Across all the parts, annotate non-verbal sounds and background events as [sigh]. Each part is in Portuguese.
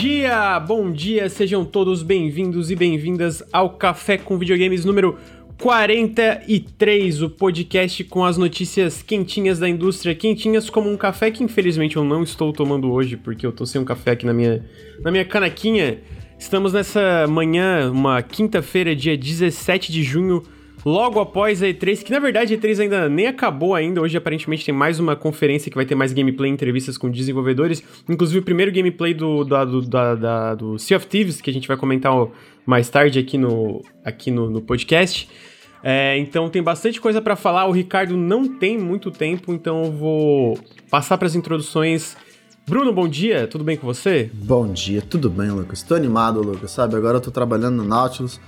dia, bom dia, sejam todos bem-vindos e bem-vindas ao Café com Videogames número 43, o podcast com as notícias quentinhas da indústria, quentinhas como um café que infelizmente eu não estou tomando hoje, porque eu tô sem um café aqui na minha, na minha canequinha. Estamos nessa manhã, uma quinta-feira, dia 17 de junho, logo após a E3, que na verdade a E3 ainda nem acabou ainda, hoje aparentemente tem mais uma conferência que vai ter mais gameplay, entrevistas com desenvolvedores, inclusive o primeiro gameplay do, da, do, da, da, do Sea of Thieves, que a gente vai comentar mais tarde aqui no, aqui no, no podcast. É, então tem bastante coisa para falar. O Ricardo não tem muito tempo, então eu vou passar para as introduções. Bruno, bom dia, tudo bem com você? Bom dia, tudo bem, Lucas. Tô animado, Lucas, sabe? Agora eu tô trabalhando no Nautilus.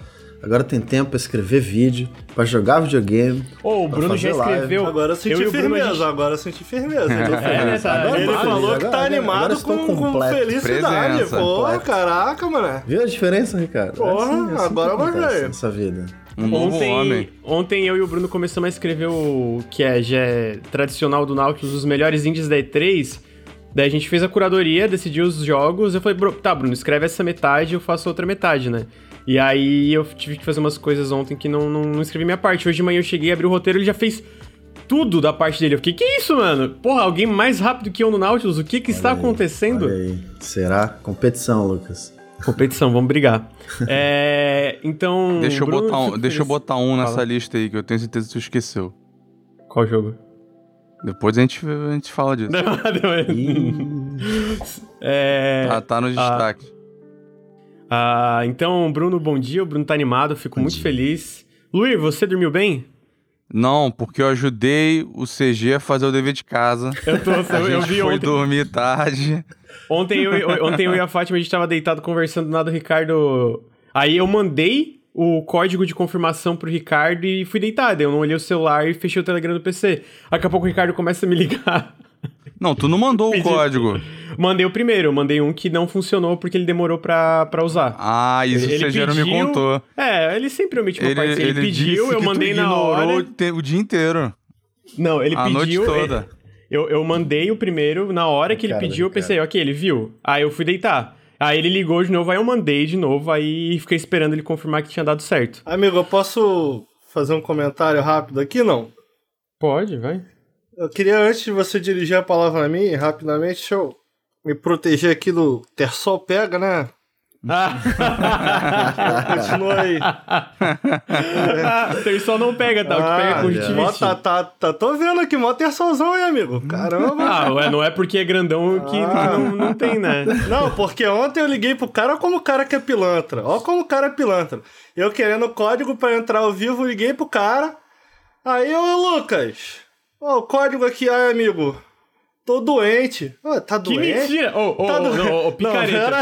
Agora tem tempo pra escrever vídeo, pra jogar videogame. Ô, oh, o Bruno já escreveu. Live. Agora eu senti eu firmeza, gente... agora eu senti firmeza. [laughs] é, tá, ele falou que tá animado com, com, felicidade. Presença. Pô, completo. caraca, mano. Viu a diferença, Ricardo? Porra, é assim, assim agora eu gostei. Essa vida. Um novo ontem, homem. Ontem eu e o Bruno começamos a escrever o que é, já é tradicional do Nautilus, os melhores indies da E3. Daí a gente fez a curadoria, decidiu os jogos. Eu falei, tá, Bruno, escreve essa metade eu faço outra metade, né? E aí eu tive que fazer umas coisas ontem que não, não, não escrevi minha parte. Hoje de manhã eu cheguei, abri o roteiro, ele já fez tudo da parte dele. Eu fiquei, que isso, mano? Porra, alguém mais rápido que eu no Nautilus? O que que olha está aí, acontecendo? Será? Competição, Lucas. Competição, vamos brigar. [laughs] É, então. Deixa eu, Bruno, botar um, deixa eu botar um Fala. nessa lista aí, que eu tenho certeza que tu esqueceu. Qual jogo? Depois a gente, a gente fala disso. [laughs] Não, não, é... tá, tá no ah. destaque. Ah, ah, então, Bruno, bom dia. O Bruno tá animado, fico bom muito dia. feliz. Luir, você dormiu bem? Não, porque eu ajudei o CG a fazer o dever de casa. Eu tô, a eu, eu vi foi ontem. dormir tarde. Ontem eu, ontem eu e a Fátima, a gente tava deitado conversando do nada, o Ricardo... Aí eu mandei o código de confirmação pro Ricardo e fui deitado. Eu não olhei o celular e fechei o Telegram do PC. Daqui a pouco o Ricardo começa a me ligar. Não, tu não mandou o código. Mandei o primeiro, mandei um que não funcionou porque ele demorou pra, pra usar. Ah, isso ele, já não me contou. É, ele sempre omite uma parte. Ele, ele pediu, eu mandei na hora. o dia inteiro. Não, ele a pediu. A noite toda. Eu, eu mandei o primeiro, na hora que ele cara, pediu, eu pensei, cara. ok, ele viu. Aí eu fui deitar. Aí ele ligou de novo, aí eu mandei de novo, aí fiquei esperando ele confirmar que tinha dado certo. Amigo, eu posso fazer um comentário rápido aqui, não? Pode, vai. Eu queria, antes de você dirigir a palavra a mim, rapidamente, deixa eu me proteger aqui do Tersol Pega, né? [laughs] Continua aí. Tersol não pega, tá? O que pega é conjuntivite. Tá, tá, tá, tô vendo aqui, mó tersolzão aí, amigo. Caramba. Ah, ué, não é porque é grandão que, ah. que não, não tem, né? Não, porque ontem eu liguei pro cara, olha como o cara que é pilantra. Olha como o cara é pilantra. Eu querendo o código pra entrar ao vivo, liguei pro cara. Aí, ô Lucas, Ó, oh, o código aqui, ai, amigo. Tô doente. Oh, tá doente? Que mentira! Ô, ô, ô, picareta.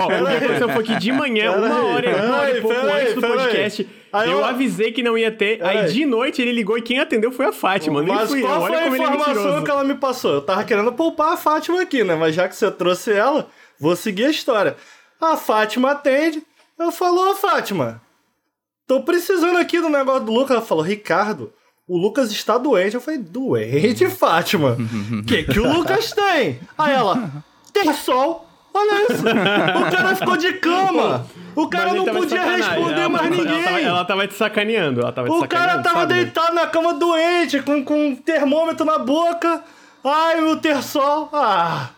Ó, o que aconteceu foi que de manhã, pera uma hora, uma hora e pouco antes do podcast, aí. eu avisei que não ia ter. Aí de noite ele ligou e quem atendeu foi a Fátima. Nem mas fui qual eu. foi a informação que ela me passou? Eu tava querendo poupar a Fátima aqui, né? Mas já que você trouxe ela, vou seguir a história. A Fátima atende. Eu falo, ô Fátima, tô precisando aqui do negócio do Lucas. Ela falou, Ricardo, o Lucas está doente. Eu falei, doente, Fátima? O que, que o Lucas tem? Aí ela, tem sol. Olha isso. O cara ficou de cama. O cara não podia responder ela, mais ninguém. Ela tava, ela tava te sacaneando. Ela tava te o cara tava sabe, deitado na cama doente, com, com um termômetro na boca. Ai, meu ter sol. Ah.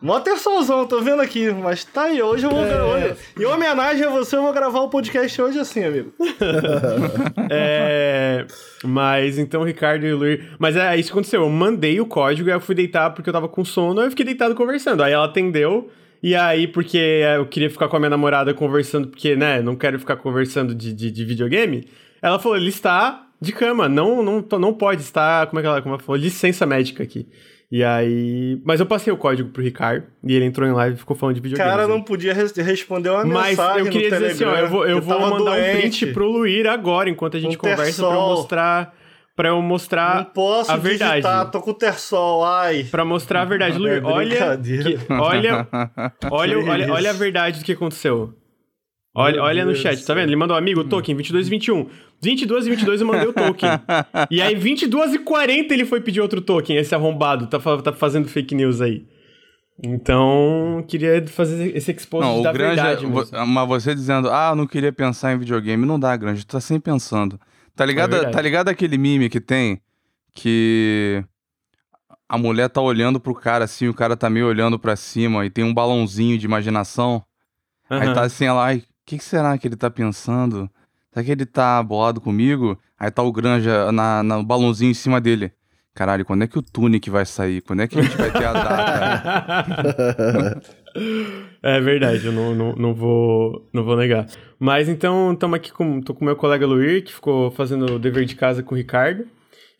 Mó terçãozão, tô vendo aqui, mas tá aí, hoje eu vou é... gravar. Em homenagem a você, eu vou gravar o podcast hoje assim, amigo. [laughs] é... Mas então, Ricardo e Luiz. Mas é isso que aconteceu. Eu mandei o código e eu fui deitar porque eu tava com sono, aí eu fiquei deitado conversando. Aí ela atendeu. E aí, porque eu queria ficar com a minha namorada conversando, porque, né, não quero ficar conversando de, de, de videogame. Ela falou: ele está de cama, não, não, não pode estar. Como é que ela, como ela falou? Licença médica aqui. E aí. Mas eu passei o código pro Ricardo e ele entrou em live e ficou falando de videogame. cara não podia res responder uma Mas mensagem. Mas eu queria dizer Telegram, assim, ó, eu vou, eu vou mandar doente. um print pro Luir agora, enquanto a gente um conversa, pra eu mostrar. Pra eu mostrar não posso a verdade. Digitar, tô com o Tersol, ai. Pra mostrar a verdade. Luir, é [laughs] olha, que, olha, olha, olha, olha a verdade do que aconteceu. Olha, olha no chat, tá vendo? Ele mandou amigo, token 22 e 21. 22 e 22 eu mandei o token. [laughs] e aí 22 e 40 ele foi pedir outro token, esse arrombado, tá, tá fazendo fake news aí. Então, queria fazer esse expose Não, da o Granja, verdade mesmo. mas você dizendo, ah, não queria pensar em videogame, não dá, Granja, tu tá sempre pensando. Tá ligado, É tá ligado aquele meme que tem que a mulher tá olhando pro cara assim, o cara tá meio olhando pra cima e tem um balãozinho de imaginação. Aí Aham. tá assim, ela, ai, que, que será que ele tá pensando? Será que ele tá bolado comigo? Aí tá o Granja na, na- no balãozinho em cima dele. Caralho, quando é que o Tunic vai sair? Quando é que a gente vai ter a data? [laughs] é verdade, eu não, não, não, vou, não vou negar. Mas então, estamos aqui com, tô com meu colega Luir, que ficou fazendo o dever de casa com o Ricardo.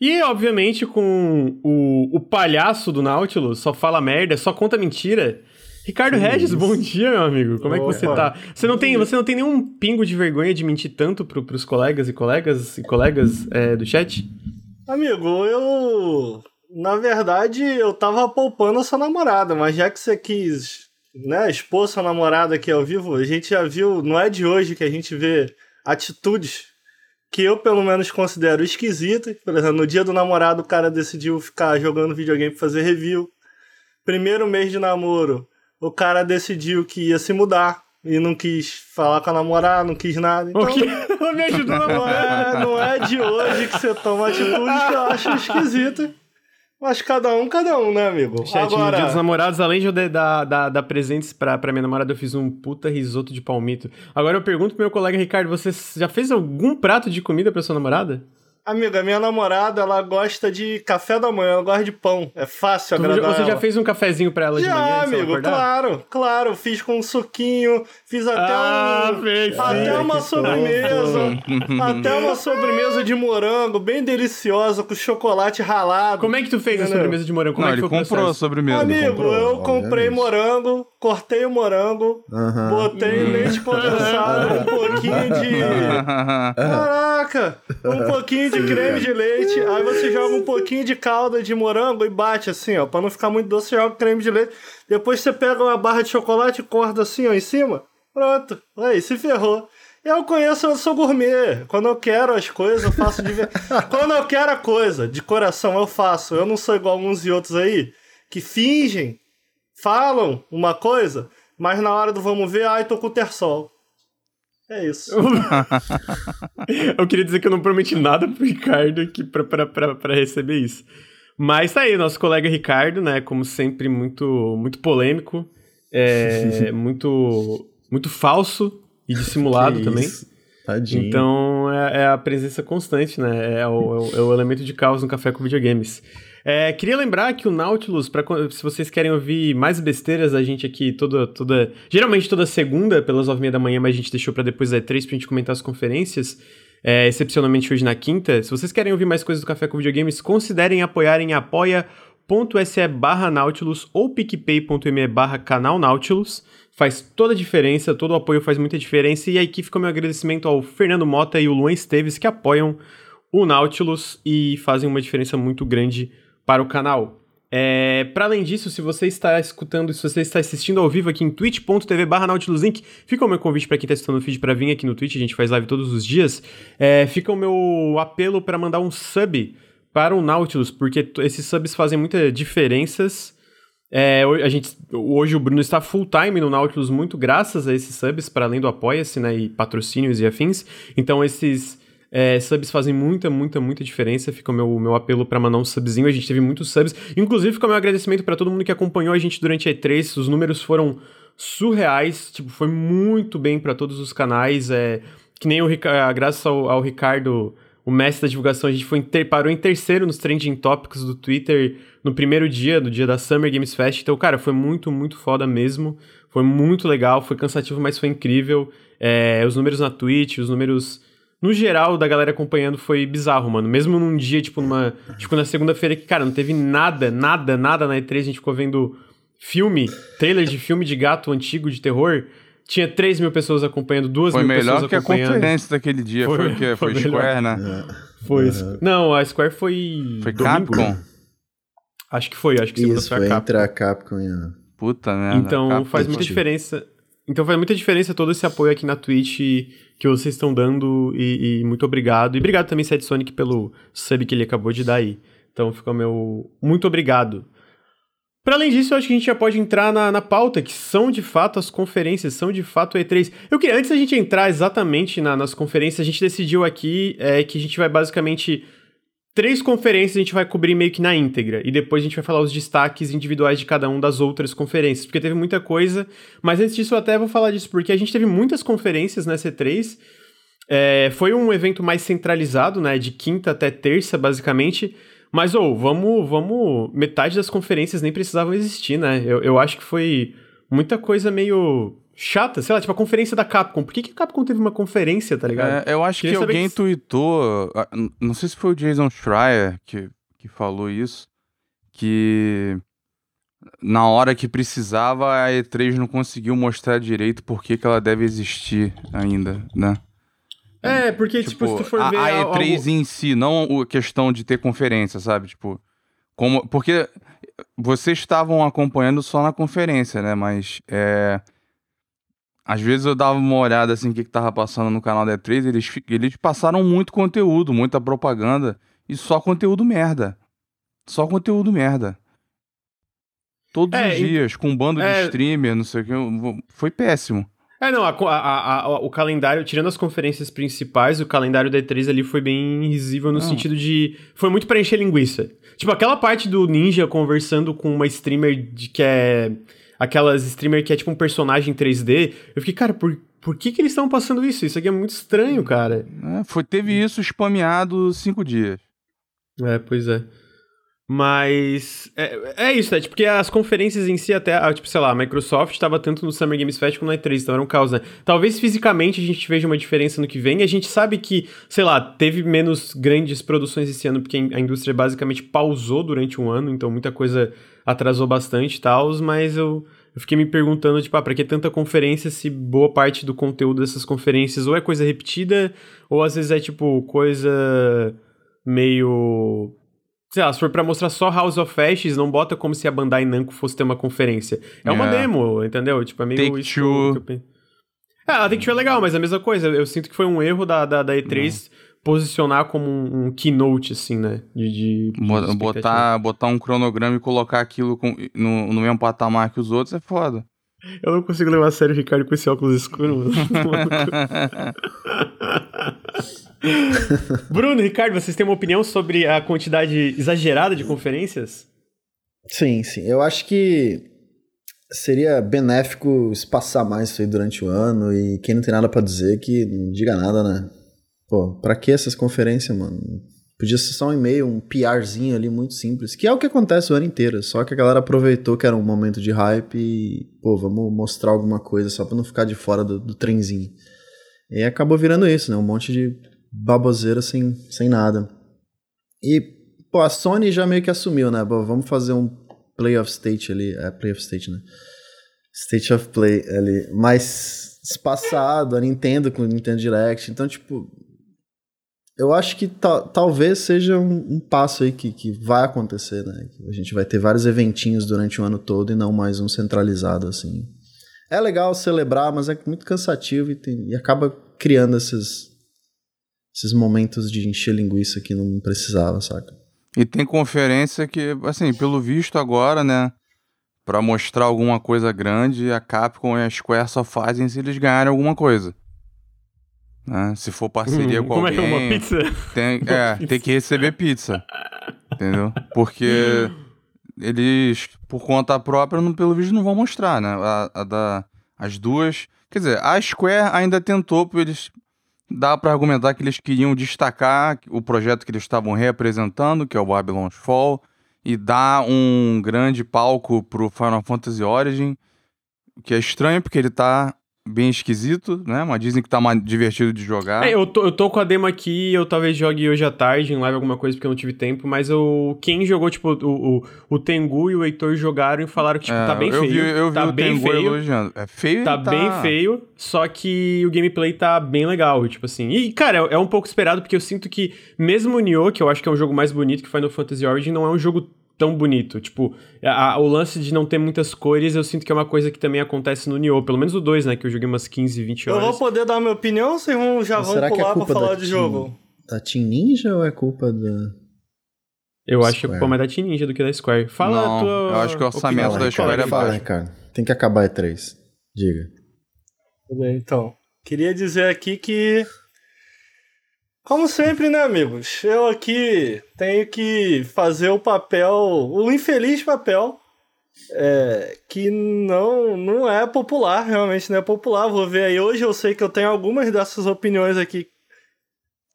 E, obviamente, com o, o palhaço do Nautilus, só fala merda, só conta mentira. Ricardo Regis, bom dia, meu amigo. Como é que você Opa. tá? Você não tem, você não tem nenhum pingo de vergonha de mentir tanto pro, pros colegas e colegas e colegas é, do chat? Amigo, eu. Na verdade, eu tava poupando a sua namorada, mas já que você quis, né, expor sua namorada aqui ao vivo, a gente já viu, não é de hoje que a gente vê atitudes que eu, pelo menos, considero esquisitas. Por exemplo, no dia do namorado, o cara decidiu ficar jogando videogame pra fazer review. Primeiro mês de namoro, o cara decidiu que ia se mudar e não quis falar com a namorada, não quis nada. Então, O que? Ela me ajudou na não é, não é de hoje que você toma atitude que eu acho esquisita. Mas cada um, cada um, né, amigo? Chat, no dia dos Agora, namorados, além de eu dar, dar, dar presentes pra, pra minha namorada, eu fiz um puta risoto de palmito. Agora eu pergunto pro meu colega Ricardo, você já fez algum prato de comida pra sua namorada? Amiga, minha namorada, ela gosta de café da manhã, ela gosta de pão. É fácil Tu- agradar você já ela. fez um cafezinho pra ela de Já, manhã? antes dela amigo, claro, claro. Fiz com um suquinho, fiz até Ah, um. fez até uma sobremesa. [laughs] até uma sobremesa de morango, bem deliciosa, com chocolate ralado. Como é que tu fez a Entendeu? sobremesa de morango? Como não, é que ele comprou a sobremesa. Amigo, comprou, eu comprei morango, cortei o morango, botei leite condensado, um pouquinho de. [laughs] Caraca! Um pouquinho de creme de leite, aí você joga um pouquinho de calda de morango e bate assim, ó. Pra não ficar muito doce, você joga creme de leite. Depois você pega uma barra de chocolate e corta assim, ó, em cima. Pronto. Aí, se ferrou. Eu conheço, eu sou gourmet. Quando eu quero as coisas, eu faço de ver- [laughs] Quando eu quero a coisa, de coração, eu faço. Eu não sou igual uns e outros aí, que fingem, falam uma coisa, mas na hora do vamos ver, ai, tô com o terçol. É isso. [laughs] Eu queria dizer que eu não prometi nada pro Ricardo aqui pra, pra, pra, pra receber isso. Mas tá aí, nosso colega Ricardo, né? Como sempre, muito, muito polêmico, é, [laughs] muito, muito falso e dissimulado também. Tadinho. Então é, é a presença constante, né? É o, é o- é o elemento de caos no café com videogames. É, queria lembrar que o Nautilus, pra, se vocês querem ouvir mais besteiras, a gente aqui toda. toda geralmente toda segunda, pelas nove e meia da manhã, mas a gente deixou pra depois da E3 pra gente comentar as conferências. É, excepcionalmente hoje na quinta. Se vocês querem ouvir mais coisas do Café com Videogames, considerem apoiar em apoia.se barra Nautilus ou picpay.me barra canal Nautilus. Faz toda a diferença, todo o apoio faz muita diferença. E aqui fica o meu agradecimento ao Fernando Mota e o Luan Esteves, que apoiam o Nautilus e fazem uma diferença muito grande para o canal. É, para além disso, se você está escutando, se você está assistindo ao vivo aqui em twitch.tv barra Nautilus Link, fica o meu convite para quem está assistindo o feed para vir aqui no Twitch, a gente faz live todos os dias. É, fica o meu apelo para mandar um sub para o Nautilus, porque esses subs fazem muitas diferenças. É, a gente, hoje o Bruno está full time no Nautilus, muito graças a esses subs, para além do Apoia-se, né, e patrocínios e afins. Então esses é, subs fazem muita, muita, muita diferença. Fica o meu, meu apelo para mandar um subzinho. A gente teve muitos subs. Inclusive, fica o meu agradecimento para todo mundo que acompanhou a gente durante a E3. Os números foram surreais. Tipo, foi muito bem para todos os canais. É, que nem o Rica- graças ao, ao Ricardo, o mestre da divulgação, a gente foi parou em terceiro nos trending topics do Twitter no primeiro dia, do dia da Summer Games Fest. Então, cara, foi muito, muito foda mesmo. Foi muito legal, foi cansativo, mas foi incrível. É, os números na Twitch, os números no geral, da galera acompanhando foi bizarro, mano. Mesmo num dia, tipo, numa. Tipo, na segunda-feira que, cara, não teve nada, nada, nada na E3, a gente ficou vendo filme, trailer de filme de gato antigo de terror. Tinha 3 mil pessoas acompanhando, 2 Foi mil melhor pessoas que a acompanhando. conferência daquele dia. Foi, Foi- o quê? foi Foi, melhor. Square, né? Foi. Não, a Square foi. Foi domingo. Capcom? Acho que foi, acho que Isso, foi foi a Capcom. entre a Capcom e a... Puta merda. Então Capcom. faz muita Capcom. diferença. Então faz muita diferença todo esse apoio aqui na Twitch que vocês estão dando e, e muito obrigado. E obrigado também, Seth Sonic, pelo sub que ele acabou de dar aí. Então fica o meu muito obrigado. Para além disso, eu acho que a gente já pode entrar na, na pauta, que são de fato as conferências, são de fato o E3. Eu queria, antes da gente entrar exatamente na, nas conferências, a gente decidiu aqui é, que a gente vai basicamente. Três conferências a gente vai cobrir meio que na íntegra, e depois a gente vai falar os destaques individuais de cada um das outras conferências, porque teve muita coisa. Mas antes disso, eu até vou falar disso, porque a gente teve muitas conferências nessa E3. É, foi um evento mais centralizado, né? De quinta até terça, basicamente. Mas, ou, oh, vamos, vamos. Metade das conferências nem precisavam existir, né? Eu, eu acho que foi muita coisa meio chata, sei lá, tipo a conferência da Capcom. Por que, que a Capcom teve uma conferência, tá ligado? É, eu acho Queria que alguém que... tweetou, não sei se foi o Jason Schreier que, que falou isso, que na hora que precisava a E3 não conseguiu mostrar direito por que, que ela deve existir ainda, né? É, porque, tipo, tipo se tu for ver. A, E3 algo... em si, não a questão de ter conferência, sabe? Tipo, como. Porque vocês estavam acompanhando só na conferência, né? Mas. É... Às vezes eu dava uma olhada assim, o que, que tava passando no canal da E3, eles, eles passaram muito conteúdo, muita propaganda, e só conteúdo merda. Só conteúdo merda. Todos é, os dias, e... com um bando é... de streamer, não sei o que. Foi péssimo. É, não, a, a, a, o calendário, tirando as conferências principais, o calendário da E3 ali foi bem risível no não. sentido de. Foi muito pra encher linguiça. Tipo, aquela parte do Ninja conversando com uma streamer de que é. Aquelas streamer que é tipo um personagem 3D. Eu fiquei, cara, por, por que, que eles estão passando isso? Isso aqui é muito estranho, cara. É, foi, teve isso spameado cinco dias. É, pois é. Mas é, é isso, né? Tipo, porque as conferências em si, até, tipo, sei lá, a Microsoft estava tanto no Summer Games Fest como no E3, então era um caos, né? Talvez fisicamente a gente veja uma diferença no que vem. A gente sabe que, sei lá, teve menos grandes produções esse ano, porque a indústria basicamente pausou durante um ano, então muita coisa atrasou bastante e tal, mas eu, eu fiquei me perguntando, tipo, ah, pra que tanta conferência se boa parte do conteúdo dessas conferências ou é coisa repetida, ou às vezes é, tipo, coisa meio sei lá, se for pra mostrar só House of Ashes, não bota como se a Bandai Namco fosse ter uma conferência. É uma é. demo, entendeu? Tipo, é meio Take isso two. que eu É, a Take Two é legal, mas é a mesma coisa. Eu sinto que foi um erro da, da, da E3 posicionar como um, um, keynote, assim, né? De, de, de botar, botar um cronograma e colocar aquilo com, no, no mesmo patamar que os outros é foda. Eu não consigo levar a sério o Ricardo com esse óculos escuro, mano. [laughs] Bruno, Ricardo, vocês têm uma opinião sobre a quantidade exagerada de conferências? Sim, sim. Eu acho que seria benéfico espaçar mais isso aí durante o ano e quem não tem nada para dizer que não diga nada, né? Pô, pra que essas conferências, mano? Podia ser só um e-mail, um PRzinho ali muito simples, que é o que acontece o ano inteiro, só que a galera aproveitou que era um momento de hype e, pô, vamos mostrar alguma coisa só pra não ficar de fora do, do trenzinho. E acabou virando isso, né? Um monte de baboseira sem, sem nada. E, pô, a Sony já meio que assumiu, né? Pô, vamos fazer um Play of State ali. É, Play of State, né? State of Play ali. Mais espaçado, a Nintendo com o Nintendo Direct. Então, tipo. Eu acho que ta talvez seja um, um, passo aí que, que vai acontecer, né? A gente vai ter vários eventinhos durante o ano todo e não mais um centralizado, assim. É legal celebrar, mas é muito cansativo e, tem, e acaba criando esses, esses momentos de encher linguiça que não precisava, saca? E tem conferência que, assim, pelo visto agora, né? Pra mostrar alguma coisa grande, a Capcom e a Square só fazem se eles ganharem alguma coisa. Né? Se for parceria hum, com alguém... Como é que é uma pizza? Tem, [laughs] é, pizza. tem que receber pizza. entendeu? Porque eles, por conta própria, não, pelo visto, não vão mostrar, né? A, a da, as duas... Quer dizer, a Square ainda tentou, eles dá para argumentar que eles queriam destacar o projeto que eles estavam representando, que é o Babylon's Fall, e dar um grande palco pro Final Fantasy Origin, que é estranho porque ele tá bem esquisito, né? Mas dizem que tá mais divertido de jogar. É, eu tô, eu tô com a demo aqui, eu talvez jogue hoje à tarde em live alguma coisa porque eu não tive tempo, mas eu, quem jogou, tipo, o, o, o Tengu e o Heitor jogaram e falaram que, tipo, é, tá bem eu feio. Vi, eu vi tá o bem Tengu feio. elogiando. É feio Tá, tá bem feio, só que o gameplay tá bem legal, tipo assim. E, cara, é, é um pouco esperado porque eu sinto que, mesmo o Nioh, que eu acho que é um jogo mais bonito que Final Fantasy Origin, não é um jogo tão bonito. Tipo, a, o lance de não ter muitas cores, eu sinto que é uma coisa que também acontece no Nioh. Pelo menos o 2, né? Que eu joguei umas 15, 20 horas. Eu vou poder dar minha opinião ou vocês vão, já Mas vão é pular é pra falar de team, jogo? Da Team Ninja ou é culpa da... Eu acho que é Square. culpa mais da Team Ninja do que da Square. Fala Não, a tua. eu acho que o orçamento opinião. da Square é fala, baixo. Ricardo. Tem que acabar E3. Diga. Tudo bem, então. Queria dizer aqui que. Como sempre, né, amigos? Eu aqui tenho que fazer o papel, o infeliz papel, é, que não, não é popular, realmente não é popular. Vou ver aí hoje, eu sei que eu tenho algumas dessas opiniões aqui.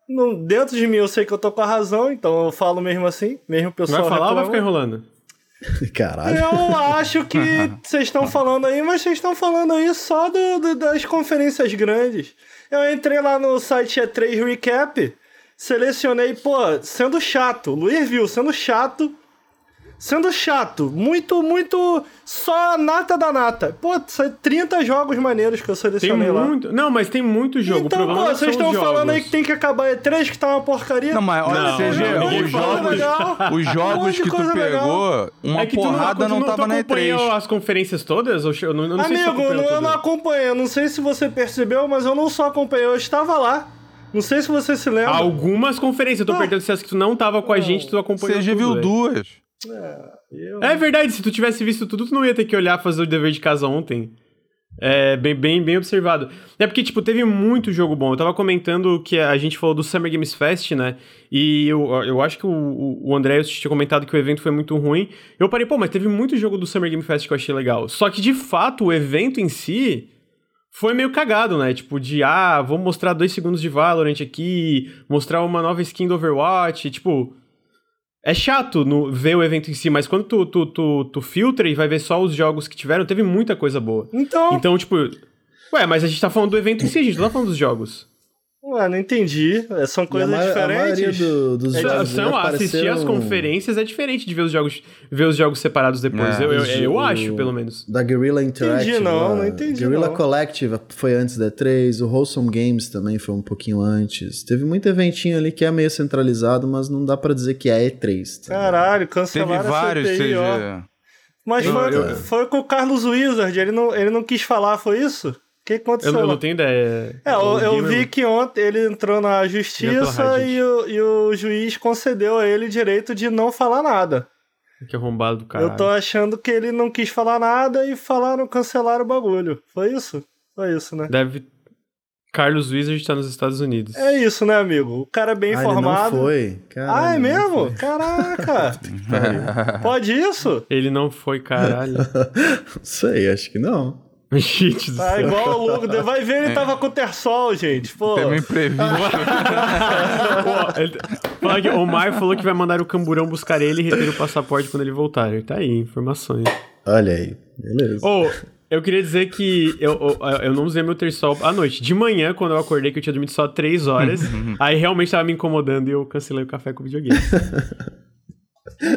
No, dentro de mim eu sei que eu tô com a razão, então eu falo mesmo assim, mesmo o pessoal Vai falar ou vai ficar enrolando? [laughs] Caralho. Eu acho que [laughs] vocês estão falando aí, mas vocês estão falando aí só do, do- das conferências grandes. Eu entrei lá no site E3 Recap, selecionei, pô, sendo chato. Luiz viu, sendo chato. Sendo chato. Muito, muito. Só a nata da nata. Pô, são 30 jogos maneiros que eu Tem selecionei lá. muito. Não, mas tem muito jogo. Então, pô, não vocês estão falando jogos. aí que tem que acabar E3, que tá uma porcaria. Não, mas olha, CG, os jogos, legal. os Um jogos monte de que tu pegou, uma É que tu não- porrada não, não, tava tu na acompanhou E3. as conferências todas? Eu não, eu não sei se tu Amigo, acompanhou não, eu não acompanhei. Eu não sei se você percebeu, mas eu não só acompanhei, eu estava lá. Não sei se você se lembra. Algumas conferências, eu tô Ah. perguntando se as que tu não tava com a gente, tu acompanhou CG tudo, viu velho. duas. Eu- É verdade, se tu tivesse visto tudo, tu não ia ter que olhar fazer o dever de casa ontem. É bem, bem, bem observado. É porque, tipo, teve muito jogo bom. Eu tava comentando que a gente falou do Summer Games Fest, né? E eu, eu acho que o, o o André tinha comentado que o evento foi muito ruim. Eu parei, pô, mas teve muito jogo do Summer Game Fest que eu achei legal. Só que, de fato, o evento em si foi meio cagado, né? Tipo, de, ah, vou mostrar dois segundos de Valorant aqui, mostrar uma nova skin do Overwatch. Tipo, é chato no, ver o evento em si, mas quando tu, tu, tu, tu filtra e vai ver só os jogos que tiveram, teve muita coisa boa. Então, Então, tipo, ué, mas a gente tá falando do evento em si, a gente não tá falando dos jogos. Ué, não entendi. É, São coisas E a ma- A maioria diferentes. do- dos É, jogos São, ali assistir as conferências é diferente de ver os jogos, ver os jogos separados depois. É. eu, eu, eu o- acho, pelo menos. Da Guerrilla Interactive. Entendi, não, não entendi, Guerrilla não. Collective foi antes da E3, o Wholesome Games também foi um pouquinho antes. Teve muito eventinho ali que é meio centralizado, mas não dá pra dizer que é E3. tá? Caralho, Teve cancelaram vários a CPI, ó. CG. Mas Não, foi, eu- foi com o Carlos Wizard, ele não, ele não quis falar, foi isso? O que aconteceu? Eu, eu não tenho ideia. É, eu, eu vi que ontem ele entrou na Entrou justiça e o, e o juiz concedeu a ele o direito de não falar nada. Que arrombado do cara. Eu tô achando que ele não quis falar nada e falaram, cancelaram o bagulho. Foi isso? Foi isso, né? Deve. Carlos Wizard tá nos Estados Unidos. É isso, né, amigo? O cara bem Ah, ele informado. não foi. Ah, Caralho, é não mesmo? foi. Caraca! [laughs] Pode isso? Ele não foi, caralho. [laughs] Não sei, acho que não. [laughs] Gente do Tá céu. igual o Lugo. Vai ver, ele tava com o Tersol, gente. Pô. Um imprevisto. [laughs] Pô, ele- o Omar falou que vai mandar o camburão buscar ele e reter o passaporte quando ele voltar. Tá aí, informações. Olha aí. Beleza. Ô, eu queria dizer que eu, eu, eu não usei meu terçol à noite. De manhã, quando eu acordei, que eu tinha dormido só três horas, aí realmente tava me incomodando e eu cancelei o café com o videogame. [laughs]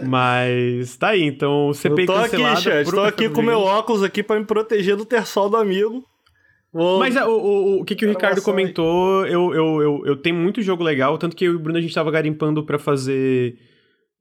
Mas tá aí, então CPI Eu tô aqui, chat. Tô aqui com meu óculos aqui pra me proteger do Tersol do amigo. Vou... Mas é, o, o, o que, que o Ricardo comentou, eu, eu, eu, eu tenho muito jogo legal, tanto que eu e o Bruno a gente tava garimpando pra fazer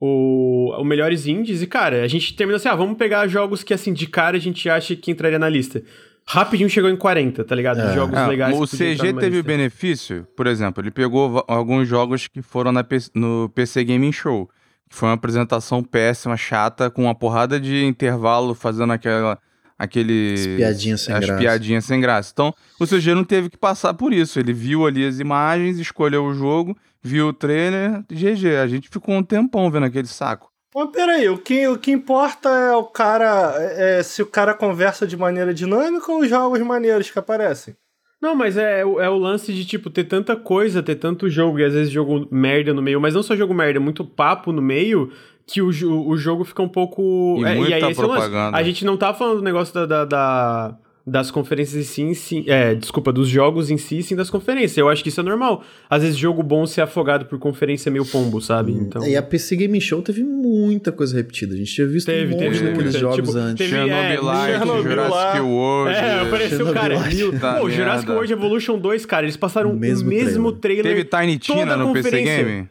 o, o Melhores Indies, e cara, a gente terminou assim, ah, vamos pegar jogos que assim, de cara a gente acha que entraria na lista. Rapidinho chegou em 40, tá ligado? É. Jogos É, legais. o CG teve lista. benefício, por exemplo, ele pegou alguns jogos que foram na no PC Gaming Show. Foi uma apresentação péssima, chata, com uma porrada de intervalo fazendo aquela. Aquele. As piadinhas sem as graça. piadinhas sem graça. Então, o CG não teve que passar por isso. Ele viu ali as imagens, escolheu o jogo, viu o trailer, GG. A gente ficou um tempão vendo aquele saco. Mas peraí, o que, o que importa é o cara. É, é se o cara conversa de maneira dinâmica ou os jogos maneiros que aparecem? Não, mas é, o- é o lance de, tipo, ter tanta coisa, ter tanto jogo, e às vezes jogo merda no meio, mas não só jogo merda, muito papo no meio, que o, o jogo fica um pouco. E é, muita aí esse é o lance. propaganda. A gente não tá falando do negócio da. da- da- das conferências em si, em si, é, desculpa, dos jogos em si, sim das conferências. Eu acho que isso é normal. Às vezes jogo bom ser afogado por conferência meio pombo, sabe? Então. E a PC Game Show teve muita coisa repetida. A gente tinha visto Teve, um teve monte daqueles muita. jogos Tipo, antes. teve- Chernobyl é, Light, Chernobyl Jurassic lá. World. É, apareceu, cara. Puta Pô, Jurassic. World Evolution 2, cara, eles passaram o Mesmo mesmo, trailer. Teve Tiny toda Tina no PC conferência. Game?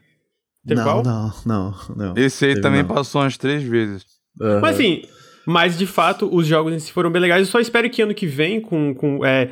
Teve não, qual? não, não, não. Esse aí Teve também não. passou umas três vezes. Aham. Mas assim, mas de fato, os jogos em si foram bem legais. Eu só espero que ano que vem, com, com é,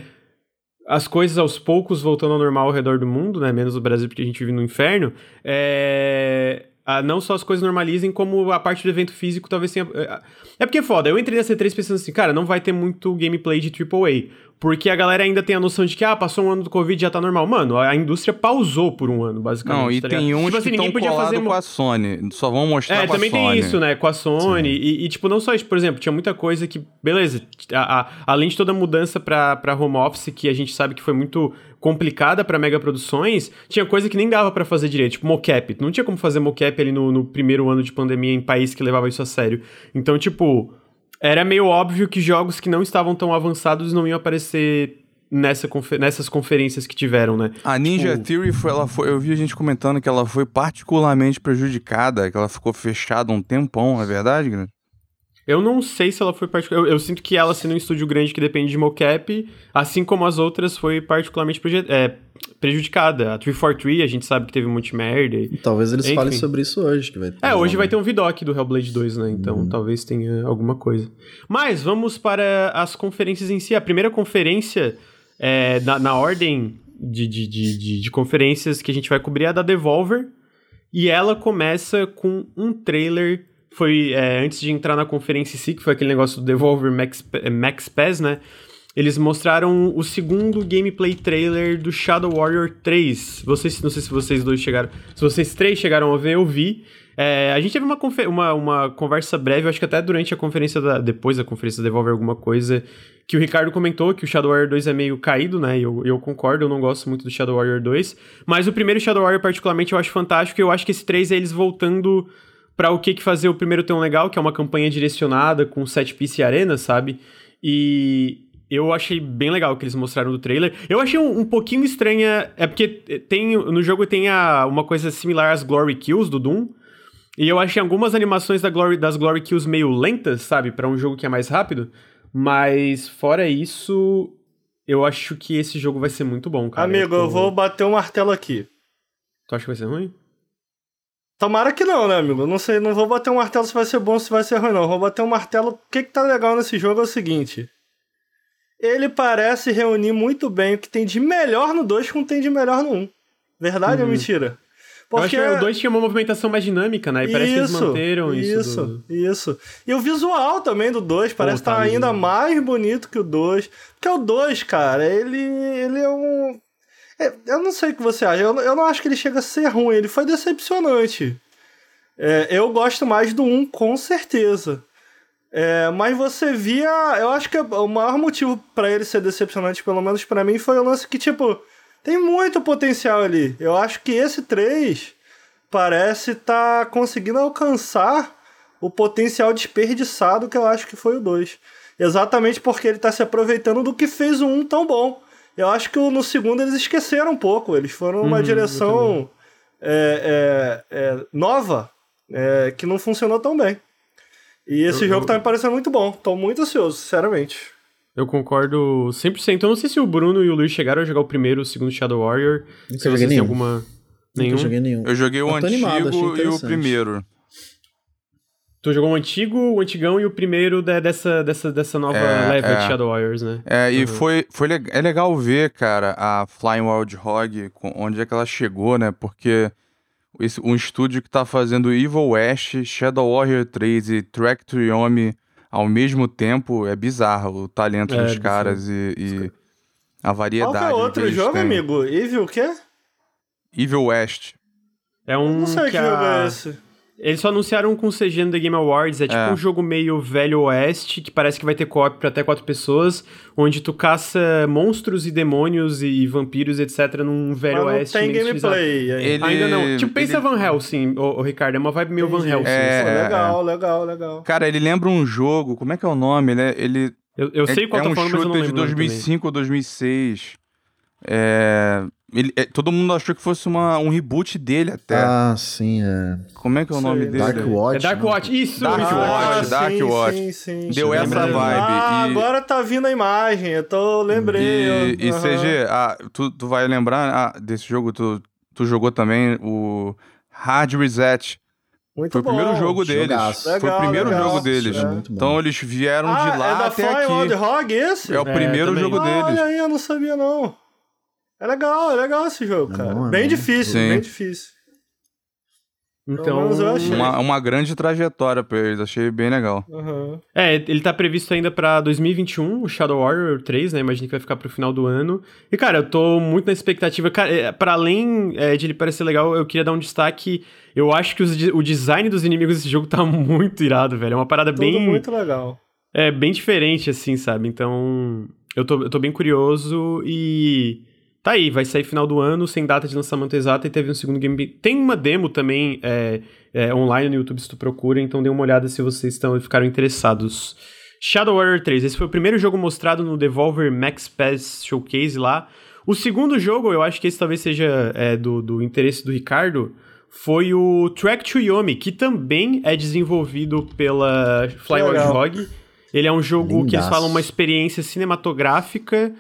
as coisas aos poucos voltando ao normal ao redor do mundo, né? Menos o Brasil, porque a gente vive no inferno. é, ah, não só as coisas normalizem, como a parte do evento físico talvez tenha. É, é porque é foda. Eu entrei na C3 pensando assim, cara, não vai ter muito gameplay de AAA. Porque a galera ainda tem a noção de que, ah, passou um ano do Covid já tá normal. Mano, a indústria pausou por um ano, basicamente. Não, e tá tem uns tipo que assim, ninguém estão podia fazer. com a Sony. Só vão mostrar É, com a também tem isso, né? Com a Sony. E, e, tipo, não só isso. Por exemplo, tinha muita coisa que. Beleza. a- a- além de toda a mudança pra, pra home office, que a gente sabe que foi muito complicada pra mega produções, tinha coisa que nem dava pra fazer direito. Tipo, mocap. Não tinha como fazer mocap ali no, no primeiro ano de pandemia em país que levava isso a sério. Então, tipo. Era meio óbvio que jogos que não estavam tão avançados não iam aparecer nessa confe- nessas conferências que tiveram, né? A Ninja Tipo- Theory, foi, ela foi, eu vi a gente comentando que ela foi particularmente prejudicada, que ela ficou fechada um tempão, é verdade, Grande? Eu não sei se ela foi particular. Eu, eu sinto que ela, sendo um estúdio grande que depende de mocap, assim como as outras, foi particularmente é, prejudicada. A 343, a gente sabe que teve um monte de merda. e- talvez eles Enfim. falem sobre isso hoje. Que vai É, hoje vai ter um... Vidoc do Hellblade 2, né? Então Uhum. talvez tenha alguma coisa. Mas vamos para as conferências em si. A primeira conferência, é, na, na ordem de, de, de, de, de conferências que a gente vai cobrir é a da Devolver. E ela começa com um trailer. Foi é, antes de entrar na conferência em si, que foi aquele negócio do Devolver Max, eh, Max Pass, né? Eles mostraram o segundo gameplay trailer do Shadow Warrior 3. Vocês, não sei se vocês dois chegaram. Se vocês três chegaram a ver, eu vi. É, a gente teve uma, uma, uma conversa breve, acho que até durante a conferência da. Depois da conferência Devolver alguma coisa. Que o Ricardo comentou que o Shadow Warrior 2 é meio caído, né? Eu, eu concordo, eu não gosto muito do Shadow Warrior 2. Mas o primeiro Shadow Warrior, particularmente, eu acho fantástico. E eu acho que esse 3 é eles voltando pra o que, que fazer o primeiro tão legal, que é uma campanha direcionada com set piece e arena, sabe? E eu achei bem legal o que eles mostraram do trailer. Eu achei um, um pouquinho estranha, é porque tem no jogo tem a, uma coisa similar às Glory Kills do Doom. E eu achei algumas animações da Glory, das Glory Kills meio lentas, sabe? Pra um jogo que é mais rápido. Mas fora isso, eu acho que esse jogo vai ser muito bom, cara. Amigo, eu tô- vou bater um martelo aqui. Tu acha que vai ser ruim? Tomara que não, né, amigo? Não sei, não vou bater um martelo se vai ser bom ou se vai ser ruim, não. Vou bater um martelo. O que, que tá legal nesse jogo é o seguinte. Ele parece reunir muito bem o que tem de melhor no 2 com o que tem de melhor no 1. Um. Verdade ou mentira? Eu acho que o 2 tinha uma movimentação mais dinâmica, né? E parece que eles manteram isso. Isso, do- isso. E o visual também do 2 parece tá estar ainda mais bonito que o 2. Porque o 2, cara, ele, ele é um. É, eu não sei o que você acha. Eu, não- eu não acho que ele chega a ser ruim. Ele foi decepcionante. É, eu gosto mais do 1, com certeza. É, mas você via. Eu acho que o maior motivo pra ele ser decepcionante, pelo menos pra mim, foi o lance que, tipo, tem muito potencial ali. Eu acho que esse 3 parece estar conseguindo alcançar o potencial desperdiçado que eu acho que foi o 2. Exatamente porque ele está se aproveitando do que fez o 1 tão bom. Eu acho que no segundo eles esqueceram um pouco. Eles foram numa Uhum, direção é, é, é, nova é, que não funcionou tão bem. E esse Eu- jogo eu- tá me parecendo muito bom. Tô muito ansioso, sinceramente. Eu concordo 100%. Eu não sei se o Bruno e o Luiz chegaram a jogar o primeiro, o segundo Shadow Warrior. Nunca se joguei vocês têm alguma. Nenhum. joguei nenhum. Eu joguei o Eu antigo animado, e o primeiro. Tu jogou o antigo, o antigão e o primeiro da- dessa, dessa, dessa nova É, leva é. de Shadow Warriors, né? É, e Uhum. foi, foi le- é legal ver, cara, a Flying Wild Hog, com- onde é que ela chegou, né? Porque esse, um estúdio que tá fazendo Evil West, Shadow Warrior 3 e Track to Yomi ao mesmo tempo é bizarro o talento É, dos bizarro. caras e, e a Qual variedade. que é que outro jogo, têm. amigo? Evil o quê? Evil West. É um. Não sei que, a- jogo é esse. Eles só anunciaram com CG no The Game Awards. É tipo É. um jogo meio velho oeste, que parece que vai ter co-op pra até quatro pessoas, onde tu caça monstros e demônios e vampiros, etc., num velho Mas não oeste. tem meio estilizado. gameplay. Ele- Ainda não. Tipo, pensa ele- Van Helsing, ô, ô, Ricardo. É uma vibe meio Van. Helsing. É, sabe? legal, legal, legal. Cara, ele lembra um jogo, como é que é o nome? Ele, é- ele Eu, eu sei é, qual é tá um falando, mas eu não shooter lembro. de o nome também. 2005 ou 2006. É, ele, é, todo mundo achou que fosse uma, um reboot dele até. Ah, sim, é. Como é que é o Sei, nome não dele? Dark Watch. É Dark não? Watch, isso! Dark isso, Watch, Dark sim, Watch. Sim, sim, Deu sim. essa Lembrei. vibe. Ah, e, agora tá vindo a imagem. Eu tô lembrei. e, e Aham. CG, ah, tu, tu vai lembrar ah, desse jogo, tu, tu jogou também o Hard Reset. Muito Foi o primeiro bom. jogo deles. Jogaço. Foi o Legal, primeiro legal. jogo deles. É. Bom. Então eles vieram Ah, de lá é da até Fly aqui. Wild Hog esse? É o É, primeiro também. jogo Ah, deles. Olha aí, eu não sabia não. É legal, é legal esse jogo, É cara. bom, é bem bom. difícil, Sim. bem difícil. Então, menos eu achei. Uma, uma grande trajetória pra eles, achei bem legal. Uhum. É, ele tá previsto ainda pra 2021, o Shadow Warrior 3, né? Imagino que vai ficar pro final do ano. E, cara, eu tô muito na expectativa. Cara, é, pra além é, de ele parecer legal, eu queria dar um destaque. Eu acho que os o design dos inimigos desse jogo tá [laughs] muito irado, velho. É uma parada Tudo bem. muito legal. É bem diferente, assim, sabe? Então, eu tô, eu tô bem curioso e. Tá aí, vai sair final do ano, sem data de lançamento exata, e teve um segundo game. Tem uma demo também é, é, online no YouTube se tu procura, então dê uma olhada se vocês estão ficaram interessados. Shadow Warrior 3, esse foi o primeiro jogo mostrado no Devolver Max Pass Showcase lá. O segundo jogo, eu acho que esse talvez seja é, do, do interesse do Ricardo, foi o Track to Yomi, que também é desenvolvido pela Flywatch. Hog. Ele é um jogo que eles Lindaço. falam uma experiência cinematográfica.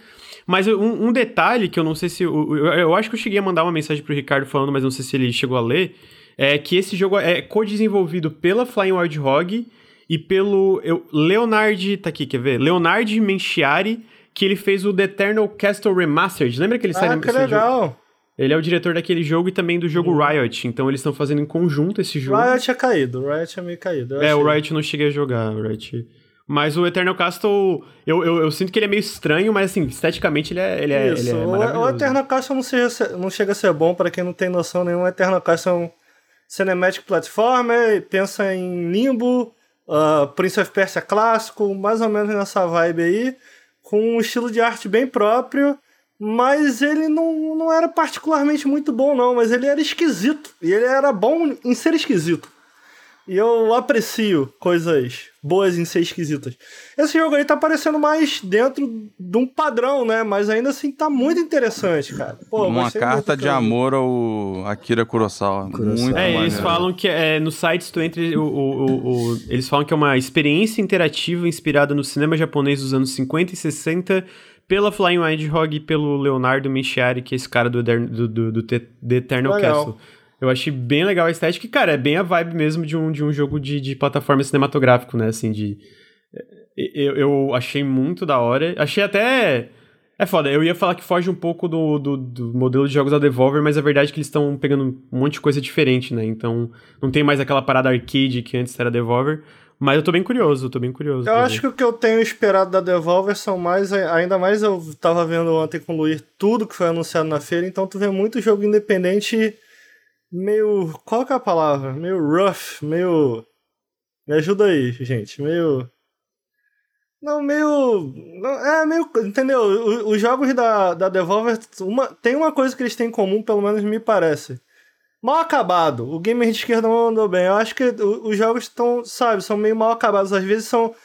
Mas um, um detalhe que eu não sei se. Eu, eu- eu acho que eu cheguei a mandar uma mensagem pro Ricardo falando, mas não sei se ele chegou a ler. É que esse jogo é co-desenvolvido pela Flying Wild Hog e pelo eu, Leonard. Tá aqui, quer ver? Leonard Menciari, que ele fez o The Eternal Castle Remastered. Lembra que ele saiu Ah, que esse jogo? legal. Ele é o diretor daquele jogo e também do jogo Riot. Então eles estão fazendo em conjunto esse jogo. Riot é caído, Riot é meio caído. É, o achei. Riot eu não cheguei a jogar, o Riot. Mas o Eternal Castle, eu, eu, eu sinto que ele é meio estranho, mas assim, esteticamente ele é, ele é, Isso, ele é o- o, maravilhoso. Eternal Castle não, seja- não chega a ser bom pra quem não tem noção nenhuma. O Eternal Castle é um cinematic platformer, pensa em Limbo, uh, Prince of Persia clássico, mais ou menos nessa vibe aí, com um estilo de arte bem próprio, mas ele não, não era particularmente muito bom não, mas ele era esquisito, e ele era bom em ser esquisito. E eu aprecio coisas boas em ser esquisitas. Esse jogo aí tá parecendo mais dentro de um padrão, né? Mas ainda assim tá muito interessante, cara. Pô, uma carta de amor ao Akira Kurosawa. Kurosawa. Muito É, eles falam que é, no site tu entra. O, o, o- o- eles falam que é uma experiência interativa inspirada no cinema japonês dos anos 50 e 60 pela Flying Wild Hog e pelo Leonardo Menciari, que é esse cara do, Eder- do, do, do The Eternal Legal. Castle. Eu achei bem legal a estética e, cara, é bem a vibe mesmo de um, de um jogo de, de plataforma cinematográfico, né? Assim, de. Eu, eu achei muito da hora. Achei até. É foda, eu ia falar que foge um pouco do, do, do modelo de jogos da Devolver, mas a verdade é que eles estão pegando um monte de coisa diferente, né? Então, não tem mais aquela parada arcade que antes era Devolver. Mas eu tô bem curioso, eu tô bem curioso. Eu acho ver. que o que eu tenho esperado da Devolver são mais. Ainda mais eu tava vendo ontem com o Luiz tudo que foi anunciado na feira, então tu vê muito jogo independente meio. Qual que é a palavra? Meio rough, meio. Me ajuda aí, gente. Meio. Não, meio. É, meio. Entendeu? Os jogos da, da Devolver. Uma, tem uma coisa que eles têm em comum, pelo menos me parece. Mal acabado. O gamer de esquerda não andou bem. Eu acho que os jogos estão, sabe, são meio mal acabados. Às vezes são.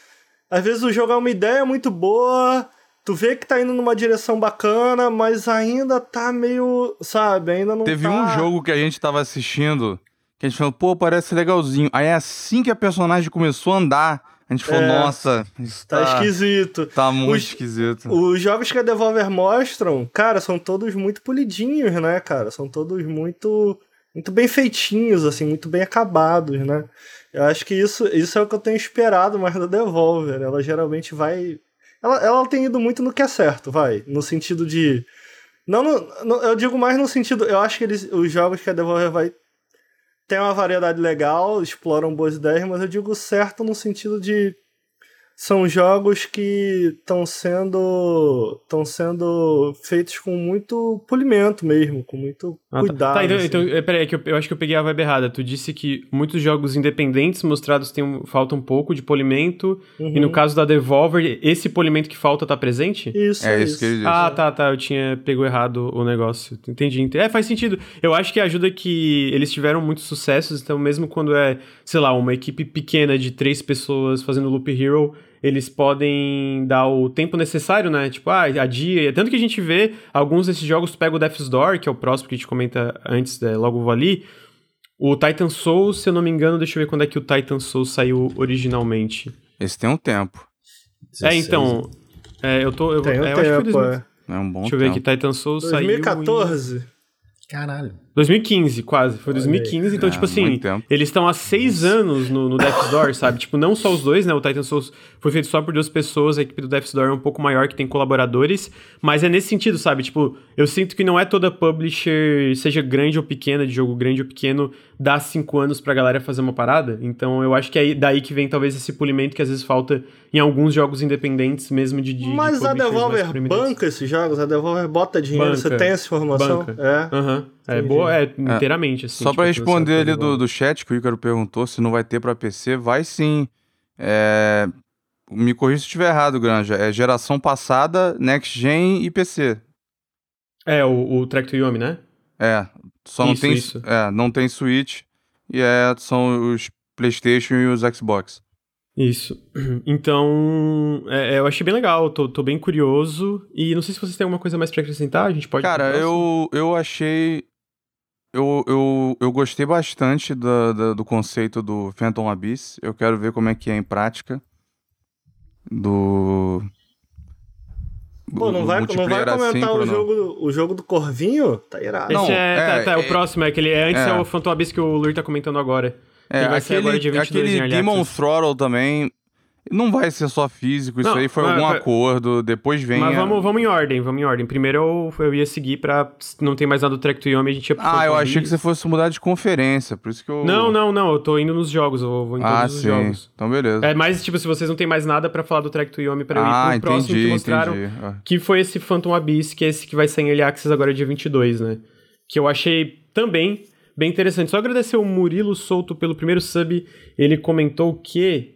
Às vezes o jogo é uma ideia muito boa. Tu vê que tá indo numa direção bacana, mas ainda tá meio. Sabe, ainda não Teve tá... um jogo que a gente tava assistindo que a gente falou, pô, parece legalzinho. Aí assim que a personagem começou a andar, a gente falou, É. nossa, isso Tá tá, esquisito. tá muito Os- esquisito. Os jogos que a Devolver mostram, cara, são todos muito polidinhos, né, cara? São todos muito muito bem feitinhos, assim, muito bem acabados, né? Eu acho que isso, isso é o que eu tenho esperado mais da Devolver. Ela geralmente vai. Ela, ela tem ido muito no que é certo, vai. No sentido de. Não, eu digo mais no sentido. Eu acho que eles, os jogos que a Devolver vai. Tem uma variedade legal, exploram boas ideias, mas eu digo certo no sentido de são jogos que estão sendo estão sendo feitos com muito polimento mesmo, com muito Ah, tá. cuidado. Tá, então, assim. então é, peraí, é que eu, eu acho que eu peguei a vibe errada. Tu disse que muitos jogos independentes mostrados têm um, falta um pouco de polimento, e no Uhum. caso da Devolver, esse polimento que falta tá presente? Isso, É isso que ele disse. Ah, tá, tá. Eu tinha pego errado o negócio. Entendi. ente- É, faz sentido. Eu acho que ajuda que eles tiveram muitos sucessos, então mesmo quando é, sei lá, uma equipe pequena de três pessoas fazendo Loop Hero, eles podem dar o tempo necessário, né? Tipo, ah, a dia. Tanto que a gente vê alguns desses jogos, pega o Death's Door, que é o próximo que a gente comenta antes, né, logo vou ali. O Titan Souls, se eu não me engano, deixa eu ver quando é que o Titan Souls saiu originalmente. Esse tem um tempo. É, então. É, eu tô. Eu, Tem um é, eu acho que foi tempo, 2000 é. É um bom Deixa eu ver tempo. aqui, Titan Souls saiu. em- 2014. Caralho. 2015, quase. Foi Olha 2015, então, É, tipo assim, eles estão há seis anos no, no Death's Door, [laughs] sabe? Tipo, não só os dois, né? O Titan Souls foi feito só por duas pessoas, a equipe do Death's Door é um pouco maior, que tem colaboradores, mas é nesse sentido, sabe? Tipo, eu sinto que não é toda publisher, seja grande ou pequena, de jogo grande ou pequeno, dá cinco anos pra galera fazer uma parada. Então, eu acho que é daí que vem talvez esse polimento que às vezes falta em alguns jogos independentes, mesmo de. de de Mas a publishers mais Devolver banca esses jogos, a Devolver bota dinheiro, Banca. você tem essa informação? Banca. É. Aham. É Entendi. Boa, é inteiramente, assim. Só tipo, pra financiado responder ali do, do chat que o Ícaro perguntou se não vai ter pra PC, vai sim. É, Me corrija se estiver errado, Granja. É geração passada, Next Gen e PC. É, o, o Track to Yomi, né? É, só não Isso, tem, isso. É, não tem Switch e é, são os PlayStation e os Xbox. Isso. [clears throat] Então, é, é, eu achei bem legal, tô, tô bem curioso. E não sei se vocês têm alguma coisa mais pra acrescentar, a gente pode. Cara, eu, eu achei. Eu, eu, eu gostei bastante da, da- do conceito do Phantom Abyss. Eu quero ver como é que é em prática. Do. Pô, não vai, não vai multiplayer comentar o jogo, o jogo do Corvinho? Tá irado. Esse não, é, tá, é, tá, é o é- próximo, é aquele. É, antes é, é. o Phantom Abyss que o Lur tá comentando agora. É, que vai ser aquele, agora dia 22 em aquele Demon. Throttle também. Não vai ser só físico, isso Não, aí foi mas- algum mas- acordo. Depois vem. Mas a- vamos, vamos em ordem, vamos em ordem. Primeiro eu, eu ia seguir pra. Não tem mais nada do Track to Yomi, a gente ia pro Ah, eu achei que Abyss. você fosse mudar de conferência, por isso que eu. Não, não, não, eu tô indo nos jogos, eu vou, em todos Ah, os sim. jogos. Então, beleza. É, mas, tipo, se vocês não tem mais nada pra falar do Track to Yomi pra eu ah, ir pro próximo entendi, que mostraram, entendi. Ah. que foi esse Phantom Abyss, que é esse que vai sair em Early Access agora dia 22, né? Que eu achei também bem interessante. Só agradecer o Murilo Souto pelo primeiro sub. Ele comentou que...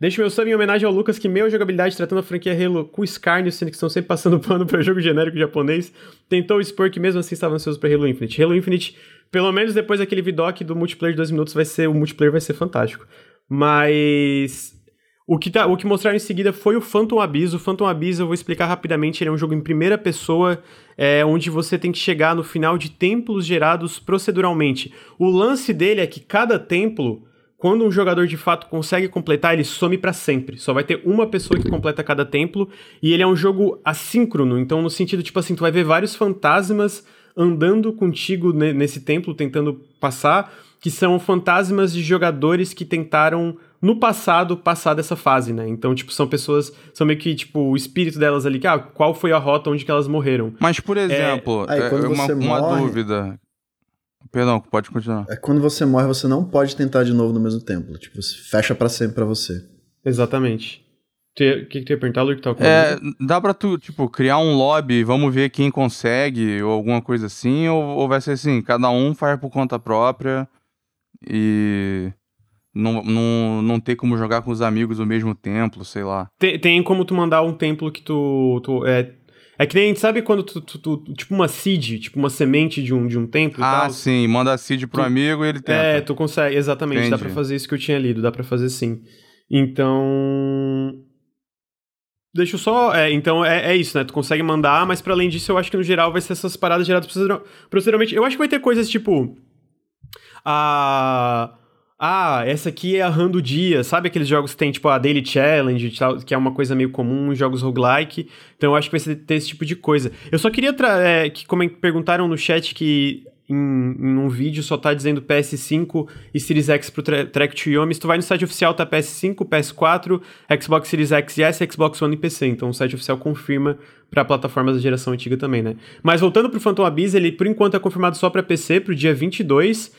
Deixa meu sub em homenagem ao Lucas, que meu jogabilidade tratando a franquia Halo com escárnio, sendo que estão sempre passando [laughs] pano para jogo genérico japonês, tentou expor que mesmo assim estava ansioso para Halo Infinite. Halo Infinite, pelo menos depois daquele vidoc do multiplayer de dois minutos, vai ser, o multiplayer vai ser fantástico. Mas o que, tá, o que mostraram em seguida foi o Phantom Abyss. O Phantom Abyss, eu vou explicar rapidamente, ele é um jogo em primeira pessoa, é, onde você tem que chegar no final de templos gerados proceduralmente. O lance dele é que cada templo, quando um jogador de fato consegue completar, ele some pra sempre. Só vai ter uma pessoa que completa cada templo, e ele é um jogo assíncrono, então no sentido, tipo assim, tu vai ver vários fantasmas andando contigo ne- nesse templo, tentando passar, que são fantasmas de jogadores que tentaram no passado passar dessa fase, né? Então, tipo, são pessoas, são meio que, tipo, o espírito delas ali, que, ah, qual foi a rota onde que elas morreram. Mas, por exemplo, Aí, é, quando uma, você uma morre- dúvida. Perdão, pode continuar. É quando você morre, você não pode tentar de novo no mesmo templo. Tipo, você fecha pra sempre pra você. Exatamente. O que, que tu ia perguntar, Luke? Com É, dá pra tu, tipo, criar um lobby, vamos ver quem consegue, ou alguma coisa assim, ou, ou vai ser assim, cada um faz por conta própria e não, não, não ter como jogar com os amigos no mesmo templo, sei lá. Tem, tem como tu mandar um templo que tu. tu- é, é que nem, sabe quando tu, tu- tu- Tipo uma seed, tipo uma semente de um, de um templo e Ah, tal? sim, manda a seed pro amigo e ele tenta. É, tu consegue, exatamente, dá Entendi. pra fazer isso que eu tinha lido, dá pra fazer sim. Então. Deixa eu só. É, então é, é isso, né? Tu consegue mandar, mas pra além disso, eu acho que no geral vai ser essas paradas geradas proceduralmente. Eu acho que vai ter coisas tipo. A. Ah, essa aqui é a run do dia. Sabe aqueles jogos que tem, tipo, a Daily Challenge, que é uma coisa meio comum, jogos roguelike. Então eu acho que vai ter esse tipo de coisa. Eu só queria é, que como perguntaram no chat que em, em um vídeo só tá dizendo PS5 e Series X pro tra Track to Yomi. Se tu vai no site oficial, tá PS5, PS4, Xbox Series X e S, Xbox One e PC. Então o site oficial confirma pra plataformas da geração antiga também, né? Mas voltando pro Phantom Abyss, ele por enquanto é confirmado só pra PC pro dia 22.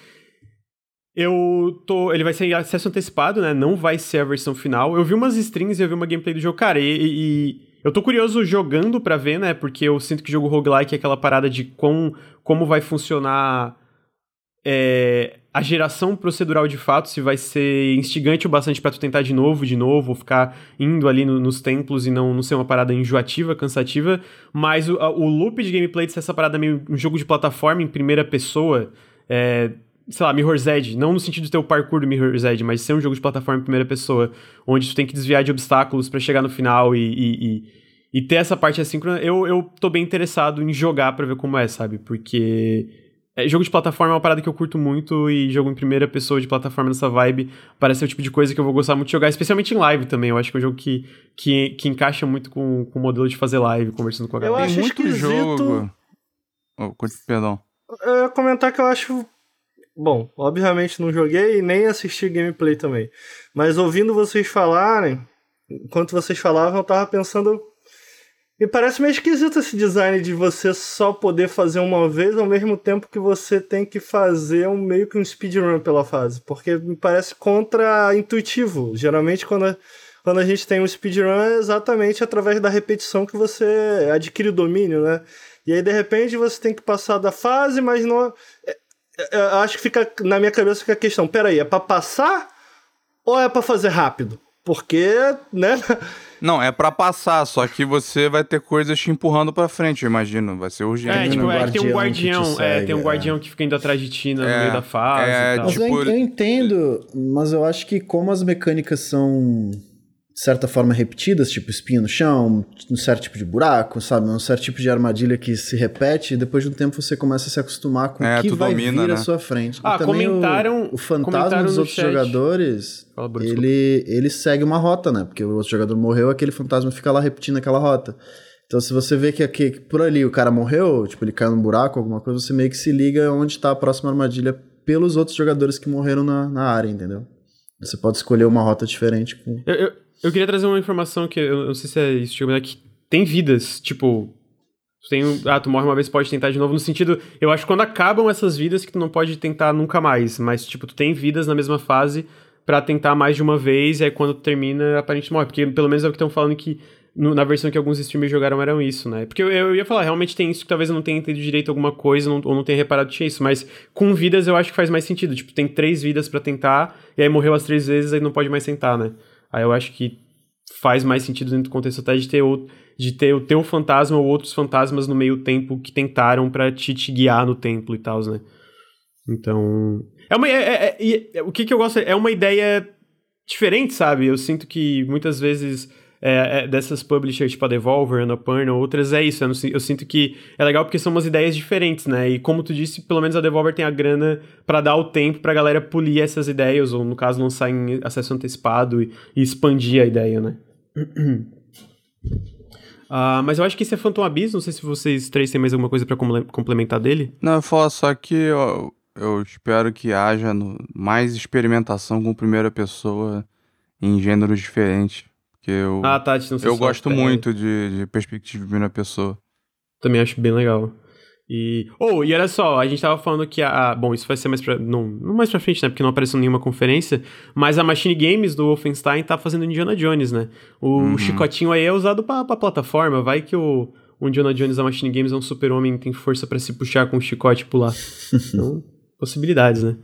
Eu tô. Ele vai ser acesso antecipado, né? Não vai ser a versão final. Eu vi umas strings e eu vi uma gameplay do jogo. Cara, e. e- eu tô curioso jogando pra ver, né? Porque eu sinto que jogo roguelike é aquela parada de com, como vai funcionar é, a geração procedural de fato, se vai ser instigante o bastante pra tu tentar de novo, de novo, ficar indo ali no- nos templos e não, não ser uma parada enjoativa, cansativa. Mas o, o loop de gameplay de ser essa parada meio um jogo de plataforma em primeira pessoa. É, sei lá, Mirror's Edge, não no sentido de ter o parkour do Mirror's Edge, mas ser um jogo de plataforma em primeira pessoa, onde tu tem que desviar de obstáculos pra chegar no final e, e, e, e ter essa parte assíncrona, eu, eu tô bem interessado em jogar pra ver como é, sabe? Porque é, jogo de plataforma é uma parada que eu curto muito e jogo em primeira pessoa de plataforma nessa vibe parece ser o tipo de coisa que eu vou gostar muito de jogar, especialmente em live também. Eu acho que é um jogo que, que, que encaixa muito com, com o modelo de fazer live, conversando com a Eu galera. acho Tem muito esquisito- jogo. Oh, perdão. Eu ia comentar que eu acho. Bom, obviamente não joguei e nem assisti gameplay também. Mas ouvindo vocês falarem, enquanto vocês falavam, eu tava pensando. Me parece meio esquisito esse design de você só poder fazer uma vez ao mesmo tempo que você tem que fazer um meio que um speedrun pela fase. Porque me parece contra-intuitivo. Geralmente, quando a, quando a gente tem um speedrun, é exatamente através da repetição que você adquire o domínio, né? E aí, de repente, você tem que passar da fase, mas não. É- é- Eu acho que fica. Na minha cabeça fica a questão: peraí, é pra passar ou é pra fazer rápido? Porque, né? Não, é pra passar, só que você vai ter coisas te empurrando pra frente, eu imagino. Vai ser urgente. É, Tem tipo, um é que tem um guardião que te guardião, é, segue, tem um é. guardião que fica indo atrás de ti no É, meio da fase é, e tal. Mas eu, Tipo, eu entendo, mas eu acho que como as mecânicas são, de certa forma, repetidas, tipo espinha no chão, um certo tipo de buraco, sabe? Um certo tipo de armadilha que se repete, e depois de um tempo você começa a se acostumar com É, o que vai domina, vir né? à sua frente. Ah, e também comentaram- o, o fantasma comentaram dos outros chat. jogadores, Fala, Bruno, ele, ele segue uma rota, né? Porque o outro jogador morreu, aquele fantasma fica lá repetindo aquela rota. Então, se você vê que, aqui, que por ali o cara morreu, tipo, ele caiu num buraco, alguma coisa, você meio que se liga onde tá a próxima armadilha pelos outros jogadores que morreram na, na área, entendeu? Você pode escolher uma rota diferente com. Eu, eu, eu queria trazer uma informação que eu não sei se é isso, mas é que tem vidas, tipo. Tem, ah, tu morre uma vez, pode tentar de novo, no sentido, eu acho que quando acabam essas vidas que tu não pode tentar nunca mais, mas, tipo, tu tem vidas na mesma fase pra tentar mais de uma vez, e aí quando tu termina, aparentemente morre, porque pelo menos é o que estão falando que no- na versão que alguns streamers jogaram eram isso, né? Porque eu, eu ia falar, realmente tem isso que talvez eu não tenha entendido direito alguma coisa, não- ou não tenha reparado que tinha isso, mas com vidas eu acho que faz mais sentido, tipo, tem três vidas pra tentar, e aí morreu as três vezes, aí não pode mais tentar, né? Aí eu acho que faz mais sentido dentro do contexto até de ter, o, de ter o teu fantasma ou outros fantasmas no meio tempo que tentaram pra te, te guiar no templo e tal, né? Então. É uma. é- é- é- é- o que, que eu gosto é uma ideia diferente, sabe? Eu sinto que muitas vezes. É, é, dessas publishers tipo a Devolver, Annapurna, outras, é isso. Eu, não eu sinto que é legal porque são umas ideias diferentes, né? E como tu disse, pelo menos a Devolver tem a grana pra dar o tempo pra galera polir essas ideias, ou no caso lançar em acesso antecipado e, e expandir a ideia, né? [clears throat] Ah, mas eu acho que esse é Phantom Abyss, não sei se vocês três têm mais alguma coisa comple- complementar dele. Não, eu falo só que eu, eu espero que haja no- mais experimentação com primeira pessoa em gêneros diferentes. Porque eu, Ah, tá, não sei eu gosto muito de, de perspectiva de primeira pessoa. Também acho bem legal. E. Oh, e olha só, a gente tava falando que a. a- bom, isso vai ser mais pra. Não, não mais pra frente, né? Porque não apareceu nenhuma conferência. Mas a Machine Games do Wolfenstein tá fazendo Indiana Jones, né? O Uhum. chicotinho aí é usado pra, pra plataforma. Vai que o, o Indiana Jones da Machine Games é um super-homem tem força pra se puxar com o chicote e pular. [laughs] Então, possibilidades, né?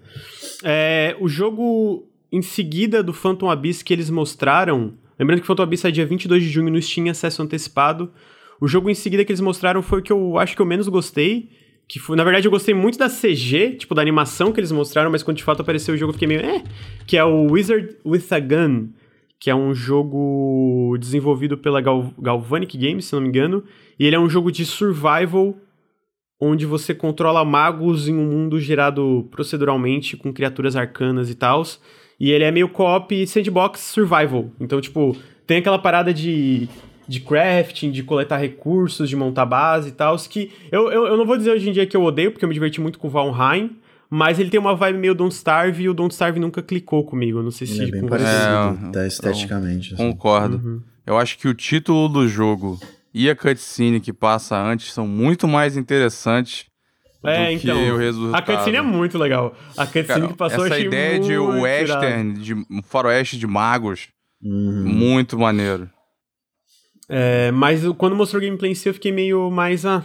É, o jogo em seguida do Phantom Abyss que eles mostraram. Lembrando que Abyss sai dia 22 de junho no Steam, acesso antecipado. O jogo em seguida que eles mostraram foi o que eu acho que eu menos gostei. Que foi, na verdade, eu gostei muito da CG, tipo, da animação que eles mostraram, mas quando de fato apareceu o jogo eu fiquei meio. É, que é o Wizard with a Gun, que é um jogo desenvolvido pela Gal Galvanic Games, se não me engano. E ele é um jogo de survival onde você controla magos em um mundo gerado proceduralmente com criaturas arcanas e tals. E ele é meio co-op sandbox survival. Então, tipo, tem aquela parada de, de crafting, de coletar recursos, de montar base e tal, que eu, eu, eu não vou dizer hoje em dia que eu odeio, porque eu me diverti muito com o Valheim, mas ele tem uma vibe meio Don't Starve e o Don't Starve nunca clicou comigo. Eu Não sei se Ele é bem parecido. É, até esteticamente. assim. Concordo. Uhum. Eu acho que o título do jogo e a cutscene que passa antes são muito mais interessantes É, do então. que o resultado. A cutscene é muito legal. A cutscene Cara, que passou essa achei ideia de western, de um faroeste de magos, Uhum. muito maneiro. É, mas quando mostrou o gameplay em si, eu fiquei meio mais. Ah,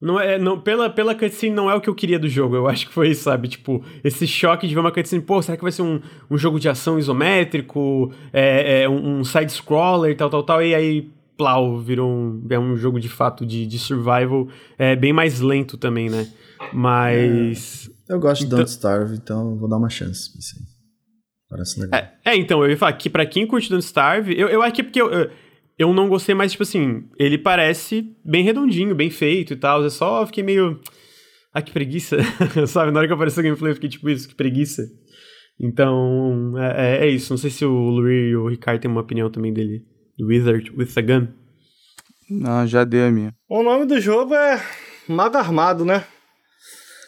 não é, não, pela, pela cutscene não é o que eu queria do jogo. Eu acho que foi isso, sabe? Tipo, esse choque de ver uma cutscene, pô, será que vai ser um, um jogo de ação isométrico? É, é, um, um side-scroller, tal, tal, tal. E aí, plau, virou um, é um jogo de fato de, de survival. É bem mais lento também, né? Mas. Eu gosto de Então- Don't Starve, então vou dar uma chance. pra isso aí. Parece legal. É, é, então, eu ia falar que pra quem curte Don't Starve, eu, eu acho que é porque eu, eu, eu não gostei, mas, tipo assim, ele parece bem redondinho, bem feito e tal. Eu só fiquei meio. Ah, que preguiça. [laughs] Sabe, na hora que apareceu o gameplay, eu fiquei tipo isso, que preguiça. Então, é, é- é isso. Não sei se o Lurie e o Ricardo têm uma opinião também dele. Do Wizard with a Gun. Não, já dei a minha. O nome do jogo é Mago Armado, né?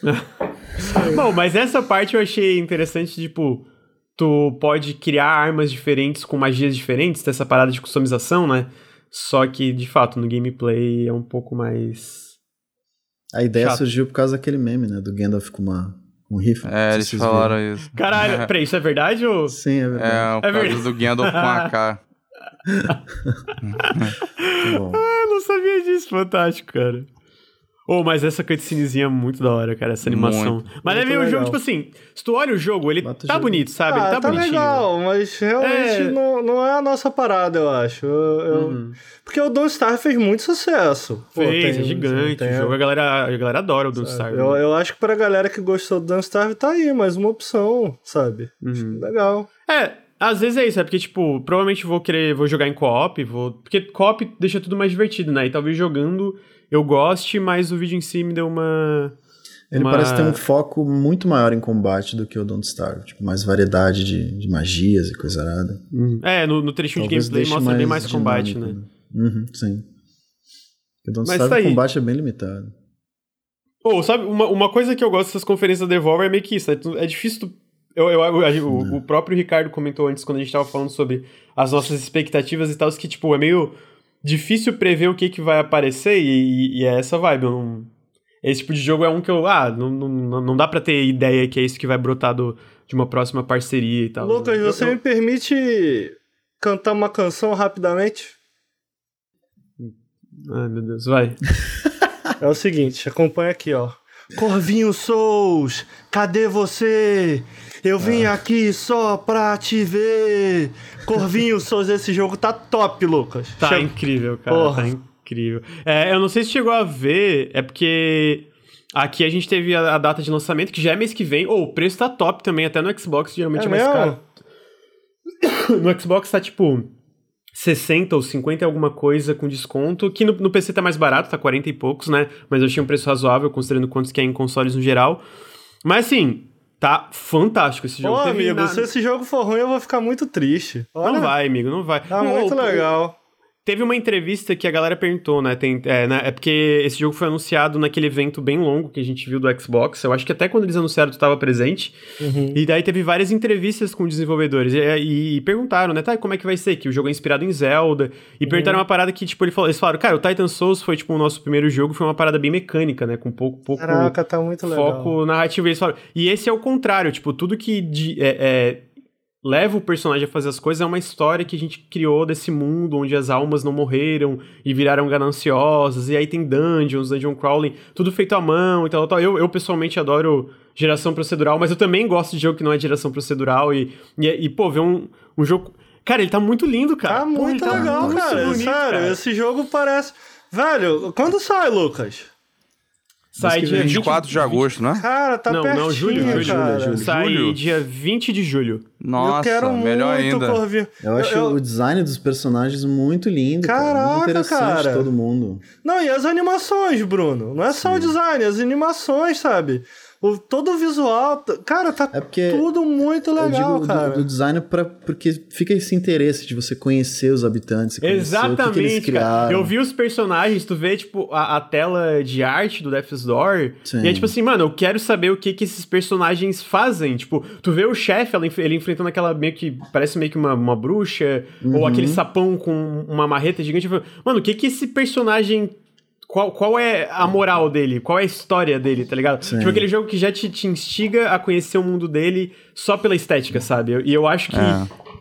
[laughs] Bom, mas essa parte eu achei interessante, tipo, tu pode criar armas diferentes com magias diferentes, dessa parada de customização, né? Só que, de fato, no gameplay é um pouco mais. A ideia Chato. surgiu por causa daquele meme, né? Do Gandalf com uma, um rifle. É, eles falaram viram. isso. Caralho, [laughs] peraí, isso é verdade ou. Sim, é verdade. É, o caso verdade. do Gandalf com AK. [laughs] Muito bom. [laughs] Eu não sabia disso, fantástico, cara. Oh, mas essa cutscenezinha é muito da hora, cara, essa animação. Muito. mas é Muito meio o jogo, tipo assim, se tu olha o jogo, ele Bota tá jogo. bonito, sabe? ah, ele tá, tá bonitinho. legal, mas realmente É. não, não é a nossa parada, eu acho. Eu- eu- Uhum. Porque o Don't Star fez muito sucesso. Fez, é gigante. tem- o jogo, a galera, a galera adora o Don't Starve. Eu, né? eu acho que pra galera que gostou do Don't Starve tá aí, mais uma opção, sabe? Uhum. Legal. É, às vezes é isso, é porque, tipo, provavelmente vou querer, vou jogar em co-op, vou... Porque co-op deixa tudo mais divertido, né? E talvez jogando eu goste, mas o vídeo em si me deu uma... Ele uma- parece ter um foco muito maior em combate do que o Don't Starve. Tipo, mais variedade de, de magias e coisa arada. É, no, no trechinho de Talvez gameplay deixe mostra bem mais combate, dinâmico, né? Uhum, sim. Porque o Don't Mas Starve tá aí. o combate é bem limitado. Ou, sabe, uma, uma coisa que eu gosto dessas conferências da Devolver é meio que isso, né? É difícil tu... Eu, eu, eu- o, o próprio Ricardo comentou antes, quando a gente tava falando sobre as nossas expectativas e tal, que, tipo, é meio difícil prever o que que vai aparecer e, e- e é essa vibe. não- Esse tipo de jogo é um que eu... Ah, não, não, não dá pra ter ideia que é isso que vai brotar do, de uma próxima parceria e tal. Lucas, Eu- você eu- me permite cantar uma canção rapidamente? Ai, meu Deus, vai. [laughs] É o seguinte, acompanha aqui, ó. Corvinho Souls, cadê você? Eu vim Ah. aqui só pra te ver. Corvinho Souls, esse jogo tá top, Lucas. Tá Chega- incrível, cara. Porra. Tá incrível. É, eu não sei se chegou a ver, é porque aqui a gente teve a, data de lançamento, que já é mês que vem. Ou o preço tá top também, até no Xbox geralmente é, É mais mesmo? caro. [coughs] No Xbox tá tipo 60 ou 50 e alguma coisa com desconto, que no, no PC tá mais barato, tá 40 e poucos, né? Mas eu achei um preço razoável, considerando quantos que é em consoles no geral. Mas assim, tá fantástico esse jogo. Ô, Teve amigo, na- se esse jogo for ruim, eu vou ficar muito triste. Olha, Não vai, amigo, não vai. Tá muito legal. Teve uma entrevista que a galera perguntou, né? Tem, é, né, é porque esse jogo foi anunciado naquele evento bem longo que a gente viu do Xbox. Eu acho que até quando eles anunciaram tu tava presente. Uhum. E daí teve várias entrevistas com desenvolvedores. E, e- e perguntaram, né? Tá, e como é que vai ser? Que o jogo é inspirado em Zelda. E perguntaram uma parada que, tipo, ele falou, eles falaram, cara, o Titan Souls foi, tipo, o nosso primeiro jogo, foi uma parada bem mecânica, né? Com pouco, pouco Caraca, tá muito legal. foco narrativo. Eles falaram, e esse é o contrário, tipo, tudo que de- é- é, leva o personagem a fazer as coisas é uma história que a gente criou desse mundo onde as almas não morreram e viraram gananciosas, e aí tem dungeons, dungeon crawling, tudo feito à mão e tal, tal. Eu, eu pessoalmente adoro geração procedural, mas eu também gosto de jogo que não é geração procedural e, e, e, pô, ver um, um jogo... Cara, ele tá muito lindo, cara. Tá Pô, ele muito legal, muito cara. bonito, Sério, cara. esse jogo parece. Velho, quando sai, Lucas? Sai dia vem. 24 de agosto, né? Cara, tá Não, pertinho, não, julho, julho, cara. julho, Sai Julho? dia 20 de julho. Nossa, eu quero melhor muito ainda. Corvinho. Eu acho eu- o design dos personagens muito lindo. cara. Caraca, Muito interessante cara. todo mundo. Não, e as animações, Bruno? Não é só o design, as animações, sabe? O, todo o visual, cara, tá É tudo muito legal, digo cara. do, do design pra, porque fica esse interesse de você conhecer os habitantes, conhecer o que que, Exatamente, cara. Eu vi os personagens, tu vê, tipo, a, a tela de arte do Death's Door. Sim. E é tipo assim, mano, eu quero saber o que que esses personagens fazem. Tipo, tu vê o chefe, ele enfrentando aquela meio que. Parece meio que uma, uma bruxa, Uhum. ou aquele sapão com uma marreta gigante. Mano, o que que esse personagem. Qual, qual é a moral dele? Qual é a história dele, tá ligado? Sim. Tipo aquele jogo que já te, te instiga a conhecer o mundo dele só pela estética, sabe? E eu acho que. É.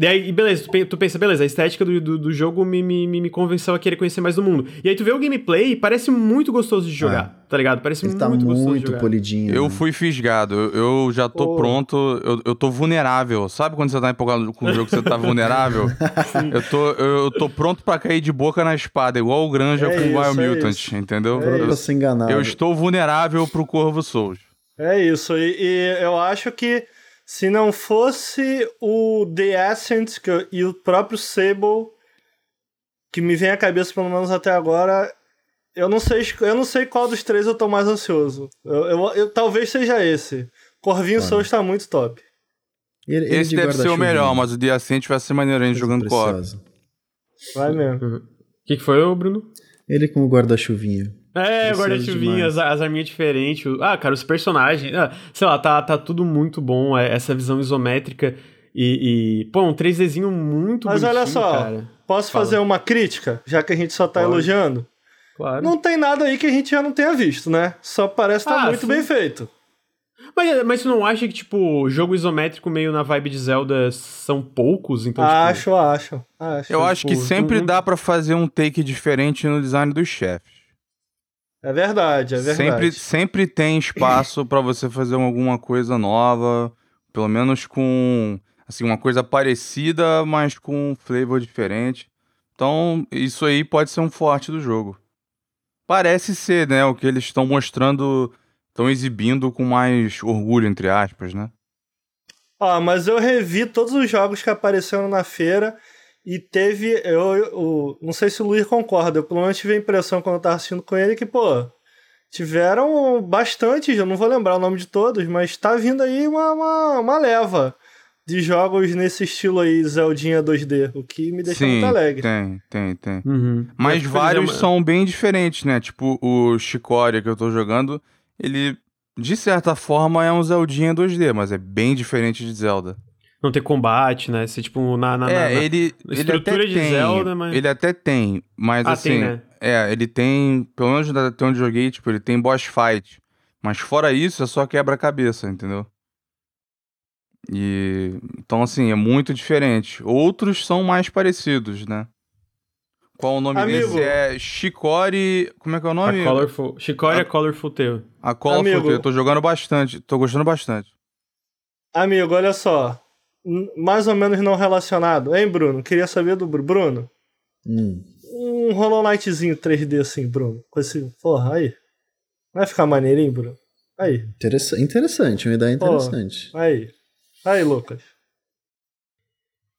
Daí, e beleza, tu, pe- tu pensa, beleza, a estética do, do, do jogo me, me, me me convenceu a querer conhecer mais do mundo. E aí tu vê o gameplay e parece muito gostoso de jogar, tá ligado? Parece Ele tá muito, gostoso de muito jogar. polidinho. Eu né? fui fisgado, eu, eu já tô Pô. pronto, eu, eu tô vulnerável. Sabe quando você tá empolgado com o jogo que você tá vulnerável? [laughs] eu, tô, eu, eu tô pronto pra cair de boca na espada, igual o Granja É com o isso, é Biomutant, isso. entendeu? Pronto eu, pra ser enganado. eu estou vulnerável pro Corvo Souls. É isso, e, e eu acho que se não fosse o The Ascent que eu- e o próprio Sable, que me vem à cabeça pelo menos até agora, eu não sei, eu não sei qual dos três eu tô mais ansioso. Eu, eu- eu- talvez seja esse. Corvinho Claro. Souls tá muito top. Ele- ele Esse de deve ser o melhor, mas o The Ascent vai ser maneiro a gente coisa jogando preciosa. Vai mesmo. O que, que foi, Bruno? Ele com o guarda-chuvinha. É, guarda-chuvinha, as, as arminhas diferentes. o- Ah, cara, os personagens. ah, sei lá, tá, tá tudo muito bom. é, Essa visão isométrica. E, e, pô, um 3Dzinho muito Mas olha só, cara. Posso Fala. fazer uma crítica, já que a gente só tá Pode. elogiando? Claro. Não tem nada aí que a gente já não tenha visto, né? Só parece estar Ah, muito sim. bem feito. Mas, mas tu não acha que, tipo, jogo isométrico meio na vibe de Zelda são poucos? Então, tipo, acho, acho, acho. Eu acho que tipo, sempre não- dá pra fazer um take diferente no design dos chefes. É verdade, é verdade. Sempre, sempre tem espaço pra você fazer alguma coisa nova, pelo menos com assim uma coisa parecida, mas com um flavor diferente. Então, isso aí pode ser um forte do jogo. Parece ser, né, o que eles estão mostrando, estão exibindo com mais orgulho entre aspas, né? Ah, mas eu revi todos os jogos que apareceram na feira e teve. Eu, eu- não sei se o Luiz concorda, eu pelo menos tive a impressão quando eu tava assistindo com ele que, pô, tiveram bastante, eu não vou lembrar o nome de todos, mas tá vindo aí uma, uma, uma leva de jogos nesse estilo aí, Zeldinha 2D, o que me deixa Sim, muito alegre. tem, tem, tem. Uhum. Mas vários exemplo, são bem diferentes, né? Tipo, o Chicoria que eu tô jogando, ele, de certa forma, é um Zeldinha 2D, mas é bem diferente de Zelda. Não ter combate, né? Ser, tipo, na... na, é, na- na- ele, ele estrutura até de tem, Zelda, mas- Ele até tem, mas Ah, assim... tem, né? É, ele tem, pelo menos até onde eu joguei, tipo, ele tem boss fight. Mas fora isso, é só quebra-cabeça, entendeu? E... Então, assim, é muito diferente. Outros são mais parecidos, né? Qual o nome Amigo. desse? É Shikori... Como é que é o A nome? Colorful... Chicoria A- Colorful Tale. A of Amigo. Eu tô jogando bastante. Tô gostando bastante. Amigo, olha só. Mais ou menos não relacionado. Hein, Bruno? Queria saber do Bru- Bruno. Hum. Um Hollow Knightzinho 3D assim, Bruno. Com esse. Porra, aí. Vai ficar maneirinho, Bruno? Aí, Interessa- interessante, uma ideia interessante. aí. Aí, Lucas.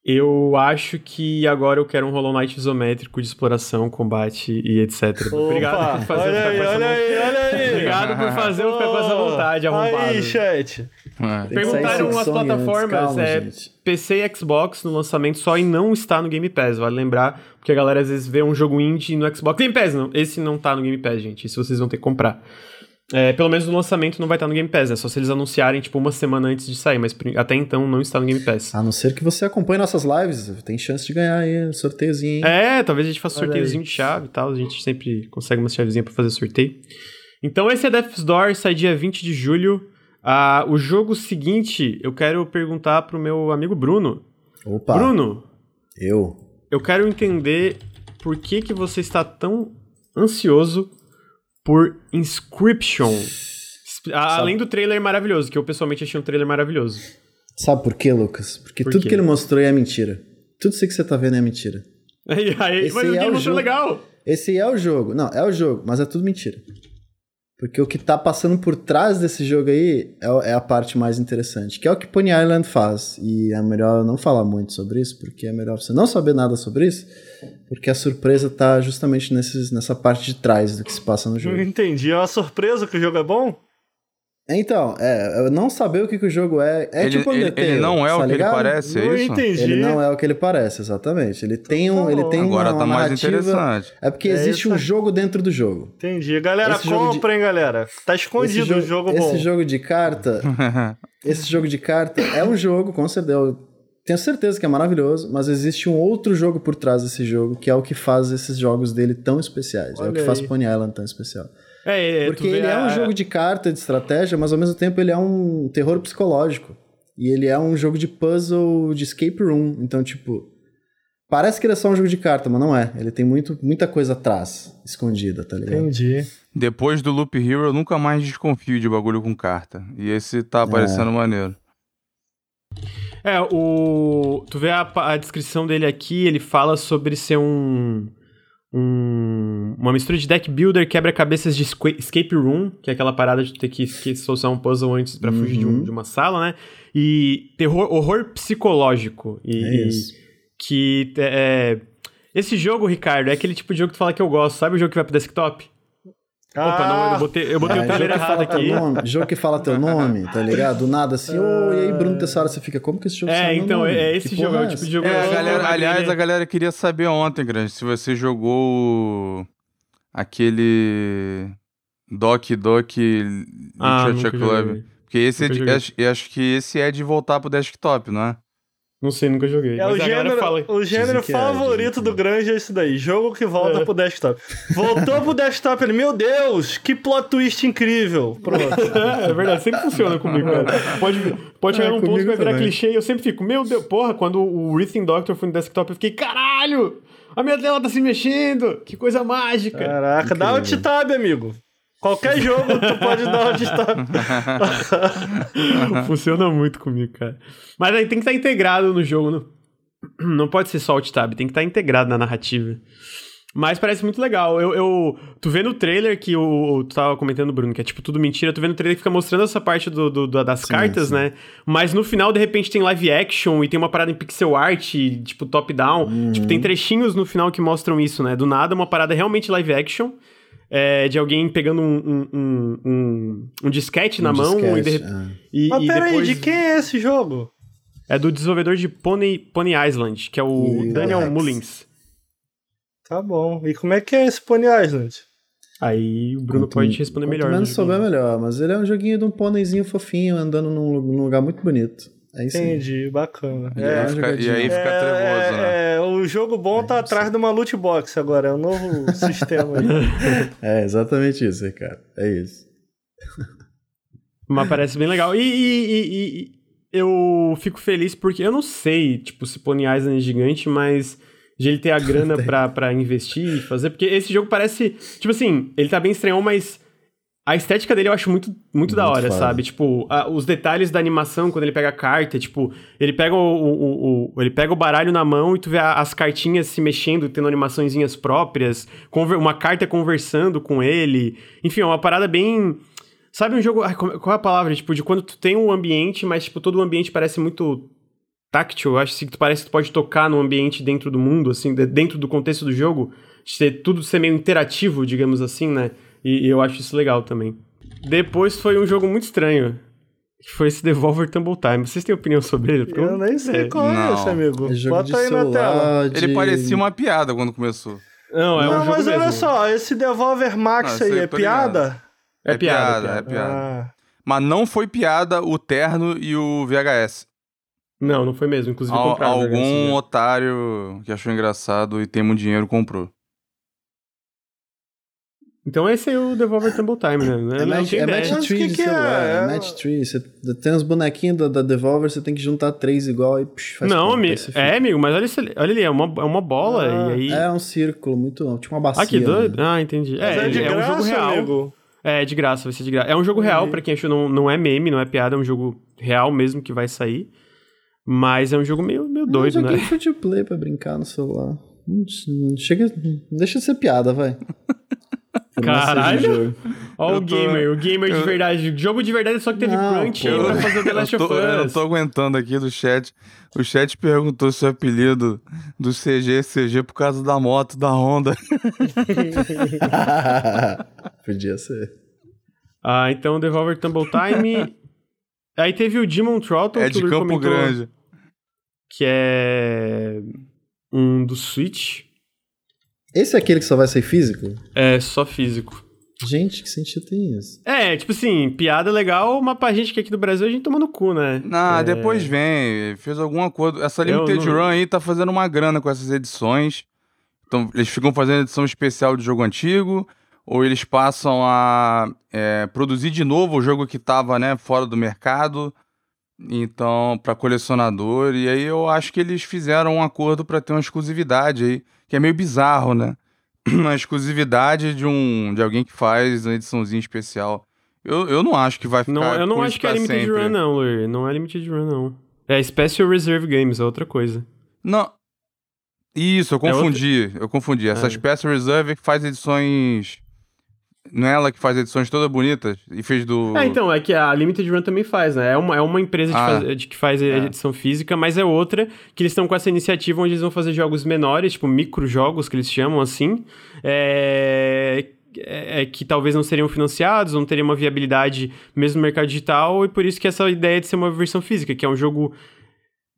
Eu acho que agora eu quero um Hollow Knight isométrico de exploração, combate e etc. Obrigado Opa, por fazer olha ficar aí, olha aí, olha aí. Obrigado por fazer eu ficar com essa vontade arrombada. Aí, chat. É. Perguntaram as plataformas, calma, é. PC e Xbox no lançamento só e não está no Game Pass, vale lembrar, porque a galera às vezes vê um jogo indie no Xbox. Game Pass, não, esse não tá no Game Pass, gente, esse vocês vão ter que comprar. É, pelo menos no lançamento não vai estar no Game Pass, é só se eles anunciarem, tipo, uma semana antes de sair, mas até então não está no Game Pass. A não ser que você acompanhe nossas lives, tem chance de ganhar aí um sorteiozinho. hein? É, talvez a gente faça Olha sorteiozinho aí. de chave e tal, a gente sempre consegue uma chavezinha pra fazer sorteio. Então esse é Death's Door, sai dia 20 de julho. Ah, o jogo seguinte, eu quero perguntar pro meu amigo Bruno. Opa, Bruno, eu. eu quero entender por que, que você está tão ansioso por Inscription. Além do trailer maravilhoso, que eu pessoalmente achei um trailer maravilhoso. Sabe por quê, Lucas? Porque Por tudo quê? que ele mostrou é mentira. Tudo isso que você tá vendo é mentira. [laughs] Aí, aí, Esse mas é o mostrou jogo. legal. Esse é o jogo. Não, é o jogo, mas é tudo mentira. Porque o que tá passando por trás desse jogo aí é, é a parte mais interessante, que é o que Pony Island faz. E é melhor eu não falar muito sobre isso, porque é melhor você não saber nada sobre isso, porque a surpresa tá justamente nesses, nessa parte de trás do que se passa no jogo. entendi. É uma surpresa que o jogo é bom? Então, é, eu não saber o que, que o jogo é. É ele, tipo ele, Undertale, ele não é o tá que ele ligado? parece, não é isso? entendi. Ele não é o que ele parece, exatamente. Ele tem um, ele tem Agora uma, tá uma mais narrativa- interessante. É porque É existe isso um jogo dentro do jogo. Entendi. Galera, Esse jogo de- galera. Tá escondido o jogo bom. Esse jogo de carta, [laughs] esse jogo de carta é um jogo, com certeza. Eu tenho certeza que é maravilhoso, mas existe um outro jogo por trás desse jogo, que é o que faz esses jogos dele tão especiais. é o Olha que faz aí. Pony Island tão especial. É, é, Porque ele é a- um jogo de carta, de estratégia, mas ao mesmo tempo ele é um terror psicológico. E ele é um jogo de puzzle, de escape room. Então, tipo, parece que ele é só um jogo de carta, mas não é. Ele tem muito, muita coisa atrás, escondida, tá ligado? Entendi. Depois do Loop Hero, eu nunca mais desconfio de bagulho com carta. E esse tá parecendo maneiro. É, o. Tu vê a, a descrição dele aqui, ele fala sobre ser um. Um- uma mistura de deck builder, quebra-cabeças de escape room, que é aquela parada de ter que, que solucionar um puzzle antes pra fugir de, um- Uhum. de uma sala, né? E terror, horror psicológico. E, É isso. Que é. Esse jogo, Ricardo, é aquele tipo de jogo que tu fala que eu gosto. Sabe o jogo que vai pro desktop? Opa, não, eu botei, eu botei Ah, o trailer jogo, que errado fala teu aqui. nome, jogo que fala teu nome, tá [laughs] ligado? Do nada assim, ô, e aí, Bruno Tessara, você fica, como que esse jogo É, então, nome? é esse jogo, é o essa? tipo de jogo É, a eu- galera, aliás, a galera queria saber ontem, Grande, se você jogou aquele Doc Doc Ah, Literature Club. Porque esse é de, acho, eu acho que esse é de voltar pro desktop, não é? Não sei, nunca joguei. É o gênero, fala... o gênero é, favorito que do é. Grande é esse daí. Jogo que volta É. pro desktop. Voltou pro desktop, ele, meu Deus, que plot twist incrível. Pronto. É, [laughs] é verdade, sempre funciona comigo, cara. Pode, pode chegar É, num ponto que vai virar também. clichê e eu sempre fico, meu Deus, porra, quando o Rhythm Doctor foi no desktop, eu fiquei, caralho! A minha tela tá se mexendo! Que coisa mágica! Caraca, dá alt tab, amigo. Qualquer jogo tu pode dar alt [laughs] tab. Funciona muito comigo, cara. Mas aí tem que estar integrado no jogo, não, não pode ser só alt tab, tem que estar integrado na narrativa. Mas parece muito legal. Eu, eu- tu vê no trailer que o. Tu tava comentando, Bruno, que é tipo tudo mentira. Tu vê no trailer que fica mostrando essa parte do, do- da- das Sim, cartas, sim. né? Mas no final, de repente, tem live action e tem uma parada em pixel art, tipo top-down. Uhum. Tipo, tem trechinhos no final que mostram isso, né? Do nada, uma parada realmente live action. É, de alguém pegando um, um, um, um, um disquete na mão e, de, disquete, é. e, Mas e peraí, depois... de quem é esse jogo? É do desenvolvedor de Pony, Pony Island, que é o E Daniel Alex. Mullins. Tá bom. E como é que é esse Pony Island? Aí o Bruno Quanto- pode responder quanto melhor. menos né? souber, melhor. Mas ele é um joguinho de um pôneizinho fofinho andando num, num lugar muito bonito. É isso aí. Entendi, bacana. E, É, aí, fica, e aí fica trevoso, né? é, é, o jogo bom tá atrás de uma loot box agora, é o novo [laughs] sistema aí. É exatamente isso, Ricardo. É isso. Mas parece bem legal. E, e- e- e eu fico feliz porque eu não sei, tipo, se Pony Island é gigante, mas de ele ter a [laughs] grana pra, pra investir e fazer. Porque esse jogo parece. Tipo assim, ele tá bem estranhão, mas. A estética dele eu acho muito, muito, da Muito hora, foda. sabe? Tipo, a- os detalhes da animação quando ele pega a carta, tipo, ele pega o, o- o- ele pega o baralho na mão e tu vê a- as cartinhas se mexendo, tendo animaçõezinhas próprias, conver- uma carta conversando com ele. Enfim, é uma parada bem. Sabe um jogo. ai, Qual é a palavra? Tipo, de quando tu tem um ambiente, mas, tipo, todo o ambiente parece muito táctil. Eu acho assim, que tu parece que tu pode tocar no ambiente dentro do mundo, assim, de- dentro do contexto do jogo. De ser, tudo ser meio interativo, digamos assim, né? E, e eu acho isso legal também. Depois foi um jogo muito estranho. Que foi esse Devolver Tumble Time. Vocês têm opinião sobre ele? Porque Eu nem sei é, qual é não. esse, amigo. É jogo de Bota aí na tela. celular. De... Ele parecia uma piada quando começou. Não, é um Não, jogo mas olha só, esse Devolver Max Não, aí é piada? É, É piada. piada, é piada. Ah, Mas não foi piada o terno e o VHS. Não, não foi mesmo. Inclusive Al- compraram algum VHS já. otário que achou engraçado e tem muito dinheiro comprou. Então esse é o Devolver Tumble Time, né? É match, tenho é ideia. match Mas o tree que de que é? celular. É, É- match tree. Você tem uns bonequinhos da, da Devolver, você tem que juntar três igual e psh, faz Não, amigo. É, amigo, mas olha, olha ali, é uma, é uma bola Ah, e aí. É um círculo muito. Tipo uma bacia. ah, que doido. né? Ah, entendi. mas É, é, de é um jogo real. amigo. É, de graça, vai ser de graça. É um jogo real, Entendi. pra quem achou, não, não é meme, não é piada, é um jogo real mesmo que vai sair. Mas é um jogo meio, meio É um doido, joguinho né? free to play pra brincar no celular. Chega, não deixa de ser piada, vai. [laughs] Por mais que seja Caralho. Ó, o tô- gamer, o gamer de eu- verdade. Jogo de verdade só que teve Não, crunch pô. pra fazer o The Last eu, of tô, eu não Us. tô aguentando aqui do chat. O chat perguntou se o apelido do CG é CG por causa da moto da Honda. [laughs] Podia ser. Ah, então Devolver Tumble Time. Aí teve o Demon Throttle, é que de Campo comentou, Grande. que é um do Switch. Esse é aquele que só vai ser físico? É só físico. Gente, que sentido tem isso? É, tipo assim, piada legal, mas pra gente que é aqui do Brasil a gente toma no cu, né? Não, É. depois vem. Fez algum acordo. Essa Limited não- Run aí tá fazendo uma grana com essas edições. Então, eles ficam fazendo edição especial de jogo antigo, ou eles passam a é, produzir de novo o jogo que tava, né, fora do mercado. Então, para colecionador. E aí eu acho que eles fizeram um acordo para ter uma exclusividade aí, que é meio bizarro, né? [clears throat] Uma exclusividade de um de alguém que faz uma ediçãozinha especial. Eu, eu não acho que vai ficar Não, eu não acho que é Limited sempre. Run, não, Luir. Não é Limited Run, não. É Special Reserve Games, é outra coisa. Não. Isso, eu É confundi. Eu confundi. Essa Ah. Special Reserve que faz edições. Não é ela que faz edições todas bonitas? E fez do. É, então, é que a Limited Run também faz, né? É uma, é uma empresa de Ah. faz- de que faz É. edição física, mas é outra que eles estão com essa iniciativa onde eles vão fazer jogos menores, tipo microjogos que eles chamam assim, é... é- é que talvez não seriam financiados, não teriam uma viabilidade mesmo no mercado digital, e por isso que essa ideia de ser uma versão física, que é um jogo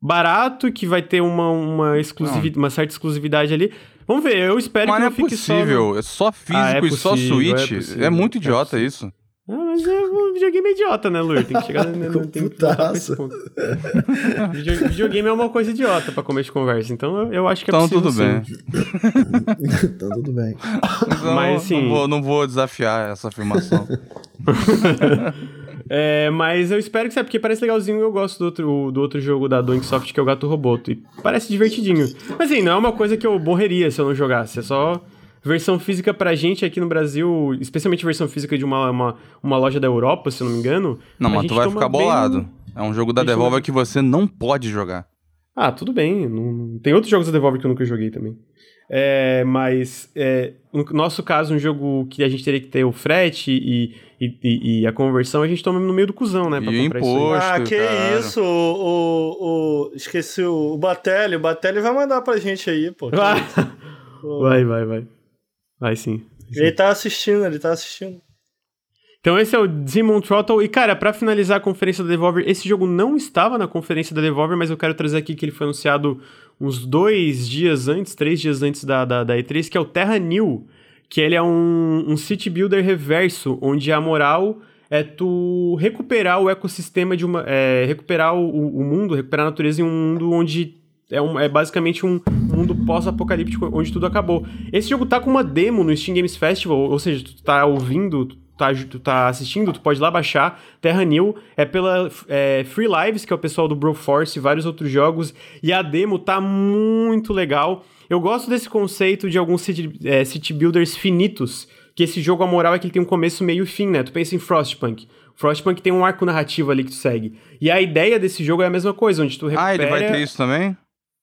barato, que vai ter uma, uma, exclusivi- uma certa exclusividade ali. Vamos ver, eu espero Mas que não não é fique só. possível. no- É só físico Ah, é e só possível, é Switch. É, possível, muito é idiota possível. isso. Ah, mas é um videogame idiota, né, Lur? Tem que chegar. né, não tem que esse ponto. Video- videogame é uma coisa idiota pra começo de conversa, então eu, eu acho que é Então possível. tudo bem. sim. [laughs] então tudo bem. Então, Mas, assim- não, vou, não vou desafiar essa afirmação. [laughs] É, mas eu espero que seja, porque parece legalzinho e eu gosto do outro, do outro jogo da Donksoft, que é o Gato Roboto. E parece divertidinho. Mas assim, não é uma coisa que eu morreria se eu não jogasse. É só versão física pra gente aqui no Brasil, especialmente versão física de uma, uma, uma loja da Europa, se eu não me engano. Não, mas tu vai ficar bem- bolado. É um jogo da Devolver que você não pode jogar. Ah, tudo bem. não- Tem outros jogos da Devolver que eu nunca joguei também. É, mas, é, no nosso caso, um jogo que a gente teria que ter o frete e, e, e- e a conversão, a gente toma no meio do cuzão, né? Pra E o comprar isso aí. imposto. Ah, que cara. isso, o, o, o- Esqueci o, o Batelli. O Batelli vai mandar pra gente aí, pô. Vai, [laughs] vai, vai. Vai, vai sim. Ele tá assistindo, ele tá assistindo. Então esse é o Demon Throttle. E, cara, pra finalizar a conferência da Devolver, esse jogo não estava na conferência da Devolver, mas eu quero trazer aqui que ele foi anunciado uns dois dias antes, três dias antes da, da, da E3, que é o Terra New, que ele é um, um city builder reverso, onde a moral é tu recuperar o ecossistema de uma... é, recuperar o, o mundo, recuperar a natureza em um mundo onde é, um- é basicamente um mundo pós-apocalíptico onde tudo acabou. Esse jogo tá com uma demo no Steam Games Festival, ou seja, tu tá ouvindo, tu tá, tu tá assistindo, tu pode lá baixar. Terra New é pela é, Free Lives, que é o pessoal do Broforce e vários outros jogos, e a demo tá muito legal. Eu gosto desse conceito de alguns city, é, city builders finitos, que esse jogo, a moral é que ele tem um começo, meio e fim, né? Tu pensa em Frostpunk. Frostpunk tem um arco narrativo ali que tu segue. E a ideia desse jogo é a mesma coisa, onde tu recupera... Ah, ele vai ter isso também?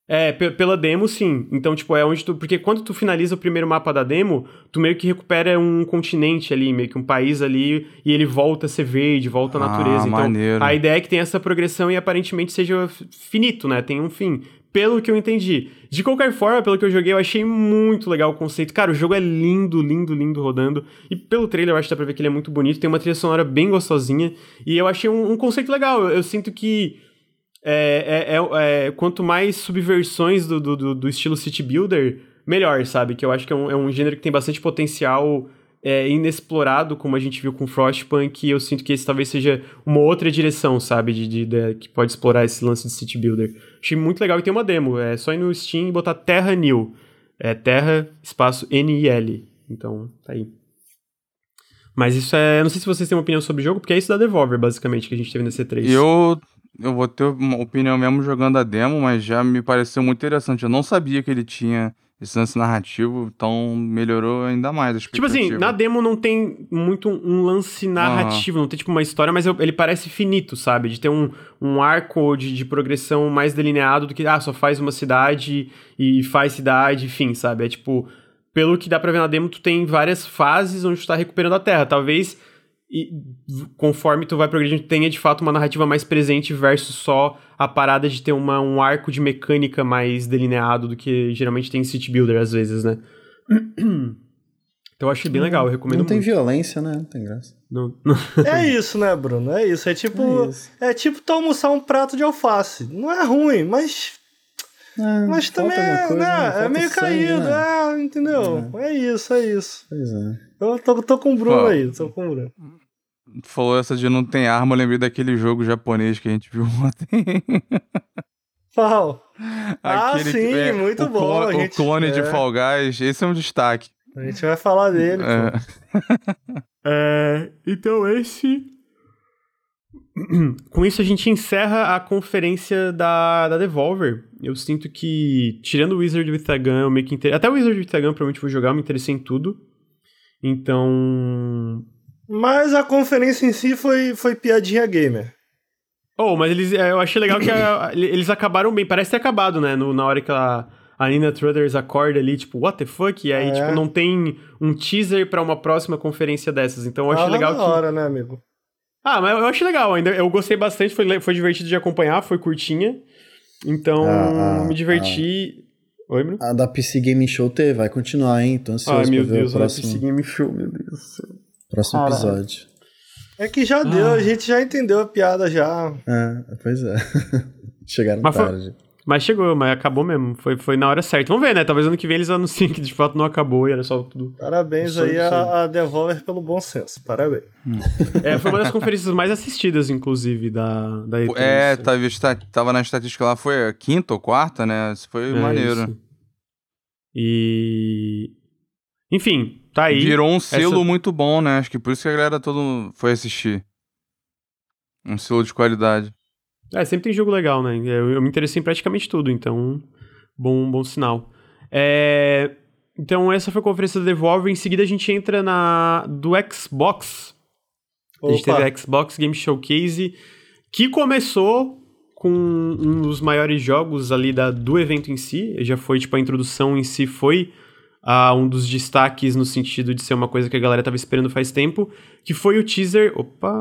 É, pe- pela demo, sim. Então, tipo, é onde tu. Porque quando tu finaliza o primeiro mapa da demo, tu meio que recupera um continente ali, meio que um país ali, e ele volta a ser verde, volta à Ah, natureza. Então, maneiro. a ideia é que tem essa progressão e aparentemente seja finito, né? Tem um fim. Pelo que eu entendi. De qualquer forma, pelo que eu joguei, eu achei muito legal o conceito. Cara, o jogo é lindo, lindo, lindo rodando. E pelo trailer eu acho que dá pra ver que ele é muito bonito. Tem uma trilha sonora bem gostosinha. E eu achei um, um conceito legal. Eu, eu sinto que é, é- é- é- quanto mais subversões do, do, do- estilo City Builder, melhor, sabe? Que eu acho que é um, é um gênero que tem bastante potencial é, inexplorado, como a gente viu com Frostpunk, e eu sinto que esse talvez seja uma outra direção, sabe? De, de- de- que pode explorar esse lance de City Builder. Achei muito legal e tem uma demo. É só ir no Steam e botar Terra New. É Terra, espaço N-I-L. Então, tá aí. Mas isso é. Não sei se vocês têm uma opinião sobre o jogo, porque é isso da Devolver, basicamente, que a gente teve na C3. Eu, eu vou ter uma opinião mesmo jogando a demo, mas já me pareceu muito interessante. Eu não sabia que ele tinha esse lance narrativo, então melhorou ainda mais a Tipo assim, na demo não tem muito um lance narrativo, não tem tipo uma história, mas ele parece finito, sabe? De ter um, um arco de, de progressão mais delineado do que, ah, só faz uma cidade e faz cidade, enfim, sabe? É tipo, pelo que dá pra ver na demo, tu tem várias fases onde tu tá recuperando a Terra. Talvez, e, conforme tu vai progredindo, tenha de fato uma narrativa mais presente versus só a parada de ter uma, um arco de mecânica mais delineado do que geralmente tem em City Builder às vezes, né? [clears throat] Então eu achei bem legal, eu recomendo Não tem muito. violência, né? Não tem graça. Não- não- [laughs] É isso, né, Bruno? É isso. É tipo. É isso. É, tipo tu almoçar um prato de alface. Não é ruim, mas. É, Mas também é, coisa, né, é Falta meio sangue, caído, né? é, entendeu? É. isso, é isso. Pois é. Eu tô, tô com o Bruno Qual? aí, tô com o Bruno. Falou essa de não tem arma, eu lembrei daquele jogo japonês que a gente viu [laughs] ontem. Qual? Ah, sim, é muito o bom, clone- a gente- o clone de é. Fall Guys, esse é um destaque. A gente vai falar dele. É. [laughs] É, então esse. [clears throat] Com isso a gente encerra a conferência da, da Devolver. Eu sinto que, tirando o Wizard with a Gun, eu meio que inter... Até o Wizard with a Gun, provavelmente vou jogar, eu me interessei em tudo. Então. Mas a conferência em si foi, foi piadinha gamer. Oh, mas eles, é, eu achei legal que a- [clears throat] eles acabaram bem. Parece ter acabado, né? No- na hora que a, a Nina Truthers acorda ali, tipo, what the fuck? E aí, É. tipo, não tem um teaser pra uma próxima conferência dessas. Então eu achei Tava legal na que. hora, né, amigo? Ah, mas eu achei legal ainda. Eu gostei bastante, foi, foi divertido de acompanhar, foi curtinha. Então, Ah, ah, me diverti. Oi, Bruno? A da PC Gaming Show teve, vai continuar, hein? Tô ansioso Ai, meu Deus, o próximo, Game Show, meu Deus do céu. Próximo Caralho. episódio. É que já deu, Ah. a gente já entendeu a piada já. É, pois é. [laughs] Chegaram Mas foi- tarde. Mas chegou, mas acabou mesmo. Foi, foi na hora certa. Vamos ver, né? Talvez ano que vem eles anunciem que de fato não acabou e era só tudo. Parabéns aí a, a Devolver pelo bom senso. Parabéns. [laughs] É, foi uma das conferências mais assistidas, inclusive, da, da E3. É, tava, esta- tava na estatística lá, foi a quinta ou quarta, né? Isso foi É, maneiro. isso. E. Enfim, tá aí. Virou um selo essa- muito bom, né? Acho que por isso que a galera todo foi assistir. Um selo de qualidade. É, sempre tem jogo legal, né? Eu, eu me interessei em praticamente tudo, então. Bom, bom sinal. É, Então, essa foi a conferência da Devolver. Em seguida, a gente entra na do Xbox. A gente Opa. teve a Xbox Game Showcase, que começou com um dos maiores jogos ali da, do evento em si. Já foi, tipo, a introdução em si foi ah, um dos destaques no sentido de ser uma coisa que a galera tava esperando faz tempo, que foi o teaser... Opa!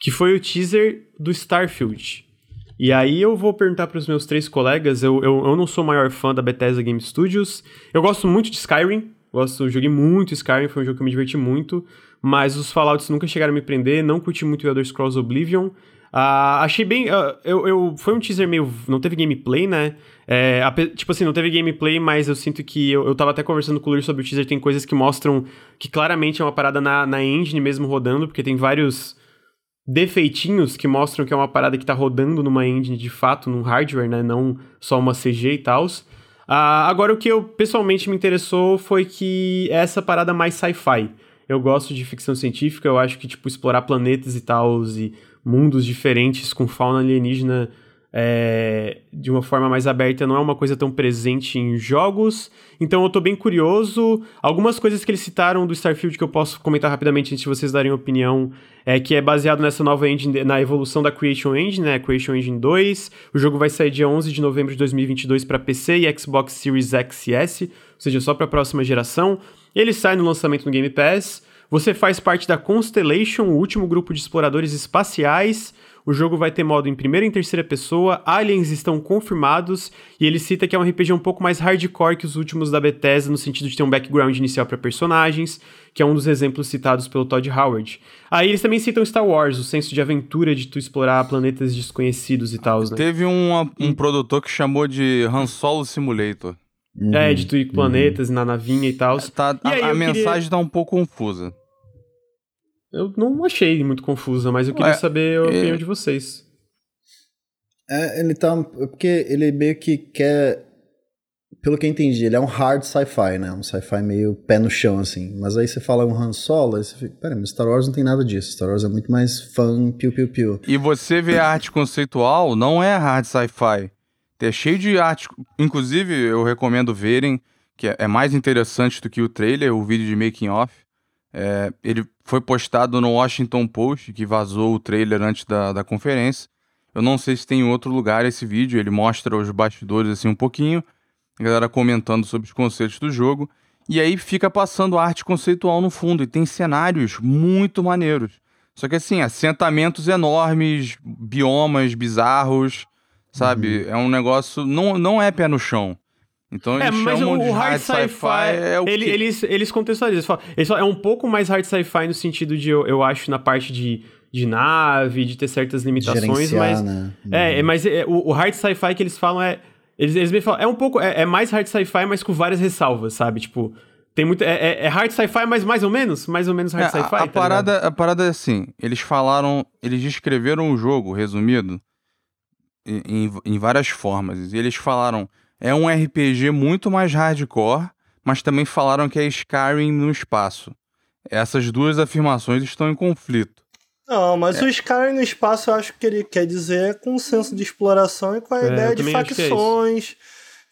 Que foi o teaser do Starfield. E aí eu vou perguntar para os meus três colegas, eu, eu, eu não sou o maior fã da Bethesda Game Studios, eu gosto muito de Skyrim, gosto, joguei muito Skyrim, foi um jogo que eu me diverti muito, mas os Fallouts nunca chegaram a me prender, não curti muito o Elder Scrolls Oblivion. Ah, achei bem. ah, eu, eu, foi um teaser meio. Não teve gameplay, né? É, ape- tipo assim, não teve gameplay, mas eu sinto que. Eu, eu tava até conversando com o Luiz sobre o teaser. Tem coisas que mostram que claramente é uma parada na, na engine mesmo rodando, porque tem vários defeitinhos que mostram que é uma parada que tá rodando numa engine de fato, num hardware, né? Não só uma CG e tal. agora, o que eu pessoalmente me interessou foi que é essa parada mais sci-fi. Eu gosto de ficção científica, eu acho que, tipo, explorar planetas e tal, e mundos diferentes com fauna alienígena é, de uma forma mais aberta não é uma coisa tão presente em jogos. Então eu tô bem curioso. Algumas coisas que eles citaram do Starfield que eu posso comentar rapidamente antes de vocês darem opinião é que é baseado nessa nova engine, na evolução da Creation Engine, né? Creation Engine 2. O jogo vai sair dia 11 de novembro de 2022 para PC e Xbox Series X e S, ou seja, só para a próxima geração. Ele sai no lançamento no Game Pass. Você faz parte da Constellation, o último grupo de exploradores espaciais. O jogo vai ter modo em primeira e em terceira pessoa, aliens estão confirmados, e ele cita que é um RPG um pouco mais hardcore que os últimos da Bethesda, no sentido de ter um background inicial para personagens, que é um dos exemplos citados pelo Todd Howard. Aí eles também citam Star Wars, o senso de aventura de tu explorar planetas desconhecidos e tal, né? Teve um, um produtor que chamou de Han Solo Simulator. É, de tu ir com planetas na navinha e tal. Tá, a a queria- mensagem tá um pouco confusa. Eu não achei muito confusa, mas eu queria Ué, saber a é- opinião de vocês. É, ele tá. é Porque ele meio que quer. Pelo que eu entendi, ele é um hard sci-fi, né? Um sci-fi meio pé no chão, assim. Mas aí você fala um Han Solo, aí você fica. Pera, mas Star Wars não tem nada disso. Star Wars é muito mais fun, piu-piu-piu. E você vê a arte conceitual, não é hard sci-fi. É cheio de arte. Inclusive, eu recomendo verem, que é- é mais interessante do que o trailer, o vídeo de making off. É, ele foi postado no Washington Post, que vazou o trailer antes da, da conferência. Eu não sei se tem em outro lugar esse vídeo, ele mostra os bastidores assim um pouquinho, a galera comentando sobre os conceitos do jogo. E aí fica passando arte conceitual no fundo, e tem cenários muito maneiros. Só que assim, assentamentos enormes, biomas bizarros, sabe? É um negócio. Não, não é pé no chão. Então É, eles mas o, o hard hard sci-fi, é o ele- quê? eles, eles contextualizam. Eles falam, eles falam, é um pouco mais hard sci-fi no sentido de, eu, eu acho, na parte de, de nave, de ter certas limitações, Gerenciar, mas. né? É, é, mas é, o, o hard sci-fi que eles falam é. Eles, eles me falam, é um pouco. É, é mais hard sci-fi, mas com várias ressalvas, sabe? Tipo, tem muito. É, é- é hard sci-fi, mas mais ou menos? Mais ou menos hard É, a- sci-fi. a, tá ligado? parada, a parada é assim: eles falaram, eles descreveram o jogo, resumido, em, em- em várias formas. E eles falaram: é um RPG muito mais hardcore, mas também falaram que é Skyrim no espaço. Essas duas afirmações estão em conflito. Não, mas É. o Skyrim no espaço eu acho que ele quer dizer com um senso de exploração e com a É, ideia eu de é facções.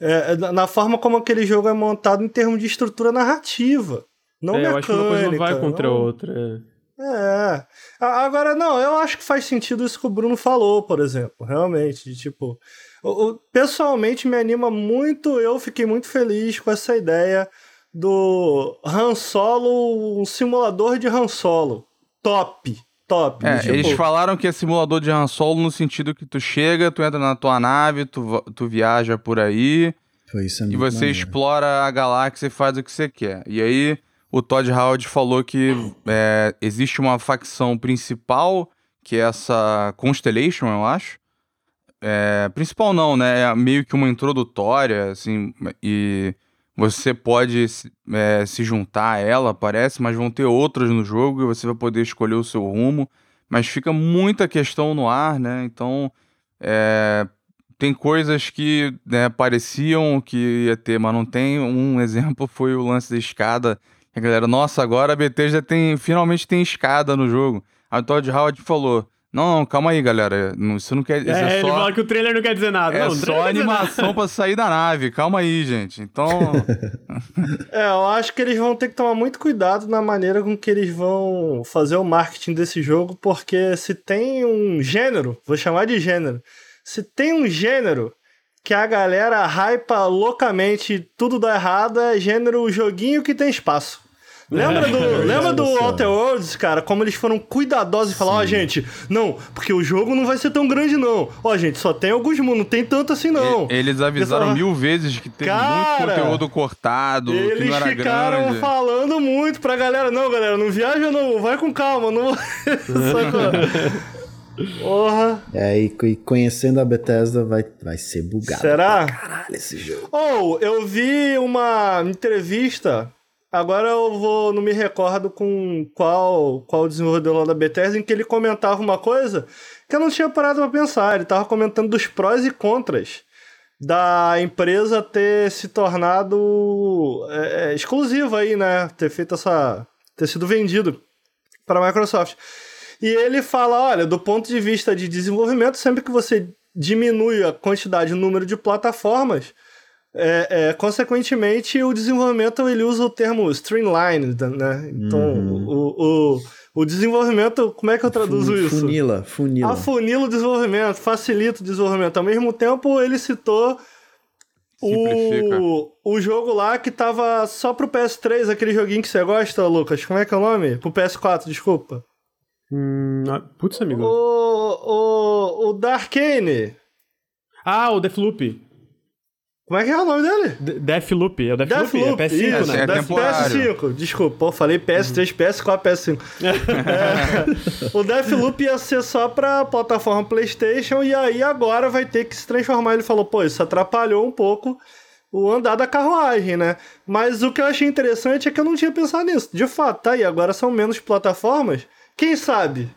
é, na- na forma como aquele jogo é montado em termos de estrutura narrativa. Não É, eu mecânica. acho que uma coisa não vai contra a outra. É. A- Agora, não, eu acho que faz sentido isso que o Bruno falou, por exemplo. Realmente, de tipo. Pessoalmente me anima muito, eu fiquei muito feliz com essa ideia do Han Solo, um simulador de Han Solo. Top, top. É, tipo, eles falaram que é simulador de Han Solo no sentido que tu chega, tu entra na tua nave, tu, tu viaja por aí, Foi isso é e você maneiro. explora a galáxia e faz o que você quer. E aí, o Todd Howard falou que é, existe uma facção principal, que é essa Constellation, eu acho. É, principal não, né? É meio que uma introdutória, assim, e você pode é, se juntar a ela, parece, mas vão ter outras no jogo e você vai poder escolher o seu rumo. Mas fica muita questão no ar, né? Então, é, tem coisas que né, pareciam que ia ter, mas não tem. Um [laughs] exemplo foi o lance da escada. A galera, nossa, agora a BT já tem, finalmente tem escada no jogo. O Todd Howard falou: não, não, calma aí, galera. Isso não quer dizer. É, é ele só... fala que o trailer não quer dizer nada. É não, só animação pra sair da nave. Calma aí, gente. Então. [laughs] é, eu acho que eles vão ter que tomar muito cuidado na maneira com que eles vão fazer o marketing desse jogo, porque se tem um gênero, vou chamar de gênero, se tem um gênero que a galera hypa loucamente tudo dá errado, é gênero joguinho que tem espaço. Lembra do, [laughs] é, lembra do Outer Worlds, cara? Como eles foram cuidadosos e falaram, ó, oh, gente, não, porque o jogo não vai ser tão grande, não. Ó, oh, gente, só tem alguns mundos, não tem tanto assim, não. Eles avisaram falaram, mil vezes que teve cara, muito conteúdo cortado, eles que não era ficaram grande. falando muito pra galera, não, galera, não viaja não, vai com calma, não... [laughs] Porra. É, e, e, conhecendo a Bethesda vai, vai ser bugado. Será? Caralho, esse jogo. Ou, oh, eu vi uma entrevista Agora eu vou, não me recordo com qual qual desenvolvedor da Bethesda, em que ele comentava uma coisa que eu não tinha parado para pensar. Ele estava comentando dos prós e contras da empresa ter se tornado é, é, exclusiva aí, né? Ter feito essa. ter sido vendido para a Microsoft. E ele fala: olha, do ponto de vista de desenvolvimento, sempre que você diminui a quantidade, o número de plataformas é, é, consequentemente, o desenvolvimento ele usa o termo streamline, né? Então, uhum. o, o, o desenvolvimento, como é que eu traduzo Fun, isso? Funila, funila. Afunila o desenvolvimento, facilita o desenvolvimento. Ao mesmo tempo, ele citou o, o jogo lá que tava só pro PS3, aquele joguinho que você gosta, Lucas. Como é que é o nome? Pro PS4, desculpa. Hum, ah, putz, amigo. O, o, o Darkane. Ah, o Deathloop. Como é que é o nome dele? Deathloop, é o Deathloop, Deathloop é PS5, isso, né? É PS5, desculpa, pô, falei PS3, PS4, PS5. é, o Deathloop ia ser só pra plataforma PlayStation e aí agora vai ter que se transformar. Ele falou, pô, isso atrapalhou um pouco o andar da carruagem, né? Mas o que eu achei interessante é que eu não tinha pensado nisso. De fato, tá aí, agora são menos plataformas. Quem sabe?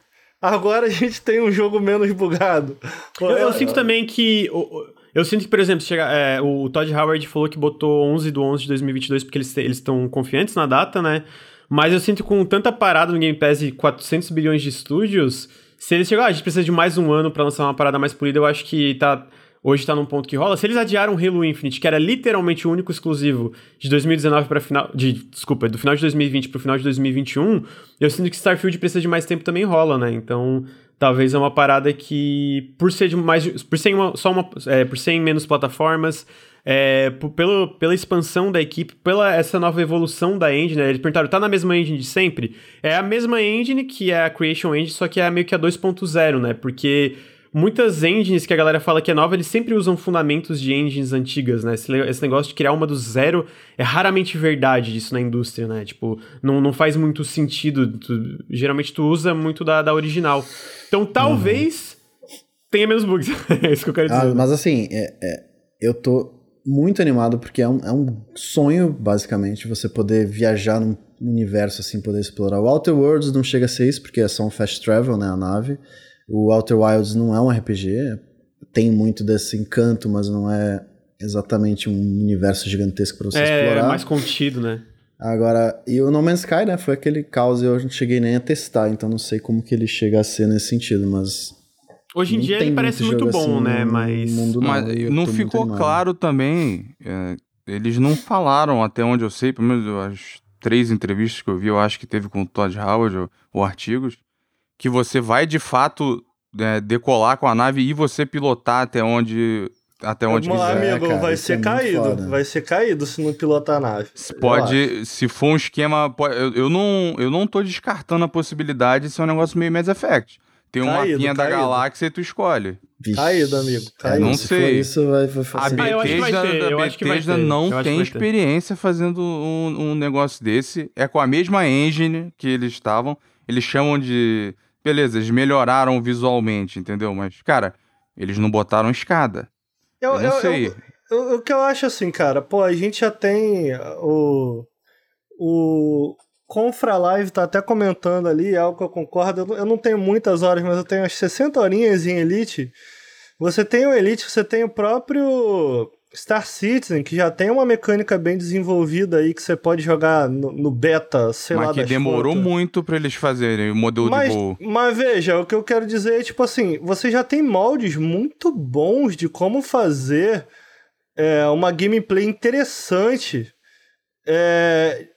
Agora a gente tem um jogo menos bugado. Eu, eu sinto também que... Eu sinto que, por exemplo, chega, é, o Todd Howard falou que botou 11 do 11 de 2022 porque eles estão confiantes na data, né? Mas eu sinto que com tanta parada no Game Pass e 400 bilhões de estúdios, se eles chegarem, ah, a gente precisa de mais um ano para lançar uma parada mais polida, eu acho que tá hoje tá num ponto que rola. Se eles adiaram Halo Infinite, que era literalmente o único exclusivo de 2019 para final, de desculpa, do final de 2020 pro final de 2021, eu sinto que Starfield precisa de mais tempo também rola, né? Então, talvez é uma parada que por ser de mais por ser uma, só uma é, por ser em menos plataformas é, por, pelo, pela expansão da equipe, pela essa nova evolução da engine, né? eles perguntaram, tá na mesma engine de sempre? É a mesma engine que é a Creation Engine, só que é meio que a 2.0, né? Porque muitas engines que a galera fala que é nova, eles sempre usam fundamentos de engines antigas, né? Esse, esse, negócio de criar uma do zero é raramente verdade disso na indústria, né? Tipo, não, não faz muito sentido. Tu, geralmente tu usa muito da, da original. Então talvez uhum. tenha menos bugs. [laughs] é isso que eu quero dizer. Ah, mas assim, é, é, eu tô muito animado porque é um, é um sonho, basicamente, você poder viajar num universo assim, poder explorar. O Outer Worlds não chega a ser isso, porque é só um fast travel, né? A nave. O Outer Wilds não é um RPG, tem muito desse encanto, mas não é exatamente um universo gigantesco para você é, explorar. É mais contido, né? Agora, e o No Man's Sky, né, foi aquele caos e eu não cheguei nem a testar, então não sei como que ele chega a ser nesse sentido, mas... Hoje em dia ele parece muito bom, assim né, mas... Mundo, não, mas não ficou claro também, é, eles não falaram até onde eu sei, pelo menos as três entrevistas que eu vi, eu acho que teve com o Todd Howard, ou, ou artigos, que você vai de fato é, decolar com a nave e você pilotar até onde até onde Meu quiser. amigo, cara, vai ser é caído. Vai ser caído se não pilotar a nave. Pode, se for um esquema. Pode, eu, eu, não, eu não tô descartando a possibilidade de ser um negócio meio Mass Effect. Tem um caído, mapinha caído. da galáxia e tu escolhe. Vixe. Caído, amigo. É, caído. É, não se sei. isso, vai, vai a Bethesda, ah, a Bethesda não tem experiência fazendo um, um negócio desse. É com a mesma engine que eles estavam. Eles chamam de beleza, eles melhoraram visualmente, entendeu? Mas, cara, Eles não botaram escada. Eu, eu não eu, sei. o que eu acho assim, cara, pô, a gente já tem o. O Confra Live tá até comentando ali, é algo que eu concordo. Eu não tenho muitas horas, mas eu tenho umas 60 horinhas em Elite. Você tem o Elite, você tem o próprio Star Citizen, que já tem uma mecânica bem desenvolvida aí que você pode jogar no, no beta, sei mas lá. Mas que demorou contas. muito para eles fazerem o modelo mas, de voo. Mas veja, o que eu quero dizer é, tipo assim, você já tem moldes muito bons de como fazer é, uma gameplay interessante é,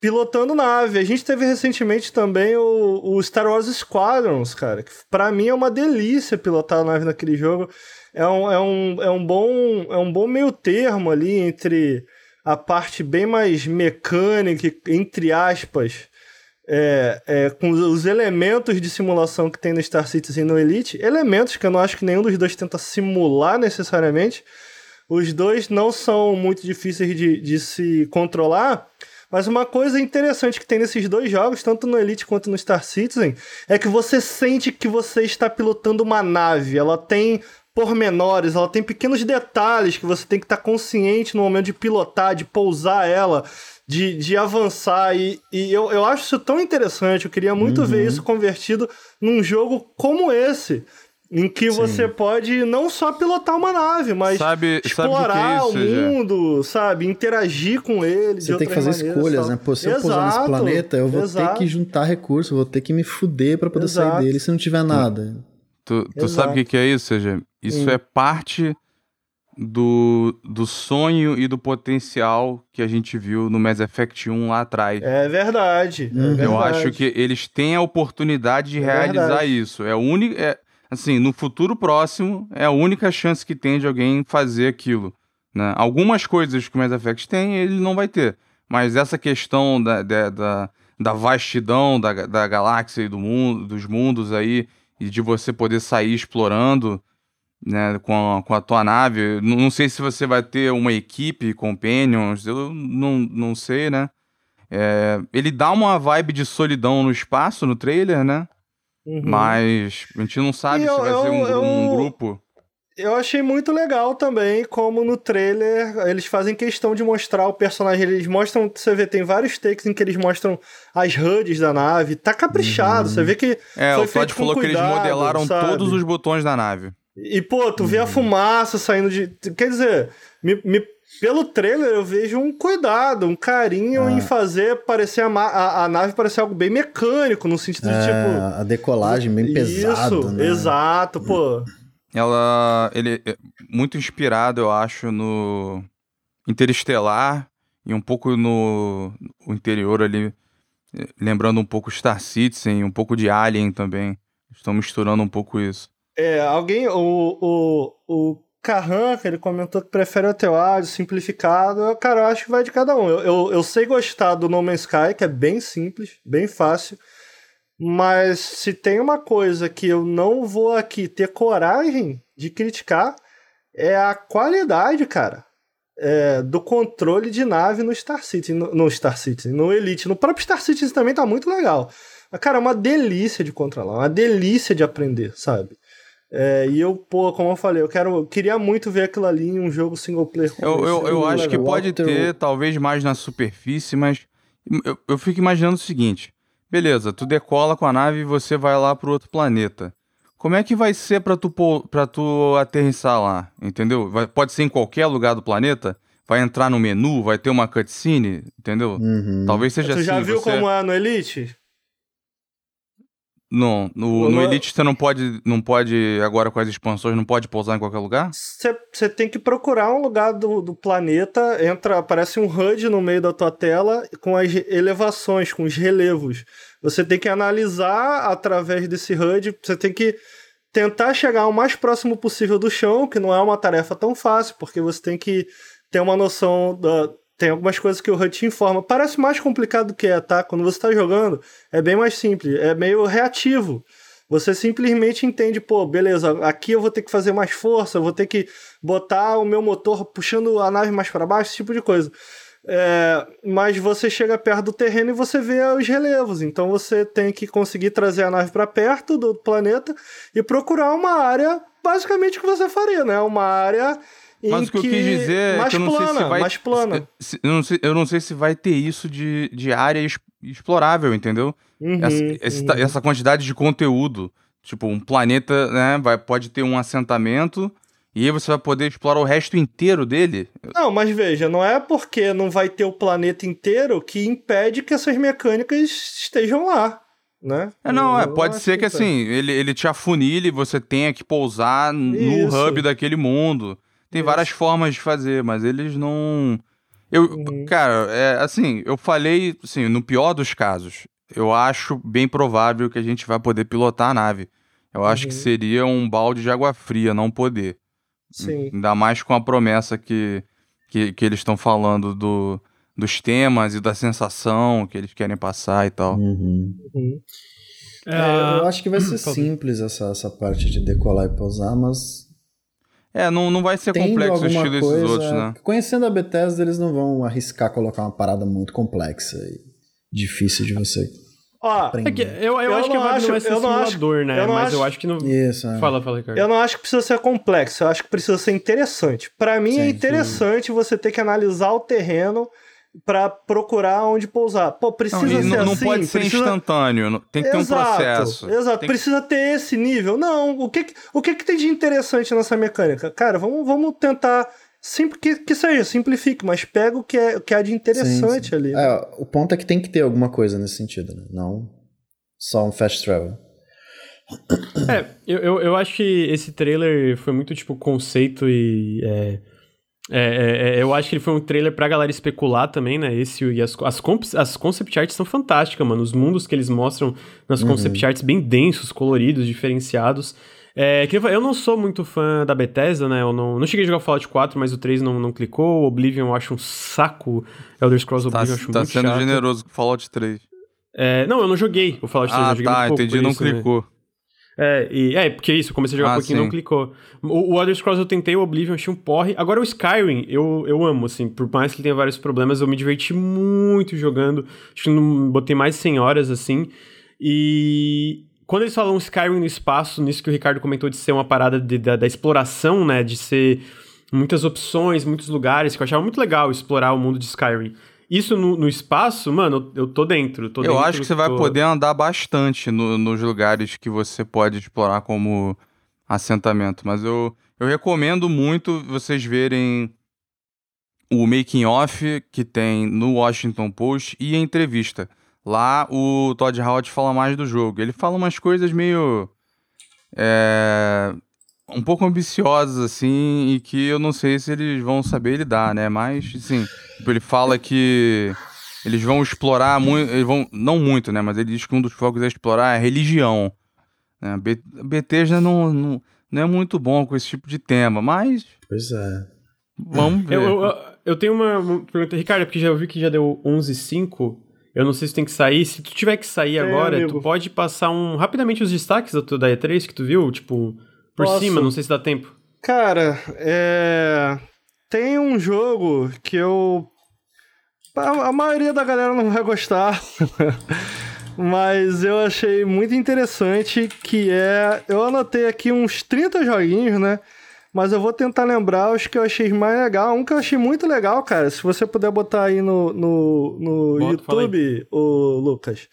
pilotando nave. A gente teve recentemente também o, o Star Wars Squadrons, cara, que pra mim é uma delícia pilotar a nave naquele jogo é um, é um, é um, bom, é um bom meio termo ali entre a parte bem mais mecânica, entre aspas, é, é, com os elementos de simulação que tem no Star Citizen e no Elite, elementos que eu não acho que nenhum dos dois tenta simular necessariamente. Os dois não são muito difíceis de, de se controlar, mas uma coisa interessante que tem nesses dois jogos, tanto no Elite quanto no Star Citizen, é que você sente que você está pilotando uma nave. Ela tem pormenores, ela tem pequenos detalhes que você tem que estar tá consciente no momento de pilotar, de pousar ela, de, de avançar. E, e eu, eu acho isso tão interessante. Eu queria muito uhum. ver isso convertido num jogo como esse. Em que Sim. você pode não só pilotar uma nave, mas sabe, explorar sabe que é isso, o mundo, já? sabe? Interagir com ele. Você tem que fazer escolhas, né? Pô, se eu pousar nesse planeta, eu vou exato. ter que juntar recursos, vou ter que me fuder para poder exato. sair dele se não tiver nada. Tu, tu sabe o que, que é isso, seja? Isso hum. é parte do, do sonho e do potencial que a gente viu no Mass Effect 1 lá atrás. É verdade. É uhum. Eu acho que eles têm a oportunidade de é realizar verdade. isso. É único. É, assim, no futuro próximo, é a única chance que tem de alguém fazer aquilo. Né? Algumas coisas que o Mass Effect tem, ele não vai ter. Mas essa questão da, da, da, da vastidão da, da galáxia e do mundo, dos mundos aí, e de você poder sair explorando né, com, a, com a tua nave. Não, não sei se você vai ter uma equipe, companions, eu não, não sei, né? É, ele dá uma vibe de solidão no espaço no trailer, né? Uhum. Mas a gente não sabe se vai eu, ser um, eu, um, grupo. Eu achei muito legal também como no trailer eles fazem questão de mostrar o personagem. Eles mostram, você vê, tem vários takes em que eles mostram as HUDs da nave. Tá caprichado, uhum. você vê que. É, foi o Todd falou cuidado, que eles modelaram sabe? todos os botões da nave. E, pô, tu vê a uhum. fumaça saindo de. Quer dizer, me, me, pelo trailer eu vejo um cuidado, um carinho ah. em fazer parecer a, a, a, nave parecer algo bem mecânico, no sentido é, de tipo. A decolagem bem pesada. Isso, né? exato, pô. Ela. Ele é muito inspirado, eu acho, no Interestelar e um pouco no o interior ali. Lembrando um pouco Star Citizen, um pouco de Alien também. Estão misturando um pouco isso. É, alguém, o, o, o Carran, ele comentou que prefere o áudio simplificado. Cara, eu acho que vai de cada um. Eu, eu, eu sei gostar do No Man's Sky, que é bem simples, bem fácil. Mas se tem uma coisa que eu não vou aqui ter coragem de criticar, é a qualidade, cara, é, do controle de nave no Star Citizen, no, no, Star Citizen, no Elite. No próprio Star Citizen também tá muito legal. Mas, cara, é uma delícia de controlar, uma delícia de aprender, sabe? É, e eu, pô, como eu falei, eu quero, eu queria muito ver aquilo ali em um jogo single player. Eu, eu, eu acho que pode ter, talvez mais na superfície, mas eu, eu fico imaginando o seguinte: beleza, tu decola com a nave e você vai lá pro outro planeta. Como é que vai ser pra tu, pra tu aterrissar lá? Entendeu? Vai, pode ser em qualquer lugar do planeta? Vai entrar no menu, vai ter uma cutscene, entendeu? Uhum. Talvez seja tu assim. Tu já viu você... como é no Elite? Não, no, no Elite você não pode, não pode, agora com as expansões, não pode pousar em qualquer lugar? Você tem que procurar um lugar do, do planeta, entra, aparece um HUD no meio da tua tela com as elevações, com os relevos. Você tem que analisar através desse HUD, você tem que tentar chegar o mais próximo possível do chão, que não é uma tarefa tão fácil, porque você tem que ter uma noção da, tem algumas coisas que o HUD informa. Parece mais complicado do que é, tá? Quando você está jogando, é bem mais simples, é meio reativo. Você simplesmente entende, pô, beleza, aqui eu vou ter que fazer mais força, vou ter que botar o meu motor puxando a nave mais para baixo, esse tipo de coisa. É, mas você chega perto do terreno e você vê os relevos. Então você tem que conseguir trazer a nave para perto do planeta e procurar uma área, basicamente o que você faria, né? Uma área mas o que, eu quis dizer é que eu não plana, sei se vai. Mais plana. Se, eu, não sei, eu não sei se vai ter isso de, de área explorável, entendeu? Uhum, essa, uhum. essa quantidade de conteúdo. Tipo, um planeta, né? Vai, pode ter um assentamento. E aí você vai poder explorar o resto inteiro dele? Não, mas veja, não é porque não vai ter o planeta inteiro que impede que essas mecânicas estejam lá, né? É, não, é, pode ser que, que assim, ele, ele te afunile, você tenha que pousar no Isso. hub daquele mundo. Tem Isso. várias formas de fazer, mas eles não. Eu, uhum. cara, é, assim, eu falei, assim, no pior dos casos, eu acho bem provável que a gente vai poder pilotar a nave. Eu acho que uhum. seria um balde de água fria não poder. Sim. Ainda mais com a promessa que, que, que eles estão falando do, dos temas e da sensação que eles querem passar e tal. Uhum. Uhum. É, eu acho que vai ser [clears throat] simples essa, essa parte de decolar e pousar, mas é, não, não vai ser complexo o estilo desses outros, né? Conhecendo a Bethesda, eles não vão arriscar colocar uma parada muito complexa e difícil de você Ó. É eu, eu, eu acho que acho, não é ser eu simulador, acho, né? Eu Mas acho... eu acho que não... Isso, é. Fala, fala, Ricardo. Eu não acho que precisa ser complexo, eu acho que precisa ser interessante. Para mim é sim, é interessante sim. você ter que analisar o terreno para procurar onde pousar. Pô, precisa não, ser não, assim. Não pode ser precisa... instantâneo, tem que ter exato, um processo. Exato, tem precisa que... ter esse nível. Não, o que, o que, que tem de interessante nessa mecânica? Cara, vamos, vamos tentar Sempre que, que seja, simplifique, mas pega o que, é, o que há de interessante sim, sim. ali. Né? É, o ponto é que tem que ter alguma coisa nesse sentido, né? Não só um fast travel. É, eu, eu, eu acho que esse trailer foi muito tipo conceito e. É é, é, é, eu acho que ele foi um trailer pra galera especular também, né? Esse e as, as, as concept arts são fantásticas, mano. Os mundos que eles mostram nas uhum. concept arts bem densos, coloridos, diferenciados. É, eu não sou muito fã da Bethesda, né? Eu não, não cheguei a jogar Fallout 4, mas o 3 não, não clicou. O Oblivion eu acho um saco. Elder Scrolls tá, Oblivion eu acho tá muito sendo chato. generoso com Fallout 3. É, não, eu não joguei o Fallout 3. Ah, eu joguei tá, muito pouco entendi, não isso, né? clicou. Né? É, e, é, porque é isso, eu comecei a jogar ah, um pouquinho e não clicou. O, o Elder Scrolls eu tentei, o Oblivion achei um porre. Agora o Skyrim, eu, eu amo, assim, por mais que tenha vários problemas, eu me diverti muito jogando. Acho que não botei mais de 100 horas, assim. E quando eles falam Skyrim no espaço, nisso que o Ricardo comentou de ser uma parada de, da, da exploração, né, de ser muitas opções, muitos lugares, que eu achava muito legal explorar o mundo de Skyrim. Isso no, no, espaço, mano, eu tô dentro. Tô eu dentro, acho que você tô... vai poder andar bastante no, nos lugares que você pode explorar como assentamento. Mas eu, eu recomendo muito vocês verem o making off que tem no Washington Post e a entrevista. Lá o Todd Howard fala mais do jogo. Ele fala umas coisas meio. É, um pouco ambiciosas, assim, e que eu não sei se eles vão saber lidar, né? Mas, assim, tipo, ele fala que eles vão explorar muito, eles vão, não muito, né? Mas ele diz que um dos focos é explorar a religião. Né? Bethesda não, não, não é muito bom com esse tipo de tema, mas... Pois é. Vamos ver. Eu, eu, eu tenho uma pergunta, Ricardo, porque já ouvi que já deu 11h05, eu não sei se tem que sair. Se tu tiver que sair é, agora, amigo. tu pode passar um rapidamente os destaques da, da E3 que tu viu, tipo por Posso? cima, não sei se dá tempo. Cara, é. Tem um jogo que eu. A maioria da galera não vai gostar. [laughs] mas eu achei muito interessante que é. Eu anotei aqui uns 30 joguinhos, né? Mas eu vou tentar lembrar os que eu achei mais legal. Um que eu achei muito legal, cara. Se você puder botar aí no, no, no Bota, YouTube, o Lucas.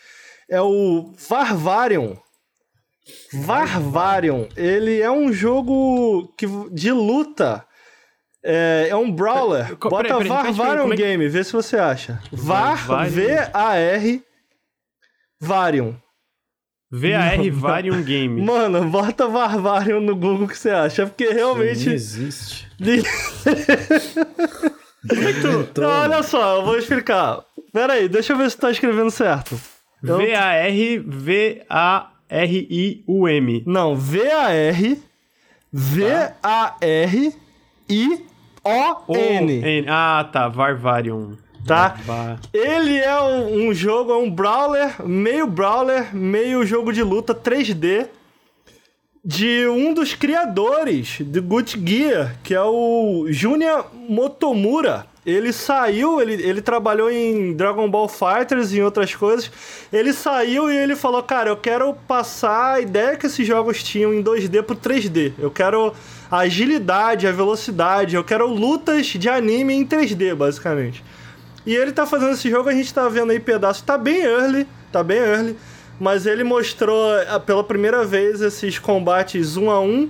É o Varvarion. Varvarion, ele é um jogo que, de luta. É, é um brawler. Bota Varvarion é que... Game, vê se você acha. Var, V-A-R, Varion. V-A-R Varium Game. [laughs] Mano, bota Varvarion no Google que você acha, porque realmente... Não existe. [laughs] Como é. Não, olha só, eu vou explicar. Pera aí, deixa eu ver se tá escrevendo certo. V-A-R-V-A... R-I-U-M. Não, V-A-R. V-A-R-I-O-N. Ah, tá. Varvarium. Tá? Ele é um, um, jogo, é um brawler, meio brawler, meio jogo de luta 3D. De um dos criadores do Good Gear, que é o Junya Motomura. Ele saiu, ele, ele trabalhou em Dragon Ball Fighters e em outras coisas. Ele saiu e ele falou: Cara, eu quero passar a ideia que esses jogos tinham em 2D pro 3D. Eu quero a agilidade, a velocidade, eu quero lutas de anime em 3D, basicamente. E ele tá fazendo esse jogo, a gente tá vendo aí pedaços. Tá bem early, tá bem early. Mas ele mostrou eh, pela primeira vez esses combates um a um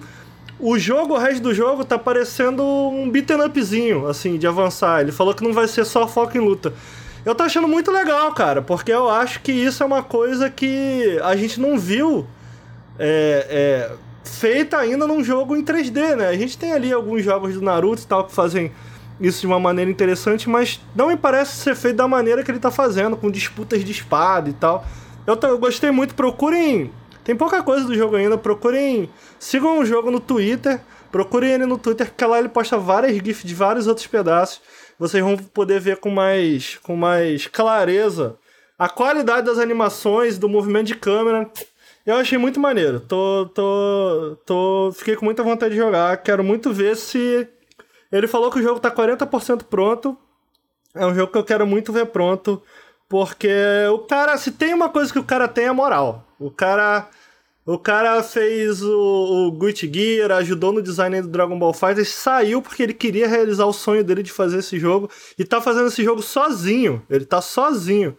o jogo, o resto do jogo, tá parecendo um beat'em upzinho, assim, de avançar. Ele falou que não vai ser só foco em luta. Eu tô achando muito legal, cara, porque eu acho que isso é uma coisa que a gente não viu é, é, feita ainda num jogo em 3D, né? A gente tem ali alguns jogos do Naruto e tal que fazem isso de uma maneira interessante, mas não me parece ser feito da maneira que ele tá fazendo, com disputas de espada e tal. Eu, eu gostei muito, procurem tem pouca coisa do jogo ainda, procurem. Sigam o jogo no Twitter. Procurem ele no Twitter, porque lá ele posta várias GIFs de vários outros pedaços. Vocês vão poder ver com mais, com mais clareza a qualidade das animações, do movimento de câmera. Eu achei muito maneiro. Tô, tô, tô, fiquei com muita vontade de jogar. Quero muito ver se. Ele falou que o jogo tá 40% pronto. É um jogo que eu quero muito ver pronto. Porque o cara, se tem uma coisa que o cara tem, é moral. O cara. O cara fez o, o Gear, ajudou no design do Dragon Ball Fighter, saiu porque ele queria realizar o sonho dele de fazer esse jogo e tá fazendo esse jogo sozinho. Ele tá sozinho.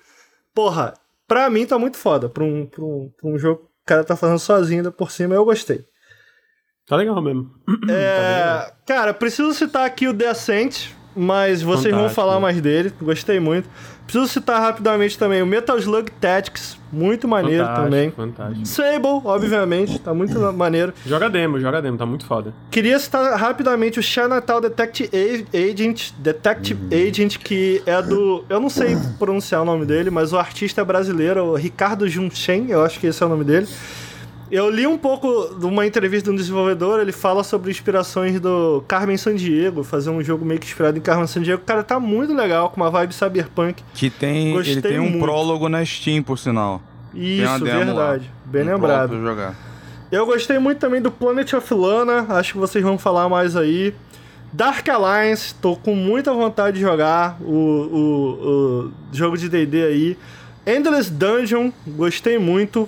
Porra, pra mim tá muito foda. Pra um, pra um, pra um jogo que o cara tá fazendo sozinho ainda por cima, eu gostei. Tá legal mesmo. [clears throat] É, tá legal. Cara, preciso citar aqui o The Ascent, mas vocês Fantástico. vão falar mais dele. Gostei muito. Preciso citar rapidamente também o Metal Slug Tactics, muito maneiro fantástico, também. Fantástico. Sable, obviamente, tá muito maneiro. Joga demo, joga demo, tá muito foda. Queria citar rapidamente o Chinatown Detective Agent, Detective uhum. Agent, que é do. Eu não sei pronunciar o nome dele, mas o artista é brasileiro, o Ricardo Junchen, eu acho que esse é o nome dele. Eu li um pouco de uma entrevista de um desenvolvedor, ele fala sobre inspirações do Carmen Sandiego, fazer um jogo meio que inspirado em Carmen Sandiego. Cara, tá muito legal, com uma vibe cyberpunk. Que tem, Gostei ele tem um muito. prólogo na Steam, por sinal. Isso, verdade. Lá, Bem um lembrado. Jogar. Eu gostei muito também do Planet of Lana, acho que vocês vão falar mais aí. Dark Alliance, tô com muita vontade de jogar o, o, o jogo de D&D aí. Endless Dungeon, gostei muito.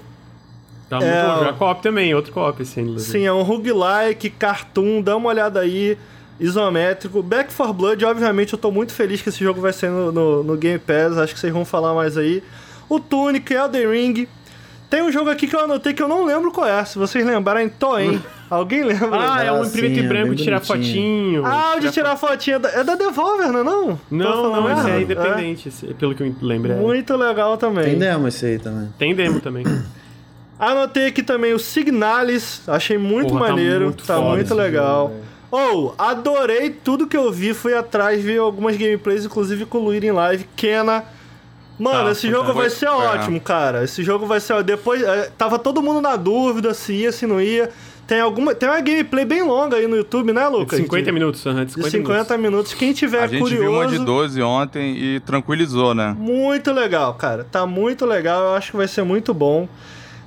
Tá muito é, bom. Já co-op também, outro co-op esse Endless. Sim, é um roguelike, cartoon, dá uma olhada aí. Isométrico. Back for Blood, obviamente, eu tô muito feliz que esse jogo vai ser no, no, no Game Pass. Acho que vocês vão falar mais aí. O Tunic, Elden Ring. Tem um jogo aqui que eu anotei que eu não lembro qual é. Se vocês lembrarem, Toem. [laughs] Alguém lembra? Ah, é um preto e branco de tirar fotinho. Ah, o de tirar fotinho. É da Devolver, não é não? Não, não, esse é independente, é. pelo que eu lembro. É. Muito legal também. Tem demo esse aí também. Tem demo também. [clears throat] Anotei aqui também o Signalis, achei muito Porra, tá maneiro, tá muito, tá muito legal. Ou, oh, adorei tudo que eu vi, fui atrás, vi algumas gameplays, inclusive com o Luir em live. Kena. Mano, tá, esse jogo vai ser é. ótimo, cara. Esse jogo vai ser. Depois. É, tava todo mundo na dúvida se ia, se não ia. Tem alguma. Tem uma gameplay bem longa aí no YouTube, né, Lucas? De 50 minutos, uhum, de 50, de 50 minutos. minutos. Quem tiver a curioso. A gente viu uma de 12 ontem e tranquilizou, né? Muito legal, cara. Tá muito legal. Eu acho que vai ser muito bom.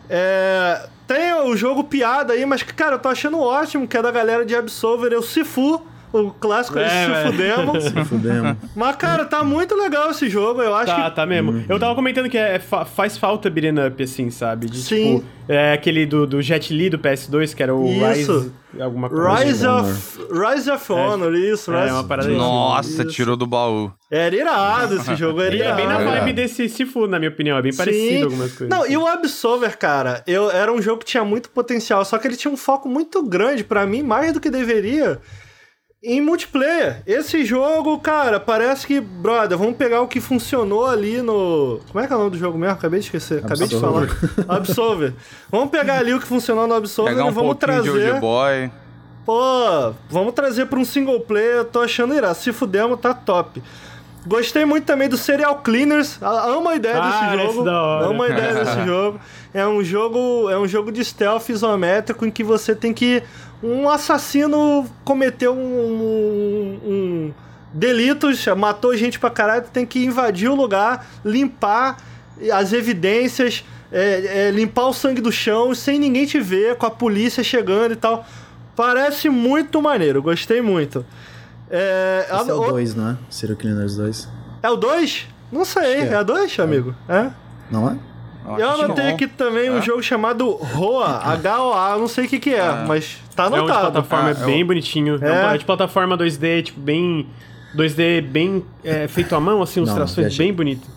É, tem o jogo piada aí, mas, cara, eu tô achando ótimo, que é da galera de Absolver, o Sifu. O clássico é, de Sifu Demo. Sifu Demo. Mas, cara, tá muito legal esse jogo, eu acho tá, que... Tá, mesmo. Uhum. Eu tava comentando que é, faz falta beat'em up, assim, sabe? De, Sim. Tipo, é aquele do, do Jet Li do PS2, que era o Isso. Rise... Alguma coisa. Rise of, Rise of Honor, é, isso. É, Rise... uma parada Nossa, isso. tirou do baú. Era irado esse [laughs] jogo, era irado. É bem na vibe desse Sifu, na minha opinião. É bem Sim. parecido algumas coisas. Não, e o Absolver, cara, eu, era um jogo que tinha muito potencial, só que ele tinha um foco muito grande, para mim, mais do que deveria em multiplayer. Esse jogo, cara, parece que, brother, vamos pegar o que funcionou ali no. Como é que é o nome do jogo mesmo? Acabei de esquecer. Acabei de falar. Absolver. Vamos pegar ali o que funcionou no Absolver pegar um e vamos trazer. De Boy. Pô, vamos trazer para um single player. Eu tô achando irado. Se fudemos, tá top. Gostei muito também do Serial Cleaners. Amo a ideia ah, desse jogo. Amo a ideia desse [laughs] jogo. É um jogo, é um jogo de stealth isométrico em que você tem que um assassino cometeu um, um, um delitos, matou gente pra caralho, tem que invadir o lugar, limpar as evidências, é, é, limpar o sangue do chão sem ninguém te ver, com a polícia chegando e tal. Parece muito maneiro, gostei muito. É, Esse é o o- 2, não é? Serial Cleaners 2. é o 2? Não sei, é é. o 2, amigo? É? Não é? Eu que anotei aqui também um É? jogo chamado Roa, H-O-A, eu não sei o que que é, Ah. mas tá É um de anotado. plataforma, Ah, é é bem o- bonitinho. É, É. um- é de plataforma 2D, tipo, bem. 2D bem é, feito à mão, assim, ilustrações bem bonitas.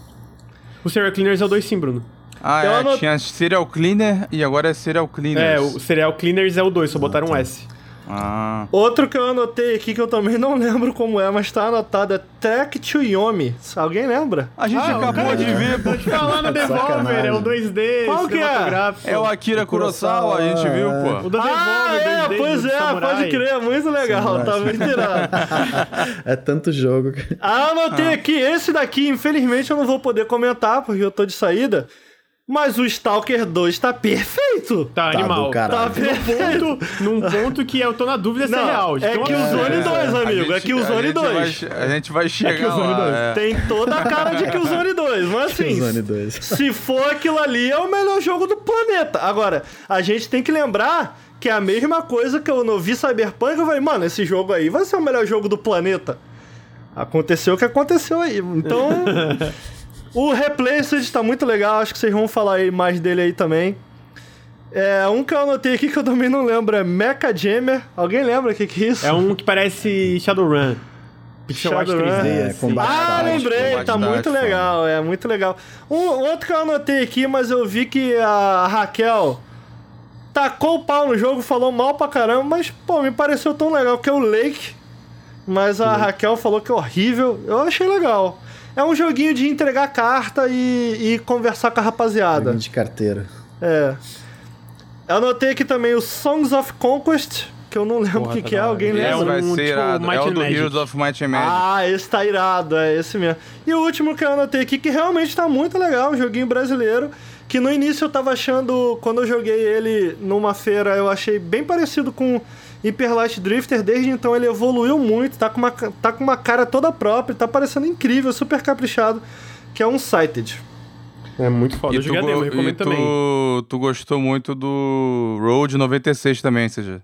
O Serial Cleaners é o 2 sim, Bruno. Ah, Eu é, anot- tinha Serial Cleaner e agora é Serial Cleaners. É, o Serial Cleaners é o 2, só botaram um tá. S. Ah, Outro que eu anotei aqui que eu também não lembro como é, mas tá anotado é Trek to Yomi. Alguém lembra? a gente Ah, o acabou cara de ver, pô. Tá lá no Devolver, é o 2D Qual que é? É o Akira Kurosawa, a gente viu, O pô. da Devolver, Ah, é, 2D pois é, Samurai. pode crer, muito legal, tá muito irado. [laughs] É tanto jogo. Ah, anotei aqui, esse daqui, infelizmente eu não vou poder comentar porque eu tô de saída, mas o Stalker 2 tá perfeito. Tá, Tá animal. caralho. Tá perfeito. Num ponto que eu tô na dúvida se é real. é tão que o. Zone 2, amigo, A é que o Zone gente 2. vai che- a gente vai chegar Killzone lá. 2. é. Tem toda a cara de Killzone 2, mas [laughs] assim, Killzone 2. se for aquilo ali, é o melhor jogo do planeta. Agora, a gente tem que lembrar que é a mesma coisa que eu não vi Cyberpunk, eu falei, mano, esse jogo aí vai ser o melhor jogo do planeta. Aconteceu o que aconteceu aí. Então, [laughs] o Replaced tá muito legal, acho que vocês vão falar aí mais dele aí também. É, um que eu anotei aqui que eu também não lembro é Mecha Jammer. Alguém lembra o que, que é isso? É um que parece Shadowrun. Pixel art Shadowrun. 3D, É, assim. Ah, lembrei, tá muito legal, é muito legal. Um outro que eu anotei aqui, mas eu vi que a Raquel tacou o pau no jogo, falou mal pra caramba, mas, pô, me pareceu tão legal que é o Lake. Mas a Raquel falou que é horrível. Eu achei legal. É um joguinho de entregar carta e, e conversar com a rapaziada. Joguinho de carteira. É. Eu anotei aqui também o Songs of Conquest, que eu não lembro o que, tá que é. Alguém É lembra? Vai um, ser tipo, irado. Might É o do Magic. Heroes of Might and Magic. Ah, esse tá irado, é esse mesmo. E o último que eu anotei aqui, que realmente tá muito legal, um joguinho brasileiro, que no início eu tava achando, quando eu joguei ele numa feira, eu achei bem parecido com Light Drifter, desde então ele evoluiu muito, tá com uma, tá com uma cara toda própria, tá parecendo incrível, super caprichado, que é um Sighted. É muito foda. Eu E tu, joguei a demo, recomendo e tu, também. tu gostou muito do Road 96 também, seja.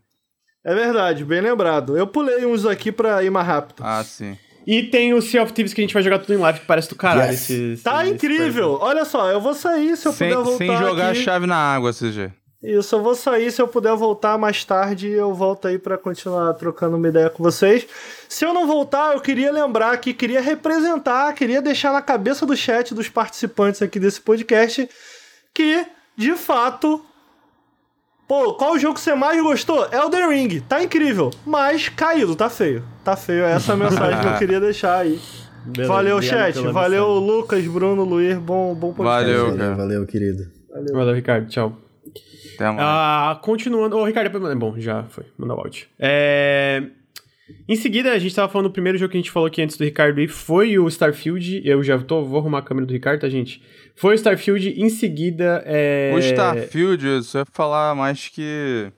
É verdade, bem lembrado. Eu pulei uns aqui pra ir mais rápido. Ah, sim. E tem o Sea of Thieves que a gente vai jogar tudo em live, que parece do caralho. Yes. Esse, esse- Tá esse incrível! Olha só, eu vou sair se eu Sem, puder voltar sem jogar aqui. a chave na água, CG. Isso, eu vou sair. Se eu puder voltar mais tarde, eu volto aí pra continuar trocando uma ideia com vocês. Se eu não voltar, eu queria lembrar que queria representar, queria deixar na cabeça do chat dos participantes aqui desse podcast que, de fato. Pô, qual jogo que você mais gostou? Elden Ring. Tá incrível, mas caído, tá feio. Tá feio. Essa é a mensagem que eu queria deixar aí. Beleza, Valeu, chat. Valeu, mensagem. Lucas, Bruno, Luiz. Bom, bom podcast. Valeu, Valeu, cara. valeu, querido. Valeu, Ricardo. Tchau. Até mais. Ah, continuando. Ô, Ricardo, depois- bom, já foi. Mandar o áudio. É... Em seguida, a gente tava falando do primeiro jogo que a gente falou aqui antes do Ricardo ir, foi o Starfield. Eu já tô, vou arrumar a câmera do Ricardo, tá, gente? Foi o Starfield, em seguida. É... O Starfield, só ia falar mais que.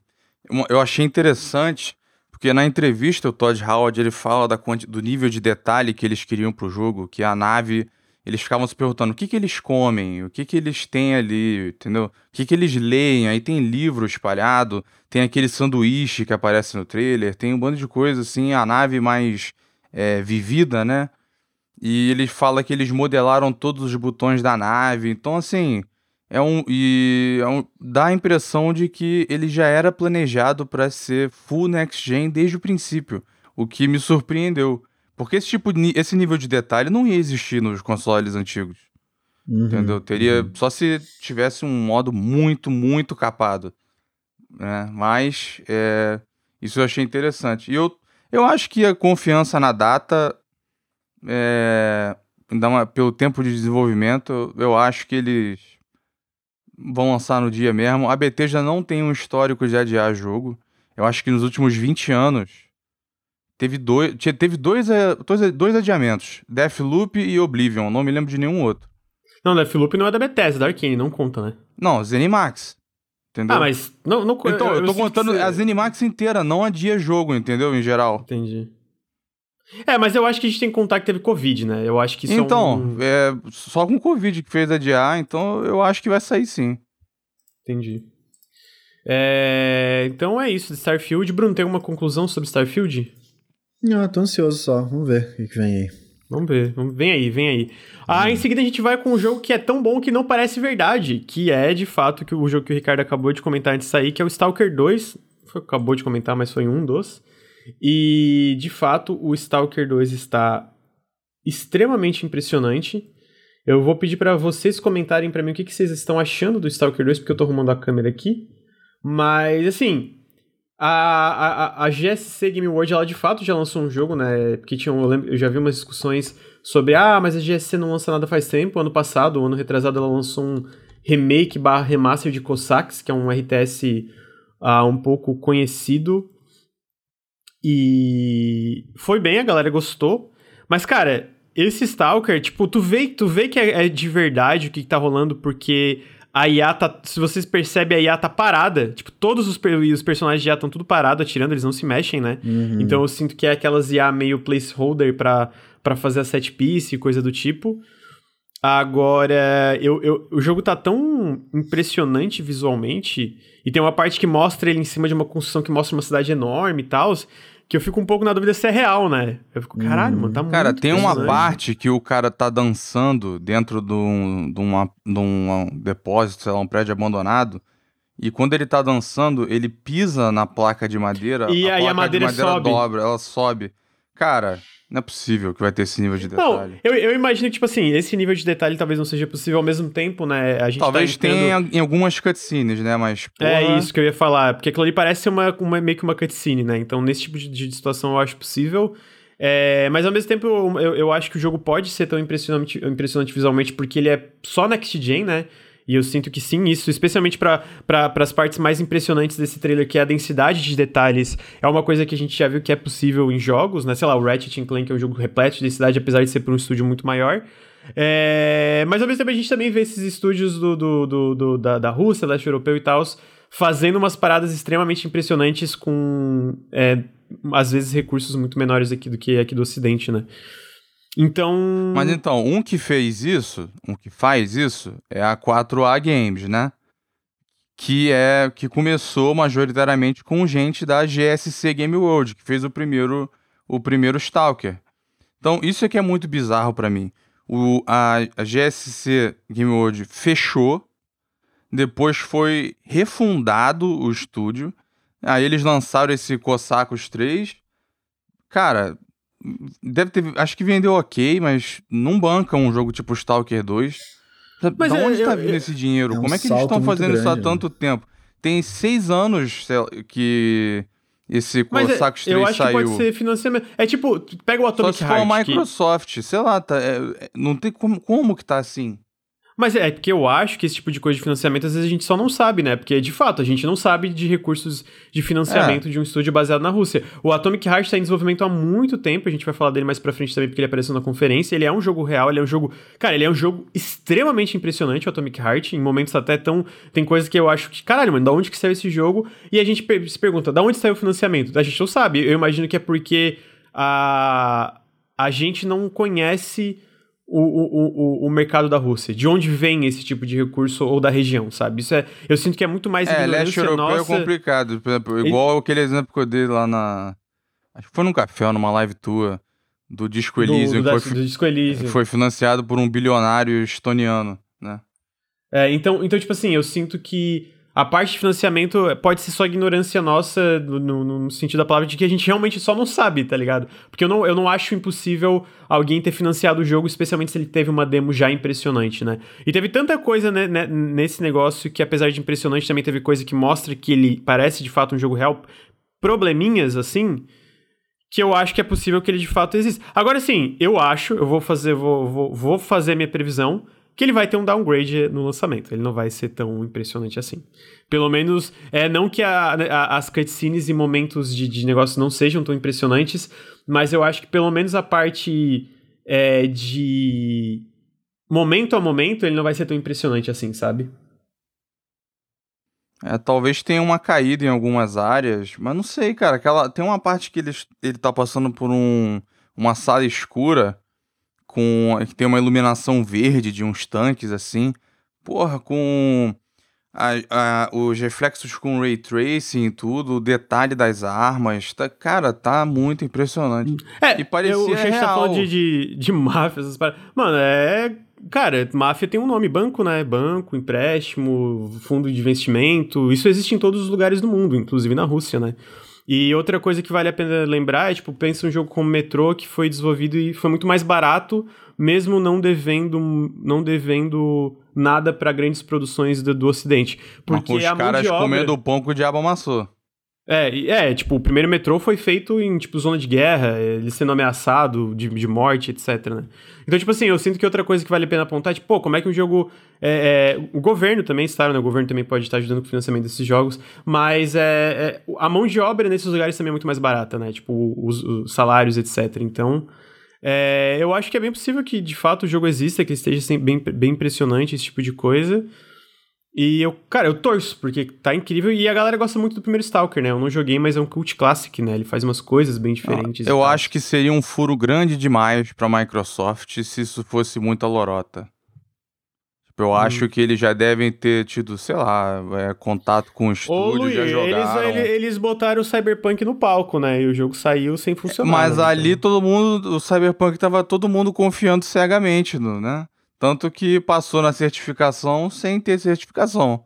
Eu achei interessante, porque na entrevista o Todd Howard ele fala da do nível de detalhe que eles queriam pro jogo, que a nave. Eles ficavam se perguntando o que, que eles comem, o que, que eles têm ali, entendeu? O que, que eles leem, aí tem livro espalhado, tem aquele sanduíche que aparece no trailer, tem um bando de coisa assim, a nave mais é, vivida, né? E ele fala que eles modelaram todos os botões da nave. Então, assim, é um. E é um- dá a impressão de que ele já era planejado para ser full next gen desde o princípio. O que me surpreendeu. Porque esse tipo de, esse nível de detalhe não ia existir nos consoles antigos. Uhum. Entendeu? Teria. Só se tivesse um modo muito, muito capado. Né? Mas é, isso eu achei interessante. E eu, eu acho que a confiança na data. É, uma- pelo tempo de desenvolvimento, eu, eu acho que eles vão lançar no dia mesmo. A BT já não tem um histórico de adiar jogo. Eu acho que nos últimos 20 anos teve dois, teve dois, eh, dois, dois adiamentos: Deathloop e Oblivion. Não me lembro de nenhum outro. Não, Deathloop não é da Bethesda, da Arkane, não conta, né? Não, Zenimax. Entendeu? Ah, mas. Não, não Então, eu, tô sinto que contando você- a Zenimax inteira, não adia jogo, entendeu? Em geral. Entendi. É, mas eu acho que a gente tem que contar que teve Covid, né? Eu acho que isso então, é um... é só com Covid que fez adiar, então eu acho que vai sair sim. Entendi. É... Então é isso de Starfield. Bruno, tem alguma conclusão sobre Starfield? Não, tô ansioso só. Vamos ver o que, que vem aí. Vamos ver. Vem aí, vem aí. Ah, em seguida a gente vai com um jogo que é tão bom que não parece verdade. Que é, de fato, que o jogo que o Ricardo acabou de comentar antes de sair, que é o Stalker 2. Foi, acabou de comentar, mas foi um dos. E, de fato, o Stalker 2 está extremamente impressionante. Eu vou pedir para vocês comentarem para mim o que, que, vocês estão achando do Stalker 2, porque eu tô arrumando a câmera aqui. Mas, assim, a, a, a GSC Game World, ela de fato já lançou um jogo, né? Porque tinha, eu, lembro, eu já vi umas discussões sobre, ah, mas a GSC não lança nada faz tempo. Ano passado, ano retrasado, ela lançou um remake barra remaster de Cossacks, que é um RTS uh, ah, um pouco conhecido e foi bem, a galera gostou. Mas, cara, esse Stalker, tipo, tu vê, tu vê que é, é de verdade o que, que tá rolando, porque a IA tá. Se vocês percebem, a IA tá parada. Tipo, todos os, os personagens de IA estão tudo parados, atirando, eles não se mexem, né? Uhum. Então eu sinto que é aquelas IA meio placeholder pra, pra fazer a set piece e coisa do tipo. Agora, eu, eu, o jogo tá tão impressionante visualmente, e tem uma parte que mostra ele em cima de uma construção que mostra uma cidade enorme e tal, que eu fico um pouco na dúvida se é real, né? Eu fico, caralho, hum. mano, tá Cara, muito tem uma parte que o cara tá dançando dentro de um, de, uma, de um depósito, sei lá, um prédio abandonado, e quando ele tá dançando, ele pisa na placa de madeira, e a aí a madeira, de madeira sobe. dobra, ela sobe. Cara, não é possível que vai ter esse nível de detalhe. Não, eu, eu imagino que, tipo assim, esse nível de detalhe talvez não seja possível ao mesmo tempo, né? A gente talvez tá entrando... tenha em algumas cutscenes, né? Mas. Porra... É isso que eu ia falar, porque aquilo ali parece uma, uma, meio que uma cutscene, né? Então, nesse tipo de, de situação eu acho possível. É, mas ao mesmo tempo, eu, eu, eu, acho que o jogo pode ser tão impressionante, impressionante visualmente porque ele é só next gen, né? E eu sinto que sim, isso, especialmente para as partes mais impressionantes desse trailer, que é a densidade de detalhes, é uma coisa que a gente já viu que é possível em jogos, né? Sei lá, o Ratchet Clank é um jogo repleto de densidade, apesar de ser por um estúdio muito maior. É... Mas ao mesmo tempo a gente também vê esses estúdios do, do, do, do da, da Rússia, leste europeu e tal, fazendo umas paradas extremamente impressionantes com, é, às vezes, recursos muito menores aqui do que aqui do Ocidente, né? Então. Mas então, um que fez isso, um que faz isso, é a 4A Games, né? Que é que começou majoritariamente com gente da GSC Game World, que fez o primeiro o primeiro Stalker. Então, isso que é muito bizarro para mim. O, a, a GSC Game World fechou, depois foi refundado o estúdio. Aí eles lançaram esse Cossacos 3. Cara, Deve ter. Acho que vendeu ok, mas não banca um jogo tipo Stalker 2. Mas da é, onde tá vindo esse dinheiro? É um Como é que eles estão fazendo grande, isso há né? tanto tempo? Tem seis anos que esse Cossacos é, 3 eu acho saiu. que pode ser financiamento. É tipo, pega o Atomic Só se Heart. for a Microsoft, que... sei lá, tá, é, não tem como, como que tá assim. Mas é porque eu acho que esse tipo de coisa de financiamento às vezes a gente só não sabe, né? Porque de fato a gente não sabe de recursos de financiamento é. de um estúdio baseado na Rússia. O Atomic Heart está em desenvolvimento há muito tempo, a gente vai falar dele mais pra frente também porque ele apareceu na conferência. Ele é um jogo real, ele é um jogo. Cara, ele é um jogo extremamente impressionante, o Atomic Heart. Em momentos até tão. Tem coisas que eu acho que, caralho, mano, da onde que saiu esse jogo? E a gente se pergunta, da onde saiu o financiamento? A gente não sabe. Eu imagino que é porque a, a gente não conhece o, o, o, o mercado da Rússia? De onde vem esse tipo de recurso ou da região, sabe? Isso é, eu sinto que é muito mais É, leste europeu é nossa... é complicado. Por exemplo, igual e... aquele exemplo que eu dei lá na... Acho que foi num café ou numa live tua do Disco Elysium. Do, do, foi, do Disco Elysium. Foi financiado por um bilionário estoniano, né? É, então, então, tipo assim, eu sinto que a parte de financiamento pode ser só ignorância nossa, no, no, sentido da palavra, de que a gente realmente só não sabe, tá ligado? Porque eu não, eu não acho impossível alguém ter financiado o jogo, especialmente se ele teve uma demo já impressionante, né? E teve tanta coisa né, né, nesse negócio que, apesar de impressionante, também teve coisa que mostra que ele parece de fato um jogo real. Probleminhas, assim, que eu acho que é possível que ele de fato exista. Agora sim, eu acho, eu vou fazer, vou, vou, vou fazer minha previsão que ele vai ter um downgrade no lançamento. Ele não vai ser tão impressionante assim. Pelo menos, é não que a, a, as cutscenes e momentos de, de negócio não sejam tão impressionantes, mas eu acho que pelo menos a parte é, de momento a momento ele não vai ser tão impressionante assim, sabe? É, talvez tenha uma caída em algumas áreas, mas não sei, cara. Aquela, tem uma parte que ele, ele tá passando por um, uma sala escura com que tem uma iluminação verde de uns tanques assim. Porra, com a, a, os reflexos com ray tracing e tudo, o detalhe das armas, tá, cara, tá muito impressionante. É, E parecia eu, tá real. falando de, de, de máfia, essas paradas. Mano, é. Cara, máfia tem um nome, banco, né? Banco, empréstimo, fundo de investimento. Isso existe em todos os lugares do mundo, inclusive na Rússia, né? E outra coisa que vale a pena lembrar é, tipo, pensa um jogo como Metro que foi desenvolvido e foi muito mais barato, mesmo não devendo, não devendo nada para grandes produções do, do Ocidente. Mas Porque com os caras de obra... comendo o pão que o diabo amassou. É, é, tipo, o primeiro metrô foi feito em, tipo, zona de guerra, ele sendo ameaçado de, de morte, etc, né? Então, tipo assim, eu sinto que outra coisa que vale a pena apontar é, tipo, pô, como é que um jogo... é, é, o governo também está, né? O governo também pode estar ajudando com o financiamento desses jogos, mas é, é, a mão de obra nesses lugares também é muito mais barata, né? Tipo, os, os salários, etc. Então, é, eu acho que é bem possível que, de fato, o jogo exista, que esteja bem, bem impressionante, esse tipo de coisa. E eu, cara, eu torço, porque tá incrível. E a galera gosta muito do primeiro Stalker, né? Eu não joguei, mas é um cult classic, né? Ele faz umas coisas bem diferentes. e Eu tal. acho que seria um furo grande demais pra Microsoft se isso fosse muita lorota. Tipo, Hum. eu acho que eles já devem ter tido, sei lá, é, contato com o Ô, estúdio, Luiz, já eles, jogaram. ele- eles botaram o Cyberpunk no palco, né? E o jogo saiu sem funcionar. Mas né? ali todo mundo, o Cyberpunk tava todo mundo confiando cegamente, no, né? Tanto que passou na certificação sem ter certificação.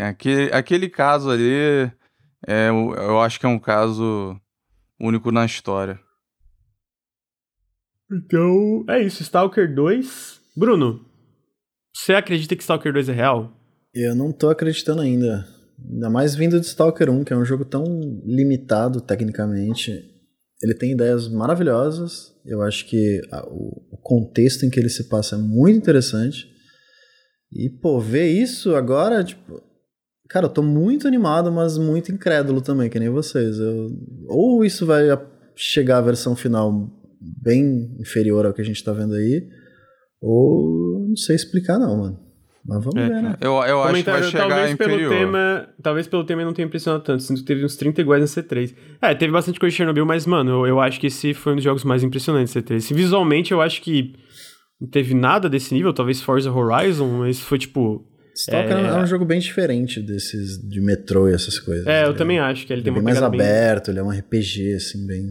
Aquele, aquele caso ali, é, eu eu acho que é um caso único na história. Então, é isso. Stalker 2. Bruno, você acredita que Stalker 2 é real? Eu não tô acreditando ainda. Ainda mais vindo de Stalker 1, que é um jogo tão limitado tecnicamente. Ele tem ideias maravilhosas. Eu acho que a- o, o contexto em que ele se passa é muito interessante. E, pô, ver isso agora, tipo. Cara, eu tô muito animado, mas muito incrédulo também, que nem vocês. Eu- ou isso vai chegar à versão final bem inferior ao que a gente tá vendo aí, ou não sei explicar, não, mano. Mas vamos É, ver, né? Eu, eu acho que vai chegar talvez pelo tema, talvez pelo tema não tenha impressionado tanto, sinto que teve uns 30 iguais na C3. É, teve bastante coisa de Chernobyl, mas mano, eu, eu acho que esse foi um dos jogos mais impressionantes da C3. Se visualmente eu acho que não teve nada desse nível, talvez Forza Horizon, mas foi tipo, Stalker é... um jogo bem diferente desses de metrô e essas coisas. é, eu Ele também acho que ele Ele tem é uma bem mais pegada bem- aberto, ele é um RPG, assim, bem.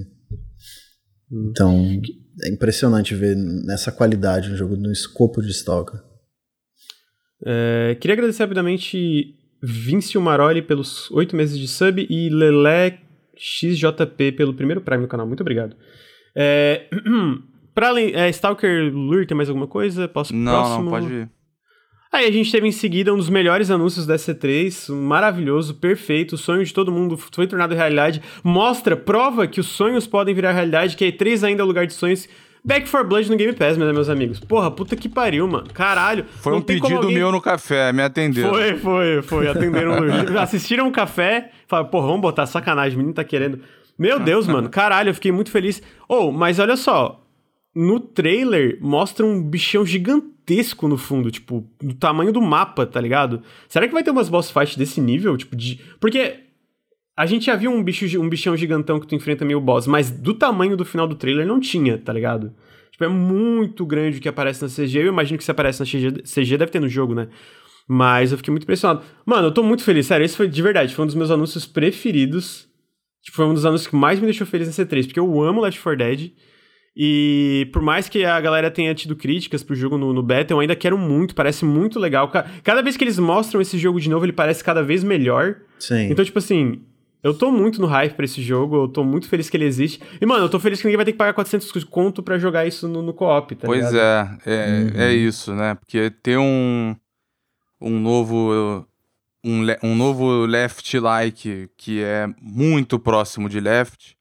Hum. Então, é impressionante ver nessa qualidade um jogo no escopo de Stalker. É, queria agradecer rapidamente Vinci Maroli pelos oito meses de sub e Lelé XJP pelo primeiro Prime no canal. Muito obrigado. É, [clears throat] pra além, é, Stalker Lure, tem mais alguma coisa? Posso Não, próximo? não, pode ir. Aí a gente teve em seguida um dos melhores anúncios da C3, maravilhoso, perfeito, o sonho de todo mundo foi tornado realidade. Mostra, prova que os sonhos podem virar realidade, que a E3 ainda é lugar de sonhos. Back for Blood no Game Pass, né, meus amigos. Porra, puta que pariu, mano. Caralho. Foi um pedido alguém- meu no café, me atenderam. foi, foi, foi. Atenderam [laughs] o. Assistiram um café, falaram, porra, vamos botar sacanagem, o menino tá querendo. Meu Deus, mano, caralho, eu fiquei muito feliz. Oh, mas olha só, no trailer mostra um bichão gigantesco no fundo, tipo, do tamanho do mapa, tá ligado? Será que vai ter umas boss fights desse nível? Tipo, de. Porque a gente já viu um, bicho, um bichão gigantão que tu enfrenta meio boss, mas do tamanho do final do trailer não tinha, tá ligado? Tipo, é muito grande o que aparece na CG. Eu imagino que se aparece na CG, CG deve ter no jogo, né? Mas eu fiquei muito impressionado. Mano, eu tô muito feliz, sério. Esse foi de verdade, foi um dos meus anúncios preferidos. Tipo, foi um dos anúncios que mais me deixou feliz na C3, porque eu amo Left 4 Dead. E por mais que a galera tenha tido críticas pro jogo no, no beta, eu ainda quero muito, parece muito legal. Ca- Cada vez que eles mostram esse jogo de novo, ele parece cada vez melhor. Sim. Então, tipo assim, eu tô muito no hype pra esse jogo, eu tô muito feliz que ele existe. E, mano, eu tô feliz que ninguém vai ter que pagar 400 conto pra jogar isso no, no co-op, tá Pois ligado? é, é, Uhum. é isso, né? Porque ter um, um novo um, um novo left-like que é muito próximo de left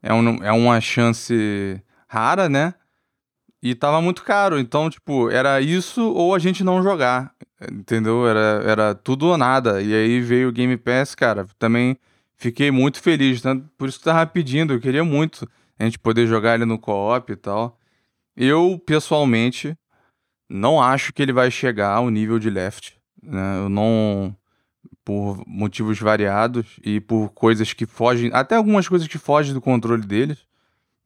é, um, é uma chance rara, né? E tava muito caro, então, tipo, era isso ou a gente não jogar, entendeu? Era, era tudo ou nada. E aí veio o Game Pass, cara, também fiquei muito feliz, né? Por isso que tava pedindo, eu queria muito a gente poder jogar ele no co-op e tal. Eu, pessoalmente, não acho que ele vai chegar ao nível de Left. Né? Eu não. Por motivos variados e por coisas que fogem. Até algumas coisas que fogem do controle deles.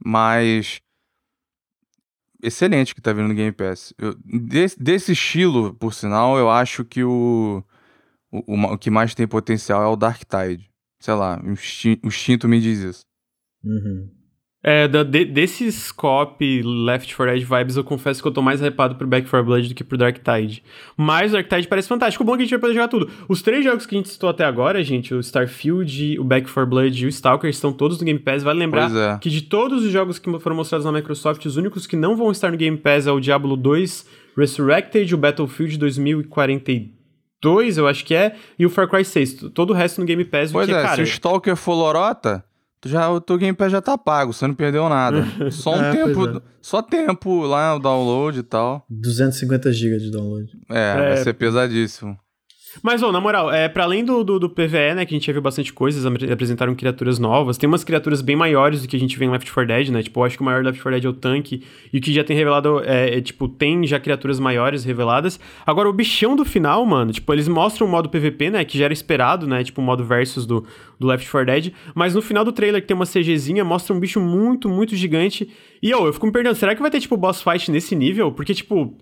Mas. Excelente que tá vindo no Game Pass. Eu- desse, desse estilo, por sinal, eu acho que o, o, o o que mais tem potencial é o Dark Tide. Sei lá, o instin- o instinto me diz isso. Uhum. É, da- de- desses co-op Left 4 Dead vibes, eu confesso que eu tô mais hypado pro Back 4 Blood do que pro Dark Tide. Mas o Dark Tide parece fantástico. O bom é que a gente vai poder jogar tudo. Os três jogos que a gente citou até agora, gente, o Starfield, o Back 4 Blood e o Stalker, estão todos no Game Pass. Vale lembrar é. que de todos os jogos que foram mostrados na Microsoft, os únicos que não vão estar no Game Pass é o Diablo 2 Resurrected, o Battlefield 2042, eu acho que é, e o Far Cry 6. Todo o resto no Game Pass, Pois o que, é, cara... se o Stalker for lorota, tu já, o teu Game Pass já tá pago, você não perdeu nada. [laughs] Só um É, tempo, é. só tempo lá, o download e tal. 250 GB de download. É, vai É. ser pesadíssimo. Mas, ô, na moral, é, pra além do, do, do PVE, né, que a gente já viu bastante coisas, apre- apresentaram criaturas novas, tem umas criaturas bem maiores do que a gente vê em Left 4 Dead, né? Tipo, eu acho que o maior Left 4 Dead é o tanque, e o que já tem revelado é, é, tipo, tem já criaturas maiores reveladas. Agora, o bichão do final, mano, tipo, eles mostram o modo PVP, né, que já era esperado, né, tipo, o modo versus do, do Left 4 Dead, mas no final do trailer, que tem uma CGzinha, mostra um bicho muito, muito gigante, e, ô, eu fico me perguntando, será que vai ter, tipo, boss fight nesse nível? Porque, tipo...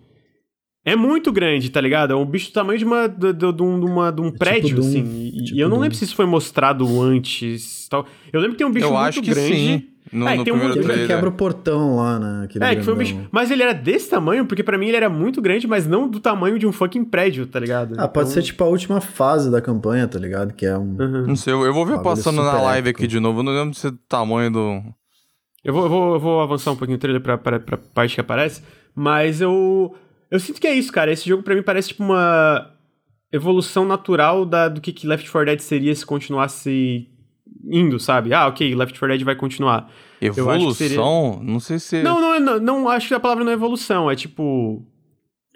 É muito grande, tá ligado? É um bicho do tamanho de, uma, de, de- de um, de uma- de um prédio, Doom. assim. E, Tipo e eu não Doom. lembro se isso foi mostrado antes. Tal. Eu lembro que tem um bicho eu muito acho que grande. sim. No, É, no tem um primeiro trailer. quebra o portão lá, né? É, que foi um bicho. Mas ele era desse tamanho, porque pra mim ele era muito grande, mas não do tamanho de um fucking prédio, tá ligado? Ah, pode Então- ser tipo a última fase da campanha, tá ligado? Que é um. Uhum. Não sei, eu eu vou ver passando na live épico. aqui de novo. Eu não lembro se é do tamanho do. Eu vou, eu vou, eu vou avançar um pouquinho o trailer pra, pra, pra parte que aparece, mas eu. Eu sinto que é isso, cara. Esse jogo pra mim parece tipo uma evolução natural da, do que, que Left 4 Dead seria se continuasse indo, sabe? Ah, ok, Left 4 Dead vai continuar. Evolução? seria- Não sei se. Não, não, é- não, não acho que a palavra não é evolução, é tipo.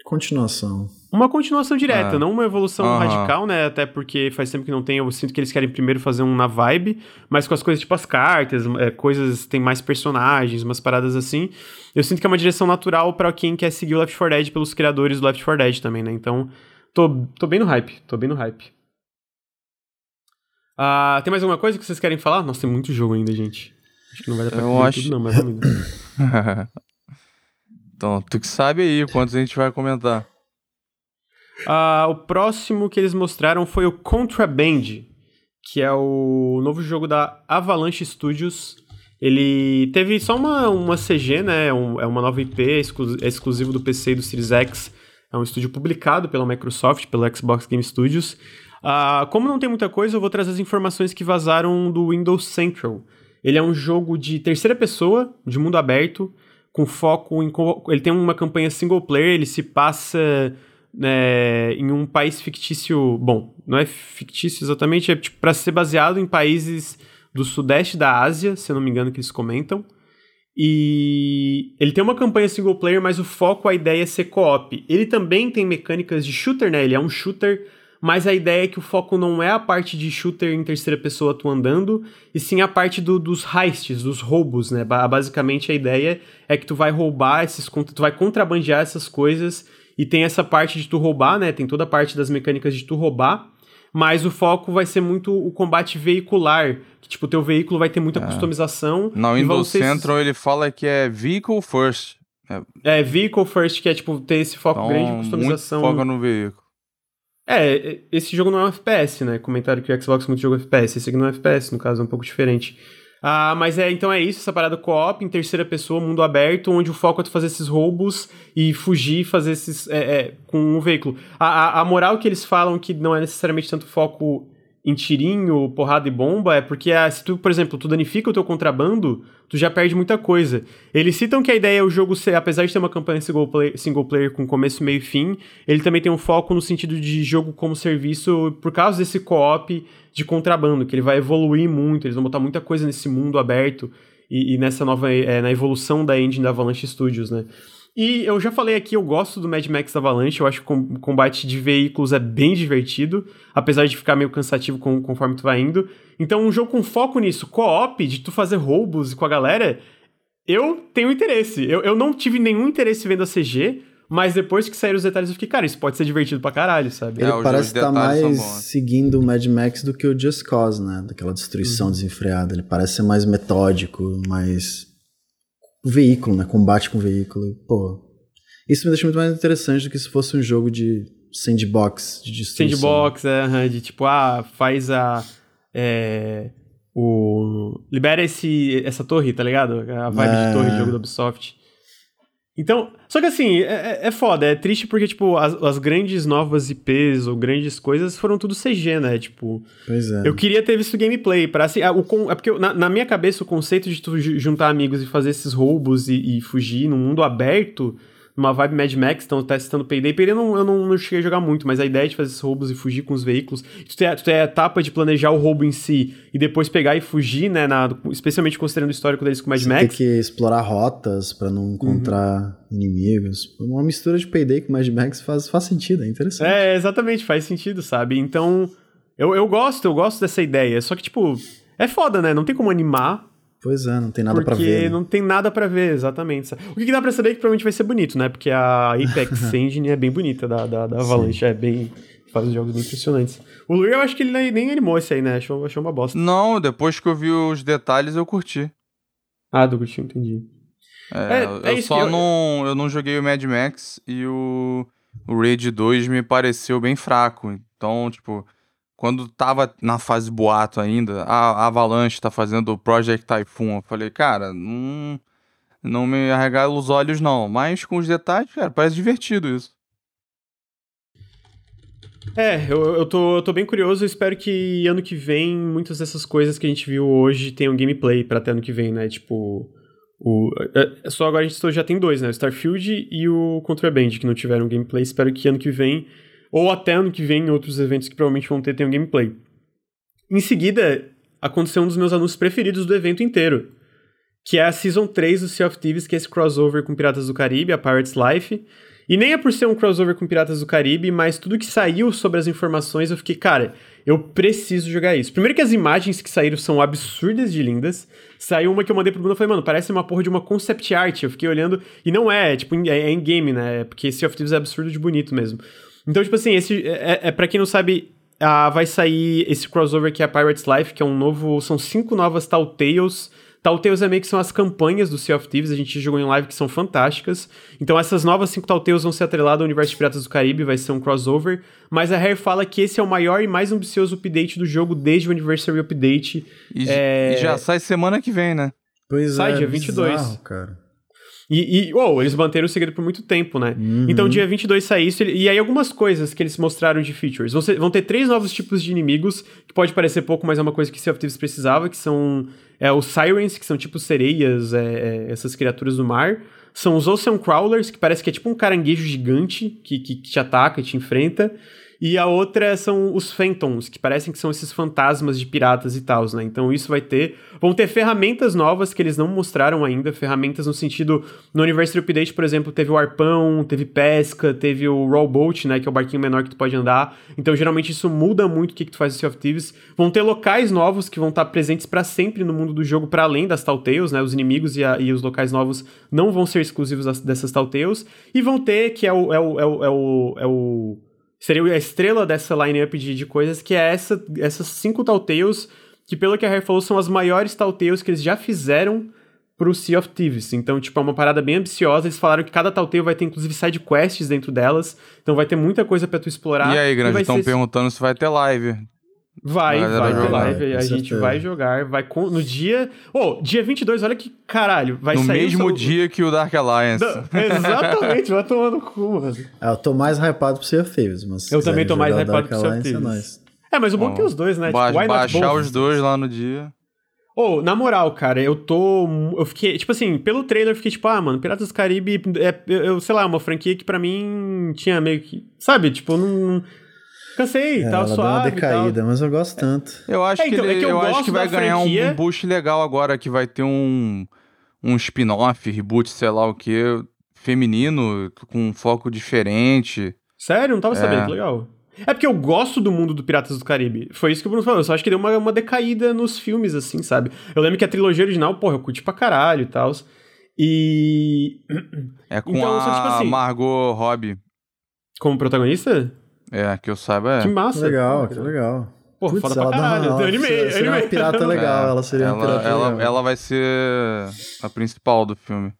Continuação. Uma continuação direta, Ah. não uma evolução radical, né? Até porque faz tempo que não tem. Eu sinto que eles querem primeiro fazer um na vibe, mas com as coisas tipo as cartas, é, coisas. Tem mais personagens, umas paradas assim. Eu sinto que é uma direção natural pra quem quer seguir o Left 4 Dead pelos criadores do Left 4 Dead também, né? Então, tô, tô bem no hype, tô bem no hype. Ah, tem mais alguma coisa que vocês querem falar? Nossa, tem muito jogo ainda, gente. Acho que não vai dar pra Eu acho- tudo, não, mas [laughs] então, tu que sabe aí quantos a gente vai comentar. Ah, o próximo que eles mostraram foi o Contraband, que é o novo jogo da Avalanche Studios. Ele teve só uma, uma CG, né? um- é uma nova IP, é exclu- é exclusivo do PC e do Series X. É um estúdio publicado pela Microsoft, pelo Xbox Game Studios. Ah, como não tem muita coisa, eu vou trazer as informações que vazaram do Windows Central. Ele é um jogo de terceira pessoa, de mundo aberto, com foco em. Ele tem uma campanha single player, ele se passa né, em um país fictício. Bom, não é fictício exatamente, é tipo, para ser baseado em países do sudeste da Ásia, se eu não me engano, que eles comentam. E ele tem uma campanha single player, mas o foco, a ideia é ser co-op. Ele também tem mecânicas de shooter, né? Ele é um shooter, mas a ideia é que o foco não é a parte de shooter em terceira pessoa tu andando, e sim a parte do- dos heists, dos roubos, né? Ba- Basicamente a ideia é que tu vai roubar esses, tu vai contrabandear essas coisas, e tem essa parte de tu roubar, né? Tem toda a parte das mecânicas de tu roubar, mas o foco vai ser muito o combate veicular, que tipo, teu veículo vai ter muita customização. Na Windows ser Central ele fala que é Vehicle First. É, vehicle first, que é tipo ter esse foco Então, grande de muito customização. foca no veículo. É, esse jogo não é um FPS, né? Comentaram que o Xbox é muito jogo FPS. Esse aqui não é FPS, no caso, é um pouco diferente. Ah, mas é, então é isso, essa parada co-op em terceira pessoa, mundo aberto, onde o foco é tu fazer esses roubos e fugir, fazer esses. É, é, com um veículo. A, a, a moral que eles falam que não é necessariamente tanto foco em tirinho, porrada e bomba, é porque ah, se tu, por exemplo, tu danifica o teu contrabando, tu já perde muita coisa. Eles citam que a ideia é o jogo ser, apesar de ter uma campanha single player, single player com começo, meio e fim, ele também tem um foco no sentido de jogo como serviço por causa desse co-op de contrabando, que ele vai evoluir muito, eles vão botar muita coisa nesse mundo aberto e, e nessa nova, é, na evolução da engine da Avalanche Studios, né? E eu já falei aqui, eu gosto do Mad Max Avalanche, eu acho que o combate de veículos é bem divertido, apesar de ficar meio cansativo com, conforme tu vai indo. Então, um jogo com foco nisso, co-op, de tu fazer roubos com a galera, eu tenho interesse. Eu, eu não tive nenhum interesse vendo a CG, mas depois que saíram os detalhes eu fiquei, cara, isso pode ser divertido pra caralho, sabe? É, Ele os- parece estar são mais seguindo o Mad Max do que o Just Cause, né? Daquela destruição Uhum. desenfreada. Ele parece ser mais metódico, mais veículo, né? Combate com veículo. Pô, isso me deixa muito mais interessante do que se fosse um jogo de sandbox, de destruição. Sandbox, é, de tipo, ah, faz a. É, o. Libera esse, essa torre, tá ligado? A vibe É. de torre de jogo da Ubisoft. Então, só que assim, é, é- é foda, é triste porque, tipo, as, as grandes novas IPs ou grandes coisas foram tudo CG, né? Tipo, Pois é. eu queria ter visto gameplay para assim, ah, o é porque eu- na, na minha cabeça o conceito de tu ju- juntar amigos e fazer esses roubos e, e fugir num mundo aberto, numa vibe Mad Max, então testando Payday, Payday eu não, eu não, não cheguei a jogar muito, mas a ideia de fazer esses roubos e fugir com os veículos, tu tem, a- tu tem a etapa de planejar o roubo em si e depois pegar e fugir, né, na, especialmente considerando o histórico deles com Mad Você Max. tem que explorar rotas pra não encontrar inimigos. Uma mistura de Payday com Mad Max faz, faz sentido, é interessante. É, exatamente, faz sentido, sabe? Então, eu, eu gosto, eu gosto dessa ideia, só que, tipo, é foda, né? Não tem como animar Pois é, não tem nada porque pra ver. né? não tem nada pra ver, exatamente. O que, que dá pra saber é que provavelmente vai ser bonito, né? Porque a Apex [laughs] Engine é bem bonita da, da, da Avalanche, é bem. faz os jogos bem impressionantes. O Luir, eu acho que ele nem, animou esse aí, né? Achou, achou uma bosta. Não, depois que eu vi os detalhes, eu curti. Ah, do Gutinho, entendi. É, É- eu é isso só que eu- não, eu não joguei o Mad Max e o, o Raid 2 me pareceu bem fraco. Então, tipo, quando tava na fase boato ainda, a, Avalanche tá fazendo o Project Typhoon, eu falei, cara, não, não me arregala os olhos não. Mas com os detalhes, cara, parece divertido isso. É, eu, eu, tô, eu tô bem curioso. Eu espero que ano que vem muitas dessas coisas que a gente viu hoje tenham gameplay pra até ano que vem, né? Tipo. O, é- é só agora a gente já tem dois, né? O Starfield e o Contraband, que não tiveram gameplay. Espero que ano que vem, ou até ano que vem, outros eventos que provavelmente vão ter, tenham gameplay. Em seguida, aconteceu um dos meus anúncios preferidos do evento inteiro. Que é a Season 3 do Sea of Thieves, que é esse crossover com Piratas do Caribe, a Pirates Life. E nem é por ser um crossover com Piratas do Caribe, mas tudo que saiu sobre as informações, eu fiquei, cara, eu preciso jogar isso. Primeiro que as imagens que saíram são absurdas de lindas. Saiu uma que eu mandei pro Bruno, eu falei, mano, parece uma porra de uma concept art. Eu fiquei olhando, e não é, tipo, é, é em game, né? Porque Sea of Thieves é absurdo de bonito mesmo. Então, tipo assim, esse é, é para quem não sabe, ah, vai sair esse crossover que é a Pirates Life, que é um novo, são cinco novas Telltales Telltales é meio que são as campanhas do Sea of Thieves, a gente jogou em live que são fantásticas. Então essas novas cinco Telltales vão ser atreladas ao universo de Piratas do Caribe, vai ser um crossover. Mas a Rare fala que esse é o maior e mais ambicioso update do jogo desde o Anniversary Update. E, É. e já sai semana que vem, né? Pois Sai é, dia 22. bizarro, cara. E, e uou, eles manteram o segredo por muito tempo, né? Uhum. Então, dia 22 sai isso. E aí, algumas coisas que eles mostraram de features. Vão, ser- vão ter três novos tipos de inimigos, que pode parecer pouco, mas é uma coisa que Sea of Thieves precisava, que são é, os Sirens, que são tipo sereias, é, é, essas criaturas do mar. São os Ocean Crawlers, que parece que é tipo um caranguejo gigante que, que, que te ataca e te enfrenta. E a outra são os Phantoms, que parecem que são esses fantasmas de piratas e tal, né? Então isso vai ter. Vão ter ferramentas novas que eles não mostraram ainda. Ferramentas no sentido. No Anniversary Update, por exemplo, teve o arpão, teve pesca, teve o Rowboat, né? Que é o barquinho menor que tu pode andar. Então geralmente isso muda muito o que, que tu faz no Sea of Thieves. Vão ter locais novos que vão estar presentes para sempre no mundo do jogo, para além das Telltales, né? Os inimigos e, a- e os locais novos não vão ser exclusivos dessas Telltales. E vão ter, que é o. É o, é o, é o, é o seria a estrela dessa line-up de, de coisas, que é essa, essas cinco Telltales, que pelo que a Rare falou, são as maiores Telltales que eles já fizeram pro Sea of Thieves. Então, tipo, é uma parada bem ambiciosa. Eles falaram que cada Telltale vai ter, inclusive, side quests dentro delas. Então vai ter muita coisa pra tu explorar. e aí, Grande, estão ser- perguntando se vai ter live. Vai, galera vai ter joga. live. Com a gente certeza. vai jogar. Vai com- no dia... Oh, dia 22, olha que caralho. Vai no sair o mesmo seu- dia que o Dark Alliance. Não, exatamente, vai tomar no cu, mano. É, eu tô mais hypado pro Sea of Thieves, mas Eu também tô mais jogar hypado pro Sea of é Thieves. nóis. É, mas o bom é que os dois, né? Ba- Tipo, why not baixar both? os dois lá no dia. Ô, na moral, cara, eu tô. Eu fiquei. Tipo assim, pelo trailer eu fiquei tipo, ah, mano, Piratas do Caribe é, eu, sei lá, uma franquia que pra mim tinha meio que. Sabe? Tipo, não. Cansei, É, tava ela deu uma suave. e tal. decaída, mas eu gosto tanto. Eu acho É, então, que, é ele, que eu eu, acho que vai ganhar um- franquia. um boost legal agora, que vai ter um, um spin-off, reboot, sei lá o que, feminino, com um foco diferente. Sério? Não tava É. sabendo, que legal. É porque eu gosto do mundo do Piratas do Caribe. Foi isso que o Bruno falou. Eu só acho que deu uma, uma decaída nos filmes, assim, sabe? Eu lembro que a trilogia original, porra, eu curti pra caralho e tal. E. É [clears throat] com Então, só a tipo assim- Margot Robbie. Como protagonista? É, que eu saiba Que é. massa. legal, que legal. Pô, Putz, foda pra ela dá caralho. ela Eu animei, seria, seria uma pirata legal, [laughs] ela seria uma ela, pirata ela, legal. ela vai ser a principal do filme.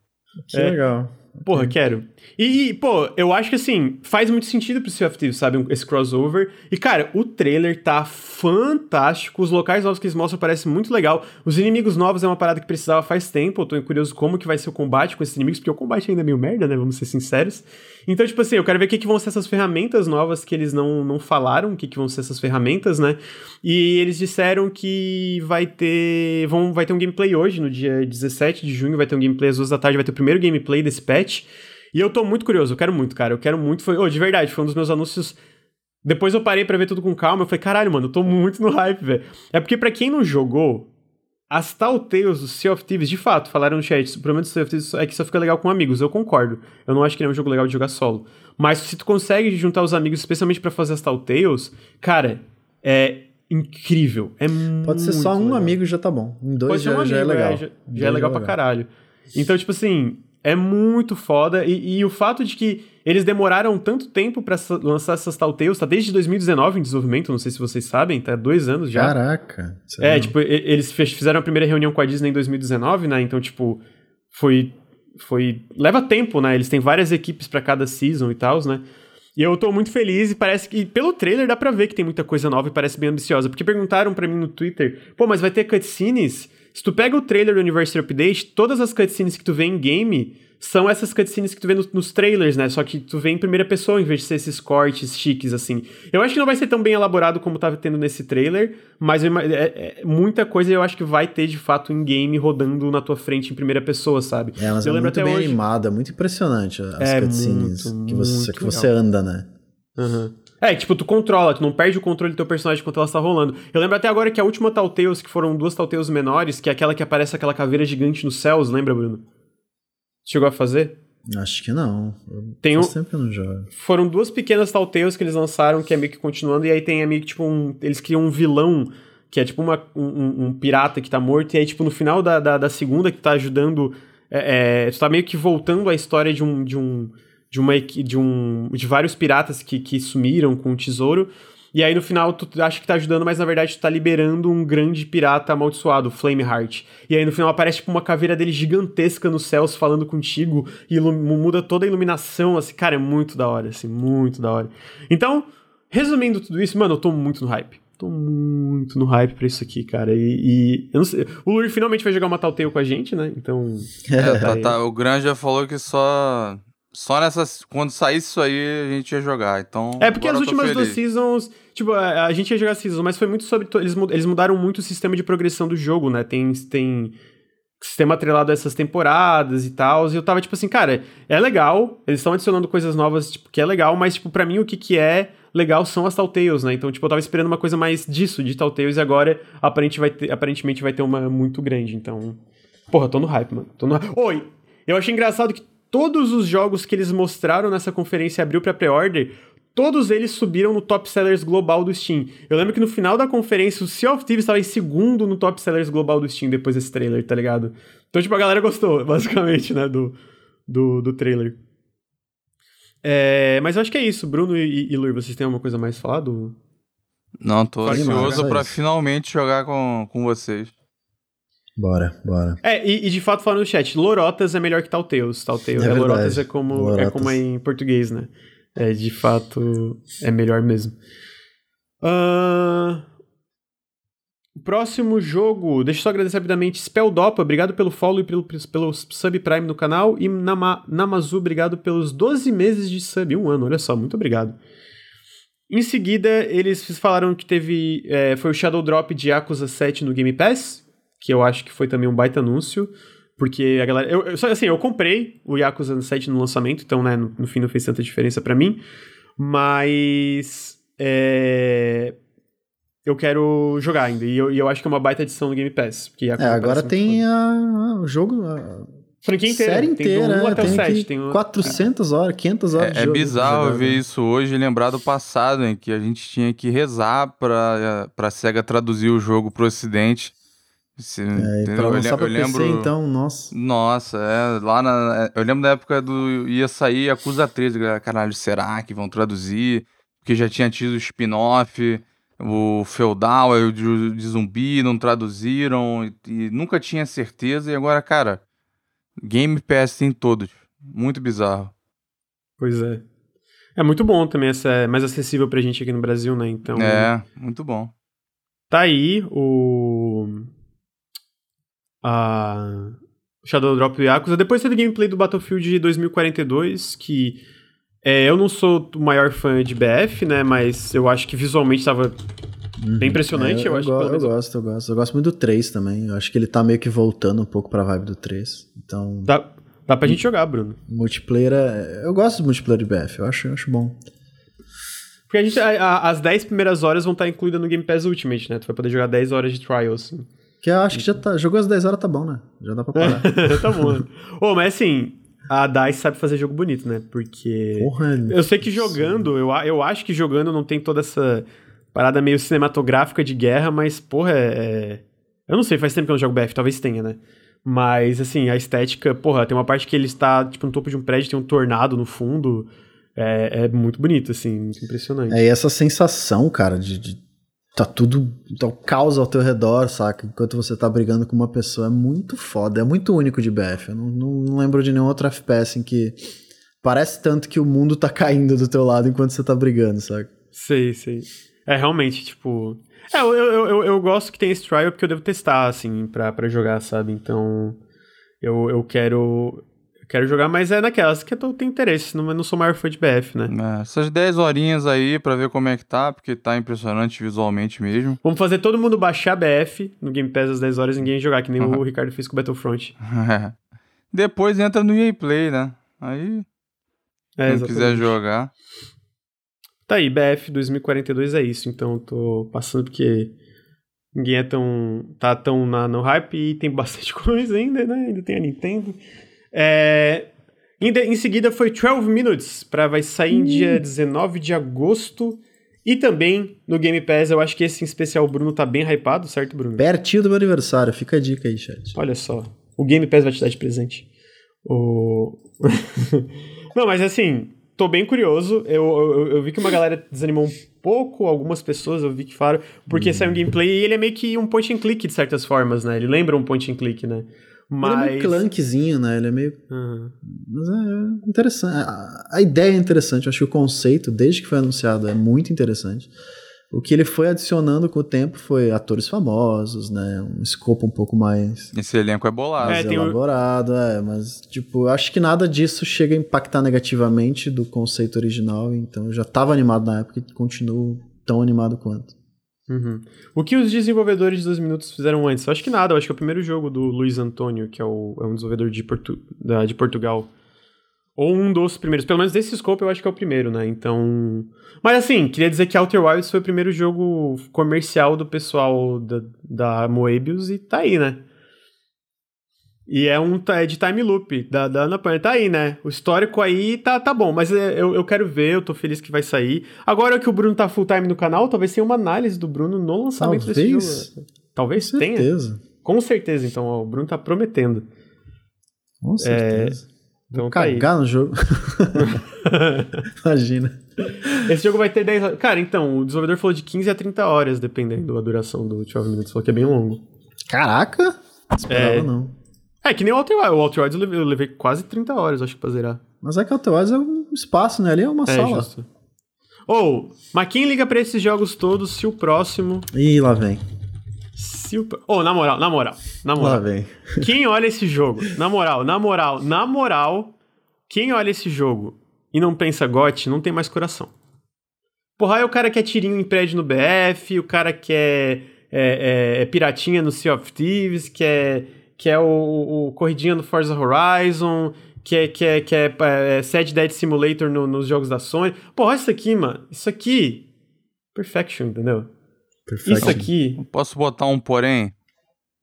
Que É. legal. Porra, quero. E, e, pô, eu acho que assim, faz muito sentido pro Sea of Thieves, sabe? Esse crossover. E, cara, o trailer tá fantástico. Os locais novos que eles mostram parecem muito legal. Os inimigos novos é uma parada que precisava faz tempo. Eu tô curioso como que vai ser o combate com esses inimigos, porque o combate ainda é meio merda, né? Vamos ser sinceros. Então, tipo assim, eu quero ver o que, que vão ser essas ferramentas novas que eles não, não falaram, o que, que vão ser essas ferramentas, né? E eles disseram que vai ter. Vão, vai ter um gameplay hoje, no dia 17 de junho, vai ter um gameplay às duas da tarde, vai ter o primeiro gameplay desse patch. E eu tô muito curioso, eu quero muito, cara. Eu quero muito. Foi, oh, de verdade, foi um dos meus anúncios. Depois eu parei pra ver tudo com calma. Eu falei, caralho, mano, eu tô muito no hype, velho. É porque pra quem não jogou, as Telltales do Sea of Thieves, de fato, falaram no chat, o problema do Sea of Thieves é que só fica legal com amigos. Eu concordo. Eu não acho que ele é um jogo legal de jogar solo. Mas se tu consegue juntar os amigos, especialmente pra fazer as Telltales, cara, é incrível. É Pode ser só um legal. amigo já tá bom. Em dois já, um já é amigo, legal. já, já Dois é legal pra caralho. Então, tipo assim, é muito foda. E, e o fato de que eles demoraram tanto tempo pra sa- lançar essas Telltales, tá desde 2019 em desenvolvimento, não sei se vocês sabem, tá dois anos já. Caraca. É, tipo, eles fizeram a primeira reunião com a Disney em 2019, né? Então, tipo, foi. foi leva tempo, né? Eles têm várias equipes pra cada season e tal, né? E eu tô muito feliz e parece que. pelo trailer dá pra ver que tem muita coisa nova e parece bem ambiciosa. Porque perguntaram pra mim no Twitter, pô, mas vai ter cutscenes? Se tu pega o trailer do Anniversary Update, todas as cutscenes que tu vê em game são essas cutscenes que tu vê no- nos trailers, né? Só que tu vê em primeira pessoa em vez de ser esses cortes chiques, assim. Eu acho que não vai ser tão bem elaborado como tava tendo nesse trailer, mas é- é muita coisa eu acho que vai ter de fato em game rodando na tua frente em primeira pessoa, sabe? É, mas eu é lembro muito até bem hoje. animada, muito impressionante as É cutscenes muito, que você, muito que você anda, né? Aham. É, tipo, tu controla, tu não perde o controle do teu personagem enquanto ela está rolando. Eu lembro até agora que a última Telltales, que foram duas Telltales menores, que é aquela que aparece aquela caveira gigante nos céus, lembra, Bruno? Chegou a fazer? Acho que não. Eu Tem um, eu não jogo. foram duas pequenas Telltales que eles lançaram, que é meio que continuando, e aí tem é meio que tipo um. Eles criam um vilão, que é tipo uma, um, um- pirata que tá morto, e aí, tipo, no final da, da, da segunda, que tá ajudando. É, é, tu tá meio que voltando a história de um. De um de uma de um de vários piratas que, que sumiram com o tesouro. E aí no final tu acha que tá ajudando mas na verdade tu tá liberando um grande pirata amaldiçoado Flameheart e aí no final aparece tipo uma caveira dele gigantesca nos céus falando contigo e muda toda a iluminação assim. Cara é muito da hora assim muito da hora. Então resumindo tudo isso mano eu tô muito no hype. Tô muito no hype pra isso aqui cara. E, e eu não sei o Luri finalmente vai jogar uma Telltale com a gente né? Então É, tá, aí. tá, o Granja falou que só. Só nessas. Quando saísse isso aí, a gente ia jogar. Então. É porque as últimas duas seasons, tipo, a, a gente ia jogar seasons, mas foi muito sobre. Eles, eles mudaram muito o sistema de progressão do jogo, né? Tem, tem sistema atrelado a essas temporadas e tal. E eu tava tipo assim, cara, é legal, eles estão adicionando coisas novas, tipo, que é legal, mas, tipo, pra mim o que que é legal são as Telltales, né? Então, tipo, eu tava esperando uma coisa mais disso, de Telltales, e agora aparente vai ter, aparentemente vai ter uma muito grande. Então, porra, tô no hype, mano. Tô no... Oi! Eu achei engraçado que todos os jogos que eles mostraram nessa conferência abriu pra pré-order, todos eles subiram no top sellers global do Steam. Eu lembro que no final da conferência o Sea of Thieves estava em segundo no top sellers global do Steam depois desse trailer, tá ligado? Então, tipo, a galera gostou, [laughs] basicamente, né, do, do, do trailer. É, mas eu acho que é isso. Bruno e, e Lur, vocês têm alguma coisa a mais falar do... Não, tô Fale ansioso pra isso. finalmente jogar com, com vocês. Bora, bora. É, e, e de fato falando no chat, Lorotas é melhor que Telltales. Telltales É é. Lorotas é como, é Lorotas. como é em português, né? É, de fato, é melhor mesmo. O Próximo jogo, deixa eu só agradecer rapidamente. Spelldopa, obrigado pelo follow e pelo, pelo subprime no canal. E Nama, Namazu, obrigado pelos 12 meses de sub, um ano, olha só, muito obrigado. Em seguida, eles falaram que teve. é, foi o Shadow Drop de Yakuza 7 no Game Pass, que eu acho que foi também um baita anúncio. Porque a galera. Eu, eu- assim, eu comprei o Yakuza 7 no lançamento, então, né, no, no fim não fez tanta diferença pra mim. Mas. É, eu quero jogar ainda. E eu, e eu acho que é uma baita edição no Game Pass. Porque É, agora tem a, a- o jogo. A Franquia inteira. série tem inteira. do 1 é, até o tem 7. aqui Tem o- 400 horas, 500 horas de É, é jogo bizarro jogado. ver isso hoje e lembrar do passado, em que a gente tinha que rezar pra, pra SEGA traduzir o jogo pro ocidente. Se- É, pra Eu lançar le- pra eu PC, lembro... então, nossa. Nossa, é, lá na. Eu lembro da época do. ia sair Acusa 13, galera, caralho, será que vão traduzir? Porque já tinha tido spin-off. o feudal, o de, de zumbi, não traduziram, e, e nunca tinha certeza, e agora, cara, Game Pass tem todos. Muito bizarro. Pois é. É muito bom também, essa é mais acessível pra gente aqui no Brasil, né? Então. É, muito bom. Tá aí o. A. Shadow Drop do Yakuza. Depois teve gameplay do Battlefield 2042, que. É, eu não sou o maior fã de BF, né? Mas eu acho que visualmente tava bem impressionante. É, eu, eu, acho go- eu gosto, eu gosto. Eu gosto muito do 3 também. Eu acho que ele tá meio que voltando um pouco pra vibe do 3. Então, Dá, dá pra gente jogar, Bruno. multiplayer é... Eu gosto do multiplayer de BF, eu acho, eu acho bom. Porque a gente, a- a- as 10 primeiras horas vão estar incluídas no Game Pass Ultimate, né? Tu vai poder jogar 10 horas de trial, assim. Que eu acho que já tá... Jogou as 10 horas, tá bom, né? Já dá pra parar. [laughs] tá bom. né? Ô, mas assim, a DICE sabe fazer jogo bonito, né? Porque. Porra, Eu sei que jogando, eu, eu acho que jogando não tem toda essa parada meio cinematográfica de guerra, mas, porra, é. é- Eu não sei, faz tempo que eu não jogo BF, talvez tenha, né? Mas, assim, a estética, porra, tem uma parte que ele está, tipo, no topo de um prédio, tem um tornado no fundo. É, é muito bonito, assim, muito impressionante. É e essa sensação, cara, de, de tá tudo, tá o caos ao teu redor, saca? Enquanto você tá brigando com uma pessoa, é muito foda, é muito único de BF. Eu não, não, não lembro de nenhum outro FPS em que parece tanto que o mundo tá caindo do teu lado enquanto você tá brigando, saca? Sei, sei. É, realmente, tipo. É, eu, eu, eu, eu gosto que tem esse trial porque eu devo testar, assim, pra, pra jogar, sabe? Então. Eu, eu quero. Quero jogar, mas é naquelas que eu tenho interesse, não, eu não sou maior fã de BF, né? É, essas 10 horinhas aí pra ver como é que tá, porque tá impressionante visualmente mesmo. Vamos fazer todo mundo baixar BF no Game Pass às 10 horas e ninguém jogar, que nem o Ricardo fez com o Battlefront. [laughs] Depois entra no EA Play, né? Aí, É, quem quiser jogar. Tá aí, BF 2042 é isso, então eu tô passando porque ninguém é tão. tá tão na, no hype e tem bastante [laughs] coisa ainda, né? Ainda tem a Nintendo. É, em, de- em seguida foi 12 Minutes, pra, vai sair em dia 19 de agosto. E também no Game Pass, eu acho que esse em especial o Bruno tá bem hypado, certo, Bruno? Pertinho do meu aniversário, fica a dica aí, chat. Olha só. O Game Pass vai te dar de presente. O... [laughs] Não, mas assim, tô bem curioso. Eu, eu, eu vi que uma galera desanimou um pouco, algumas pessoas eu vi que falaram, porque saiu um gameplay e ele é meio que um point and click de certas formas, né? Ele lembra um point and click, né? Mas. Ele é meio clunkzinho, né? Ele é meio. Aham. Mas é interessante. A, a ideia é interessante. Eu acho que o conceito, desde que foi anunciado, é muito interessante. O que ele foi adicionando com o tempo foi atores famosos, né? Um escopo um pouco mais, Esse elenco é bolado. É, o- elaborado, é, mas tipo, eu acho que nada disso chega a impactar negativamente do conceito original, então eu já estava animado na época e continuo tão animado quanto. Uhum. O que os desenvolvedores de 12 minutos fizeram antes? Eu acho que nada, eu acho que é o primeiro jogo do Luiz Antônio, que é, o, é um desenvolvedor de, Portu, da, de Portugal. Ou um dos primeiros. Pelo menos desse scope eu acho que é o primeiro, né? Então. Mas assim, queria dizer que Outer Wilds foi o primeiro jogo comercial do pessoal da, da Moebius e tá aí, né? E é um é de time loop da, da Annapurna. Tá aí, né? O histórico aí tá, tá bom, mas é, eu, eu quero ver, eu tô feliz que vai sair. Agora que o Bruno tá full time no canal, talvez tenha uma análise do Bruno no lançamento desse Talvez. jogo. Talvez Com tenha. certeza. Com certeza, então, ó, o Bruno tá prometendo. Com certeza. Então tá aí. Cagar no jogo. [laughs] Imagina. Esse jogo vai ter 10 horas. Cara, então, o desenvolvedor falou de 15 a 30 horas, dependendo da duração do 12 Minutes. Falou que é bem longo. Caraca! Não esperava, É. não. É, que nem o Outer Wilds. O Outer Wilds eu levei, eu levei quase 30 horas, acho que pra zerar. Mas é que Outer Wilds é um espaço, né? Ali é uma É, sala. justo. Ou, mas quem liga pra esses jogos todos se o próximo. Ih, lá vem. Se o. Ô, na moral, na moral, na Lá moral. vem. [laughs] Quem olha esse jogo, na moral, na moral, na moral, quem olha esse jogo e não pensa GOT, não tem mais coração. Porra, aí o cara quer tirinho em prédio no BF, o cara quer é, é, é piratinha no Sea of Thieves, quer, quer o, o, o corridinha no Forza Horizon, quer, quer, quer é, Sad Dead Simulator no- nos jogos da Sony. Porra, olha isso aqui, mano. Isso aqui. Perfection, entendeu? Perfeito. Isso aqui. Posso botar um porém?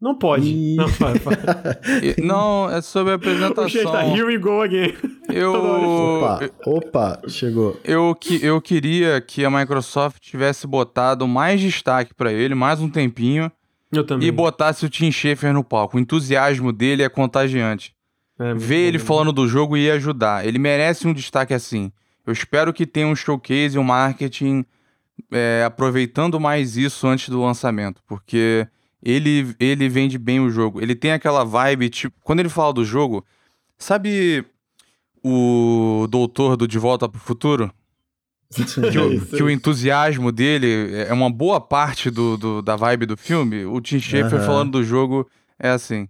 Não pode. Não, vai, vai. [laughs] Não, é sobre a [laughs] tá, apresentação. here we go again. [laughs] Eu, Opa, opa, chegou. eu, que- eu queria que a Microsoft tivesse botado mais destaque pra ele, mais um tempinho, Eu também. e botasse o Tim Schafer no palco. O entusiasmo dele é contagiante. É, Ver ele falando do jogo ia ajudar. Ele merece um destaque assim. Eu espero que tenha um showcase, um marketing é, aproveitando mais isso antes do lançamento, porque ele, ele vende bem o jogo. Ele tem aquela vibe, tipo, quando ele fala do jogo, sabe o doutor do De Volta pro Futuro? Que, o, [laughs] que o entusiasmo dele é uma boa parte do, do da vibe do filme. O Tim Schafer Aham. falando do jogo é assim.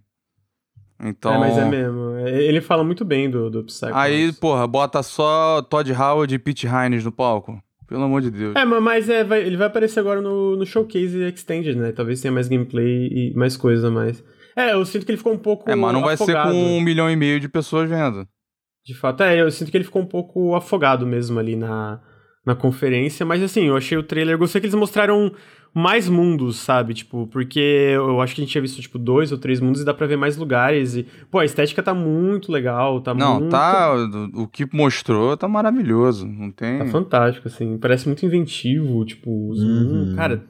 Então. É, mas é mesmo. É, Ele fala muito bem do, do Psychonauts. Aí, porra, bota só Todd Howard e Pete Hines no palco. Pelo amor de Deus. É, ma- mas é, vai- ele vai aparecer agora no, no Showcase Extended, né? Talvez tenha mais gameplay e mais coisa a mais. É, eu sinto que ele ficou um pouco É, mas não vai ser afogado. com um milhão e meio de pessoas vendo. De fato, é, eu sinto que ele ficou um pouco afogado mesmo ali na, na conferência, mas assim, eu achei o trailer, gostei que eles mostraram mais mundos, sabe? Tipo, porque eu acho que a gente tinha visto, tipo, dois ou três mundos e dá pra ver mais lugares e, pô, a estética tá muito legal, tá Não, muito... tá. O o que mostrou tá maravilhoso. Não tem. Tá fantástico, assim, parece muito inventivo, tipo, os Uhum. mundos- cara...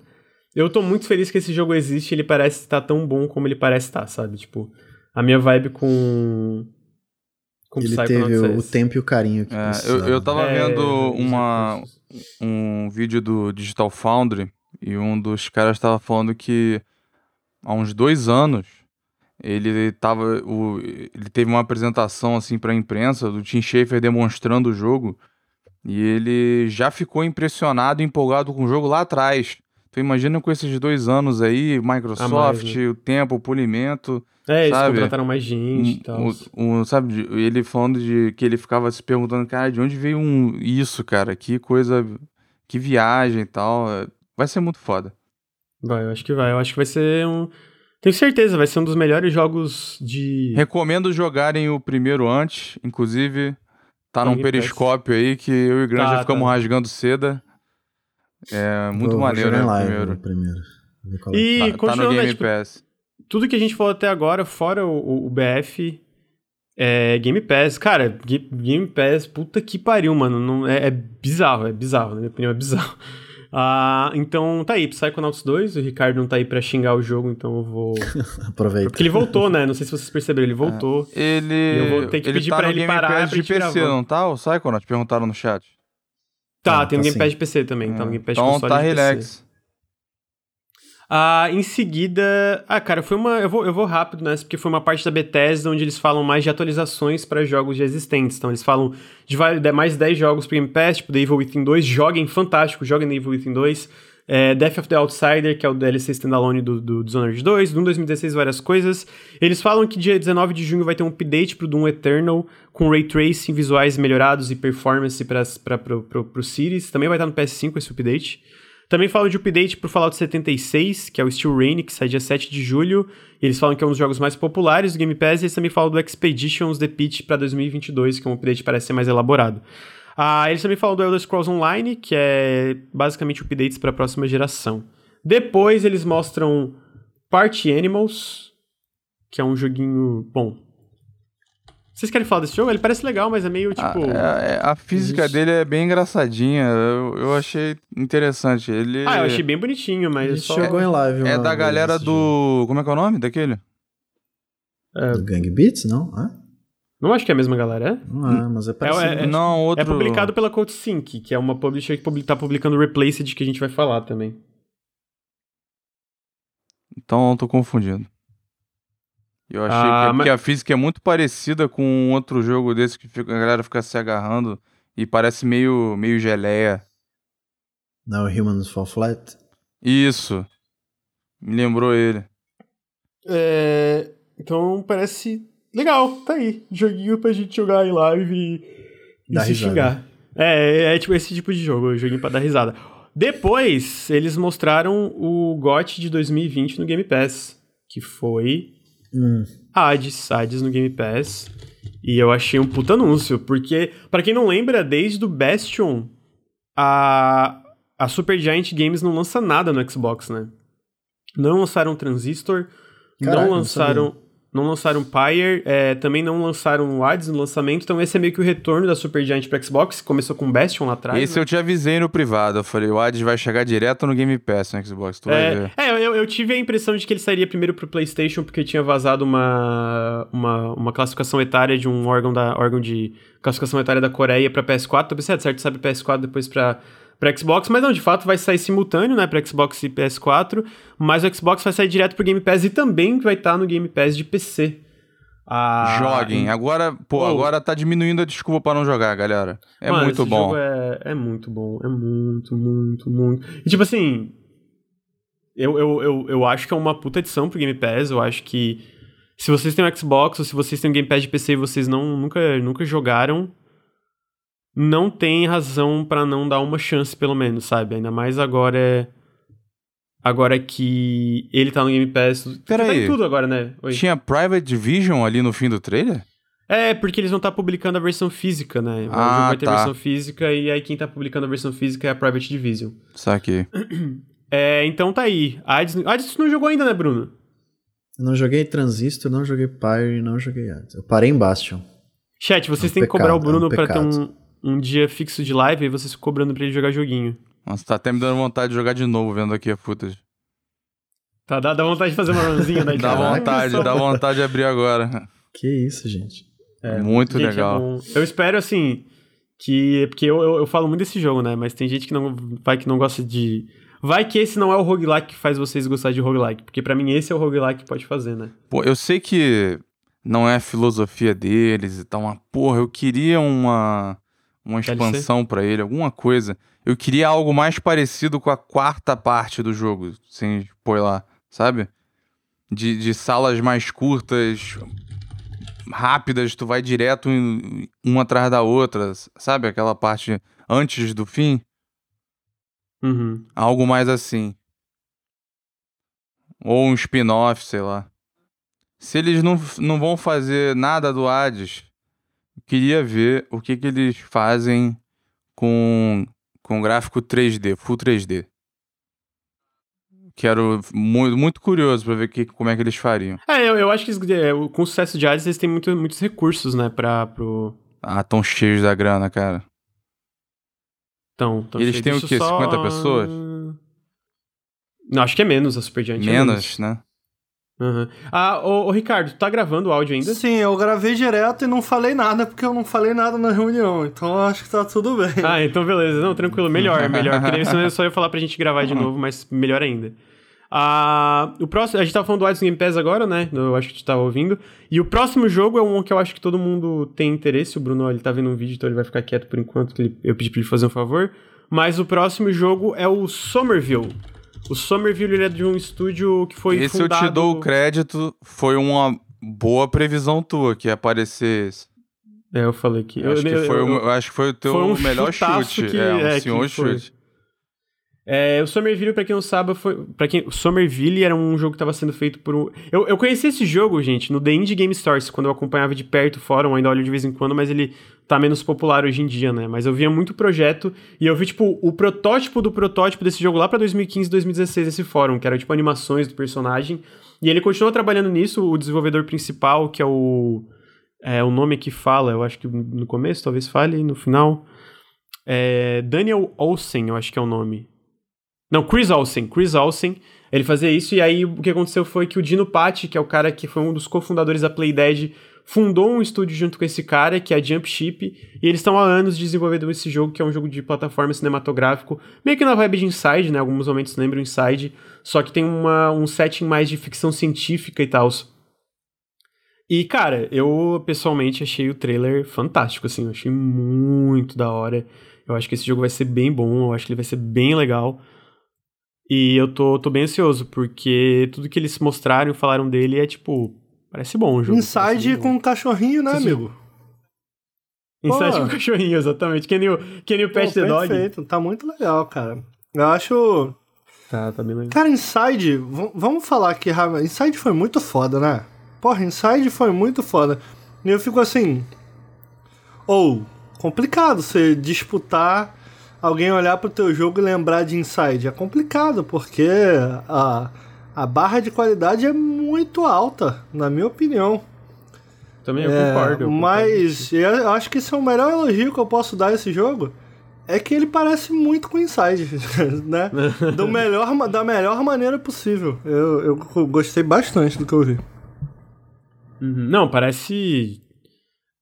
Eu tô muito feliz que esse jogo existe, ele parece estar tão bom como ele parece estar, sabe? Tipo, a minha vibe com... com Ele teve o, tempo e o carinho que É, eu, precisava. eu tava É, vendo uma, um vídeo do Digital Foundry e um dos caras tava falando que há uns dois anos ele tava o, ele teve uma apresentação assim para imprensa do Tim Schafer demonstrando o jogo e ele já ficou impressionado e empolgado com o jogo lá atrás. Então imagina com esses dois anos aí, Microsoft, né? o tempo, o polimento, É, eles sabe? contrataram mais gente e tal. um, um- sabe, ele falando de que ele ficava se perguntando, cara, de onde veio um, isso, cara? Que coisa, que viagem e tal. Vai ser muito foda. Vai, eu acho que vai. Eu acho que vai ser um. Tenho certeza, vai ser um dos melhores jogos de. Recomendo jogarem o primeiro antes, inclusive tá Tá num periscópio aí que eu e o Gran Tá, já ficamos tá. rasgando seda. É muito Vou- maneiro, né? live primeiro. primeiro. Qual é. E Tá, tá no né, Game tipo, Pass. Tudo que a gente falou até agora, fora o, o- BF, é Game Pass. Cara, Ga- Game Pass, puta que pariu, mano. Não, é, é bizarro, é bizarro, na minha opinião, é bizarro. [laughs] Ah, então tá aí, Psychonauts 2. O Ricardo não tá aí pra xingar o jogo, então eu vou. [laughs] Aproveita. Porque ele voltou, né? Não sei se vocês perceberam, ele voltou. Ele, eu vou ter que ele pedir tá pra ele Game parar Pass de PC, não tá? O Psychonaut perguntaram no chat. Tá, Ah, tem tá Game sim. Pass de PC também. Tá no Game Pass de então console tá de PC. Ah, em seguida. Ah, cara, foi uma. Eu vou, eu vou rápido nessa, porque foi uma parte da Bethesda onde eles falam mais de atualizações para jogos já existentes. Então, eles falam de mais 10 jogos pro Game Pass, tipo The Evil Within 2. Joguem, fantástico, joguem The Evil Within 2. É, Death of the Outsider, que é o DLC standalone do, do Dishonored 2. Doom 2016, várias coisas. Eles falam que dia 19 de junho vai ter um update pro Doom Eternal, com ray tracing, visuais melhorados e performance para pro, pro, pro Cities. Também vai estar no PS5 esse update. Também falam de update pro Fallout 76, que é o Steel Rain, que sai dia 7 de julho. Eles falam que é um dos jogos mais populares do Game Pass. E eles também falam do Expeditions The Pitch para 2022, que é um update que parece ser mais elaborado. Ah, eles também falam do Elder Scrolls Online, que é basicamente updates para a próxima geração. Depois eles mostram Party Animals, que é um joguinho. Bom. Vocês querem falar desse jogo? Ele parece legal, mas é meio Ah, tipo. é- é- a física Existe. dele é bem engraçadinha. Eu, eu achei interessante. Ele Ah, eu achei bem bonitinho, A mas gente só. chegou em live é da galera do. Como é que é o nome daquele? É, jogo. Do Gang Beats, não? É? não acho que é a mesma galera, é? Não é, mas é parecido. é- Não, outro. É publicado pela CodeSync, que é uma publisher que publi- tá publicando o Replaced, que a gente vai falar também. Então eu tô confundindo. Eu achei Ah, que é mas- a física é muito parecida com um outro jogo desse que fica- a galera fica se agarrando e parece meio, meio geleia. Não, Humans Fall Flat. Isso. Me lembrou ele. É, então parece legal, tá aí. Joguinho pra gente jogar em live e, e Dar se risada. xingar. É, é tipo esse tipo de jogo, joguinho pra dar risada. Depois, eles mostraram o GOT de 2020 no Game Pass, que foi Hum. Hades, Hades no Game Pass. E eu achei um puta anúncio, porque, pra quem não lembra, desde o Bastion, a, a Supergiant Games não lança nada no Xbox, né? Não lançaram Transistor, Caraca, não não lançaram. Não lançaram Pyre, é, também não lançaram o Hades no lançamento, então esse é meio que o retorno da Supergiant pro Xbox, que começou com Bastion lá atrás. Esse né? eu te avisei no privado. Eu falei, o Hades vai chegar direto no Game Pass no Xbox. Tu vai É, ver. é, eu, eu tive a impressão de que ele sairia primeiro pro PlayStation porque tinha vazado uma, uma, uma classificação etária de um órgão da órgão de classificação etária da Coreia pra PS4. Eu pensei, ah, certo, sabe PS4 depois pra pra Xbox, mas não, de fato vai sair simultâneo, né, pra Xbox e PS4, mas o Xbox vai sair direto pro Game Pass e também vai estar no Game Pass de PC. Ah, Joguem. Agora, pô, Oh. agora tá diminuindo a desculpa pra não jogar, galera. É Mano, muito bom. é, é muito bom, é muito, muito, muito. E tipo assim, eu, eu, eu, eu acho que é uma puta edição pro Game Pass, eu acho que se vocês têm um Xbox ou se vocês têm um Game Pass de PC e vocês não, nunca, nunca jogaram, não tem razão pra não dar uma chance, pelo menos, sabe? Ainda mais agora. Agora que ele tá no Game Pass. porque Pera tá aí. em tudo agora, né? Oi. Tinha Private Division ali no fim do trailer? É, porque eles vão estar publicando a versão física, né? O Ah, jogo vai ter tá. versão física e aí quem tá publicando a versão física é a Private Division. Saquei. [clears throat] É, então tá aí. Hades, Hades tu não jogou ainda, né, Bruno? Não joguei Transistor, não joguei Pyre, não joguei Hades. Eu parei em Bastion. Chat, vocês É um têm que cobrar o pecado, é um Bruno pra ter pecado. um, um dia fixo de live e vocês cobrando pra ele jogar joguinho. Nossa, tá até me dando vontade de jogar de novo vendo aqui a footage. Tá, dá, dá vontade de fazer uma runzinha daí. [laughs] Dá cara. vontade, dá vontade de abrir agora. Que isso, gente. muito Gente, é legal. bom. eu espero, assim, que... Porque eu, eu, eu falo muito desse jogo, né? Mas tem gente que não vai que não gosta de... Vai que esse não é o roguelike que faz vocês gostar de roguelike. Porque pra mim esse é o roguelike que pode fazer, né? Pô, eu sei que não é a filosofia deles e tal, mas porra, eu queria uma uma expansão pra ele, alguma coisa. Eu queria algo mais parecido com a quarta parte do jogo, sem pôr lá, sabe? De, de salas mais curtas, rápidas, tu vai direto em, uma atrás da outra, sabe? Aquela parte antes do fim. Uhum. Algo mais assim. Ou um spin-off, sei lá. Se eles não, não vão fazer nada do Hades, queria ver o que, que eles fazem com, com gráfico 3D, Full 3D. Quero muito, muito curioso pra ver que, como é que eles fariam. É, eu, eu acho que é, com o sucesso de Hades eles têm muito, muitos recursos, né, pra, pro... Ah, tão cheios da grana, cara. Então, então Eles têm o quê, eu 50 pessoas? Não, acho que é menos a Supergiant. é Menos, né? Aham. Ah, ô, ô, Ricardo, tu tá gravando o áudio ainda? Sim, eu gravei direto e não falei nada, porque eu não falei nada na reunião. Então eu acho que tá tudo bem. Ah, então beleza. Não, tranquilo. Melhor, [laughs] melhor. Porque senão eu só ia falar pra gente gravar de novo, mas melhor ainda. Ah, o próximo, a gente tava falando do Hades Game Pass agora, né? Eu acho que tu tava ouvindo. E o próximo jogo é um que eu acho que todo mundo tem interesse. O Bruno, ele tá vendo um vídeo, então ele vai ficar quieto por enquanto, que ele- eu pedi pra ele fazer um favor. Mas o próximo jogo é o Somerville. O Somerville ele é de um estúdio que foi Esse fundado... eu te dou o crédito, foi uma boa previsão tua que ia aparecer esse. É, eu falei que... Eu acho, que foi, o- eu acho que foi o teu foi um melhor chute. que- é, um é, senhor chute. É, o Somerville, pra quem não sabe, foi. Pra quem, o Somerville era um jogo que tava sendo feito por um. Eu, eu conheci esse jogo, gente, no The Indie Game Stores, quando eu acompanhava de perto o fórum, ainda olho de vez em quando, mas ele tá menos popular hoje em dia, né? Mas eu via muito projeto e eu vi, tipo, o protótipo do protótipo desse jogo lá pra 2015, 2016, esse fórum, que era, tipo, animações do personagem. E ele continuou trabalhando nisso, o desenvolvedor principal, que é o. É o nome que fala, eu acho que no começo, talvez fale, no final. É Daniel Olsen, eu acho que é o nome. Não, Chris Olsen. Chris Olsen. Ele fazia isso e aí o que aconteceu foi que o Dino Patti, que é o cara que foi um dos cofundadores da Playdead, fundou um estúdio junto com esse cara, que é a Jumpship, e eles estão há anos desenvolvendo esse jogo, que é um jogo de plataforma cinematográfico, meio que na vibe de Inside, né? Alguns momentos lembram Inside, só que tem uma, um setting mais de ficção científica e tal. E, cara, eu pessoalmente achei o trailer fantástico, assim, eu achei muito da hora. Eu acho que esse jogo vai ser bem bom, eu acho que ele vai ser bem legal. E eu tô, tô bem ansioso, porque tudo que eles mostraram e falaram dele é tipo. Parece bom o jogo. Inside com um cachorrinho, né, amigo? Inside Pô. com o cachorrinho, exatamente. Que nem o, que nem o Pet Pô, the Dog. Perfeito, tá muito legal, cara. Eu acho. Tá, tá bem legal. Cara, Inside, vamos falar aqui. Inside foi muito foda, né? Porra, Inside foi muito foda. E eu fico assim. Ou, complicado você disputar alguém olhar pro teu jogo e lembrar de Inside. É complicado, porque a, a barra de qualidade é muito alta, na minha opinião. Também eu É, concordo. eu concordo. mas eu eu acho que esse é o melhor elogio que eu posso dar a esse jogo. É que ele parece muito com Inside, [laughs] né? Do melhor, da melhor maneira possível. Eu, eu gostei bastante do que eu vi. Uhum. Não, parece.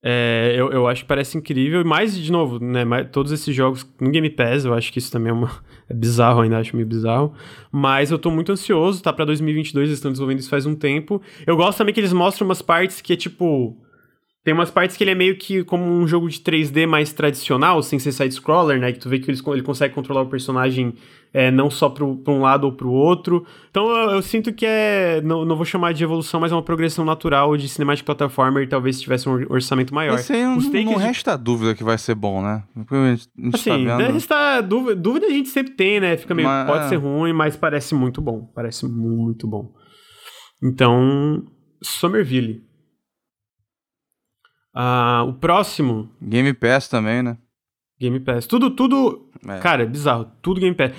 É, eu, eu acho que parece incrível. E mais, de novo, né? mais- Todos esses jogos no Game Pass, eu acho que isso também é, uma, [laughs] é bizarro, ainda acho meio bizarro. Mas eu tô muito ansioso, tá pra 2022, eles estão desenvolvendo isso faz um tempo. Eu gosto também que eles mostram umas partes que é tipo. Tem umas partes que ele é meio que como um jogo de 3D mais tradicional, sem ser side-scroller, né? Que tu vê que eles, ele consegue controlar o personagem é, não só pro, pra um lado ou pro outro. Então eu, eu sinto que é. Não, não vou chamar de evolução, mas é uma progressão natural de Cinematic Platformer, talvez se tivesse um or- orçamento maior. Esse aí não, Os takes não de- resta dúvida que vai ser bom, né? A gente, a gente Assim, tá né, vendo... resta dúvida, dúvida a gente sempre tem, né? Fica meio. Mas, pode é. ser ruim, mas parece muito bom. Parece muito bom. Então, Somerville. Ah, o próximo, Game Pass também, né? Game Pass. Tudo, tudo. É. Cara, é bizarro. Tudo Game Pass.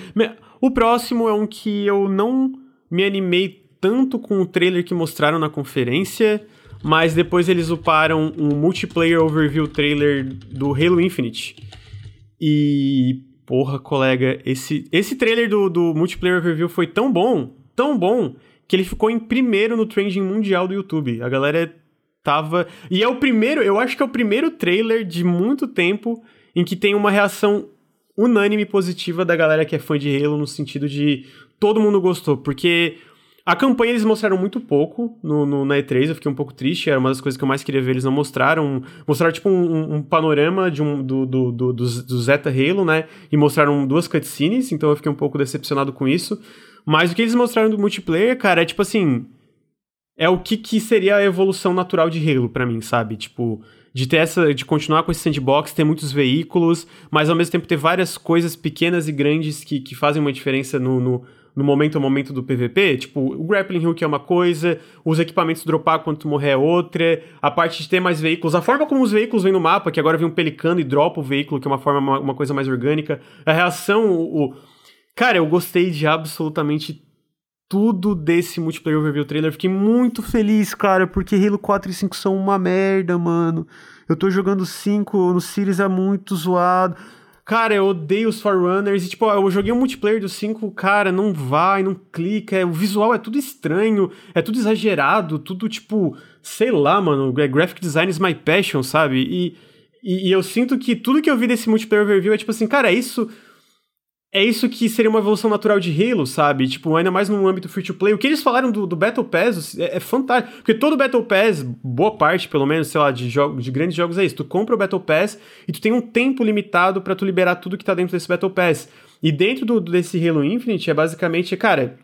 O próximo é um que eu não me animei tanto com o trailer que mostraram na conferência, mas depois eles uparam um multiplayer overview trailer do Halo Infinite. E. Porra, colega, esse, esse trailer do, do multiplayer overview foi tão bom, tão bom, que ele ficou em primeiro no trending mundial do YouTube. A galera tava. E é o primeiro, eu acho que é o primeiro trailer de muito tempo em que tem uma reação unânime positiva da galera que é fã de Halo, no sentido de todo mundo gostou, porque a campanha eles mostraram muito pouco no, no- na E3, eu fiquei um pouco triste, era uma das coisas que eu mais queria ver, eles não mostraram, mostraram tipo um, um- panorama de um, do, do, do, do Zeta Halo, né, e mostraram duas cutscenes, então eu fiquei um pouco decepcionado com isso, mas o que eles mostraram do multiplayer, cara, é tipo assim, é o que, que seria a evolução natural de Halo pra mim, sabe? Tipo, de ter essa, de continuar com esse sandbox, ter muitos veículos, mas ao mesmo tempo ter várias coisas pequenas e grandes que, que fazem uma diferença no, no, no momento a momento do PVP. Tipo, o grappling hook é uma coisa, os equipamentos dropar quando tu morrer é outra, a parte de ter mais veículos, a forma como os veículos vêm no mapa, que agora vem um pelicano e dropa o veículo, que é uma forma, uma, uma coisa mais orgânica, a reação, o, o- Cara, eu gostei de absolutamente tudo desse multiplayer overview trailer. Fiquei muito feliz, cara, porque Halo 4 e 5 são uma merda, mano. Eu tô jogando 5 no Series é muito zoado. Cara, eu odeio os Forerunners. E, tipo, eu joguei um multiplayer do 5, cara, não vai, não clica. é- o visual é tudo estranho, é tudo exagerado, tudo, tipo, sei lá, mano. é Graphic design is my passion, sabe? E, e, e eu sinto que tudo que eu vi desse multiplayer overview é tipo assim, cara, é isso é isso que seria uma evolução natural de Halo, sabe? Tipo, ainda mais no âmbito free to play. O que eles falaram do, do Battle Pass é, é fantástico. Porque todo Battle Pass, boa parte, pelo menos, sei lá, de, jogo, de grandes jogos é isso. Tu compra o Battle Pass e tu tem um tempo limitado pra tu liberar tudo que tá dentro desse Battle Pass. E dentro do, desse Halo Infinite é basicamente, cara,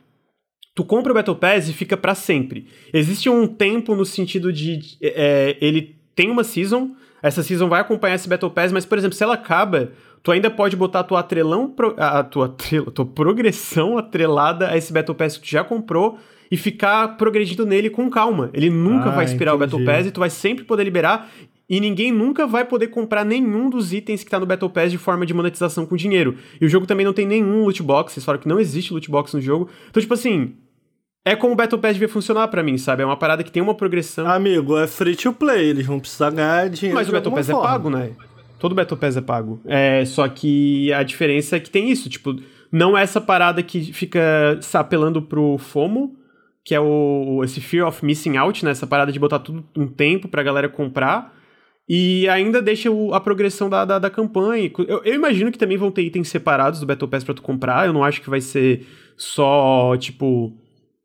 tu compra o Battle Pass e fica pra sempre. Existe um tempo no sentido de é, ele tem uma season, essa season vai acompanhar esse Battle Pass, mas, por exemplo, se ela acaba, tu ainda pode botar a tua atrelão, pro- a tua, tua progressão atrelada a esse Battle Pass que tu já comprou e ficar progredindo nele com calma. Ele nunca Ah, vai expirar o Battle entendi. Pass e tu vai sempre poder liberar e ninguém nunca vai poder comprar nenhum dos itens que tá no Battle Pass de forma de monetização com dinheiro. E o jogo também não tem nenhum loot box, vocês falaram que não existe loot box no jogo. Então, tipo assim, é como o Battle Pass devia funcionar pra mim, sabe? É uma parada que tem uma progressão. Amigo, é free to play, eles vão precisar ganhar dinheiro. Mas o Battle Pass é forma. pago, né? Todo Battle Pass é pago. É, só que a diferença é que tem isso, tipo, não é essa parada que fica se apelando pro FOMO, que é o esse Fear of Missing Out, né? Essa parada de botar tudo um tempo pra galera comprar. E ainda deixa o- a progressão da, da, da campanha. Eu, eu imagino que também vão ter itens separados do Battle Pass pra tu comprar. Eu não acho que vai ser só, tipo,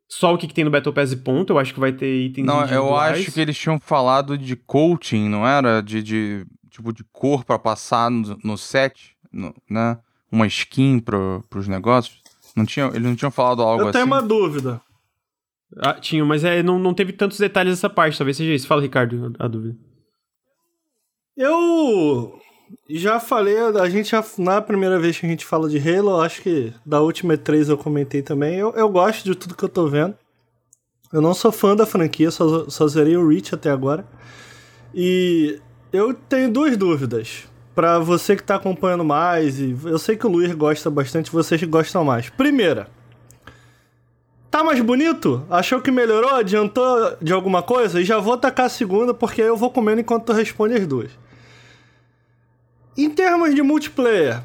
só o que, que tem no Battle Pass e ponto. Eu acho que vai ter itens Não, eu acho que eles tinham falado de coaching, não era? De, de tipo de cor pra passar no, no set, no- né? Uma skin pro, pros negócios. Não tinha, eles não tinham falado algo Eu assim? tenho uma dúvida. Ah, tinha, mas é, não, não teve tantos detalhes essa parte, talvez seja isso. Fala, Ricardo, a dúvida. Eu já falei, a gente já, na primeira vez que a gente fala de Halo, acho que da última E3 eu comentei também, eu, eu gosto de tudo que eu tô vendo. Eu não sou fã da franquia, só, só zerei o Reach até agora. E eu tenho duas dúvidas. Pra você que tá acompanhando mais, e eu sei que o Luiz gosta bastante, vocês que gostam mais. Primeira, Tá mais bonito? Achou que melhorou? Adiantou de alguma coisa? E já vou tacar a segunda, porque aí eu vou comendo enquanto tu responde as duas. Em termos de multiplayer,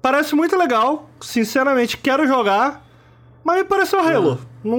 parece muito legal. Sinceramente, quero jogar. Mas me pareceu Halo. Não,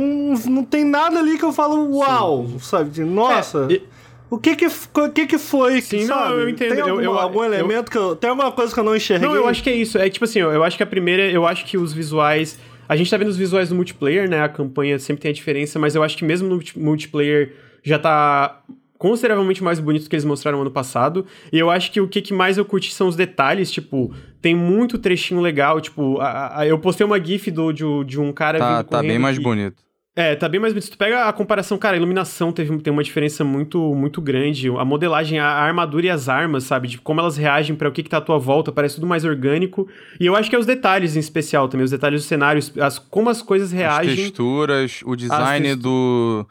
não tem nada ali que eu falo, uau, sabe? De, Nossa. É, O que que, o que, que foi? Sim, sabe? não, eu entendo. Tem Eu- alguma- eu- algum eu- elemento que eu. Tem alguma coisa que eu não enxerguei? Não, eu acho que é isso. É tipo assim, eu acho que a primeira, eu acho que os visuais. A gente tá vendo os visuais do multiplayer, né? A campanha sempre tem a diferença, mas eu acho que mesmo no multi- multiplayer já tá consideravelmente mais bonito do que eles mostraram ano passado. E eu acho que o que, que mais eu curti são os detalhes, tipo, tem muito trechinho legal, tipo, a- a- eu postei uma gif do, de, de um cara Tá, vindo tá bem mais que- bonito. É, tá bem mais bonito. Se tu pega a comparação, cara, a iluminação teve, tem uma diferença muito muito grande. A modelagem, a, a armadura e as armas, sabe? De como elas reagem para o que, que tá à tua volta, parece tudo mais orgânico. E eu acho que é os detalhes em especial também, os detalhes dos cenários, as, como as coisas As reagem. texturas, o design textu- do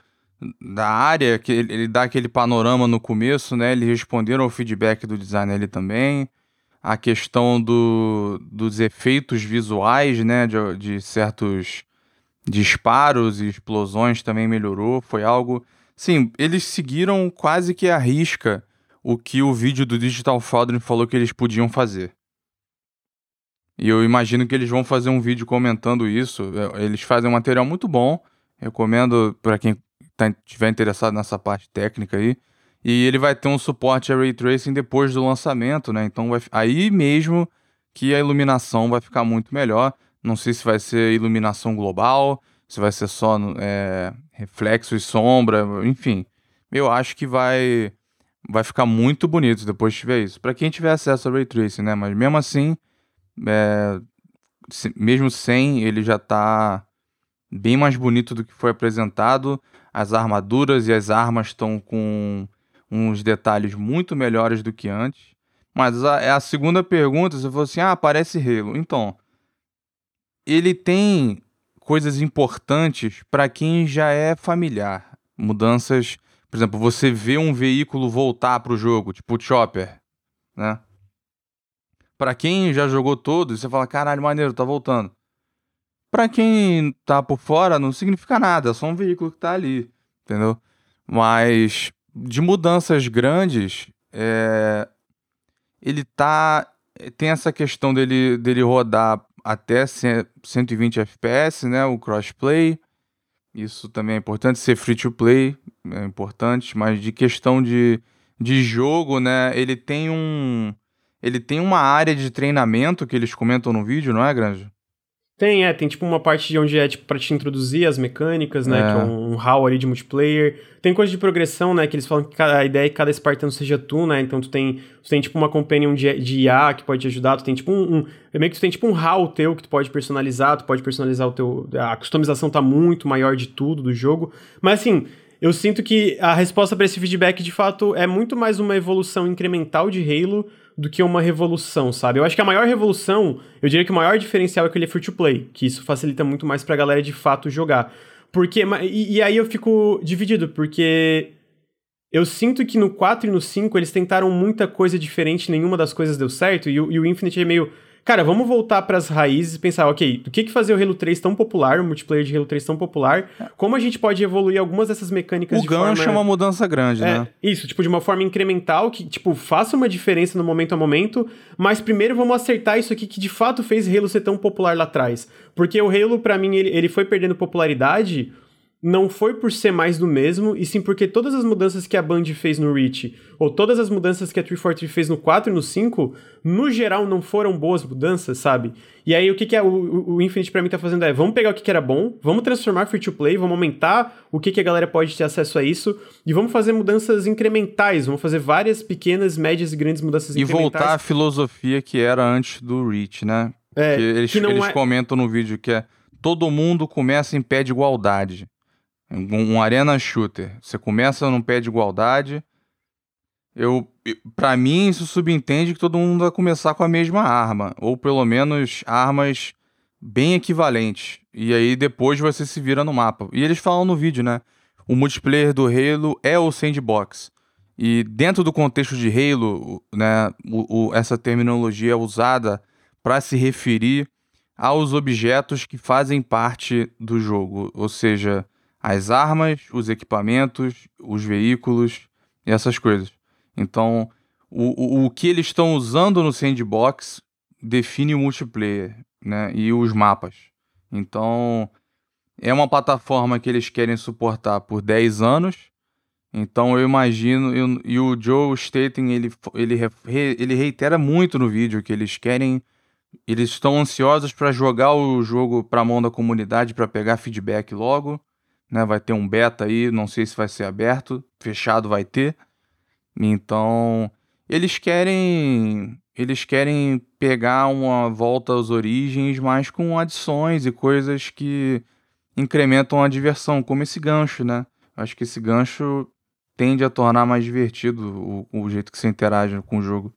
da área, que ele, ele dá aquele panorama no começo, né? Eles responderam ao feedback do design ali também. A questão do, dos efeitos visuais, né? De, de certos disparos e explosões também melhorou. Foi algo. Sim, eles seguiram quase que à risca o que o vídeo do Digital Foundry falou que eles podiam fazer. E eu imagino que eles vão fazer um vídeo comentando isso. É, Eles fazem um material muito bom. Recomendo para quem tá, tiver interessado nessa parte técnica aí. E ele vai ter um suporte a Ray Tracing depois do lançamento, né? Então vai, aí mesmo que a iluminação vai ficar muito melhor. Não sei se vai ser iluminação global, se vai ser só é, reflexo e sombra, enfim. Eu acho que vai vai ficar muito bonito depois que tiver isso. Para quem tiver acesso a Ray Tracing, né? Mas mesmo assim, é, se- mesmo sem, ele já tá bem mais bonito do que foi apresentado. As armaduras e as armas estão com uns detalhes muito melhores do que antes. Mas a, é a segunda pergunta, você falou assim, ah, parece Halo. Então, ele tem coisas importantes para quem já é familiar. Mudanças, por exemplo, você vê um veículo voltar para o jogo, tipo o Chopper, né? Pra quem já jogou todos, você fala, caralho, maneiro, tá voltando. Pra quem tá por fora, não significa nada, é só um veículo que tá ali, entendeu? Mas de mudanças grandes, é, ele tá. Tem essa questão dele, dele rodar até 100 120 FPS, né? O crossplay. Isso também é importante. Ser free to play é importante, mas de questão de, de jogo, né? Ele tem um. Ele tem uma área de treinamento que eles comentam no vídeo, não é, Granja? Tem, é, tem tipo uma parte de onde é tipo pra te introduzir as mecânicas, né? É. Que é um, um hall ali de multiplayer. Tem coisa de progressão, né? Que eles falam que cada- a ideia é que cada Spartano seja tu, né? Então tu tem, tu tem tipo uma companion de, de IA que pode te ajudar, tu tem tipo um, um. é Meio que tu tem tipo um hall teu que tu pode personalizar, tu pode personalizar o teu. A customização tá muito maior de tudo do jogo. Mas assim. Eu sinto que a resposta para esse feedback, de fato, é muito mais uma evolução incremental de Halo do que uma revolução, sabe? Eu acho que a maior revolução, eu diria que o maior diferencial é que ele é free to play, que isso facilita muito mais pra galera de fato jogar. Porque, e, e aí eu fico dividido, porque eu sinto que no 4 e no 5 eles tentaram muita coisa diferente, nenhuma das coisas deu certo, e, e o Infinite é meio. Cara, vamos voltar pras raízes e pensar, ok, o que que fazia o Halo 3 tão popular, o multiplayer de Halo 3 tão popular, como a gente pode evoluir algumas dessas mecânicas O de gancho forma... é uma mudança grande, É, né? isso, tipo, de uma forma incremental, que, tipo, faça uma diferença no momento a momento, mas primeiro vamos acertar isso aqui que de fato fez Halo ser tão popular lá atrás. Porque o Halo, pra mim, ele, ele foi perdendo popularidade, não foi por ser mais do mesmo, e sim porque todas as mudanças que a Band fez no Reach, ou todas as mudanças que a 343 fez no 4 e no 5, no geral não foram boas mudanças, sabe? E aí o que, que é, o, o Infinite pra mim tá fazendo é, vamos pegar o que, que era bom, vamos transformar free to play, vamos aumentar o que, que a galera pode ter acesso a isso, e vamos fazer mudanças incrementais, vamos fazer várias pequenas, médias e grandes mudanças E incrementais. voltar à filosofia que era antes do Reach, né? É, que eles, que eles é- comentam no vídeo que é todo mundo começa em pé de igualdade. Um, um arena shooter. Você começa num pé de igualdade. Eu, para mim, isso subentende que todo mundo vai começar com a mesma arma, ou pelo menos armas bem equivalentes. E aí depois você se vira no mapa. E eles falam no vídeo, né? O multiplayer do Halo é o sandbox. E dentro do contexto de Halo, né, o- o- essa terminologia é usada para se referir aos objetos que fazem parte do jogo, ou seja, as armas, os equipamentos, os veículos e essas coisas. Então, o, o, o que eles estão usando no sandbox define o multiplayer né, e os mapas. Então, é uma plataforma que eles querem suportar por 10 anos Então eu imagino, eu- e o Joe Staten, ele, ele, ele reitera muito no vídeo que eles querem, eles estão ansiosos para jogar o jogo para mão da comunidade para pegar feedback logo, né? Vai ter um beta aí, não sei se vai ser aberto, fechado vai ter. Então, eles querem, eles querem pegar uma volta às origens, mas com adições e coisas que incrementam a diversão, como esse gancho, né? Acho que esse gancho tende a tornar mais divertido o, o jeito que você interage com o jogo.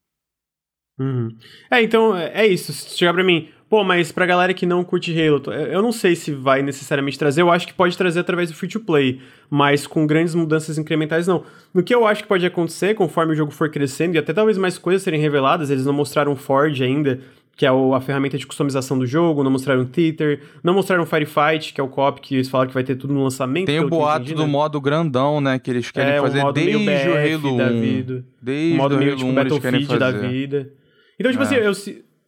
Uhum. É, então, é é isso. Se chegar pra mim, pô, mas pra galera que não curte Halo, eu não sei se vai necessariamente trazer, eu acho que pode trazer através do free to play, mas com grandes mudanças incrementais não. No que eu acho que pode acontecer, conforme o jogo for crescendo, e até talvez mais coisas serem reveladas, eles não mostraram Forge ainda, que é o- a ferramenta de customização do jogo, não mostraram Theater, não mostraram Firefight, que é o co-op que eles falaram que vai ter tudo no lançamento. Tem o boato entendi, do né? modo grandão, né? Que eles querem É, um fazer modo meio desde o BF Halo da 1. vida. Desde Um modo o meio Halo tipo 1 eles querem Battlefield da vida. Então, tipo É. assim, eu,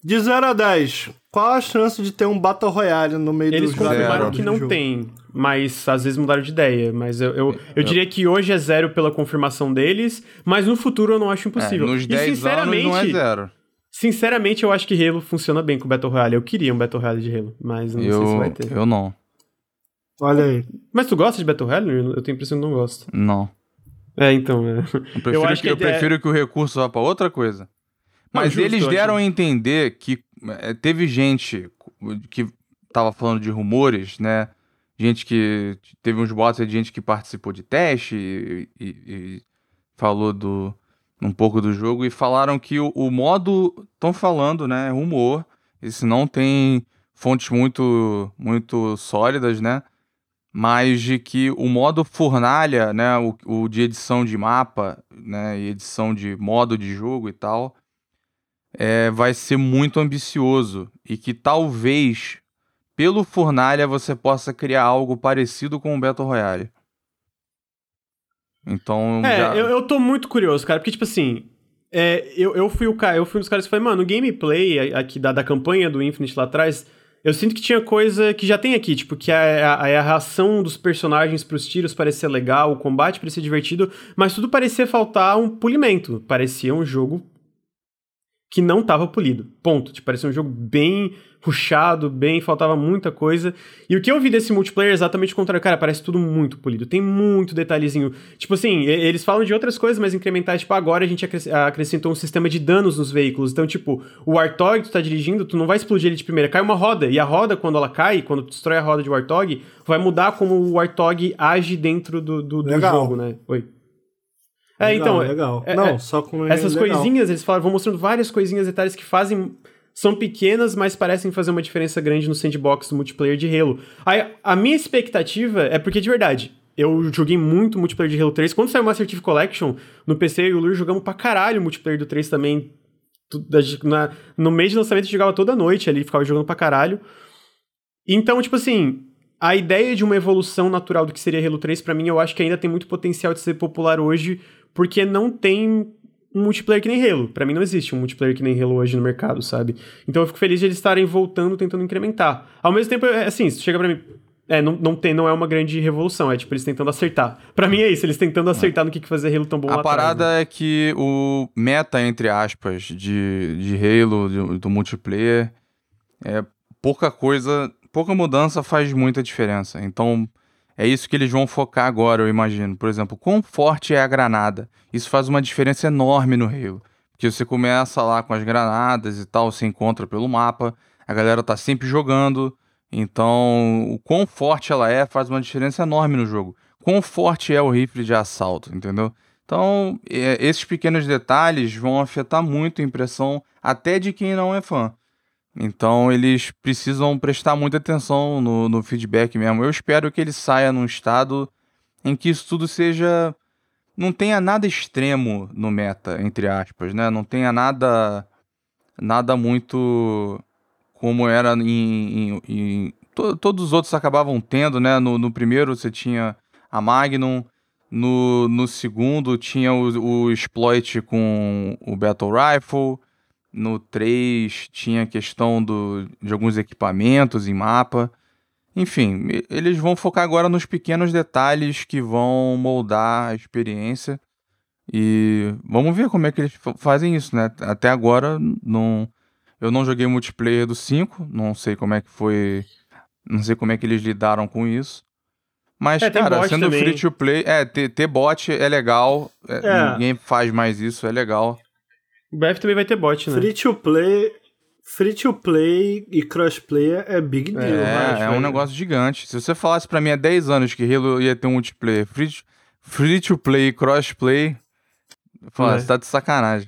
De 0 a 10, qual a chance de ter um Battle Royale no meio Eles dos confirmaram Zero. que não jogo? tem, mas às vezes mudaram de ideia. Mas eu, eu, eu diria que hoje é zero pela confirmação deles, mas no futuro eu não acho É, impossível. nos e 10 anos sinceramente, não é zero. sinceramente, eu acho que Halo funciona bem com Battle Royale. Eu queria um Battle Royale de Halo, mas não sei se vai Eu, ter. eu não. Olha aí. Mas tu gosta de Battle Royale? Eu tenho a impressão que não gosta. Não. É, então, é. Eu prefiro, acho que, que eu prefiro que o recurso vá pra outra coisa. Mas justo, eles eu deram a entender que eh, teve gente que tava falando de rumores, né? Gente que teve uns boatos aí de gente que participou de teste e, e- e falou do um pouco do jogo e falaram que o, o modo estão falando, né? é Rumor. Isso não tem fontes muito muito sólidas, né? Mas de que o modo fornalha, né? O, o de edição de mapa, né? E edição de modo de jogo e tal é, vai ser muito ambicioso e que talvez pelo Fornalha você possa criar algo parecido com o Battle Royale. Então, É, já... eu, eu tô muito curioso, cara, porque, tipo assim, é, eu, eu, fui o cara, eu fui um dos caras que falei, mano, o gameplay aqui da, da campanha do Infinite lá atrás, eu sinto que tinha coisa que já tem aqui, tipo, que a, a, a reação dos personagens pros tiros parecia legal, o combate parecia divertido, mas tudo parecia faltar um polimento. Parecia um jogo que não tava polido. Ponto. Tipo, parecia um jogo bem ruchado, bem, faltava muita coisa. E o que eu vi desse multiplayer é exatamente o contrário. Cara, parece tudo muito polido. Tem muito detalhezinho. Tipo assim, eles falam de outras coisas, mas incrementais, tipo, agora a gente acres- acrescentou um sistema de danos nos veículos. Então, tipo, o Warthog, tu tá dirigindo, tu não vai explodir ele de primeira. Cai uma roda. E a roda, quando ela cai, quando tu destrói a roda de Warthog, vai mudar como o Warthog age dentro do, do, do jogo, né? Oi. É, Legal, então, legal. é- não, é- só com essas legal. coisinhas, eles falam, vão mostrando várias coisinhas, detalhes que fazem. São pequenas, mas parecem fazer uma diferença grande no sandbox do multiplayer de Halo. Aí, a minha expectativa é porque, de verdade, eu joguei muito multiplayer de Halo 3. Quando saiu o Master Chief Collection, no PC eu e o Lur jogamos pra caralho o multiplayer do 3 também. Na- no mês de lançamento gente jogava toda noite ali, ficava jogando pra caralho. Então, tipo assim, a ideia de uma evolução natural do que seria Halo 3, pra mim, eu acho que ainda tem muito potencial de ser popular hoje, porque não tem um multiplayer que nem Halo. Pra mim não existe um multiplayer que nem Halo hoje no mercado, sabe? Então eu fico feliz de eles estarem voltando, tentando incrementar. Ao mesmo tempo, é assim, chega pra mim... É, não, não, tem, não é uma grande revolução, é tipo eles tentando acertar. Pra mim é isso, eles tentando acertar no que, que fazer Halo tão bom lá A atrás, parada né? é que o meta, entre aspas, de, de Halo, de- do multiplayer, é pouca coisa, pouca mudança faz muita diferença. Então, é isso que eles vão focar agora, eu imagino. Por exemplo, quão forte é a granada? Isso faz uma diferença enorme no Halo. Porque você começa lá com as granadas e tal, você encontra pelo mapa, a galera tá sempre jogando. Então, o quão forte ela é faz uma diferença enorme no jogo. Quão forte é o rifle de assalto, entendeu? Então, é, esses pequenos detalhes vão afetar muito a impressão até de quem não é fã. Então, eles precisam prestar muita atenção no, no feedback mesmo. Eu espero que ele saia num estado em que isso tudo seja. Não tenha nada extremo no meta, entre aspas, né? Não tenha nada. Nada muito como era em. em- em- to- todos os outros acabavam tendo, né? No, no primeiro você tinha a Magnum. No, no segundo tinha o, o exploit com o Battle Rifle. No 3 tinha a questão do, de alguns equipamentos em mapa. Enfim, eles vão focar agora nos pequenos detalhes que vão moldar a experiência. E vamos ver como é que eles fa- fazem isso, né? Até agora, não, eu não joguei multiplayer do 5, não sei como é que foi. Não sei como é que eles lidaram com isso. Mas, É, cara, sendo também. free to play, é, ter, ter bot é legal. é, É. Ninguém faz mais isso, é legal. O BF também vai ter bot, né? Free to play. Free to play e crossplay é big deal, É, mas, é um negócio gigante. Se você falasse pra mim há 10 anos que Halo ia ter um multiplayer free, free to play e crossplay, eu É. você tá de sacanagem.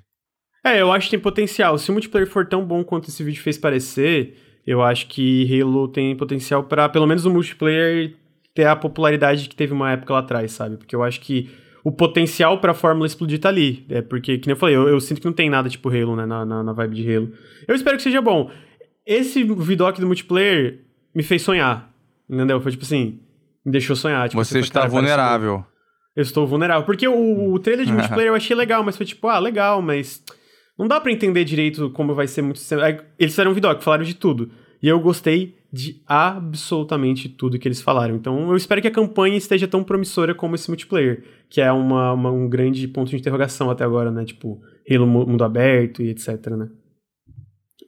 É, eu acho que tem potencial. Se o multiplayer for tão bom quanto esse vídeo fez parecer, eu acho que Halo tem potencial pra, pelo menos o multiplayer, ter a popularidade que teve uma época lá atrás, sabe? Porque eu acho que o potencial pra fórmula explodir tá ali. É porque, que nem eu falei, eu, eu sinto que não tem nada tipo Halo, né? Na, na, na vibe de Halo. Eu espero que seja bom. Esse vidoc do multiplayer me fez sonhar. Entendeu? Foi tipo assim, me deixou sonhar. Tipo, Você assim, está cara, vulnerável. eu estou vulnerável. Porque o, o trailer de [laughs] multiplayer eu achei legal, mas foi tipo, ah, legal, mas não dá pra entender direito como vai ser muito. Eles fizeram um vidoc, falaram de tudo. E eu gostei de absolutamente tudo que eles falaram. Então eu espero que a campanha esteja tão promissora como esse multiplayer, que é uma, uma- um grande ponto de interrogação até agora, né? Tipo, Halo mu- mundo aberto e etc, né?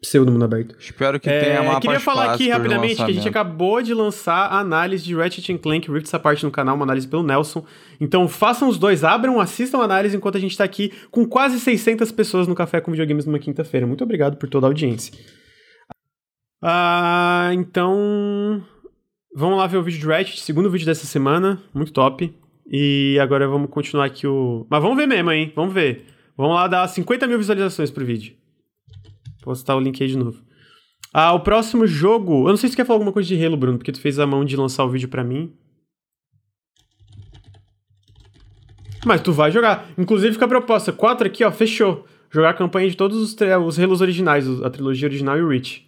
Pseudo mundo aberto. Espero que É, tenha mapas queria falar aqui rapidamente que a gente acabou de lançar a análise de Ratchet Clank Rift Apart no canal, uma análise pelo Nelson. Então façam os dois, abram, assistam a análise enquanto a gente tá aqui com quase 600 pessoas no Café com Videogames numa quinta-feira. Muito obrigado por toda a audiência. Ah, então... Vamos lá ver o vídeo de Ratchet, segundo vídeo dessa semana, muito top. E agora vamos continuar aqui o... Mas vamos ver mesmo, hein? Vamos ver. Vamos lá dar 50 mil visualizações pro vídeo. Vou postar o link aí de novo. Ah, o próximo jogo. Eu não sei se tu quer falar alguma coisa de Halo, Bruno, porque tu fez a mão de lançar o vídeo pra mim. Mas tu vai jogar. Inclusive fica a proposta. Quatro aqui, ó, fechou. Jogar a campanha de todos os, os Halos originais, a trilogia original e o Reach.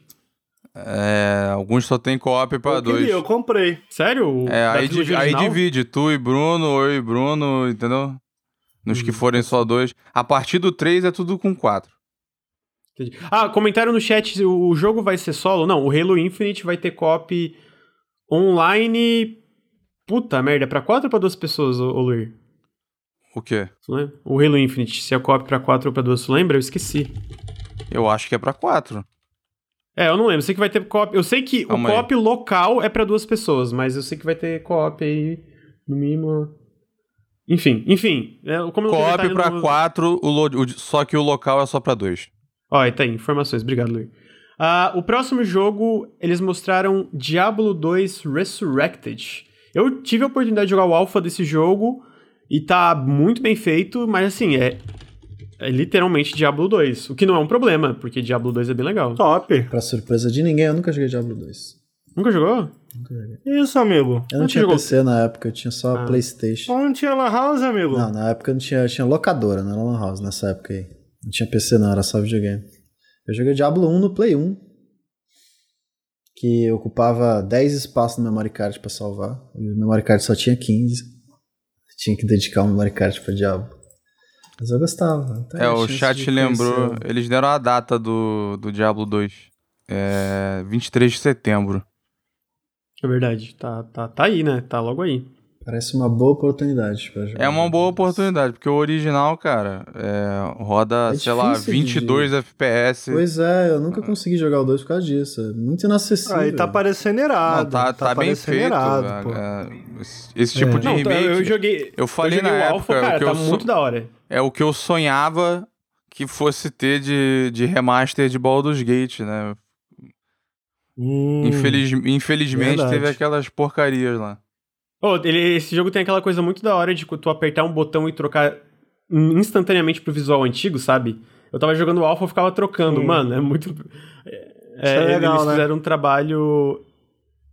É, alguns só tem co-op pra Eu dois. queria, eu comprei. Sério? É, aí, aí divide, tu e Bruno, eu e Bruno, entendeu? Nos que forem só dois. A partir do 3 é tudo com quatro. Entendi. Ah, comentaram no chat, o jogo vai ser solo? Não, o Halo Infinite vai ter copy online... Puta merda, é pra quatro ou pra duas pessoas, ô, ô Luir? O quê? O Halo Infinite, se é copy pra quatro ou pra duas, tu lembra? Eu esqueci. Eu acho que é pra quatro. É, eu não lembro. Sei que vai ter co-op. Eu sei que o co-op local é pra duas pessoas, mas eu sei que vai ter co-op aí, no mínimo. Enfim, enfim. É, Co-op pra no- quatro, o lo- o- só que o local é só pra dois. Ó, aí tá aí, informações. Obrigado, Luiz. Ah, o próximo jogo, eles mostraram Diablo 2 Resurrected. Eu tive a oportunidade de jogar o alpha desse jogo e tá muito bem feito, mas assim, é, é literalmente Diablo 2. O que não é um problema, porque Diablo 2 é bem legal. Top. Pra surpresa de ninguém, eu nunca joguei Diablo 2. Nunca jogou? Isso, amigo. Eu não Não tinha jogou? PC na época, eu tinha só Ah. Playstation. Não tinha Lan House, amigo? Não, na época não tinha, tinha locadora, não era lan house nessa época aí. Não tinha PC não, era só videogame. Eu joguei Diablo 1 no Play 1. Que ocupava 10 espaços no memory card pra salvar. E o memory card só tinha 15. Tinha que dedicar um memory card pra Diablo. Mas eu gostava. Então, É, o chat lembrou. conhecer- Eles deram a data do, do Diablo 2. É 23 de setembro. É verdade. Tá, tá, tá aí, né? Tá logo aí. Parece uma boa oportunidade pra jogar. É uma boa oportunidade, porque o original, cara, é, roda, É sei lá, difícil de- 22 FPS. Pois é, eu nunca consegui jogar o 2 por causa disso. É muito inacessível. Aí tá parecendo irado. Não, tá, tá, bem parecendo feito. irado, é, pô. é, esse- tipo É. de Não, tá, remake eu joguei. eu falei eu joguei na o época, Alpha, o cara, que tá eu muito da hora. é o que eu sonhava que fosse ter de, de remaster de Baldur's Gate, né? Hum, Infeliz, infelizmente verdade. teve aquelas porcarias lá. Ô, ele- esse jogo tem aquela coisa muito da hora de tu apertar um botão e trocar instantaneamente pro visual antigo, sabe? Eu tava jogando o Alpha, eu ficava trocando. Sim. Mano, é muito. É, é legal, eles né? fizeram um trabalho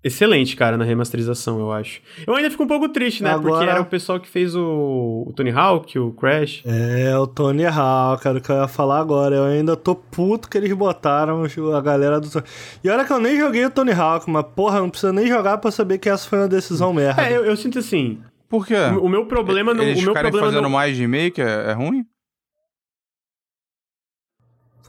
excelente, cara, na remasterização, eu acho. Eu ainda fico um pouco triste, né? Porque Agora- era o pessoal que fez o, o Tony Hawk, o Crash. É, o Tony Hawk, cara, o que eu ia falar agora. Eu ainda tô puto que eles botaram a galera do. E olha que eu nem joguei o Tony Hawk, mas porra, não precisa nem jogar pra saber que essa foi uma decisão merda. É, eu, eu sinto assim. Por quê? O, o meu problema não. Eles o meu problema fazendo não, mais remake é, é ruim?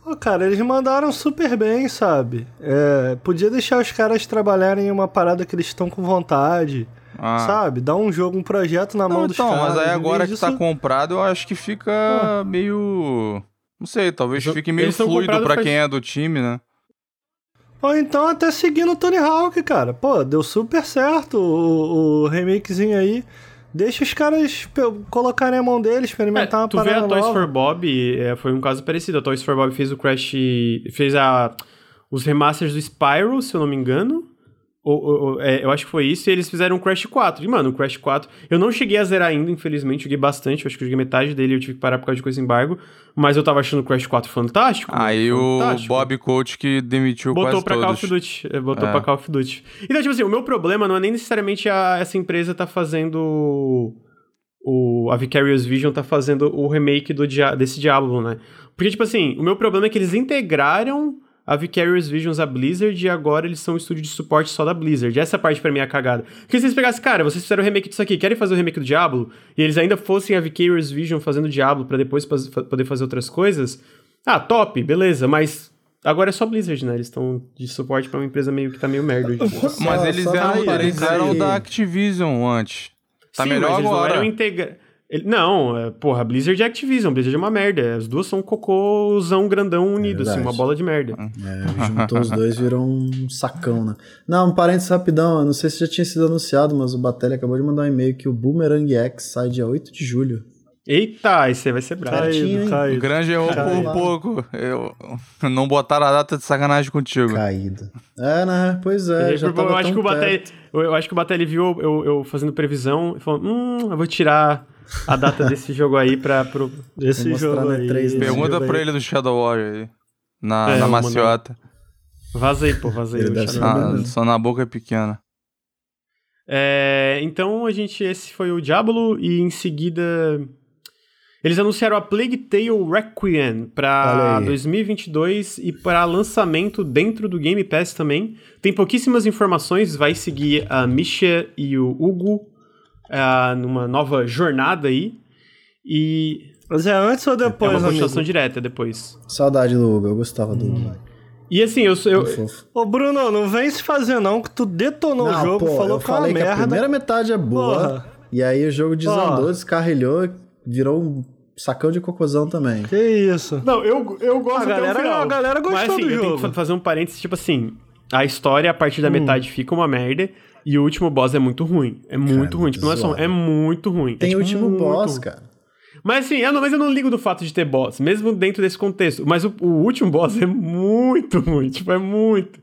Pô, cara, eles mandaram super bem, sabe? É, podia deixar os caras trabalharem em uma parada que eles estão com vontade, Ah. sabe? Dar um jogo, um projeto na mão Não, dos então, caras. mas aí agora que tá disso- comprado, eu acho que fica meio. Não sei, talvez fique meio eles fluido pra faz- quem é do time, né? Ou então até seguindo o Tony Hawk, cara. Pô, deu super certo o, o remakezinho aí. Deixa os caras colocarem a mão deles, É, experimentar uma tu vê parada a Toys nova. for Bob, é, foi um caso parecido. A Toys for Bob fez o Crash. fez a, os remasters do Spyro, se eu não me engano. É, eu acho que foi isso, e eles fizeram o Crash 4. E, mano, o Crash 4. Eu não cheguei a zerar ainda, infelizmente, joguei bastante. Eu acho que eu joguei metade dele eu tive que parar por causa de coisa embargo. Mas eu tava achando o Crash 4 fantástico. Aí o. Bob Coach que demitiu Botou quase pra Call todos. of Duty. é, Botou É. pra Call of Duty. Então, tipo assim, o meu problema não é nem necessariamente a, essa empresa tá fazendo. O, a Vicarious Vision tá fazendo o remake do, desse Diablo, né? Porque, tipo assim, o meu problema é que eles integraram a Vicarious Visions à Blizzard e agora eles são um estúdio de suporte só da Blizzard. Essa parte pra mim é a cagada. Porque se eles pegassem, cara, vocês fizeram o remake disso aqui, querem fazer o remake do Diablo? E eles ainda fossem a Vicarious Vision fazendo Diablo pra depois faz- fa- poder fazer outras coisas. Ah, top, beleza, mas agora é só Blizzard, né? Eles estão de suporte pra uma empresa meio que tá meio merda. Mas Só- eles só eram, um eles eram da Activision antes. Tá Sim, melhor mas eles não agora. eram integra... ele- Não, é, porra, Blizzard e Activision. Blizzard é uma merda. As duas são um cocôzão grandão unido, assim, uma bola de merda. É, juntou os dois virou um sacão, né? Não, um parênteses rapidão, eu não sei se já tinha sido anunciado, mas o Batelli acabou de mandar um e-mail que o Boomerang X sai dia 8 de julho. Eita, esse aí vai ser brabo. Caído? O grande errou Caralho. por pouco. Eu... Não botaram a data de sacanagem contigo. Caído. É, né? Pois é, Eu, já eu acho tão que o Batelli, eu, eu acho que o Batelli viu eu, eu fazendo previsão e falou: Hum, eu vou tirar a data desse jogo aí pra. Pro... Desse jogo no aí. E3 esse Pergunta jogo pra aí. ele do Shadow Warrior aí. Na, É, na maciota. Vaza aí, pô, saber. Ah, só na boca é pequena. É, então a gente esse foi o Diablo e em seguida eles anunciaram a Plague Tale Requiem para aí. 2022 e para lançamento dentro do Game Pass também. Tem pouquíssimas informações, vai seguir a Misha e o Hugo ah, numa nova jornada aí e Mas é antes ou é depois, uma amigo? continuação direta depois. Saudade do Hugo, eu gostava do Hugo. E assim, eu, eu, Muito fofo. Ô, Bruno, não vem se fazer não, que tu detonou Não, o jogo, pô, falou eu que é uma falei que a merda. primeira metade é boa, Porra. e aí o jogo desandou, descarrilhou, virou um sacão de cocôzão também. Que isso? Não, eu, eu gosto A até o galera- final. a galera gostou Mas, assim, do eu tenho jogo. que fa- fazer um parênteses, tipo assim, a história a partir da metade fica uma merda e o último boss é muito ruim. É muito ruim, tipo, não é só, é muito ruim. Tem é, tipo, último boss, ruim. cara. Mas assim, eu não, mas eu não ligo do fato de ter boss, mesmo dentro desse contexto. Mas o, o último boss é muito ruim, [laughs] tipo, é muito.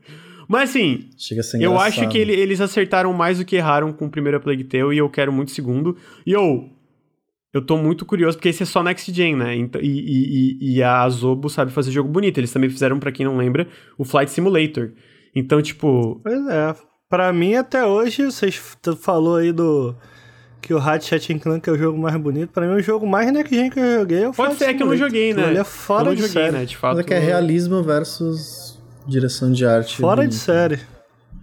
Mas assim, eu acho que ele- eles acertaram mais do que erraram com o primeiro Plague Tale e eu quero muito o segundo. E eu. Eu tô muito curioso, porque esse é só Next Gen, né? Então, e, e, e- e a Azobo sabe fazer jogo bonito. Eles também fizeram, pra quem não lembra, o Flight Simulator. Então, tipo. Pois é. Pra mim, até hoje, vocês falou aí do... Que o Ratchet Clank é o jogo mais bonito. Pra mim, o jogo mais next gen que eu joguei é o Pode ser que eu não joguei, né? ali é eu fora não de joguei, série. né? De fato. Mas é que é realismo versus direção de arte. Fora de bonita. série.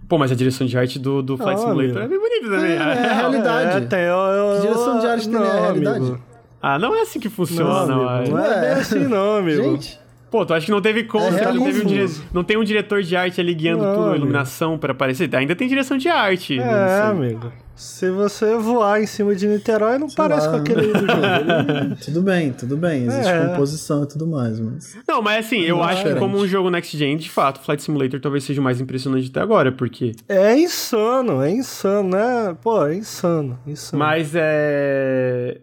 Pô, mas a direção de arte do, do Flight Não, Simulator amigo. é bem bonita também. É, é a realidade. É, tem, eu, eu, Que direção de arte tem, né? É a Não, realidade. amigo. Ah, não é assim que Não, funciona, uai. não é bem Ué. assim não, amigo. [laughs] Gente, Pô, tu acha que não teve como, É não, teve um dire- não tem um diretor de arte ali guiando Não, tudo, a amigo. iluminação pra aparecer. Ainda tem direção de arte. É, não sei. amigo. Se você voar em cima de Niterói, não parece lá, com aquele [laughs] do jogo. tudo bem, tudo bem. Existe É. composição e tudo mais, mas. Não, mas assim, eu Não é acho que diferente. como um jogo next gen, de fato, Flight Simulator talvez seja o mais impressionante até agora, porque... É insano, é insano, né? Pô, é insano, insano. Mas é...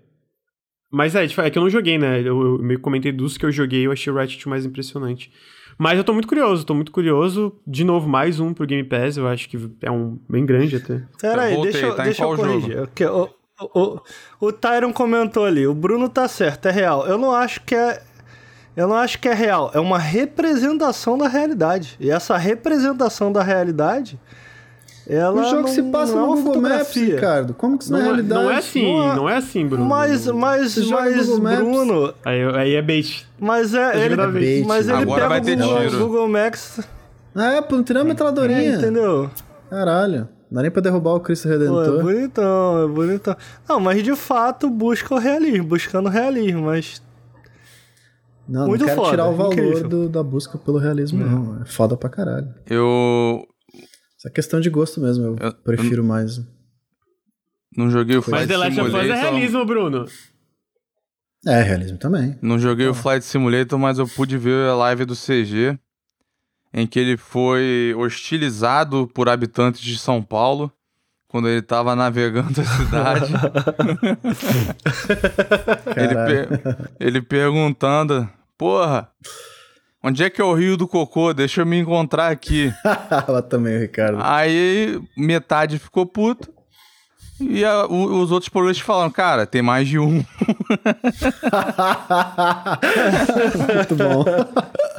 Mas é, é que eu não joguei, né? Eu, eu meio que comentei dos que eu joguei, eu achei o Ratchet o mais impressionante. Mas eu tô muito curioso, tô muito curioso. De novo, mais um pro Game Pass, eu acho que é um bem grande até. Pera aí, Eu voltei, deixa, eu- tá em deixa eu qual jogo? corrigir. Ok, O, o, o, o Tyron comentou ali, o Bruno tá certo, é real. Eu não acho que é. Eu não acho que é real, é uma representação da realidade. E essa representação da realidade. Ela o jogo não, se passa não é no Google Maps, fotografia. Ricardo. Como que isso Não, não, é é, realidade? não é assim, Não é- não é assim, Bruno. Mas, mas, mas Maps? Bruno, Aí, aí é bait. mas é, ele, ver. mas ele Agora pega vai o ter Google, tiro. Google Maps, É, pô, não tem nem uma metralhadorinha. é, entendeu? Caralho. Não dá nem pra derrubar o Cristo Pô, é Redentor. bonitão, é bonitão. Não, mas de fato busca o realismo, buscando o realismo, mas. Não, Muito não quero foda, tirar o valor do- da busca pelo realismo, não. É foda pra caralho. Eu Isso é questão de gosto mesmo. Eu, Eu- prefiro mais. não joguei o Mas Flight The Last of Us é Simulator. realismo, Bruno. É, realismo também. Não joguei o Flight Simulator, mas eu pude ver a live do CG, em que ele foi hostilizado por habitantes de São Paulo quando ele tava navegando a cidade. [laughs] ele, per- ele perguntando: Porra, onde é que é o Rio do Cocô? Deixa eu me encontrar aqui. [laughs] Ela também, o Ricardo. Aí metade ficou puto. E a- o- os outros paulistas falaram, cara, tem mais de um. [laughs] Muito bom.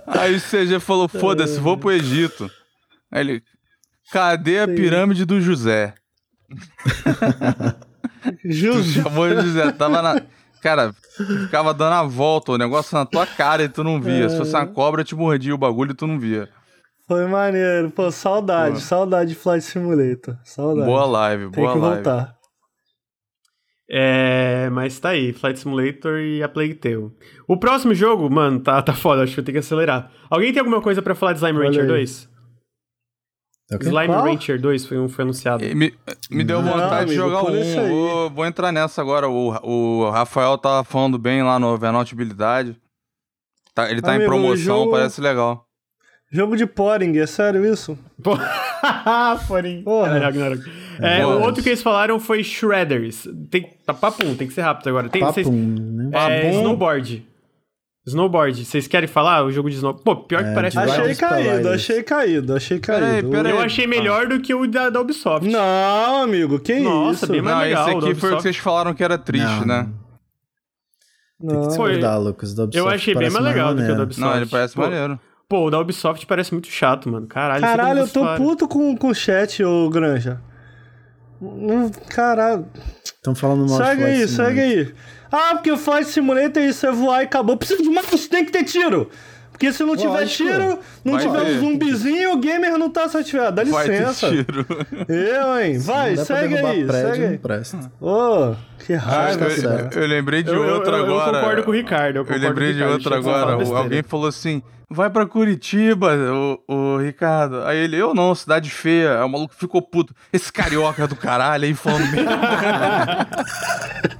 Aí o CG falou, foda-se, vou pro Egito. Aí ele, cadê a pirâmide do José? [laughs] Justo. chamou de José, tava na... Cara, ficava dando a volta, o negócio na tua cara e tu não via. Se fosse uma cobra, te mordia o bagulho e tu não via. Foi maneiro. Pô, saudade. Pô. Saudade de Flight Simulator. Saudade. Boa live, Tem boa que live. voltar. É, mas tá aí, Flight Simulator e a Plague Tale. O próximo jogo, mano, tá, tá foda, acho que eu tenho que acelerar. Alguém tem alguma coisa pra falar de Slime Olha Rancher aí. 2? É o quê? Slime Qual? Rancher 2 foi, um, foi anunciado. Me, me deu Não, vontade de amigo, jogar pula um. isso aí. Vou, vou entrar nessa agora. O, o Rafael tava falando bem lá no Overnote Habilidade. Tá, ele tá Amigo, em o promoção, jogo- parece legal. Jogo de Poring, é sério isso? [laughs] Porém. Porra. É, Boa. o outro que eles falaram foi Shredders. Tem, tá papum, tem que ser rápido agora. Tem, vocês- Papo, né? é, Papum. Snowboard. Snowboard. Vocês querem falar o jogo de snowboard? Pô, pior que É, parece... de Achei caído, achei caído, achei caído. pera aí. Eu achei melhor do que o da, da Ubisoft. Não, amigo, que Nossa, isso? bem mais Não, legal, esse aqui foi o que Ubisoft. vocês falaram que era triste, Não, né? Tem que Não. discordar, Lucas. Da Eu Ubisoft achei bem mais legal do que o da maneiro. Ubisoft. Não, ele parece Pô, maneiro. Pô, o da Ubisoft parece muito chato, mano. Caralho, é Caralho, eu tô puto com, com o chat, ô Granja. Hum, Caralho. Estão falando mal de Segue aí, segue aí. Ah, porque o Flight Simulator isso, é voar e acabou. Preciso de mais, tem que ter tiro. Porque se não tiver Lógico. tiro, não Vai tiver ter. um zumbizinho, o gamer não tá satisfeito. Dá Vai ter licença. tiro. Eu, hein? Vai, segue aí, prédio, segue não aí. presta. Ô, que Ah, raiva. tá eu, eu lembrei de Eu, eu, outra eu, eu agora. concordo com o Ricardo. Eu, Eu concordo lembrei com o de outra falar agora. Alguém falou assim: vai pra Curitiba, o, o Ricardo. Aí ele, eu não, cidade feia. Aí o maluco ficou puto. Esse carioca do caralho aí falando merda. [laughs]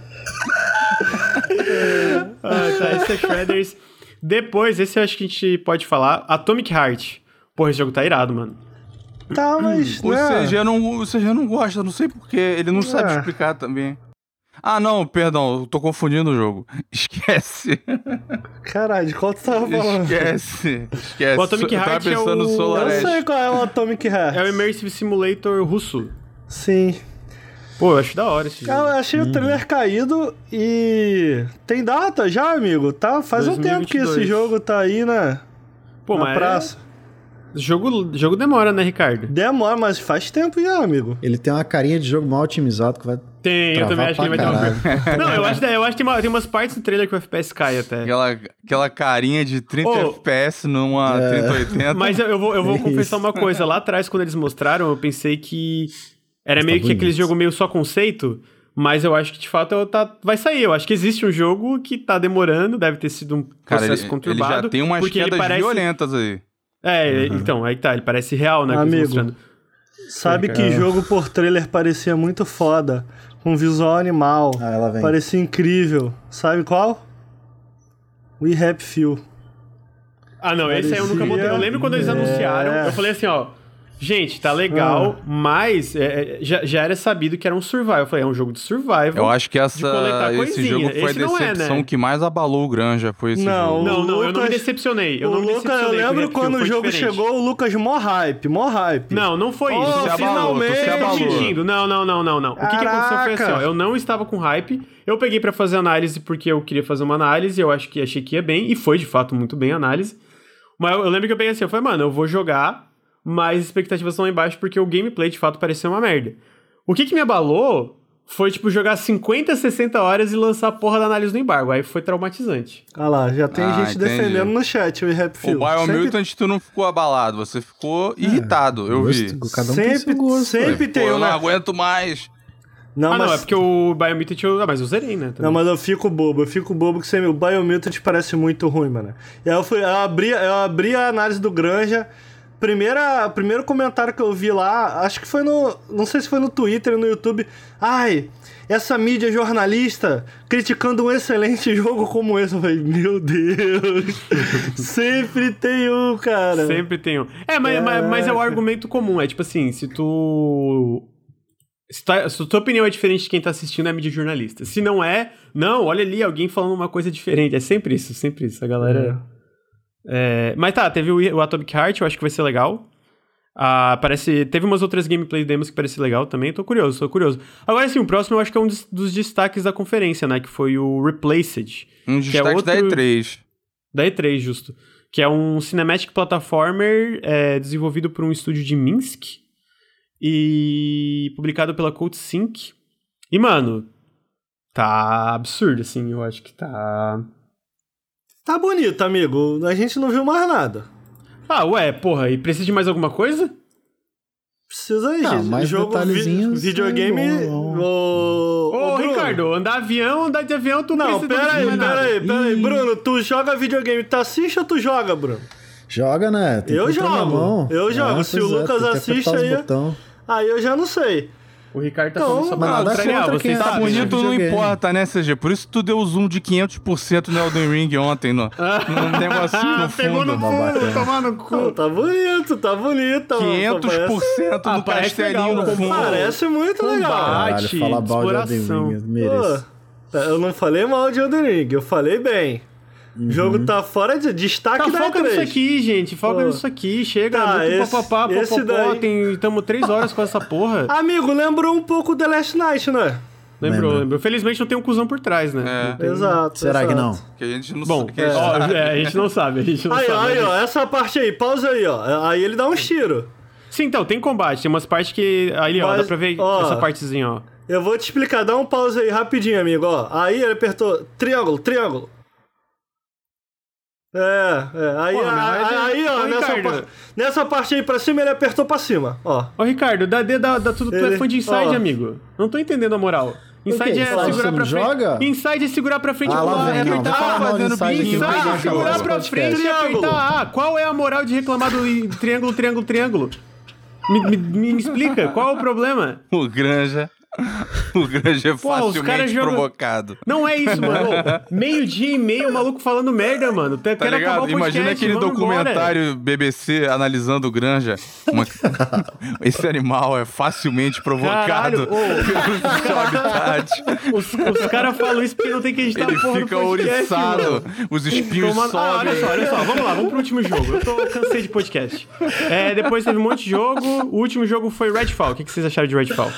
Ah, tá, esse é Shredders. Depois, esse eu acho que a gente pode falar. Atomic Heart. Porra, esse jogo tá irado, mano. Tá, mas. O né? CG, não, o CG não gosta, não sei porquê. Ele não sabe É. explicar também. Ah, não, perdão, eu tô confundindo o jogo. Esquece. Caralho, de qual tu tava falando? Esquece. Esquece. O Atomic eu tava Heart é pensando no o- Solar Eu sei qual é o Atomic Heart. É o Immersive Simulator russo. Sim. Pô, eu acho da hora esse Cara, eu jogo. achei o trailer caído e. Tem data já, amigo? Tá? Faz um tempo que 2022. esse jogo tá aí na, Pô, na mas praça. é- jogo, jogo demora, né, Ricardo? Demora, mas faz tempo já, amigo. Ele tem uma carinha de jogo mal otimizado que vai. Tem, eu também acho que ele vai ter uma... [laughs] Não, eu acho, [laughs] eu acho que tem, uma- tem umas partes do trailer que o FPS cai até. Aquela, aquela carinha de 30 Ô. FPS numa É. 3080. Mas eu, eu vou, eu vou [laughs] Isso. confessar uma coisa. Lá atrás, quando eles mostraram, eu pensei que era Mas meio tá que aquele jogo meio só conceito. Mas eu acho que de fato eu- tá, vai sair. Eu acho que existe um jogo que tá demorando, deve ter sido um Cara, processo ele, ele conturbado. já tem umas porque ele quedas parece... violentas aí. É, então, aí tá, ele parece real, né? Amigo. Sabe Sim, que jogo por trailer parecia muito foda? Com visual animal. Ah, ela vem. Parecia incrível. Sabe qual? We Happy Few. Ah, não, esse aí eu nunca botei. Eu lembro quando eles É. anunciaram, eu falei assim, ó. Gente, tá legal, Ah. mas é, é, já, já era sabido que era um survival. Eu falei, é um jogo de survival. Eu acho que essa, esse jogo foi a Esse não é, decepção né? que mais abalou o Granja. Foi esse Não, jogo. Não, não, eu não me Lucas- decepcionei. Eu não me Lucas, eu decepcionei. o lembro quando o jogo diferente. chegou, o Lucas mó hype, mó hype. Não, não foi Oh, isso. se abalou, se abalou. confundindo. Não, não, não, não, não. O que, que aconteceu foi assim, ó. Eu não estava com hype. Eu peguei pra fazer análise porque eu queria fazer uma análise. Eu acho que achei que ia bem. E foi, de fato, muito bem a análise. Mas eu, eu lembro que eu peguei assim, eu falei, mano, eu vou jogar, mas as expectativas estão lá embaixo porque o gameplay, de fato, parecia uma merda. O que que me abalou foi, tipo, jogar 50, 60 horas e lançar a porra da análise do embargo. Aí foi traumatizante. Ah lá, já tem Ah, gente entendi. defendendo no chat o Happy O Few. Biomutant tu não ficou abalado, você ficou irritado, eu vi. Gosto- Cada um tem sempre, seu gosto. sempre Pô, tem eu um, não né? aguento mais. Não, ah, mas... não, é porque o Biomutant eu. Ah, mas eu zerei, né? também. Não, mas eu fico bobo, eu fico bobo que você, o Biomutant parece muito ruim, mano. E aí eu, fui, eu, abri, eu abri a análise do Granja. Primeira, primeiro comentário que eu vi lá, acho que foi no. Não sei se foi no Twitter no YouTube. Ai, essa mídia jornalista criticando um excelente [laughs] jogo como esse. Eu falei, meu Deus! [laughs] sempre tem um, cara. Sempre tem um. É, mas, mas, mas é o argumento comum. É tipo assim, se tu. Se, tá, se a tua opinião é diferente de quem tá assistindo, é mídia jornalista. Se não é, não, olha ali, alguém falando uma coisa diferente. É sempre isso, sempre isso. A galera. É, mas tá, teve o, o Atomic Heart, eu acho que vai ser legal. Ah, parece. Teve umas outras gameplay demos que parece legal também. Tô curioso, tô curioso. Agora sim, o próximo eu acho que é um dos, dos destaques da conferência, né? Que foi o Replaced. Um que é destaque da outro- E3. Da E3, justo. Que é um cinematic platformer é, desenvolvido por um estúdio de Minsk e publicado pela Code Sync. E, mano, tá absurdo, assim. Eu acho que tá. Tá bonito, amigo. A gente não viu mais nada. Ah, ué, porra, e precisa de mais alguma coisa? Precisa aí, Não, gente. mais Jogo, vi- detalhezinhos, videogame. é. Ô, Ô, Bruno. Ricardo, andar avião, andar de avião, tu Não, precisa pera aí, pera aí, pera aí. Bruno, tu joga videogame, tu assiste ou tu joga, Bruno? Joga, né? Tem Eu jogo. mão. Eu jogo. Ah, Se o é, Lucas que assiste aí-. Aí eu já não sei. O Ricardo tá Então, falando só pra nada sacanear, contra vocês quem Tá bonito, não importa, né, CG? Por isso tu deu zoom de 500% no Elden Ring ontem, no, no [laughs] negocinho no Ah, pegou no fundo. fundo, bacana. tomar no cu. tá bonito, tá bonito. mano. 500% Ah, no parece castelinho legal, no fundo. Parece muito legal. Combate. Caralho, fala mal de Elden. Ring, mereço. Pô, eu não falei mal de Elden Ring, eu falei bem. O jogo tá fora de destaque Tá, da foca E3. nisso aqui, gente. Foca Pô. nisso aqui. Chega, Tá, muito esse- papapá, esse popopó. daí- Tem, tamo três horas com essa porra. [laughs] Amigo, lembrou um pouco The Last Night, né? lembrou, lembra. lembrou. Felizmente não tem um cuzão por trás, né? É. Tem- Exato. Será que exato. não? Que a gente não Bom, sabe. que a gente ó, sabe. é, a gente não sabe, a gente não Aí, sabe. aí, ó, essa parte aí, pausa aí, ó. Aí ele dá uns tiros. Sim, então, tem combate. Tem umas partes que. Ali, ó, Mas, dá pra ver ó, essa partezinha, ó. Eu vou te explicar, dá um pause aí rapidinho, amigo, ó. Aí ele apertou triângulo, triângulo. É, é. Aí, Pô, aí, é- aí, ó, Ô, nessa, par- nessa parte aí pra cima, ele apertou pra cima, ó. Ô, Ricardo, dá, dá, dá tudo. Tu é Ele- fã de Inside, ó. amigo. Não tô entendendo a moral. Inside quê? é Inside segurar pra não frente. joga? Inside é segurar pra frente Ah, e lá vem, é não. apertar falar A. fazendo Inside não Inside é segurar pra frente e apertar A. Qual é a moral de reclamar do triângulo, triângulo, triângulo? Me, me, me explica, qual é o problema? O Granja. [laughs] O Granja é facilmente provocado. Não é isso, mano. Ô, [laughs] Meio-dia e meio, o maluco falando merda, mano. Tá Tá ligado? Imagina aquele documentário BBC analisando o Granja. Uma- [laughs] Esse animal é facilmente provocado Caralho, pelo seu habitat. Os, os caras falam isso porque não tem que editar Ele porra fica podcast, ouriçado, os espinhos Toma- Ah, olha sobem. só, olha só, vamos lá, vamos pro último jogo. Eu tô cansei de podcast. É, depois teve um monte de jogo. O último jogo foi Redfall. O que, que vocês acharam de Redfall?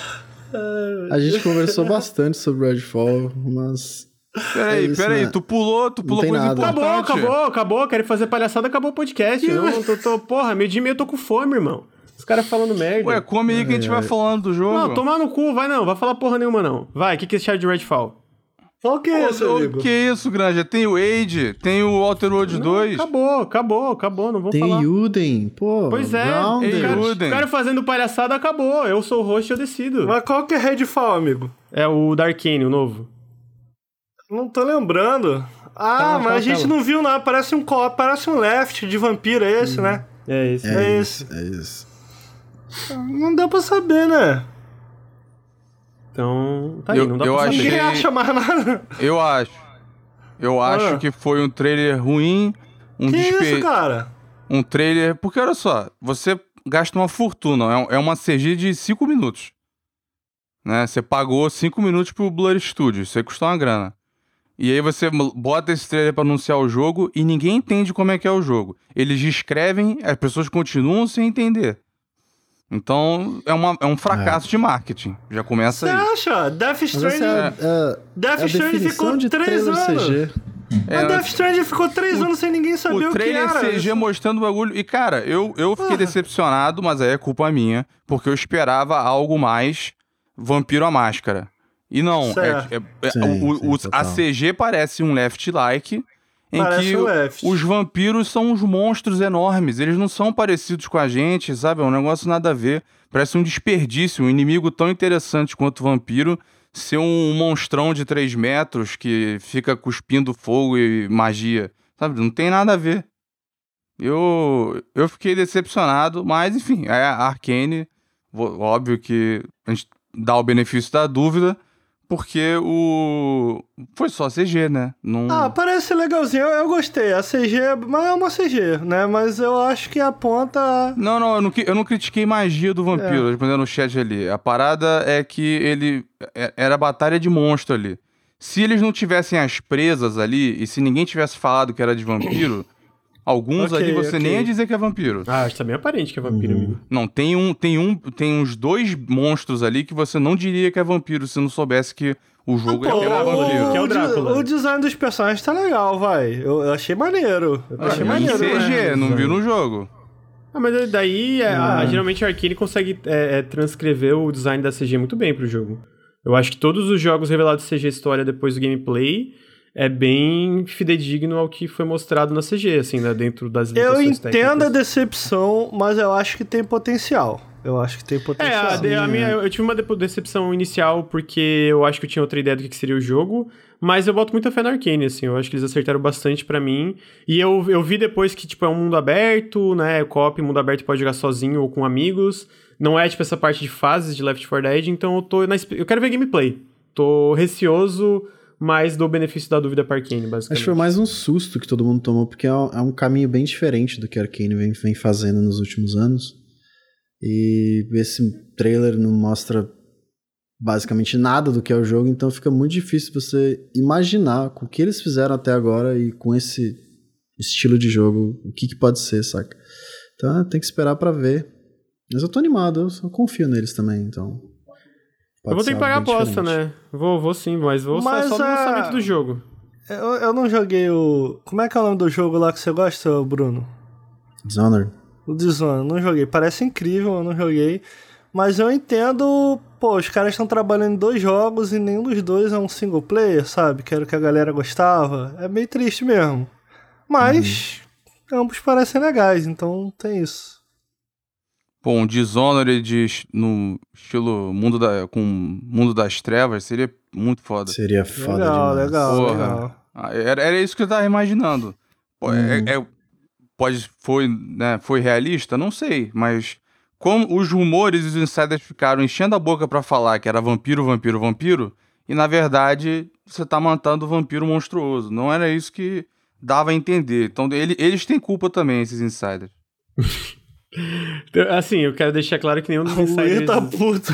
A gente conversou [laughs] bastante sobre Redfall, mas. Peraí, É peraí, né? tu pulou, tu pulou coisa nada. Acabou, importante. acabou, acabou. Querem fazer palhaçada, acabou o podcast. Eu não tô, tô- porra, meio dia e meio eu tô com fome, irmão. Os caras falando merda. Ué, come aí que a gente vai falando do jogo. não, tomar no cu, vai não, vai falar porra nenhuma não. Vai, o que, que vocês acharam de Redfall? Qual que é Ô, amigo? Que isso, Granja? Tem o Age, tem o Outer Worlds 2. Acabou, acabou, acabou, não vou Tem falar. Yuden, pô. Pois é, o cara, Yuden. o cara fazendo palhaçada acabou. Eu sou o host, eu decido. Mas qual que é Redfall, amigo? É o Darkane, o novo. Não tô lembrando. Ah, Tá, mas tá, a gente tá. não viu nada. Parece um co parece um left de vampiro é esse, né? É esse. É É esse. isso, é isso. Não deu pra saber, né? Então, tá aí, Eu- não dá eu pra achei-. Ninguém acha mais nada. Eu acho. Eu acho Ah. que foi um trailer ruim, um Que despe... isso, cara? um trailer. Porque olha só, você gasta uma fortuna, é é uma CG de 5 minutos. Né? Você pagou 5 minutos pro Blur Studio, isso aí custou uma grana. E aí você bota esse trailer pra anunciar o jogo e ninguém entende como é que é o jogo. Eles descrevem, as pessoas continuam sem entender. Então é, uma, é um fracasso de marketing. Já começa Você aí. acha? Death essa Stranding. é, é, Death é a Stranding definição ficou de três trailer anos. CG. Mas Death Stranding ficou três anos sem ninguém saber o, O trailer que era. CG mostrando o bagulho. E, cara, eu, eu fiquei Ah. decepcionado, mas aí é culpa minha, porque eu esperava algo mais Vampiro à Máscara. E não, é, é- é- Sim, o- o- sim, o- a. CG parece um left-like, em Parece que Left. os vampiros são uns monstros enormes. Eles não são parecidos com a gente, sabe? É um negócio nada a ver. Parece um desperdício, um inimigo tão interessante quanto o vampiro ser um monstrão de 3 metros que fica cuspindo fogo e magia. Sabe? Não tem nada a ver. Eu, eu fiquei decepcionado, mas enfim, é a Arcane, vo- óbvio que a gente dá o benefício da dúvida, porque o. Foi só CG, né? Não... Ah, parece legalzinho. Eu, eu gostei. A CG, mas é uma CG, né? Mas eu acho que aponta. Não, não, eu não, eu não critiquei magia do vampiro, respondendo no chat ali. A parada é que ele. é- Era batalha de monstro ali. Se eles não tivessem as presas ali, e se ninguém tivesse falado que era de vampiro, alguns Ok, ali você nem ok. ia dizer que é vampiro. Ah, acho que tá bem aparente que é vampiro, amigo. Não, tem um, tem um, tem uns dois monstros ali que você não diria que é vampiro se não soubesse que o jogo Pô, é que é o Drácula. o design dos personagens tá legal, vai. Eu, eu achei maneiro. Eu achei Em maneiro. CG, né? não viu no jogo. Ah, mas daí, é, Ah. a- geralmente a Arkane consegue é, é, transcrever o design da CG muito bem pro jogo. Eu acho que todos os jogos revelados CG História depois do gameplay é bem fidedigno ao que foi mostrado na CG, assim, né, dentro das Eu entendo a técnicas. decepção, mas eu acho que tem potencial. Eu acho que tem É, potencial. a, de- a minha, eu tive uma decepção inicial porque eu acho que eu tinha outra ideia do que que seria o jogo, mas eu boto muita fé na Arkane, assim, eu acho que eles acertaram bastante pra mim. E eu, eu vi depois que, tipo, é um mundo aberto, né, co-op, mundo aberto pode jogar sozinho ou com amigos, não é, tipo, essa parte de fases de Left 4 Dead, então eu tô na, eu quero ver gameplay. Tô receoso, mas dou o benefício da dúvida pra Arkane, basicamente. Acho que foi mais um susto que todo mundo tomou, porque é um, é caminho bem diferente do que a Arkane vem, vem fazendo nos últimos anos. E esse trailer não mostra basicamente nada do que é o jogo, então fica muito difícil você imaginar com o que eles fizeram até agora e com esse estilo de jogo, o que, que pode ser, saca? Então tem que esperar pra ver. Mas eu tô animado, eu confio neles também, então. Eu vou ter que pagar a aposta, diferente. né? Vou, vou sim, mas vou Mas só, só no a- lançamento do jogo. Eu, eu não joguei o. Como é que é o nome do jogo lá que você gosta, Bruno? Dishonored. O Dishonored, não joguei. Parece incrível, eu não joguei. Mas eu entendo, pô, os caras estão trabalhando em dois jogos e nenhum dos dois é um single player, sabe? Que era o que a galera gostava. É meio triste mesmo. Mas ambos parecem legais, então tem isso. Pô, um Dishonored de, no estilo mundo da, com Mundo das Trevas seria muito foda. Seria foda legal, demais. legal, Porra. legal. Ah, Era, era isso que eu tava imaginando. Pô, é- é- pode, foi, né, foi realista? Não sei, mas como os rumores e os insiders ficaram enchendo a boca pra falar que era vampiro, vampiro, vampiro, e na verdade você tá matando o vampiro monstruoso. Não era isso que dava a entender. Então ele- eles têm culpa também, esses insiders. [laughs] Então, Assim, eu quero deixar claro que nenhum dos insiders... tá puto.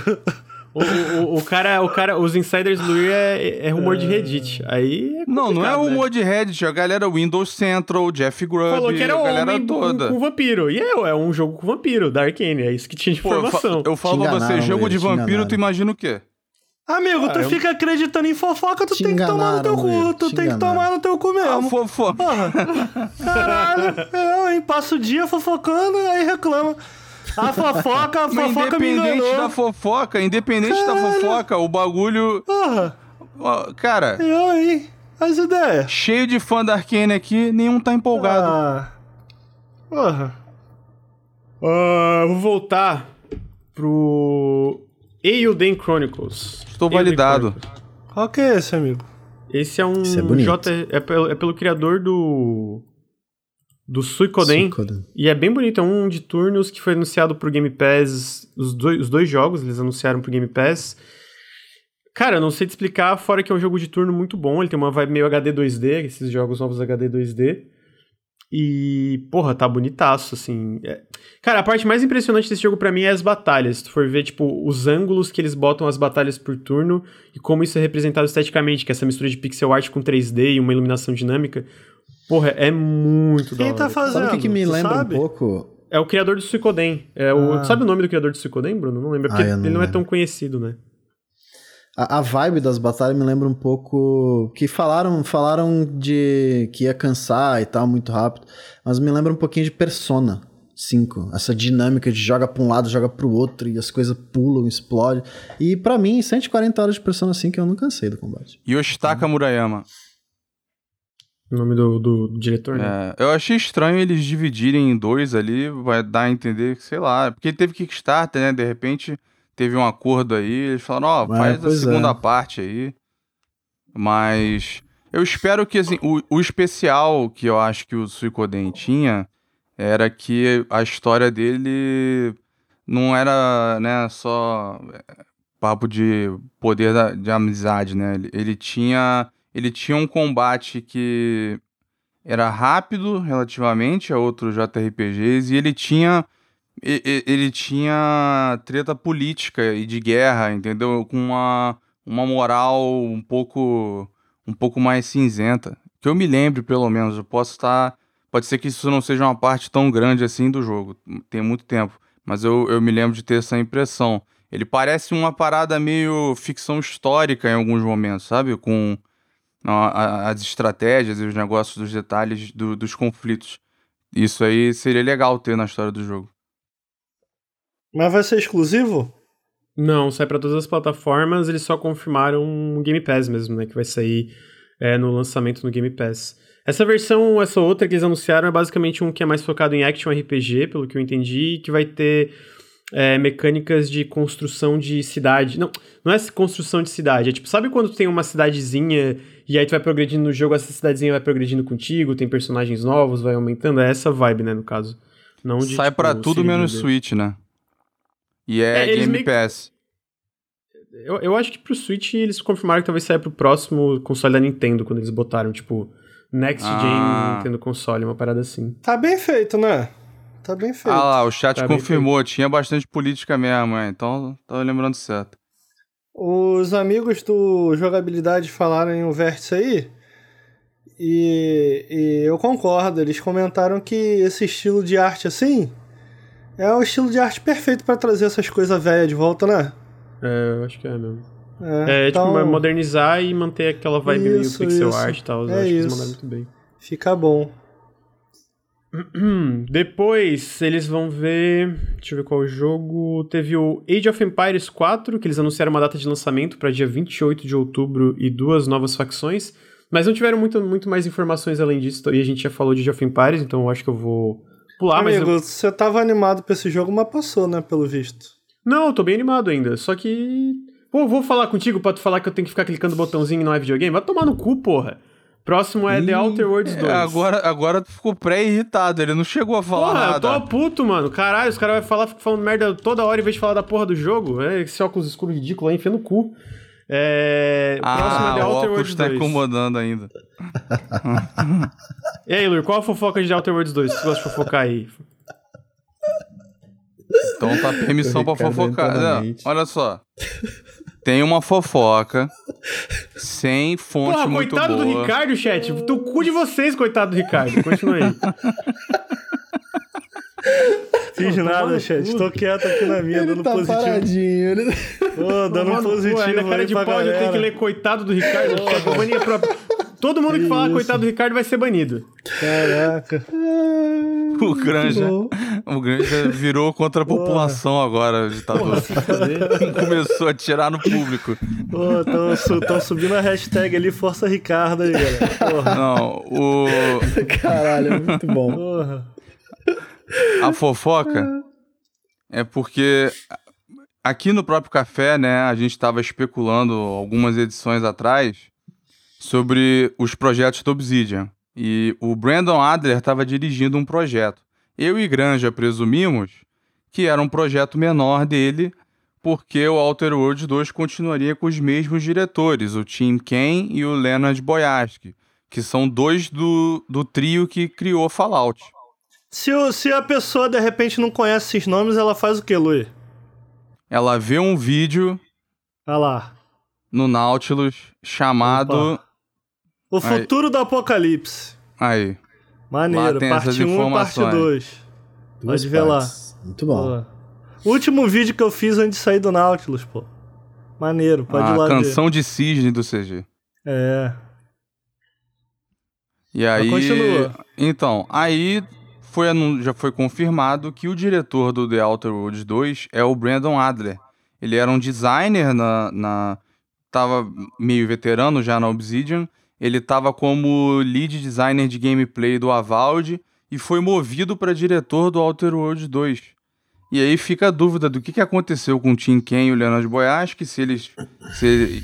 O, o, o cara, o cara, os insiders do Luir é, é rumor de Reddit. Aí é Não, não é né? humor de Reddit, a galera Windows Central, Jeff Grubb, Falou que era a um galera homem toda. com, com vampiro. E é, é um jogo com vampiro, da Arkane. É isso que tinha de Pô, eu, fa- informação. eu falo pra você, jogo de vampiro, tu imagina o quê? Amigo, Ah, tu eu- fica acreditando em fofoca, tu Te tem que tomar no teu cu. Tu te tem que tomar no teu cu Ah, mesmo. fofo. Porra. Caralho. Eu, hein? Passo o dia fofocando, aí reclama. A fofoca, a Mas fofoca me independente enganou. da fofoca, independente da fofoca, o bagulho. Porra. Cara, Eu, hein? As ideias. cheio de fã da Arkane aqui, nenhum tá empolgado. Ah. Porra. Ah, vou voltar pro Eilden Chronicles. Estou Eilden validado. Chronicles. Qual que é esse, amigo? Esse é um Esse é. J... É pelo, é pelo criador do... Do Suikoden. Suikoden. E é bem bonito, é um de turnos que foi anunciado pro Game Pass, os dois, os dois jogos eles anunciaram pro Game Pass. Cara, eu não sei te explicar, fora que é um jogo de turno muito bom, ele tem uma vibe meio HD 2D, esses jogos novos HD 2D. E, porra, tá bonitaço, assim. É- Cara, a parte mais impressionante desse jogo pra mim é as batalhas. Se tu for ver, tipo, os ângulos que eles botam as batalhas por turno e como isso é representado esteticamente, que é essa mistura de pixel art com 3D e uma iluminação dinâmica. Porra, é muito da Quem hora. tá fazendo? Sabe o que, que me lembra sabe? um pouco? É o criador do Suicoden. É o, Ah. tu sabe o nome do criador do Suicoden, Bruno? Não lembro. é Porque Ah, não ele não é tão conhecido, né? A, a vibe das batalhas me lembra um pouco. Que falaram, falaram de que ia cansar e tal, muito rápido. Mas me lembra um pouquinho de Persona 5. Essa dinâmica de joga pra um lado, joga pro outro, e as coisas pulam, explodem. E pra mim, 140 horas de Persona 5 eu não cansei do combate. Yoshitaka Murayama. O nome do, do, do diretor, né? É, eu achei estranho eles dividirem em dois ali, vai dar a entender que, sei lá, porque teve Kickstarter, né? De repente teve um acordo aí, eles falaram, ó, É, faz a é. segunda parte aí. Mas eu espero que, assim, o, o especial que eu acho que o Suicoden tinha era que a história dele não era, né, só é, papo de poder da- de amizade, né? Ele, ele tinha ele tinha um combate que era rápido relativamente a outros JRPGs e ele tinha ele tinha treta política e de guerra, entendeu? Com uma, uma moral um pouco um pouco mais cinzenta. Que eu me lembre, pelo menos, eu posso estar pode ser que isso não seja uma parte tão grande assim do jogo. Tem muito tempo, mas eu, eu me lembro de ter essa impressão. Ele parece uma parada meio ficção histórica em alguns momentos, sabe? Com a- a- as estratégias e os negócios dos detalhes do- dos conflitos. Isso aí seria legal ter na história do jogo. Mas vai ser exclusivo? Não, sai pra todas as plataformas, eles só confirmaram o Game Pass mesmo, né? Que vai sair é, no lançamento no Game Pass. Essa versão, essa outra que eles anunciaram é basicamente um que é mais focado em action RPG, pelo que eu entendi, e que vai ter é, mecânicas de construção de cidade. Não, não é construção de cidade, é tipo, sabe quando tu tem uma cidadezinha e aí tu vai progredindo no jogo, essa cidadezinha vai progredindo contigo, tem personagens novos, vai aumentando? É essa vibe, né, no caso. Não de, Sai tipo, pra tudo menos. Switch, né? E é, É, Game meio Pass. Eu, eu acho que pro Switch eles confirmaram que talvez saia pro próximo console da Nintendo, quando eles botaram, tipo, Next Ah. Gen Nintendo console, uma parada assim. Tá bem feito, né? Tá bem feito. Ah lá, o chat Tá confirmou, tinha bastante política mesmo, é. Então, tava lembrando certo. Os amigos do Jogabilidade falaram em um vértice aí. E, e eu concordo. Eles comentaram que esse estilo de arte assim é o estilo de arte perfeito pra trazer essas coisas velhas de volta, né? É, eu acho que é mesmo. É, É, então, tipo, modernizar e manter aquela vibe meio Isso, pixel isso. art e tal. Eu É acho que eles isso. mandaram muito bem. fica bom. Depois eles vão ver. Deixa eu ver qual jogo. Teve o Age of Empires 4, que eles anunciaram uma data de lançamento para dia 28 de outubro e duas novas facções. Mas não tiveram muito, muito mais informações além disso. E a gente já falou de Age of Empires, então eu acho que eu vou pular. mas Amigo, eu- você tava animado pra esse jogo, mas passou, né? Pelo visto. Não, eu tô bem animado ainda. Só que. Pô, vou falar contigo pra tu falar que eu tenho que ficar clicando botãozinho e não é videogame? Vai tomar no cu, porra. Próximo é The Outer Worlds 2. É, agora, agora tu ficou pré-irritado, ele não chegou a falar Porra, eu nada. tô puto, mano. Caralho, os caras vão falar, ficam falando merda toda hora em vez de falar da porra do jogo. É, esse óculos escuro ridículo aí, enfia no cu. É. o próximo é Ah, The o Outer Worlds tá 2. incomodando ainda. [laughs] E aí, Lur, qual a fofoca de The Outer Worlds 2? Você gosta de fofocar aí? Então tá permissão pra fofocar. Não, olha só. Tem uma fofoca sem fonte Porra, muito coitado boa. do Ricardo, chat. Do cu de vocês, coitado do Ricardo. Continua aí. [laughs] Fiz Pô, nada, chat. Tô quieto aqui na minha, Ele dando tá positivo. paradinho. Ele... Ô, dando Tomar um no cu, positivo ainda cara de pau eu galera. que ler coitado do Ricardo. a própria- Todo mundo que Que falar isso. coitado do Ricardo vai ser banido. Caraca. O Granja, o Granja virou contra a população agora, ditador. Começou a tirar no público. Pô, tão, su- tão subindo a hashtag ali, Força Ricardo aí, galera. Porra. Não, o, Caralho, é muito bom. Porra. A fofoca é porque aqui no próprio café, né, a gente estava especulando algumas edições atrás sobre os projetos do Obsidian. E o Brandon Adler estava dirigindo um projeto. Eu e Granja presumimos que era um projeto menor dele, porque o Outer Worlds 2 continuaria com os mesmos diretores, o Tim Kaine e o Leonard Boyarsky, que são dois do, do trio que criou Fallout. Se, o- se a pessoa de repente não conhece esses nomes, ela faz o que, Lui? Ela vê um vídeo Olha lá. no Nautilus chamado. Opa. O Aí. futuro do apocalipse. Aí. Maneiro. Parte essas 1 e parte informações. 2. Duas Pode ver lá. Muito bom. Pô. Último vídeo que eu fiz antes de sair do Nautilus, pô. Maneiro, pode ir a lá canção de cisne do CG. ver. É. E aí. continua. Então, aí foi já foi confirmado que o diretor do The Outer Worlds 2 é o Brandon Adler. Ele era um designer na, na. Tava meio veterano já na Obsidian. ele estava como lead designer de gameplay do Avald e foi movido para diretor do Outer Worlds 2. E aí fica a dúvida do que, que aconteceu com o Tim Ken e o Leonard Boyaski, se eles. Se,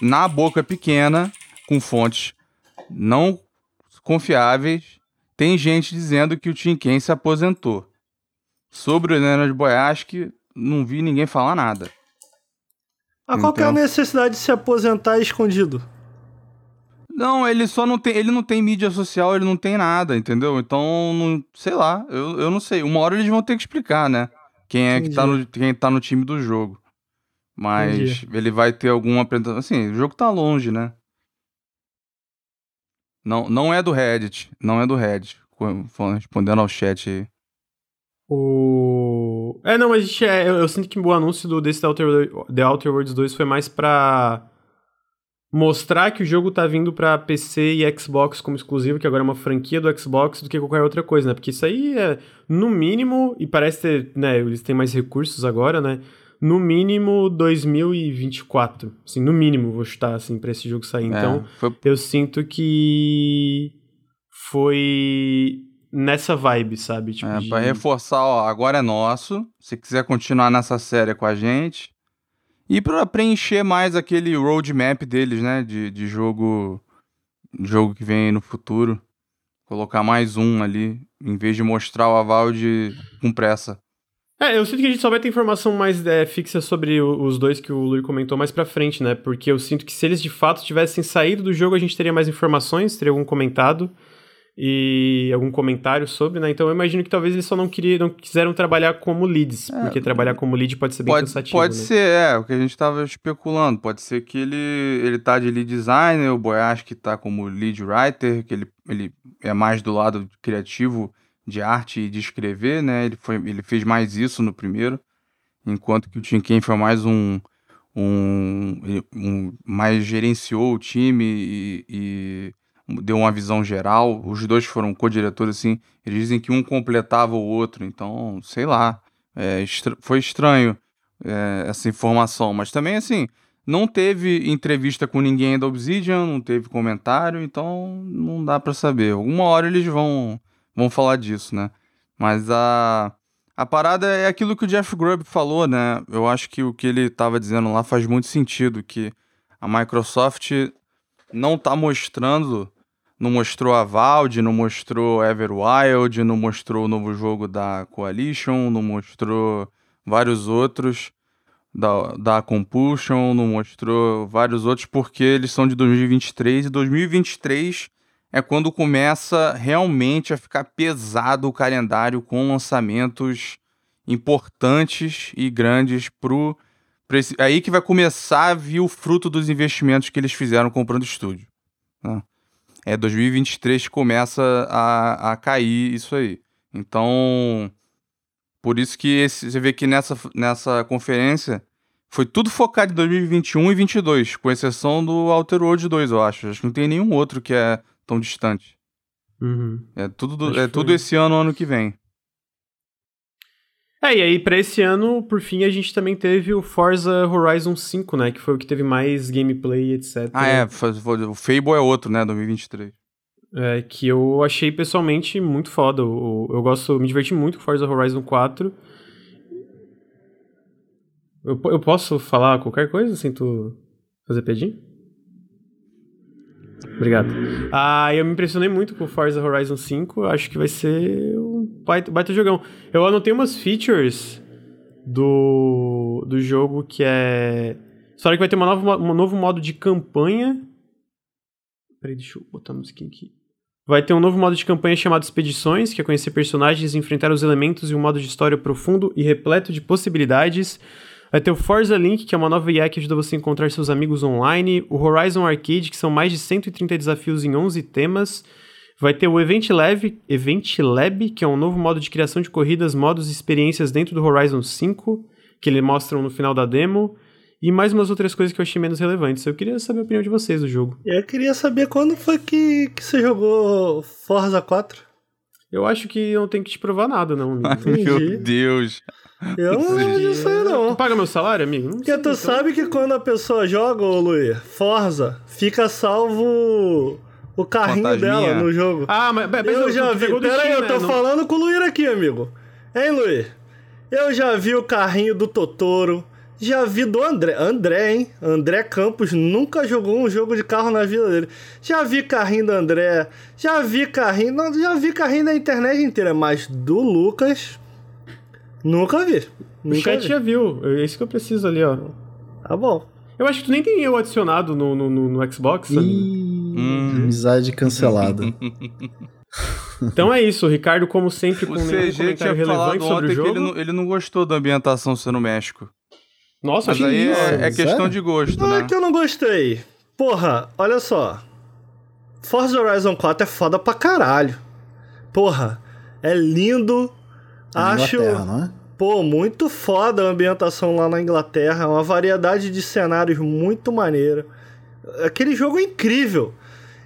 na boca pequena, com fontes não confiáveis, tem gente dizendo que o Tim Ken se aposentou. Sobre o Leonard Boyaski, não vi ninguém falar nada. Ah, qual que é a Então- necessidade de se aposentar escondido? Não, ele só não tem. Ele não tem mídia social, ele não tem nada, entendeu? Então, não, sei lá, eu, eu não sei. Uma hora eles vão ter que explicar, né? Quem é que tá no, quem tá no time do jogo. Mas Entendi. ele vai ter alguma apresentação. Assim, o jogo tá longe, né? Não, não é do Reddit. Não é do Reddit. Respondendo ao chat aí. O. É, não, mas é, eu, eu sinto que o anúncio do, desse The Outer, The Outer Worlds 2 foi mais pra mostrar que o jogo tá vindo pra PC e Xbox como exclusivo, que agora é uma franquia do Xbox, do que qualquer outra coisa, né? Porque isso aí é, no mínimo, e parece ter, né, eles têm mais recursos agora, né? No mínimo 2024. Assim, no mínimo, vou chutar, assim, pra esse jogo sair. Então, É, foi- eu sinto que foi nessa vibe, sabe? Tipo, É, de- pra reforçar, ó, agora é nosso. Se quiser continuar nessa série com a gente. E pra preencher mais aquele roadmap deles, né? De, de jogo. Jogo que vem aí no futuro. Colocar mais um ali. Em vez de mostrar o aval de com pressa. É, eu sinto que a gente só vai ter informação mais é, fixa sobre o- os dois que o Lui comentou mais pra frente, né? Porque eu sinto que se eles de fato tivessem saído do jogo, a gente teria mais informações, teria algum comentado e algum comentário sobre, né? Então eu imagino que talvez eles só não, queriam, não quiseram trabalhar como leads, É, porque trabalhar como lead pode ser bem Pode, cansativo, pode né? ser, é, o que a gente tava especulando. Pode ser que ele, ele tá de lead designer, o Boyash que tá como lead writer, que ele, ele é mais do lado criativo de arte e de escrever, né? Ele, foi, ele fez mais isso no primeiro, enquanto que o Tim Ken foi mais um, um, um- mais gerenciou o time e, e deu uma visão geral. Os dois foram co-diretores, assim, eles dizem que um completava o outro, então, sei lá. É, estra- foi estranho é, essa informação, mas também assim, não teve entrevista com ninguém da Obsidian, não teve comentário, então não dá pra saber. Alguma hora eles vão vão falar disso, né? Mas a a parada é aquilo que o Jeff Grubb falou, né? Eu acho que o que ele estava dizendo lá faz muito sentido, que a Microsoft não tá mostrando, não mostrou a Valve, não mostrou Everwild, não mostrou o novo jogo da Coalition, não mostrou vários outros da, da Compulsion, não mostrou vários outros porque eles são de 2023 e 2023 é quando começa realmente a ficar pesado o calendário com lançamentos importantes e grandes pro pra esse- aí que vai começar a vir o fruto dos investimentos que eles fizeram comprando estúdio. né? É 2023 que começa a, a cair isso aí. Então, por isso que esse- você vê que nessa, nessa conferência foi tudo focado em 2021 e 2022, com exceção do Outer Worlds 2, eu acho. Acho que não tem nenhum outro que é tão distante. Uhum. É tudo, do- é tudo esse ano, ano que vem. É, e aí pra esse ano, por fim, a gente também teve o Forza Horizon 5, né? Que foi o que teve mais gameplay, etc. Ah, é, o Fable é outro, né, 2023. É, que eu achei pessoalmente muito foda. Eu, eu gosto, me diverti muito com Forza Horizon 4. Eu, eu posso falar qualquer coisa sem tu fazer pedinho? Obrigado. Ah, eu me impressionei muito com Forza Horizon 5. eu Acho que vai ser um baita, baita jogão. Eu anotei umas features do, do jogo que é. Só que vai ter uma nova, um novo modo de campanha. Peraí, deixa eu botar a musiquinha aqui. Vai ter um novo modo de campanha chamado Expedições, que é conhecer personagens, enfrentar os elementos e um modo de história profundo e repleto de possibilidades. Vai ter o Forza Link, que é uma nova IA que ajuda você a encontrar seus amigos online. O Horizon Arcade, que são mais de 130 desafios em 11 temas. Vai ter o Event Lab, Event Lab, que é um novo modo de criação de corridas, modos e experiências dentro do Horizon 5, que eles mostram no final da demo. E mais umas outras coisas que eu achei menos relevantes. Eu queria saber a opinião de vocês do jogo. Eu queria saber quando foi que, que você jogou Forza 4. Eu acho que não tem que te provar nada, não. [laughs] Entendi. Meu Deus. Eu não vejo isso aí, não. Tu paga meu salário, amigo? Não Porque sei, tu então. sabe que quando a pessoa joga, ô Luiz, Forza, fica salvo o carrinho Fantasminha. dela no jogo. Ah, mas, mas eu tu já vi. Pera aí, eu tô né? Não- falando com o Luir aqui, amigo. Hein, Luir? Eu já vi o carrinho do Totoro. Já vi do André. André, hein? André Campos nunca jogou um jogo de carro na vida dele. Já vi carrinho do André. Já vi carrinho. Não, já vi carrinho da internet inteira. Mas do Lucas. Nunca vi. O Nunca chat vi. já viu. É isso que eu preciso ali, ó. Tá bom. Eu acho que tu nem tem eu adicionado no, no, no- no Xbox. Ih, Hum. amizade cancelada. [laughs] Então é isso, o Ricardo, como sempre, com O nenhum CG tinha relevante falado sobre o ontem que jogo. ele não, ele não gostou da ambientação ser no México. Nossa, Mas aí isso. é, é sério? questão de gosto, Não é né? que eu não gostei. Porra, olha só. Forza Horizon 4 é foda pra caralho. Porra, é lindo. Acho, é? pô, muito foda a ambientação lá na Inglaterra. Uma variedade de cenários muito maneira. Aquele jogo é incrível.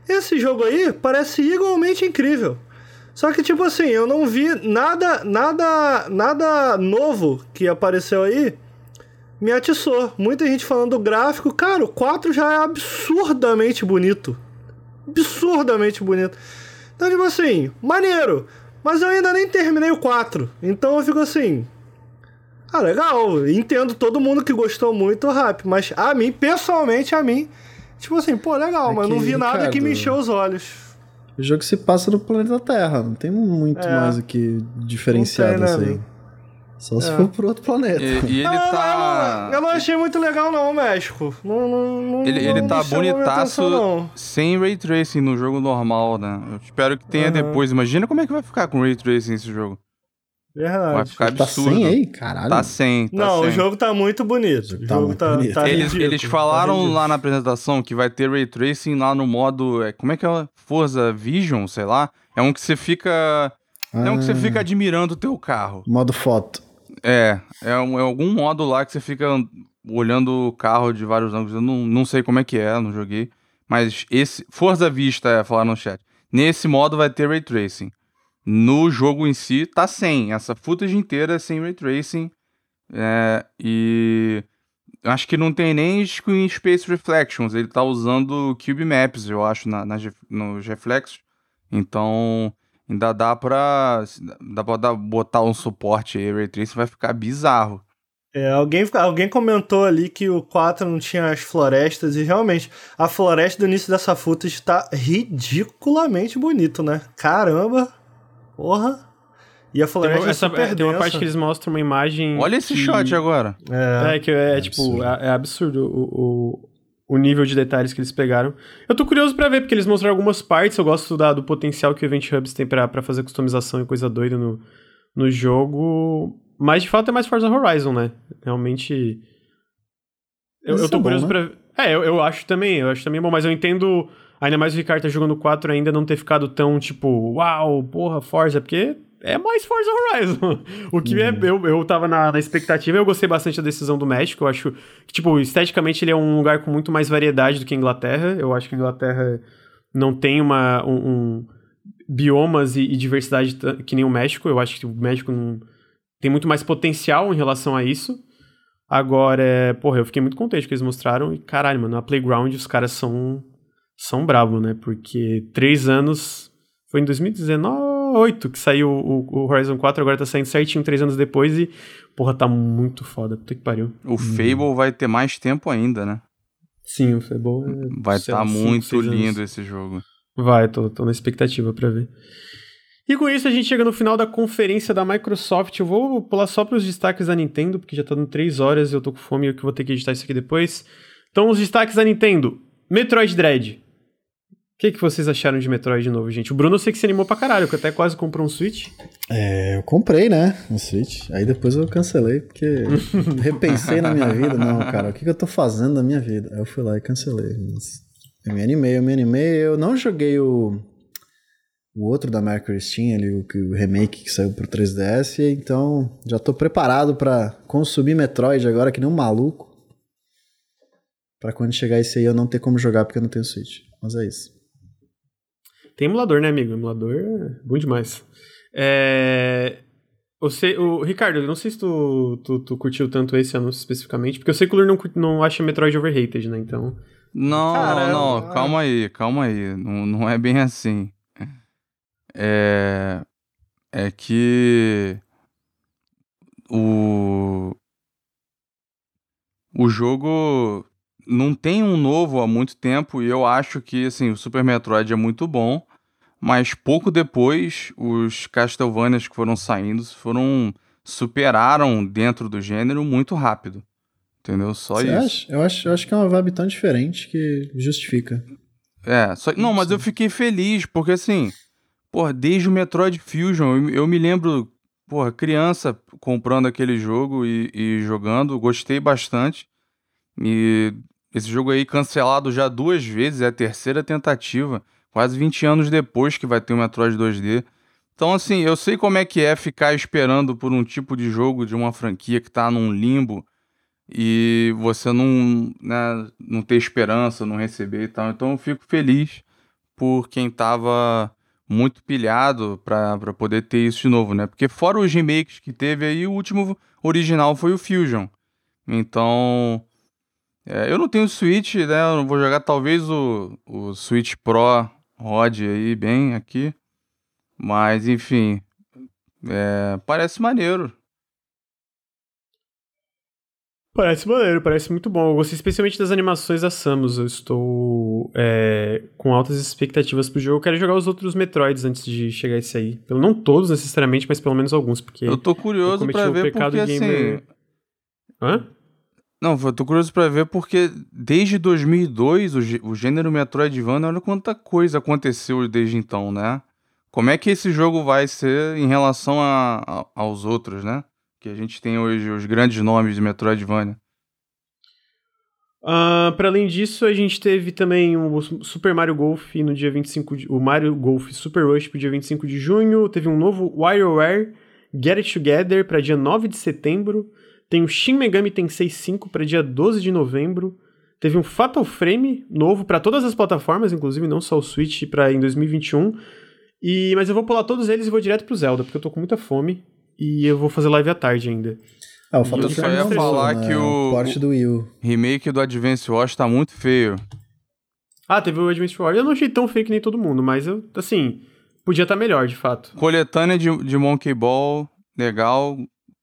Esse jogo aí parece igualmente incrível. Só que, tipo assim, eu não vi nada, nada, nada novo que apareceu aí me atiçou. Muita gente falando do gráfico. Cara, o 4 já é absurdamente bonito. Absurdamente bonito. Então, tipo assim, maneiro. Mas eu ainda nem terminei o 4. Então eu fico assim. Ah, legal. Entendo todo mundo que gostou muito rap. Mas a mim, pessoalmente, a mim. Tipo assim, pô, legal, É mas que, não vi nada que me encheu os olhos. O jogo se passa no planeta Terra, não tem muito É. mais o que diferenciar tem, né, disso aí. Só se É. for pro outro planeta. E, e ele Ah, tá. Eu não, eu não achei muito legal, não, México. Não, não, não, Ele, ele não tá chamou minha bonitaço atenção, sem Ray Tracing no jogo normal, né? Eu espero que tenha Aham. depois. Imagina como é que vai ficar com Ray Tracing esse jogo. Vai Verdade. ficar tá absurdo. sem aí? Caralho. Tá sem, tá não, sem. o jogo tá muito bonito. jogo O tá jogo muito tá, bonito. tá Eles, ridículo, eles tá falaram lá na apresentação que vai ter Ray Tracing lá no modo. é, Como é que é? Forza Vision, sei lá. É um que você fica. É um que você Ah. fica admirando o teu carro. Modo foto. É, é, um- é algum modo lá que você fica olhando o carro de vários ângulos. Eu não, não sei como é que é, não joguei. Mas esse. Forza Vista, é, falar no chat. Nesse modo vai ter Ray Tracing. No jogo em si, tá sem. Essa footage inteira é sem Ray Tracing. É, e. Acho que não tem nem Screen Space Reflections. Ele tá usando Cube Maps, eu acho, na, nos reflexos. Então. Ainda dá pra. Dá pra dar- botar um suporte aí, Ray Tracing vai ficar bizarro. É, alguém, alguém comentou ali que o 4 não tinha as florestas, e realmente, a floresta do início dessa footage tá ridiculamente bonito, né? Caramba! Porra! E a Tem floresta uma, é essa, super tem uma parte que eles mostram uma imagem. Olha esse que- shot agora. É, É, que é, É tipo, absurdo. é, é absurdo o, o, o nível de detalhes que eles pegaram. Eu tô curioso pra ver, porque eles mostraram algumas partes, eu gosto da- do potencial que o Event Hubs tem pra, pra fazer customização e coisa doida no, no jogo. Mas de fato é mais Forza Horizon, né? Realmente. Eu, eu tô é bom, curioso né? pra. É, eu, eu acho também, eu acho também bom, mas eu entendo. Ainda mais o Ricardo tá jogando 4 ainda não ter ficado tão tipo, uau, porra, Forza, porque é mais Forza Horizon. [laughs] o que é, eu, eu tava na, na expectativa, eu gostei bastante da decisão do México, eu acho que, tipo, esteticamente ele é um lugar com muito mais variedade do que a Inglaterra. Eu acho que a Inglaterra não tem uma, um, um biomas e, e diversidade que nem o México. Eu acho que o México não, tem muito mais potencial em relação a isso. Agora, é, porra, eu fiquei muito contente que eles mostraram. E caralho, mano, na Playground os caras são, são bravos, né? Porque três anos. Foi em 2018 que saiu o, o Horizon 4, agora tá saindo certinho três anos depois e, porra, tá muito foda. Puta que pariu. O Fable vai ter mais tempo ainda, né? Sim, o Fable é, Vai estar cinco, muito seis anos. lindo esse jogo. Vai, tô, tô na expectativa pra ver. E com isso a gente chega no final da conferência da Microsoft. Eu vou pular só pros destaques da Nintendo, porque já tá dando 3 horas e eu tô com fome e eu que vou ter que editar isso aqui depois. Então, os destaques da Nintendo. Metroid Dread. O que, que vocês acharam de Metroid de novo, gente? O Bruno eu sei que se animou pra caralho, que até quase comprou um Switch. É, eu comprei, né, um Switch. Aí depois eu cancelei, porque [laughs] repensei na minha vida. Não, cara, o que, que eu tô fazendo na minha vida? Aí eu fui lá e cancelei. Eu me animei, eu me animei. Eu não joguei o, o outro da Mercury Steam, ali, o, o remake que saiu pro 3DS, então já tô preparado pra consumir Metroid agora, que nem um maluco. Pra quando chegar esse aí eu não ter como jogar porque eu não tenho Switch. Mas é isso. Tem emulador, né, amigo? Emulador é bom demais. É... Você, o Ricardo, eu não sei se tu, tu, tu, curtiu tanto esse anúncio especificamente, porque eu sei que o Lur não, não acha Metroid overrated, né? Então. Não, Cara, não, não. Calma aí, calma aí. Não, não é bem assim. É. É que. O. O jogo não tem um novo há muito tempo e eu acho que assim, o Super Metroid é muito bom, mas pouco depois os Castlevanias que foram saindo foram superaram dentro do gênero muito rápido. Entendeu? Só Você isso. Acha? Eu acho, eu acho que é uma vibe tão diferente que justifica. É, só, não, mas eu fiquei feliz porque assim, porra, desde o Metroid Fusion, eu, eu me lembro, porra, criança comprando aquele jogo e, e jogando, gostei bastante. E esse jogo aí cancelado já duas vezes, é a terceira tentativa, quase 20 anos depois que vai ter o Metroid 2D. Então, assim, eu sei como é que é ficar esperando por um tipo de jogo de uma franquia que tá num limbo e você não, né, não ter esperança, não receber e tal. Então, eu fico feliz por quem tava muito pilhado para poder ter isso de novo, né? Porque fora os remakes que teve aí, o último original foi o Fusion. Então, é, eu não tenho Switch, né? Eu vou jogar talvez o, o Switch Pro rode aí bem aqui. Mas, enfim. É, parece maneiro. Parece maneiro, parece muito bom. Eu gostei especialmente das animações da Samus. Eu estou é, com altas expectativas pro jogo. Eu quero jogar os outros Metroids antes de chegar esse aí. Não todos necessariamente, mas pelo menos alguns, porque. Eu tô curioso eu pra ver porque gamer... assim. Hã? Não, eu tô curioso pra ver porque desde 2002 o, o gênero Metroidvania, olha quanta coisa aconteceu desde então, né? Como é que esse jogo vai ser em relação a, a, aos outros, né? Que a gente tem hoje os grandes nomes de Metroidvania. Uh, para além disso, a gente teve também o Super Mario Golf no dia 25 de, o Mario Golf Super Rush pro dia 25 de junho, teve um novo WarioWare Get It Together para dia 9 de setembro. Tem o Shin Megami Tensei 5 para dia 12 de novembro. Teve um Fatal Frame novo para todas as plataformas, inclusive não só o Switch para em 2021. E mas eu vou pular todos eles e vou direto pro Zelda, porque eu tô com muita fome e eu vou fazer live à tarde ainda. Ah, o Fatal Frame ia falar né? que o, porte do Wii U. remake do Advance Wars tá muito feio. Ah, teve o Advance Wars. Eu não achei tão feio que nem todo mundo, mas eu, assim, podia estar tá melhor, de fato. Coletânea de, de Monkey Ball, legal.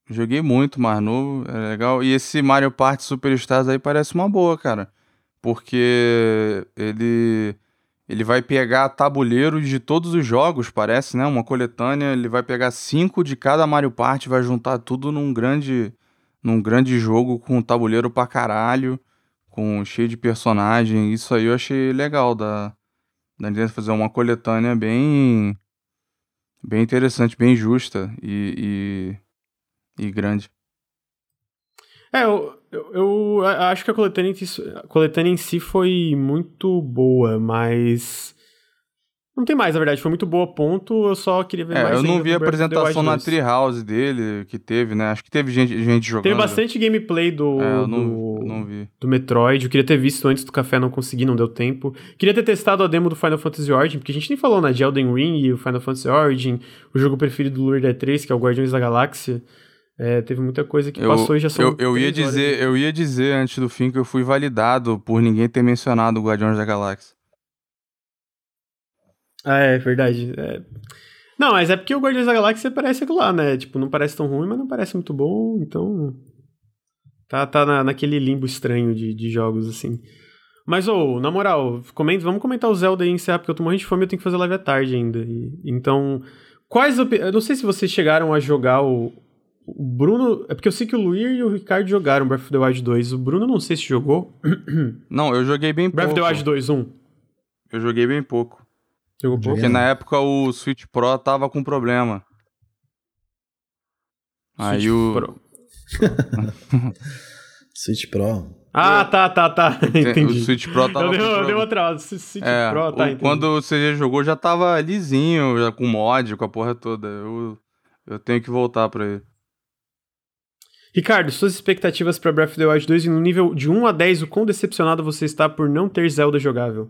Joguei muito mais novo, é legal. E esse Mario Party Superstars aí parece uma boa, cara. Porque ele ele vai pegar tabuleiros de todos os jogos, parece, né? Uma coletânea, ele vai pegar cinco de cada Mario Party, vai juntar tudo num grande num grande jogo com tabuleiro pra caralho, com cheio de personagem. Isso aí eu achei legal da da Nintendo fazer uma coletânea bem bem interessante, bem justa e, e e grande. É, eu, eu, eu acho que a coletânea, a coletânea em si foi muito boa, mas. Não tem mais, na verdade. Foi muito boa, ponto. Eu só queria ver é, mais. Eu não vi a apresentação na Treehouse dele, que teve, né? Acho que teve gente, gente jogando. Teve bastante gameplay do, é, eu não, do, não vi. do Metroid. Eu queria ter visto antes do café, não consegui, não deu tempo. Queria ter testado a demo do Final Fantasy Origin, porque a gente nem falou, né? De Elden Ring e o Final Fantasy Origin, o jogo preferido do Lure D3, que é o Guardiões da Galáxia. É, teve muita coisa que eu, passou e já são. Eu, eu ia dizer, eu ia dizer antes do fim que eu fui validado por ninguém ter mencionado o Guardiões da Galáxia. Ah, é verdade. É... Não, mas é porque o Guardiões da Galáxia parece aquilo lá, né? Tipo, não parece tão ruim, mas não parece muito bom, então. Tá, tá na, naquele limbo estranho de, de jogos, assim. Mas, ô, oh, na moral, comenta, vamos comentar o Zelda aí encerrar, porque eu tô morrendo de fome e eu tenho que fazer live à tarde ainda. E, então, quais. Eu não sei se vocês chegaram a jogar o, o Bruno. É porque eu sei que o Luir e o Ricardo jogaram Breath of the Wild 2. O Bruno não sei se jogou. [clears throat] Não, eu joguei bem Breath pouco. Breath of the Wild 2, 1. Eu joguei bem pouco. Jogou pouco? Porque na época o Switch Pro tava com problema. Aí Switch o. Pro. [laughs] Switch Pro. Ah, tá, tá, tá. [laughs] Entendi. O Switch Pro tava. Eu dei, deu outra. Switch é, Pro, tá, entendi. Quando você jogou já tava lisinho, já com mod, com a porra toda. Eu, eu tenho que voltar pra ele. Ricardo, suas expectativas para Breath of the Wild 2 e no nível de 1 a 10, o quão decepcionado você está por não ter Zelda jogável?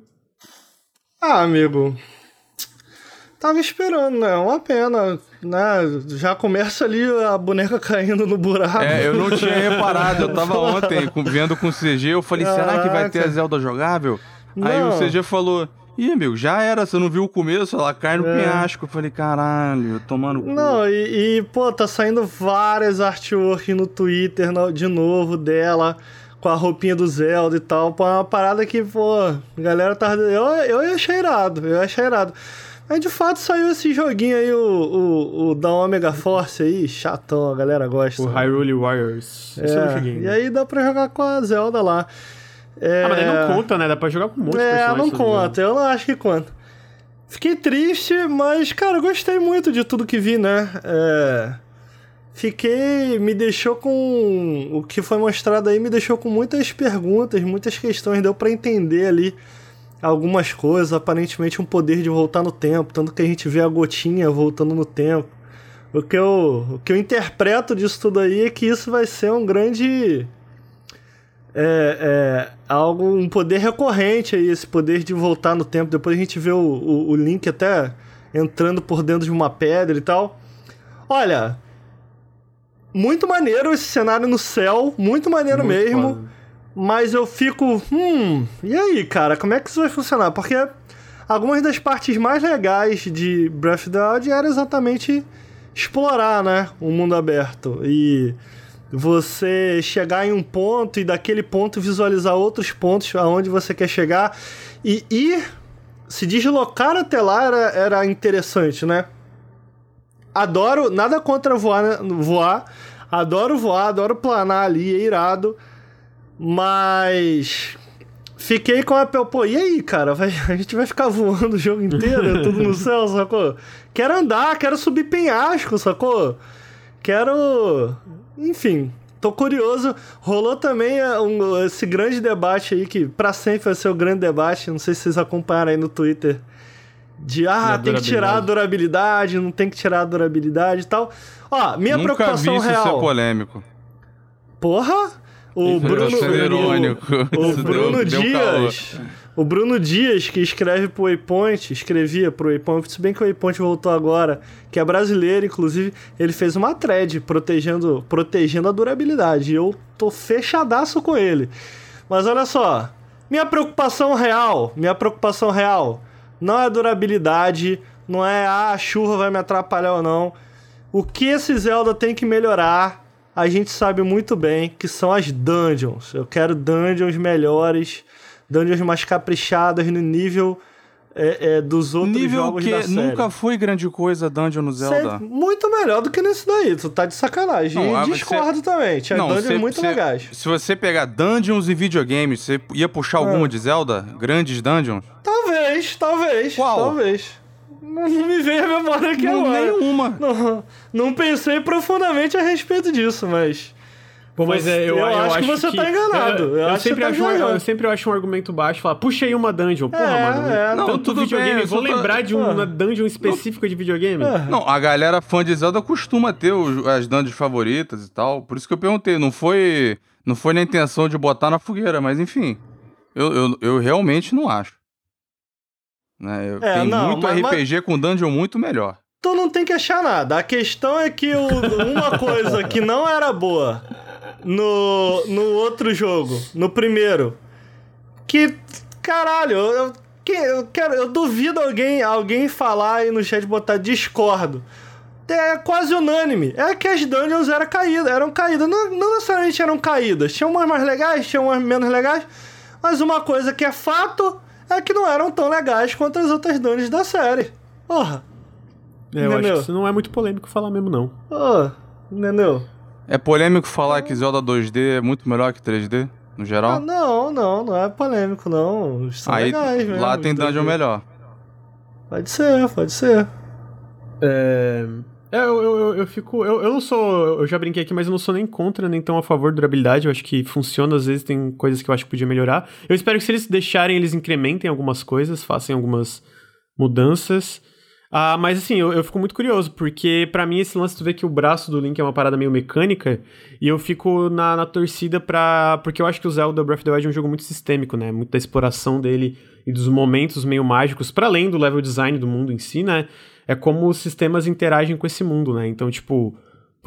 Ah, amigo. Tava esperando, né? Uma pena, né? Já começa ali a boneca [laughs] caindo no buraco. É, eu não tinha reparado. Eu tava ontem vendo com o CG, eu falei, será que vai ter a Caraca. Zelda jogável? Aí o Não. CG falou, ih, amigo, já era, você não viu o começo, ela cai no É. penhasco. Eu falei, caralho, tomando cu. Não, e, e, pô, tá saindo várias artworks no Twitter de novo dela, com a roupinha do Zelda e tal. Pô, é uma parada que, pô, a galera tá. Eu, eu achei irado, eu achei irado. Mas de fato saiu esse joguinho aí, o, o, o da Omega Force aí, chatão, a galera gosta. O Hyrule Warriors. Esse eu não. É, ainda. e aí dá pra jogar com a Zelda lá. É... Ah, mas daí não conta, né? Dá pra jogar com um monte de É, não conta, eu não acho que conta. Fiquei triste, mas, cara, gostei muito de tudo que vi, né? É... Fiquei. Me deixou com. O que foi mostrado aí me deixou com muitas perguntas, muitas questões. Deu pra entender ali algumas coisas. Aparentemente, um poder de voltar no tempo. Tanto que a gente vê a gotinha voltando no tempo. O que eu, o que eu interpreto disso tudo aí é que isso vai ser um grande é, é, algo, um poder recorrente aí, esse poder de voltar no tempo. Depois a gente vê o, o, o Link até entrando por dentro de uma pedra e tal. Olha, muito maneiro esse cenário no céu, muito maneiro Muito mesmo. Mas eu fico, hum, e aí, cara, como é que isso vai funcionar? Porque algumas das partes mais legais de Breath of the Wild era exatamente explorar, né, o mundo aberto e você chegar em um ponto e daquele ponto visualizar outros pontos aonde você quer chegar e ir se deslocar até lá era, era interessante, né? Adoro, nada contra voar, né? voar, adoro voar, adoro planar ali, é irado. Mas fiquei com a pô, e aí, cara? Vai- [laughs] a gente vai ficar voando o jogo inteiro, tudo no [laughs] céu, sacou? Quero andar, quero subir penhasco, sacou? Quero. Enfim, tô curioso. Rolou também é, um- esse grande debate aí, que pra sempre vai ser o grande debate. Não sei se vocês acompanharam aí no Twitter. De ah, tem que tirar a durabilidade, não tem que tirar a durabilidade e tal. Ó, minha Nunca vi preocupação isso ser real. polêmico. Porra! O Isso Bruno, o- o Isso Bruno deu- deu Dias. O Bruno Dias, que escreve pro Waypoint, escrevia pro Waypoint, se bem que o Waypoint voltou agora, que é brasileiro, inclusive, ele fez uma thread protegendo, protegendo a durabilidade. E eu tô fechadaço com ele. Mas olha só, minha preocupação real, minha preocupação real, não é a durabilidade, não é ah, a chuva vai me atrapalhar ou não. O que esse Zelda tem que melhorar, a gente sabe muito bem que são as dungeons. Eu quero dungeons melhores, dungeons mais caprichadas no nível é, é, dos outros Nível jogos que da série. nunca foi grande coisa Dungeon no Zelda. Sempre muito melhor do que nesse daí. Tu tá de sacanagem. Não, ah, e você- discordo também. Tinha Não, dungeons você- muito você- legais. Se você pegar dungeons e videogames, você ia puxar alguma Ah. de Zelda? Grandes dungeons? Talvez, talvez. Qual? Talvez. Não, não me veio a memória aqui Não, agora. nenhuma. Não, não pensei profundamente a respeito disso, mas. Pô, mas é, eu, Eu eu acho que você tá enganado. Eu, Eu eu acho que sempre você tá acho um, eu sempre acho um argumento baixo, falar, puxa aí uma dungeon. Porra, É, mano. é, não, tanto tudo videogame, bem, vou tô- lembrar de uma Ah. dungeon específica de videogame. É. Não, a galera fã de Zelda costuma ter os- as dungeons favoritas e tal. Por isso que eu perguntei. Não foi, não foi na intenção de botar na fogueira, mas enfim. Eu, eu, eu realmente não acho. Né, eu- É, tem não, muito mas- RPG com dungeon muito melhor. Tu não tem que achar nada. A questão é que o- uma coisa que não era boa no, no outro jogo, no primeiro, que, caralho, eu, que- eu quero, eu duvido alguém, alguém falar aí no chat botar discordo. É quase unânime. É que as dungeons eram caídas, eram caídas. Não, não necessariamente eram caídas. Tinha umas mais legais, tinha umas menos legais. Mas uma coisa que é fato é que não eram tão legais quanto as outras dungeons da série. Porra. É, eu acho que isso não é muito polêmico falar mesmo, não. Ô, entendeu? É polêmico falar que Zelda 2D é muito melhor que 3D, no Ah, geral? não, não, não é polêmico, não. São Aí legais mesmo. lá tem dungeon melhor. Pode ser, pode ser. É. é, eu, eu, eu, eu fico. Eu, eu não sou. Eu já brinquei aqui, mas eu não sou nem contra, nem tão a favor da durabilidade. Eu acho que funciona, às vezes tem coisas que eu acho que podia melhorar. Eu espero que se eles deixarem, eles incrementem algumas coisas, façam algumas mudanças. Ah, mas assim, eu, eu fico muito curioso, porque para mim esse lance, tu vê que o braço do Link é uma parada meio mecânica, e eu fico na, na torcida pra. Porque eu acho que o Zelda Breath of the Wild é um jogo muito sistêmico, né? Muito da exploração dele e dos momentos meio mágicos, para além do level design do mundo em si, né? É como os sistemas interagem com esse mundo, né? Então, tipo,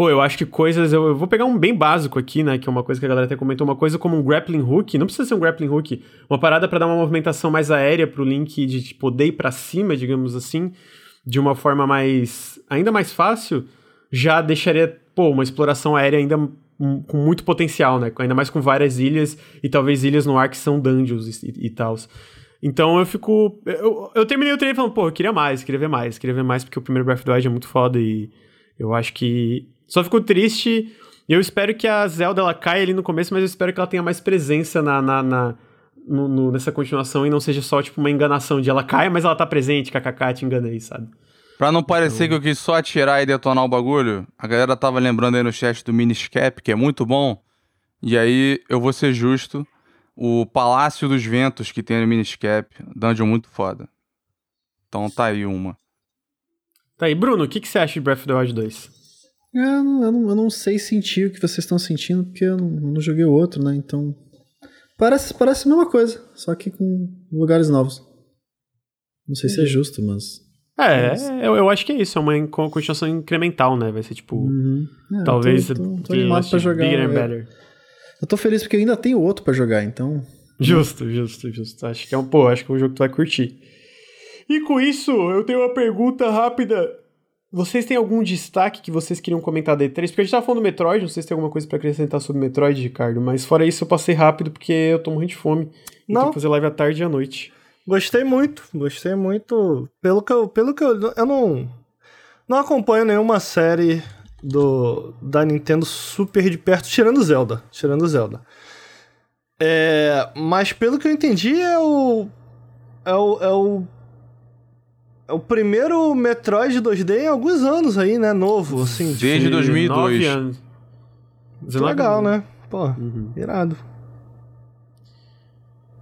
Pô, eu acho que coisas. Eu, eu, vou pegar um bem básico aqui, né? Que é uma coisa que a galera até comentou. Uma coisa como um grappling hook. Não precisa ser um grappling hook. Uma parada para dar uma movimentação mais aérea pro Link de tipo, poder ir pra cima, digamos assim. De uma forma mais. ainda mais fácil. Já deixaria, pô, uma exploração aérea ainda com muito potencial, né? Ainda mais com várias ilhas. E talvez ilhas no ar que são dungeons e, e, tal. Então eu fico. Eu, eu terminei o treino falando, pô, eu queria mais, queria ver mais, queria ver mais, porque o primeiro Breath of the Wild é muito foda e eu acho que só fico triste. Eu espero que a Zelda ela caia ali no começo, mas eu espero que ela tenha mais presença na, na, na no, no, nessa continuação e não seja só tipo uma enganação de ela cai, mas ela tá presente, kkk, te enganei, sabe? Pra não parecer então... que eu quis só atirar e detonar o bagulho, a galera tava lembrando aí no chat do Miniscap, que é muito bom. E aí eu vou ser justo. O Palácio dos Ventos que tem no Miniscap, dungeon muito foda. Então tá aí uma. Tá aí, Bruno, o que, que você acha de Breath of the Wild 2? É, eu, não, eu, não, eu não sei sentir o que vocês estão sentindo, porque eu não, eu não, joguei o outro, né? Então. Parece, parece a mesma coisa, só que com lugares novos. Não sei se é justo, mas. É, mas... Eu, eu acho que é isso, é uma continuação incremental, né? Vai ser tipo. Uhum. É, talvez. Tô, tô, tô animado pra jogar. Bigger and better. Eu tô feliz porque eu ainda tenho outro pra jogar, então. Justo, justo, justo. Acho que é um, pô, acho que é um jogo que tu vai curtir. E com isso, eu tenho uma pergunta rápida vocês têm algum destaque que vocês queriam comentar da E3? Porque a gente tava falando do Metroid, não sei se tem alguma coisa para acrescentar sobre Metroid, Ricardo, mas fora isso eu passei rápido porque eu tô morrendo de fome. Não. Tenho que fazer live à tarde e à noite. Gostei muito, gostei muito. Pelo que eu, pelo que eu, eu não não acompanho nenhuma série do da Nintendo super de perto, tirando Zelda, tirando Zelda. É, mas pelo que eu entendi é o é o, é o o primeiro Metroid 2D em alguns anos aí, né? Novo, assim. Desde 2002. anos. legal, né? Pô, uhum. irado.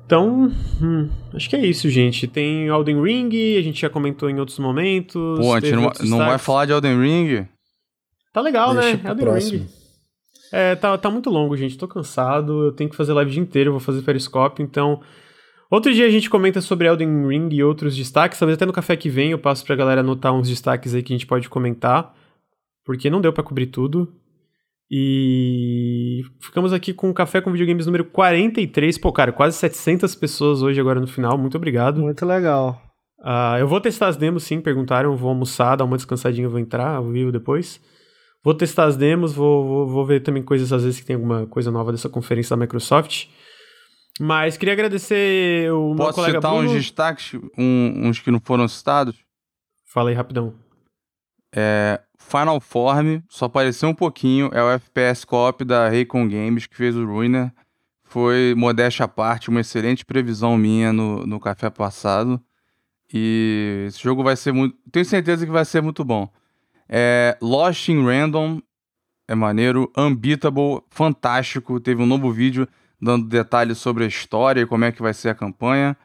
Então, hum, acho que é isso, gente. Tem Elden Ring, a gente já comentou em outros momentos. Pô, a gente não, não vai falar de Elden Ring? Tá legal, Deixa né? Elden próximo. Ring. É, tá, tá muito longo, gente. Tô cansado. Eu tenho que fazer live o dia inteiro, vou fazer periscópio, então Outro dia a gente comenta sobre Elden Ring e outros destaques, talvez até no café que vem eu passo pra galera anotar uns destaques aí que a gente pode comentar, porque não deu para cobrir tudo. E ficamos aqui com o Café com Videogames número 43. Pô, cara, quase 700 pessoas hoje agora no final. Muito obrigado. Muito legal. Uh, eu vou testar as demos, sim. Perguntaram. Vou almoçar, dar uma descansadinha, vou entrar ao vivo depois. Vou testar as demos, vou, vou, vou ver também coisas, às vezes, que tem alguma coisa nova dessa conferência da Microsoft. Mas queria agradecer o Posso meu colega citar Bruno. uns destaques, um, uns que não foram citados? Fala aí rapidão. É, Final Form, só apareceu um pouquinho, é o FPS Co-op da Raycon Games que fez o Ruiner. Foi, modéstia à parte, uma excelente previsão minha no, no café passado. E esse jogo vai ser muito. Tenho certeza que vai ser muito bom. É, Lost in Random é maneiro. Unbeatable, fantástico. Teve um novo vídeo dando detalhes sobre a história e como é que vai ser a campanha.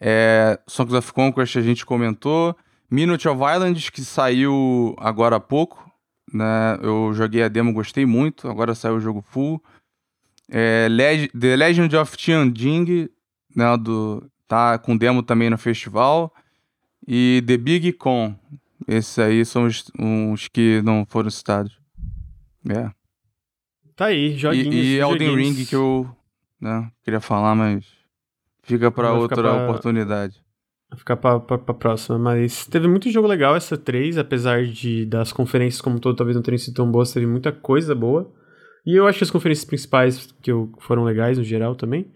É, Songs of Conquest a gente comentou. Minute of Islands, que saiu agora há pouco. Né? Eu joguei a demo, gostei muito. Agora saiu o jogo full. É, Leg The Legend of Tianjing, né, do, tá com demo também no festival. E The Big Con. Esses aí são os, os que não foram citados. É. Tá aí, joguinhos. E, e Elden Ring que eu né? Queria falar, mas fica para outra pra... oportunidade. Vai ficar pra, pra, pra, próxima, mas teve muito jogo legal essa 3, apesar de das conferências como todo talvez não terem sido tão boas, teve muita coisa boa. E eu acho que as conferências principais que eu, foram legais no geral também.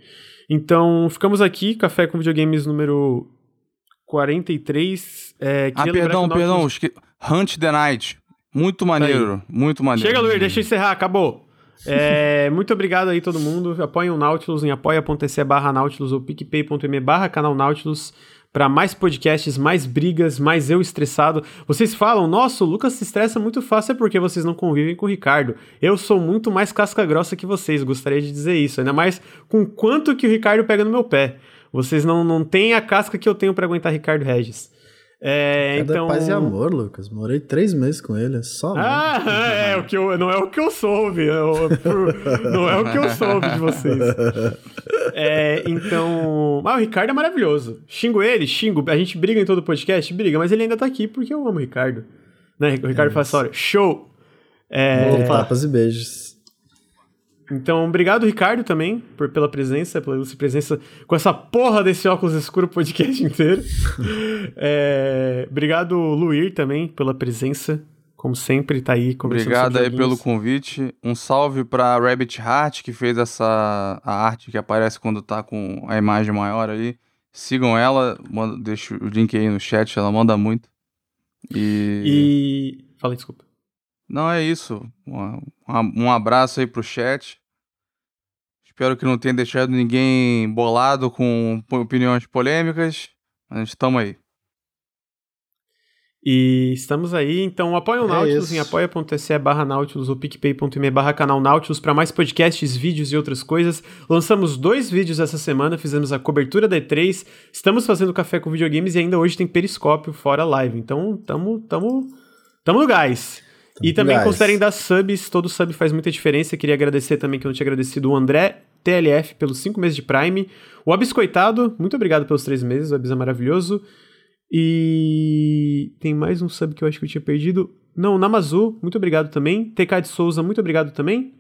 Então, ficamos aqui, Café com Videogames número 43. É, ah, perdão, perdão, Hunt the Night. Muito maneiro, muito maneiro. Chega, Luir, deixa eu encerrar, acabou. É, muito obrigado aí todo mundo. Apoiem o Nautilus em apoia.se barra Nautilus ou picpay.me barra canal Nautilus para mais podcasts, mais brigas, mais eu estressado. Vocês falam, nossa, o Lucas se estressa muito fácil é porque vocês não convivem com o Ricardo. Eu sou muito mais casca grossa que vocês, gostaria de dizer isso. Ainda mais com quanto que o Ricardo pega no meu pé. Vocês não, não têm a casca que eu tenho para aguentar Ricardo Regis. É, Cada então... paz e amor, Lucas. Morei três meses com ele, é só. Ah, [laughs] é, o que eu, não é o que eu soube. eu- não é o que eu soube de vocês. É, então. Ah, o Ricardo é maravilhoso. Xingo ele, xingo. A gente briga em todo podcast, briga, mas ele ainda tá aqui porque eu amo o Ricardo. Né? O Ricardo fala assim: show! É, Aquele tapas e beijos. Então, obrigado, Ricardo, também, por, pela presença, pela ilustre presença com essa porra desse óculos escuro podcast [laughs] inteiro. É, obrigado, Luir, também, pela presença. Como sempre, tá aí conversando Obrigado aí pelo convite. Um salve pra Rabbit Heart, que fez essa a arte que aparece quando tá com a imagem maior ali. Sigam ela, manda, deixo o link aí no chat, ela manda muito. E, E. Fala, desculpa. não é isso. Um, um abraço aí pro chat. Espero que não tenha deixado ninguém bolado com opiniões polêmicas. Mas estamos aí. E estamos aí, então apoia o É Nautilus isso. em apoia.se barra Nautilus ou picpay.me barra canal Nautilus para mais podcasts, vídeos e outras coisas. Lançamos dois vídeos essa semana, fizemos a cobertura da E3, estamos fazendo café com videogames e ainda hoje tem periscópio fora live. Então tamo, tamo, tamo no gás. E também gás. considerem dar subs, todo sub faz muita diferença. Queria agradecer também que eu não tinha agradecido o André TLF pelos cinco meses de Prime. O Abiscoitado, muito obrigado pelos três meses, o Abis é maravilhoso. E tem mais um sub que eu acho que eu tinha perdido. Não, Namazu, muito obrigado também. TK de Souza, muito obrigado também.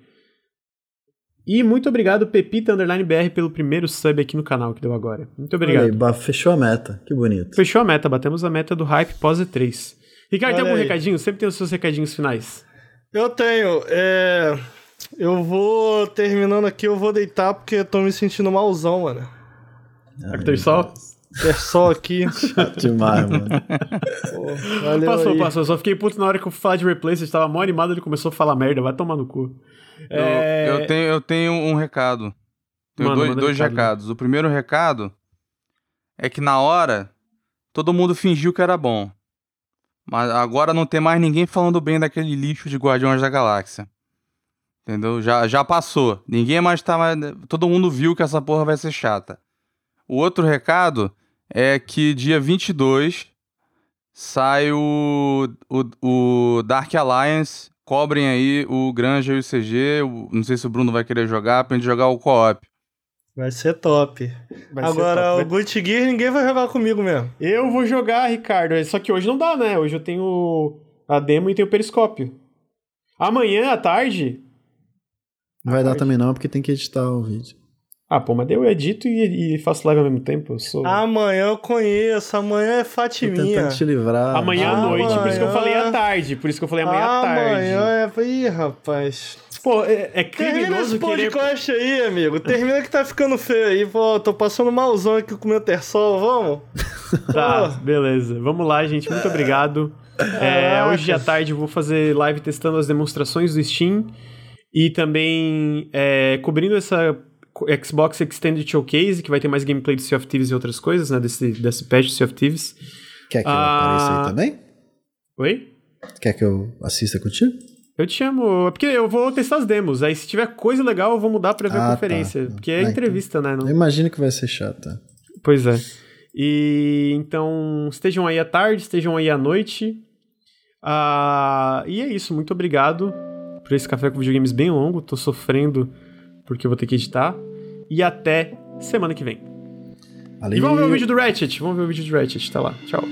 E muito obrigado, Pepita Underline BR, pelo primeiro sub aqui no canal que deu agora. Muito obrigado. aí, fechou a meta. Que bonito. Fechou a meta, batemos a meta do hype pós E3. Ricardo, tem Olha algum aí. recadinho? Sempre tem os seus recadinhos finais. Eu tenho. É... Eu vou terminando aqui, eu vou deitar porque tô me sentindo malzão, mano. Arthur Sol? É só aqui. [laughs] Demais, mano. Pô, valeu Passou, aí. passou. Só fiquei puto na hora que eu falar de Replace, tava mó animado, ele começou a falar merda, vai tomar no cu. Eu- É, Eu, tenho, eu tenho um recado. Tenho Manda, dois, dois recado, recados. O primeiro recado é que na hora todo mundo fingiu que era bom. Mas agora não tem mais ninguém falando bem daquele lixo de Guardiões da Galáxia. Entendeu? Já, já passou. Ninguém mais tá mais. Todo mundo viu que essa porra vai ser chata. O outro recado é que dia 22 sai o, o, o Dark Alliance. Cobrem aí o Granja e o CG. não sei se o Bruno vai querer jogar pra gente jogar o co-op. Vai ser top. vai ser Agora, top. o Gucci Gear ninguém vai jogar comigo mesmo. Eu vou jogar, Ricardo. Só que hoje não dá, né? Hoje eu tenho a demo e tenho o periscópio. Amanhã à tarde. Não vai dar também não, porque tem que editar o vídeo. Ah, pô, mas eu edito e, e faço live ao mesmo tempo. Eu sou. Amanhã eu conheço, amanhã é Tô Fatiminha. tentando te livrar. amanhã à noite, por isso que eu amanhã- falei à tarde. Por isso que eu falei amanhã à tarde. Amanhã é. Ih, rapaz. Pô, é, é Termina criminoso esse querer. podcast aí, amigo. Termina que tá ficando feio aí. Pô, tô passando malzão aqui com o meu terçol, vamos? [laughs] Tá, beleza. Vamos lá, gente. Muito obrigado. É, hoje à tarde eu vou fazer live testando as demonstrações do Steam e também é, cobrindo essa Xbox Extended Showcase, que vai ter mais gameplay de Sea of Thieves e outras coisas, né? Desse, desse patch de Sea of Thieves. Quer que eu Ah. apareça aí também? Oi? Quer que eu assista contigo? Eu te chamo. É porque eu vou testar as demos. Aí se tiver coisa legal, eu vou mudar pra ver Ah, a tá. conferência. Porque é Ah, então. entrevista, né? Não- Eu imagino que vai ser chato. tá? Pois é. E então, estejam aí à tarde, estejam aí à noite. Ah, e é isso, muito obrigado por esse café com videogames bem longo. Tô sofrendo porque eu vou ter que editar. E até semana que vem. Valeu. E vamos ver o vídeo do Ratchet. Vamos ver o vídeo do Ratchet. Tá lá. Tchau.